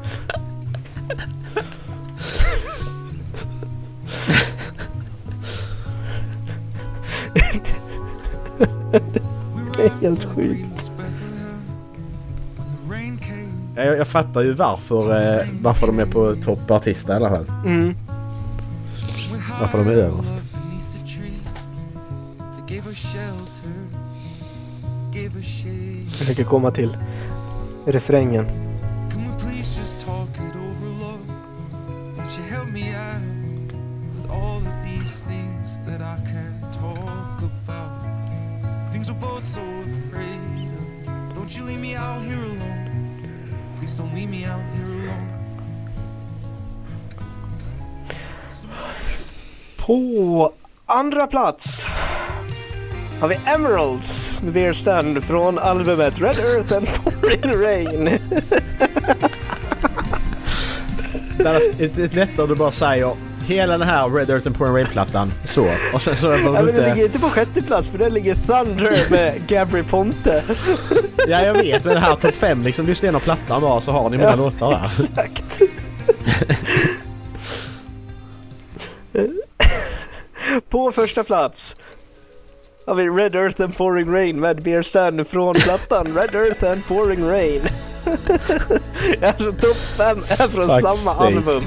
Det är helt sjukt. jag, jag fattar ju varför, eh, varför de är på toppartist i alla fall. Mm. Varför de är överst. Jag försöker komma till refrängen. På andra plats har vi Emeralds med Beer Stand från albumet Red Earth and Pouring Rain. Dallas, det är lättare om du bara säger hela den här Red Earth and Pouring Rain-plattan så. Och sen så Ja, behöver men du det ligger inte... på sjätte plats för där ligger Thunder med Gabry Ponte. Ja, jag vet. Men det här topp 5 liksom. Lyssna igenom plattan bara så har ni mina Ja, låtar där. Exakt. På första plats har vi Red Earth and Pouring Rain med Beer Stand från plattan Red Earth and Pouring Rain. alltså topp 5 är från Fuck's samma sake. album.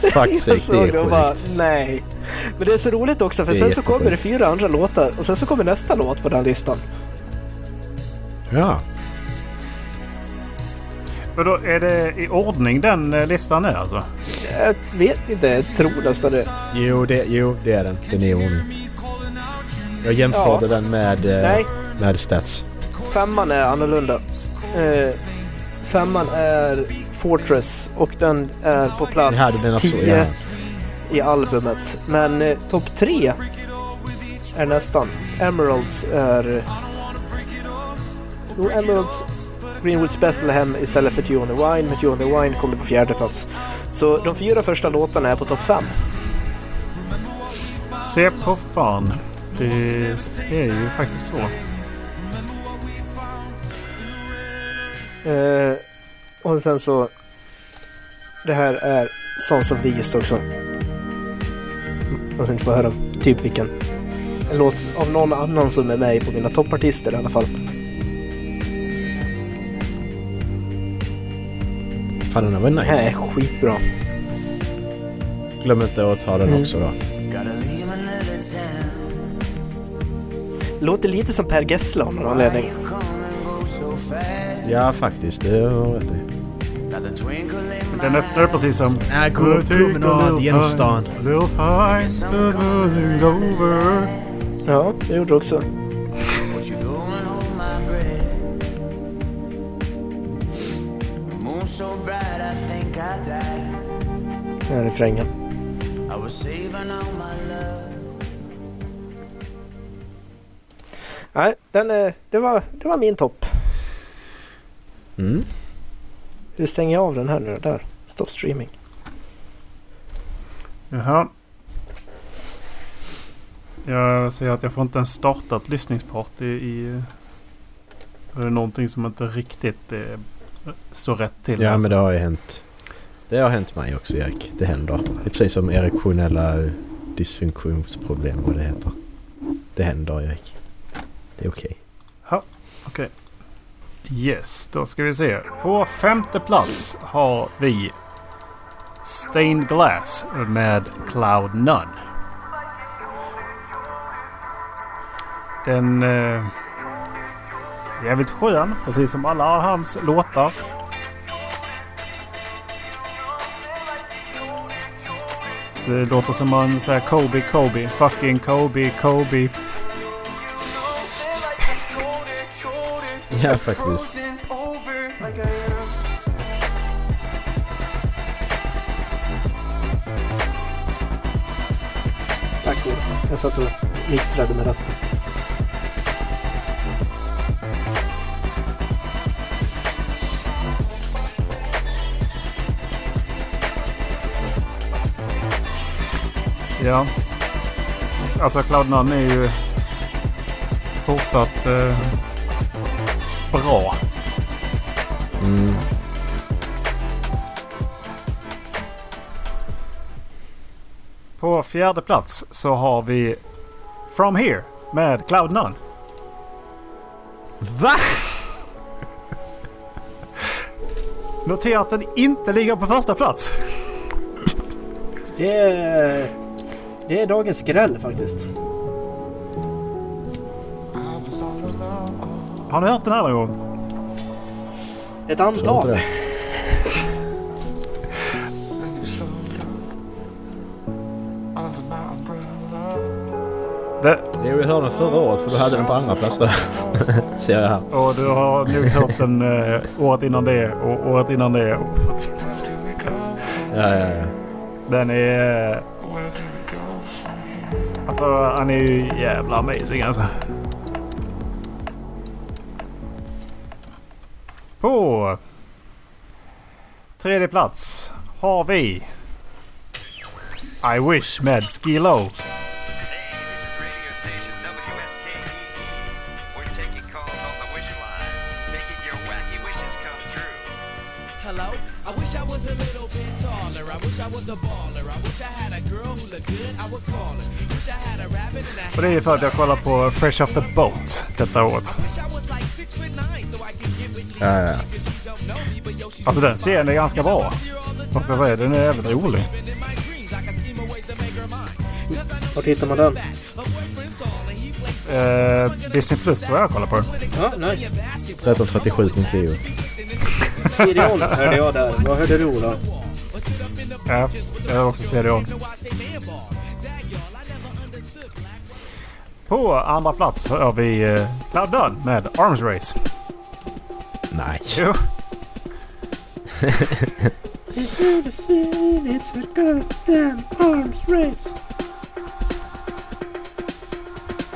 Fuck sake, Jag såg det och bara, nej. Men det är så roligt också för sen så kommer det fyra andra låtar och sen så kommer nästa låt på den listan. Ja. Och då är det i ordning den eh, listan är alltså? Jag vet inte, jag tror nästan det. Jo det, jo, det är den. Den är i ordning. Jag jämförde Ja. den med, eh, Nej. med Stats. Femman är annorlunda. Eh, femman är Fortress och den är på plats du menar så, 10 ja. i albumet. Men eh, topp 3 är nästan. Emeralds är... Jo, Emeralds Greenwoods Bethlehem istället för Tune the Wine. Men Tune the Wine kommer på fjärde plats. Så de fyra första låtarna är på topp 5. Se på fan. Det är ju faktiskt så. Eh, och sen så... Det här är Sons of the East också. Man ska inte få höra typ vilken. En låt av någon annan som är med på mina toppartister i alla fall. Fan den här var Det här är nice. skitbra. Glöm inte att ta den Mm. också då. Låter lite som Per Gessle av någon anledning. Ja faktiskt, det har rätt i. Den öppnar precis som... Nej, gå upp promenad genom stan. Ja, det gjorde det också. Här är refrängen. Nej, den är, det, var, det var min topp. Mm. Hur stänger jag av den här nu då? Där. Stop streaming. Jaha. Jag ser att jag får inte ens starta ett lyssningsparty i... Är det någonting som inte riktigt eh, står rätt till? Ja alltså? men det har ju hänt. Det har hänt mig också Erik. Det händer. Det är precis som erektionella dysfunktionsproblem vad det heter. Det händer Erik. Det är okej. Ja, okej. Yes, då ska vi se. På femte plats har vi Stained Glass med Cloud None. Den... Eh, jävligt skön, precis som alla hans låtar. Det låter som man säger Kobe, Kobe, fucking Kobe, Kobe. Ja, faktiskt. Tack Jag satt och mixtrade med ratten. Ja. Alltså Cloud9 är ju fortsatt eh bra. Mm. På fjärde plats så har vi From Here med Cloud9. Va? Notera att den inte ligger på första plats. Det är, det är dagens skräll faktiskt. Har ni hört den här någon gång? Ett antal. Det, Jo, jag hörde den förra året för du hade den på andra plats där. Ser jag här. och du har nog hört den eh, året innan det och året innan det. Och, Ja, ja, ja. den är... eh, Alltså han är ju jävla amazing alltså. På tredje plats har vi I Wish med Skilo. Hello? I wish I was a little bit taller. I wish I was a baller. I wish I had a girl who looked good. I would call her. Wish I had a rabbit and a Och det är för att jag kollar på Fresh Off the Boat detta året. Ja, ja. Alltså den serien är ganska bra. Vad ska jag säga? Den är jävligt rolig. Var hittar man den? Eh, Disney Plus tror jag jag kollar på. Ja, nice. 1337.10. CD-ON hörde jag där. Vad hörde du Ola? Ja, jag har också CD-ON. På andra plats har vi eh, Cloud None med Arms Race. Nej. Jo. It's a goddamn arms race.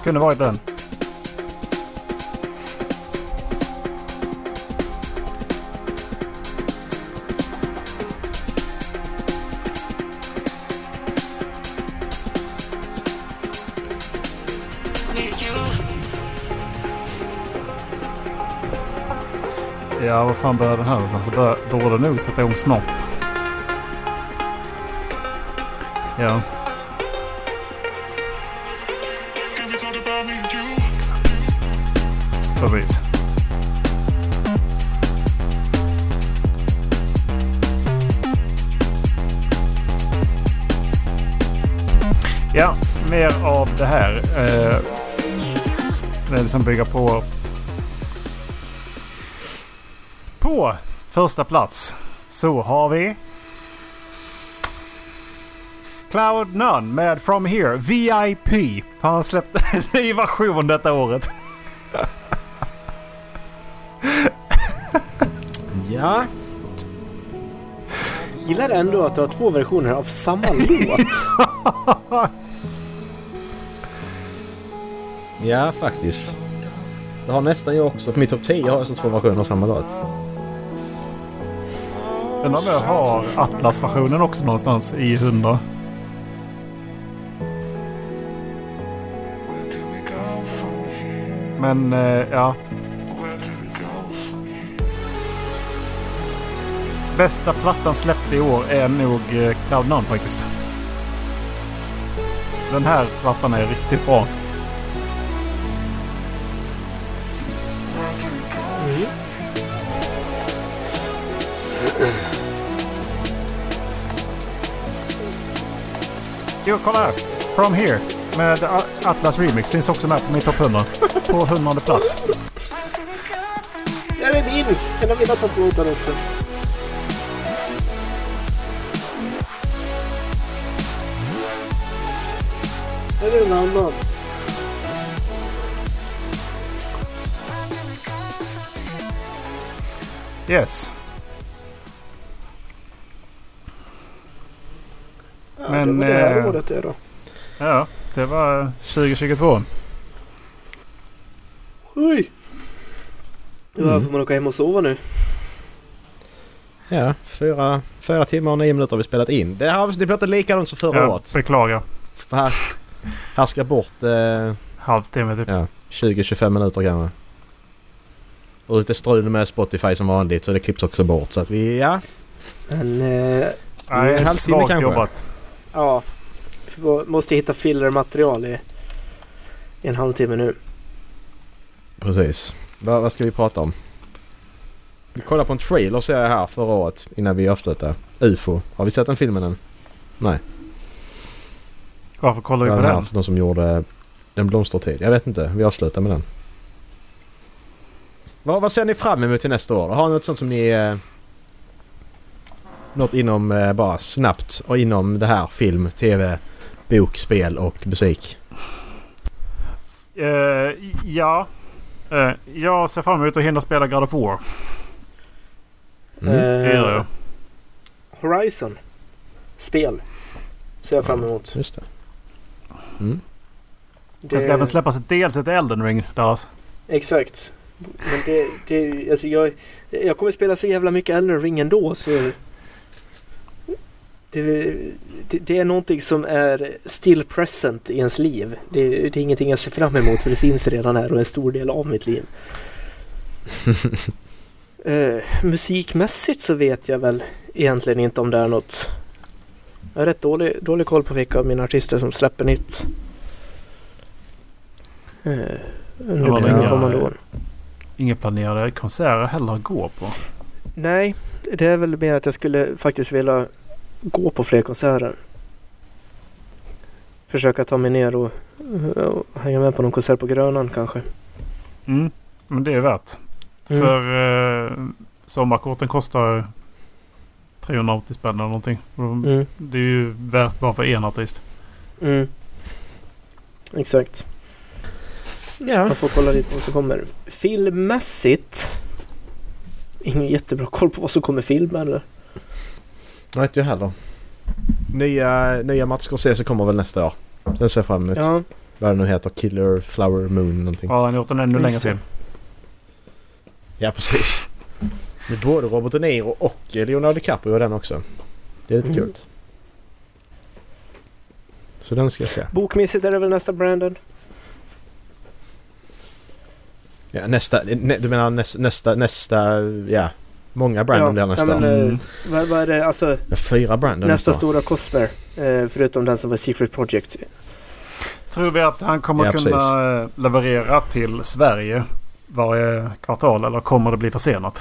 Kunde varit den. Ja, vad fan börjar den här någonstans? Så alltså, borde nog sätta igång snart. Ja. Precis. Ja, mer av det här. Eh, det är liksom bygga på... På första plats så har vi... Cloud None med From Here VIP. Han har släppt en ny version detta året. Ja. Gillar ändå att du har två versioner av samma låt. Ja, faktiskt. Det har nästan jag också. På min topp 10 har jag så två versioner av samma låt. Undrar om jag har Atlas-versionen också någonstans i 100. Men eh, ja. Bästa plattan släppt i år är nog eh, Cloud Nine faktiskt. Den här plattan är riktigt bra. Mm. Jo, kolla här. From Here med Atlas Remix finns också med på min topp 100. På 100 plats. Ja, det är min! En av mina topplåtar också. Det är en annan. Yes. Ja, Men, det var det här eh, året det då. Ja, det var 2022. Oj! Ja, Mm. får man åka hem och sova nu? Ja, fyra, fyra timmar och nio minuter har vi spelat in. Det har det blir inte likadant som förra Ja, året. beklagar. För här, här ska bort eh, Halvtimme typ. ja, 20-25 minuter kanske. Och lite strul med Spotify som vanligt så det klipps också bort. Så att vi, ja. Men... Eh, Nej, en halvtimme kanske. jobbat. Ja. Måste hitta fillermaterial i, i en halvtimme nu. Precis. Va, vad ska vi prata om? Vi kollar på en trailer ser jag här förra året innan vi avslutar. UFO. Har vi sett den filmen än? Nej. Varför kollar vi på den? här, de som gjorde Den blomstertid. Jag vet inte. Vi avslutar med den. Vad, vad ser ni fram emot till nästa år? Har ni något sånt som ni... Något inom eh, bara snabbt och inom det här film, tv, bok, spel och musik? Eh, ja. Eh, jag ser fram emot att hinna spela God of War. Mm. Det. Eh, Horizon. Spel. Ser jag fram emot. Just det. Mm. Det ska även släppas ett DLC till Elden Ring, Dallas. Exakt. Men det, det, alltså jag, jag kommer spela så jävla mycket Elden Ring ändå så... Det, det, det är någonting som är still present i ens liv. Det, det är ingenting jag ser fram emot för det finns redan här och en stor del av mitt liv. Eh, musikmässigt så vet jag väl egentligen inte om det är något... Jag har rätt dålig, dålig koll på vilka av mina artister som släpper nytt. Eh, under de inga- kommande åren. Inga planerade konserter heller att gå på. Nej, det är väl mer att jag skulle faktiskt vilja gå på fler konserter. Försöka ta mig ner och, och hänga med på någon konsert på Grönan kanske. Mm. Men det är värt. Mm. För eh, sommarkorten kostar 380 spänn eller någonting. Mm. Det är ju värt bara för en artist. Mm. Exakt. Ja. Man får kolla lite vad som kommer. Filmmässigt. Ingen jättebra koll på vad som kommer film eller? Nej, inte jag heller. Nya, nya Mats Scorsese kommer väl nästa år. Den ser jag fram emot. Ja, Vad det nu heter. Killer Flower Moon någonting. Har han gjort en ännu längre film? Ja, precis. Med både Robert De Niro och Leonardo DiCaprio i den också. Det är lite Mm. kul. Så den ska jag se. bokmässigt är det väl nästa Brandon? Ja, nästa, nä, du menar nästa, nästa, nästa, ja. Många Brandon ja, där nästa ja, men, Mm. vad, vad är det? Alltså fyra Brandon nästa nästa stora Cosmer. Eh, förutom den som var Secret Project. Tror vi att han kommer Ja, kunna eh, leverera till Sverige varje kvartal eller kommer det bli försenat?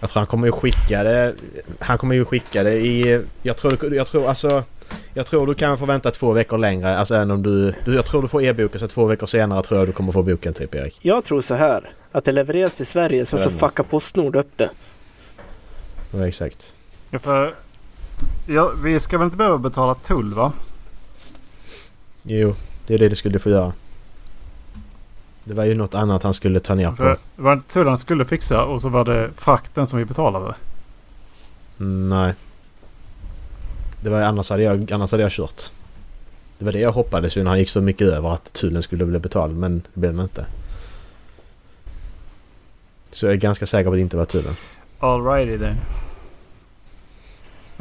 Jag tror han kommer ju skicka det. Han kommer ju skicka det i... Jag tror, jag tror alltså... Jag tror du kan få vänta två veckor längre. Alltså än om du... du jag tror du får e-boken så två veckor senare tror jag du kommer få boken typ Erik. Jag tror så här. Att det levereras till Sverige, sen så fuckar Postnord upp det. Ja, exakt. Ja, för, ja, vi ska väl inte behöva betala tull va? Jo, det är det du skulle få göra. Det var ju något annat han skulle ta ner på. För det var inte tullen skulle fixa och så var det frakten som vi betalade. Mm, nej. Det var annars hade, jag, annars hade jag kört. Det var det jag hoppades ju när han gick så mycket över att tullen skulle bli betald men det blev den inte. Så jag är ganska säker på att det inte var tullen. Alrighty then.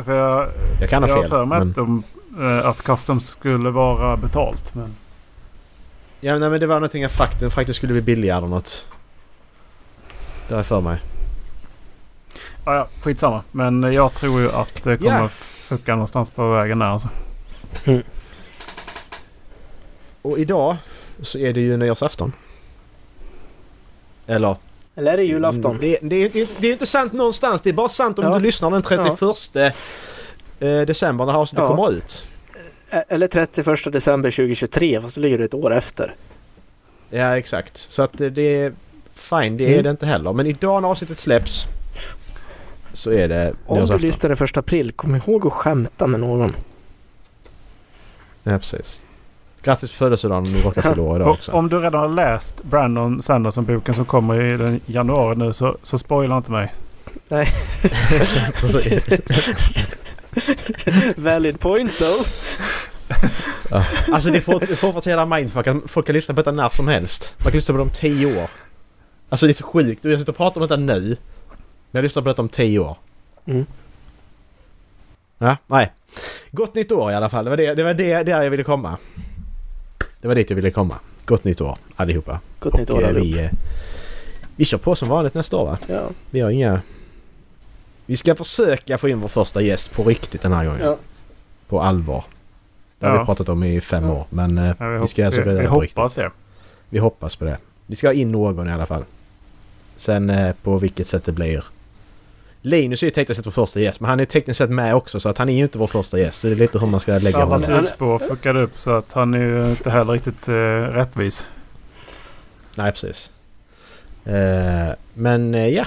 För jag, Jag kan ha jag har fel. för mig Men... att, de, eh, att customs skulle vara betalt. Men Ja nej, men det var någonting att frakten, frakten skulle bli billigare eller något. Det har jag för mig. ja, ja, skitsamma. Men jag tror ju att det kommer Ja. Fucka någonstans på vägen där alltså. Och idag så är det ju nyårsafton. Eller? Eller är det julafton? Det, det, är, det, det är inte sant någonstans. Det är bara sant om Ja. du lyssnar den 31 eh, december när avsnittet Ja. kommer ut. E- Eller 31 december 2023, fast då ligger det ett år efter. Ja exakt. Så att eh, det är fine. Det är Mm. det inte heller. Men idag när avsnittet släpps så är det Om du lyssnar den 1 april, kom ihåg att skämta med någon. Ja precis. Grattis på födelsedagen om du råkar fylla år idag också. om du redan har läst Brandon Sanderson-boken som kommer i den januari nu så, så spoila inte mig. Nej. Valid point though. Ja. Alltså det får, det får vara så jävla mindfuck att folk kan lyssna på detta när som helst. Man kan lyssna på det om tio år. Alltså det är så sjukt. Jag sitter och pratar om detta nu. Men jag lyssnar på detta om tio år. Mm. Ja, nej. Gott nytt år i alla fall. Det var det, det, var det där jag ville komma. Det var dit jag ville komma. Gott nytt år allihopa. Gott nytt år eh, allihop. vi, eh, vi kör på som vanligt nästa år va? Ja. Vi har inga... Vi ska försöka få in vår första gäst på riktigt den här gången. Ja. På allvar. Det har Ja. vi pratat om i fem år men eh, Ja, vi, ska alltså vi, göra vi det på riktigt. hoppas det. Vi hoppas på det. Vi ska ha in någon i alla fall. Sen på vilket sätt det blir. Linus är ju tekniskt sett vår första gäst men han är tekniskt sett med också så att han är ju inte vår första gäst. Så det är lite hur man ska lägga honom. slutspår fuckade upp så att han är ju inte heller riktigt eh, rättvis. Nej precis. Eh, men eh, ja.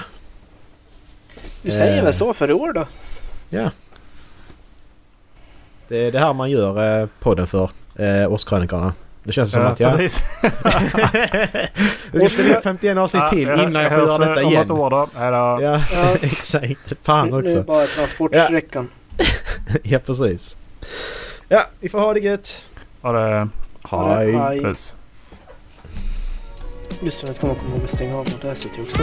Vi säger Eh. väl så för i år då. Ja. Det är det här man gör eh, podden för. Eh, Årskrönikorna. Det känns som Ja, att jag... precis. Det ska spela 51 avsnitt till innan jag får göra detta Om igen. ett år då. Ja, Ja. exakt. Fan är det också. bara transportsträckan. Ja, precis. Ja, vi får ha det gött. Ha det. Hej. Hej. Puss. Just det, jag ska komma ihåg att stänga av Audacity också.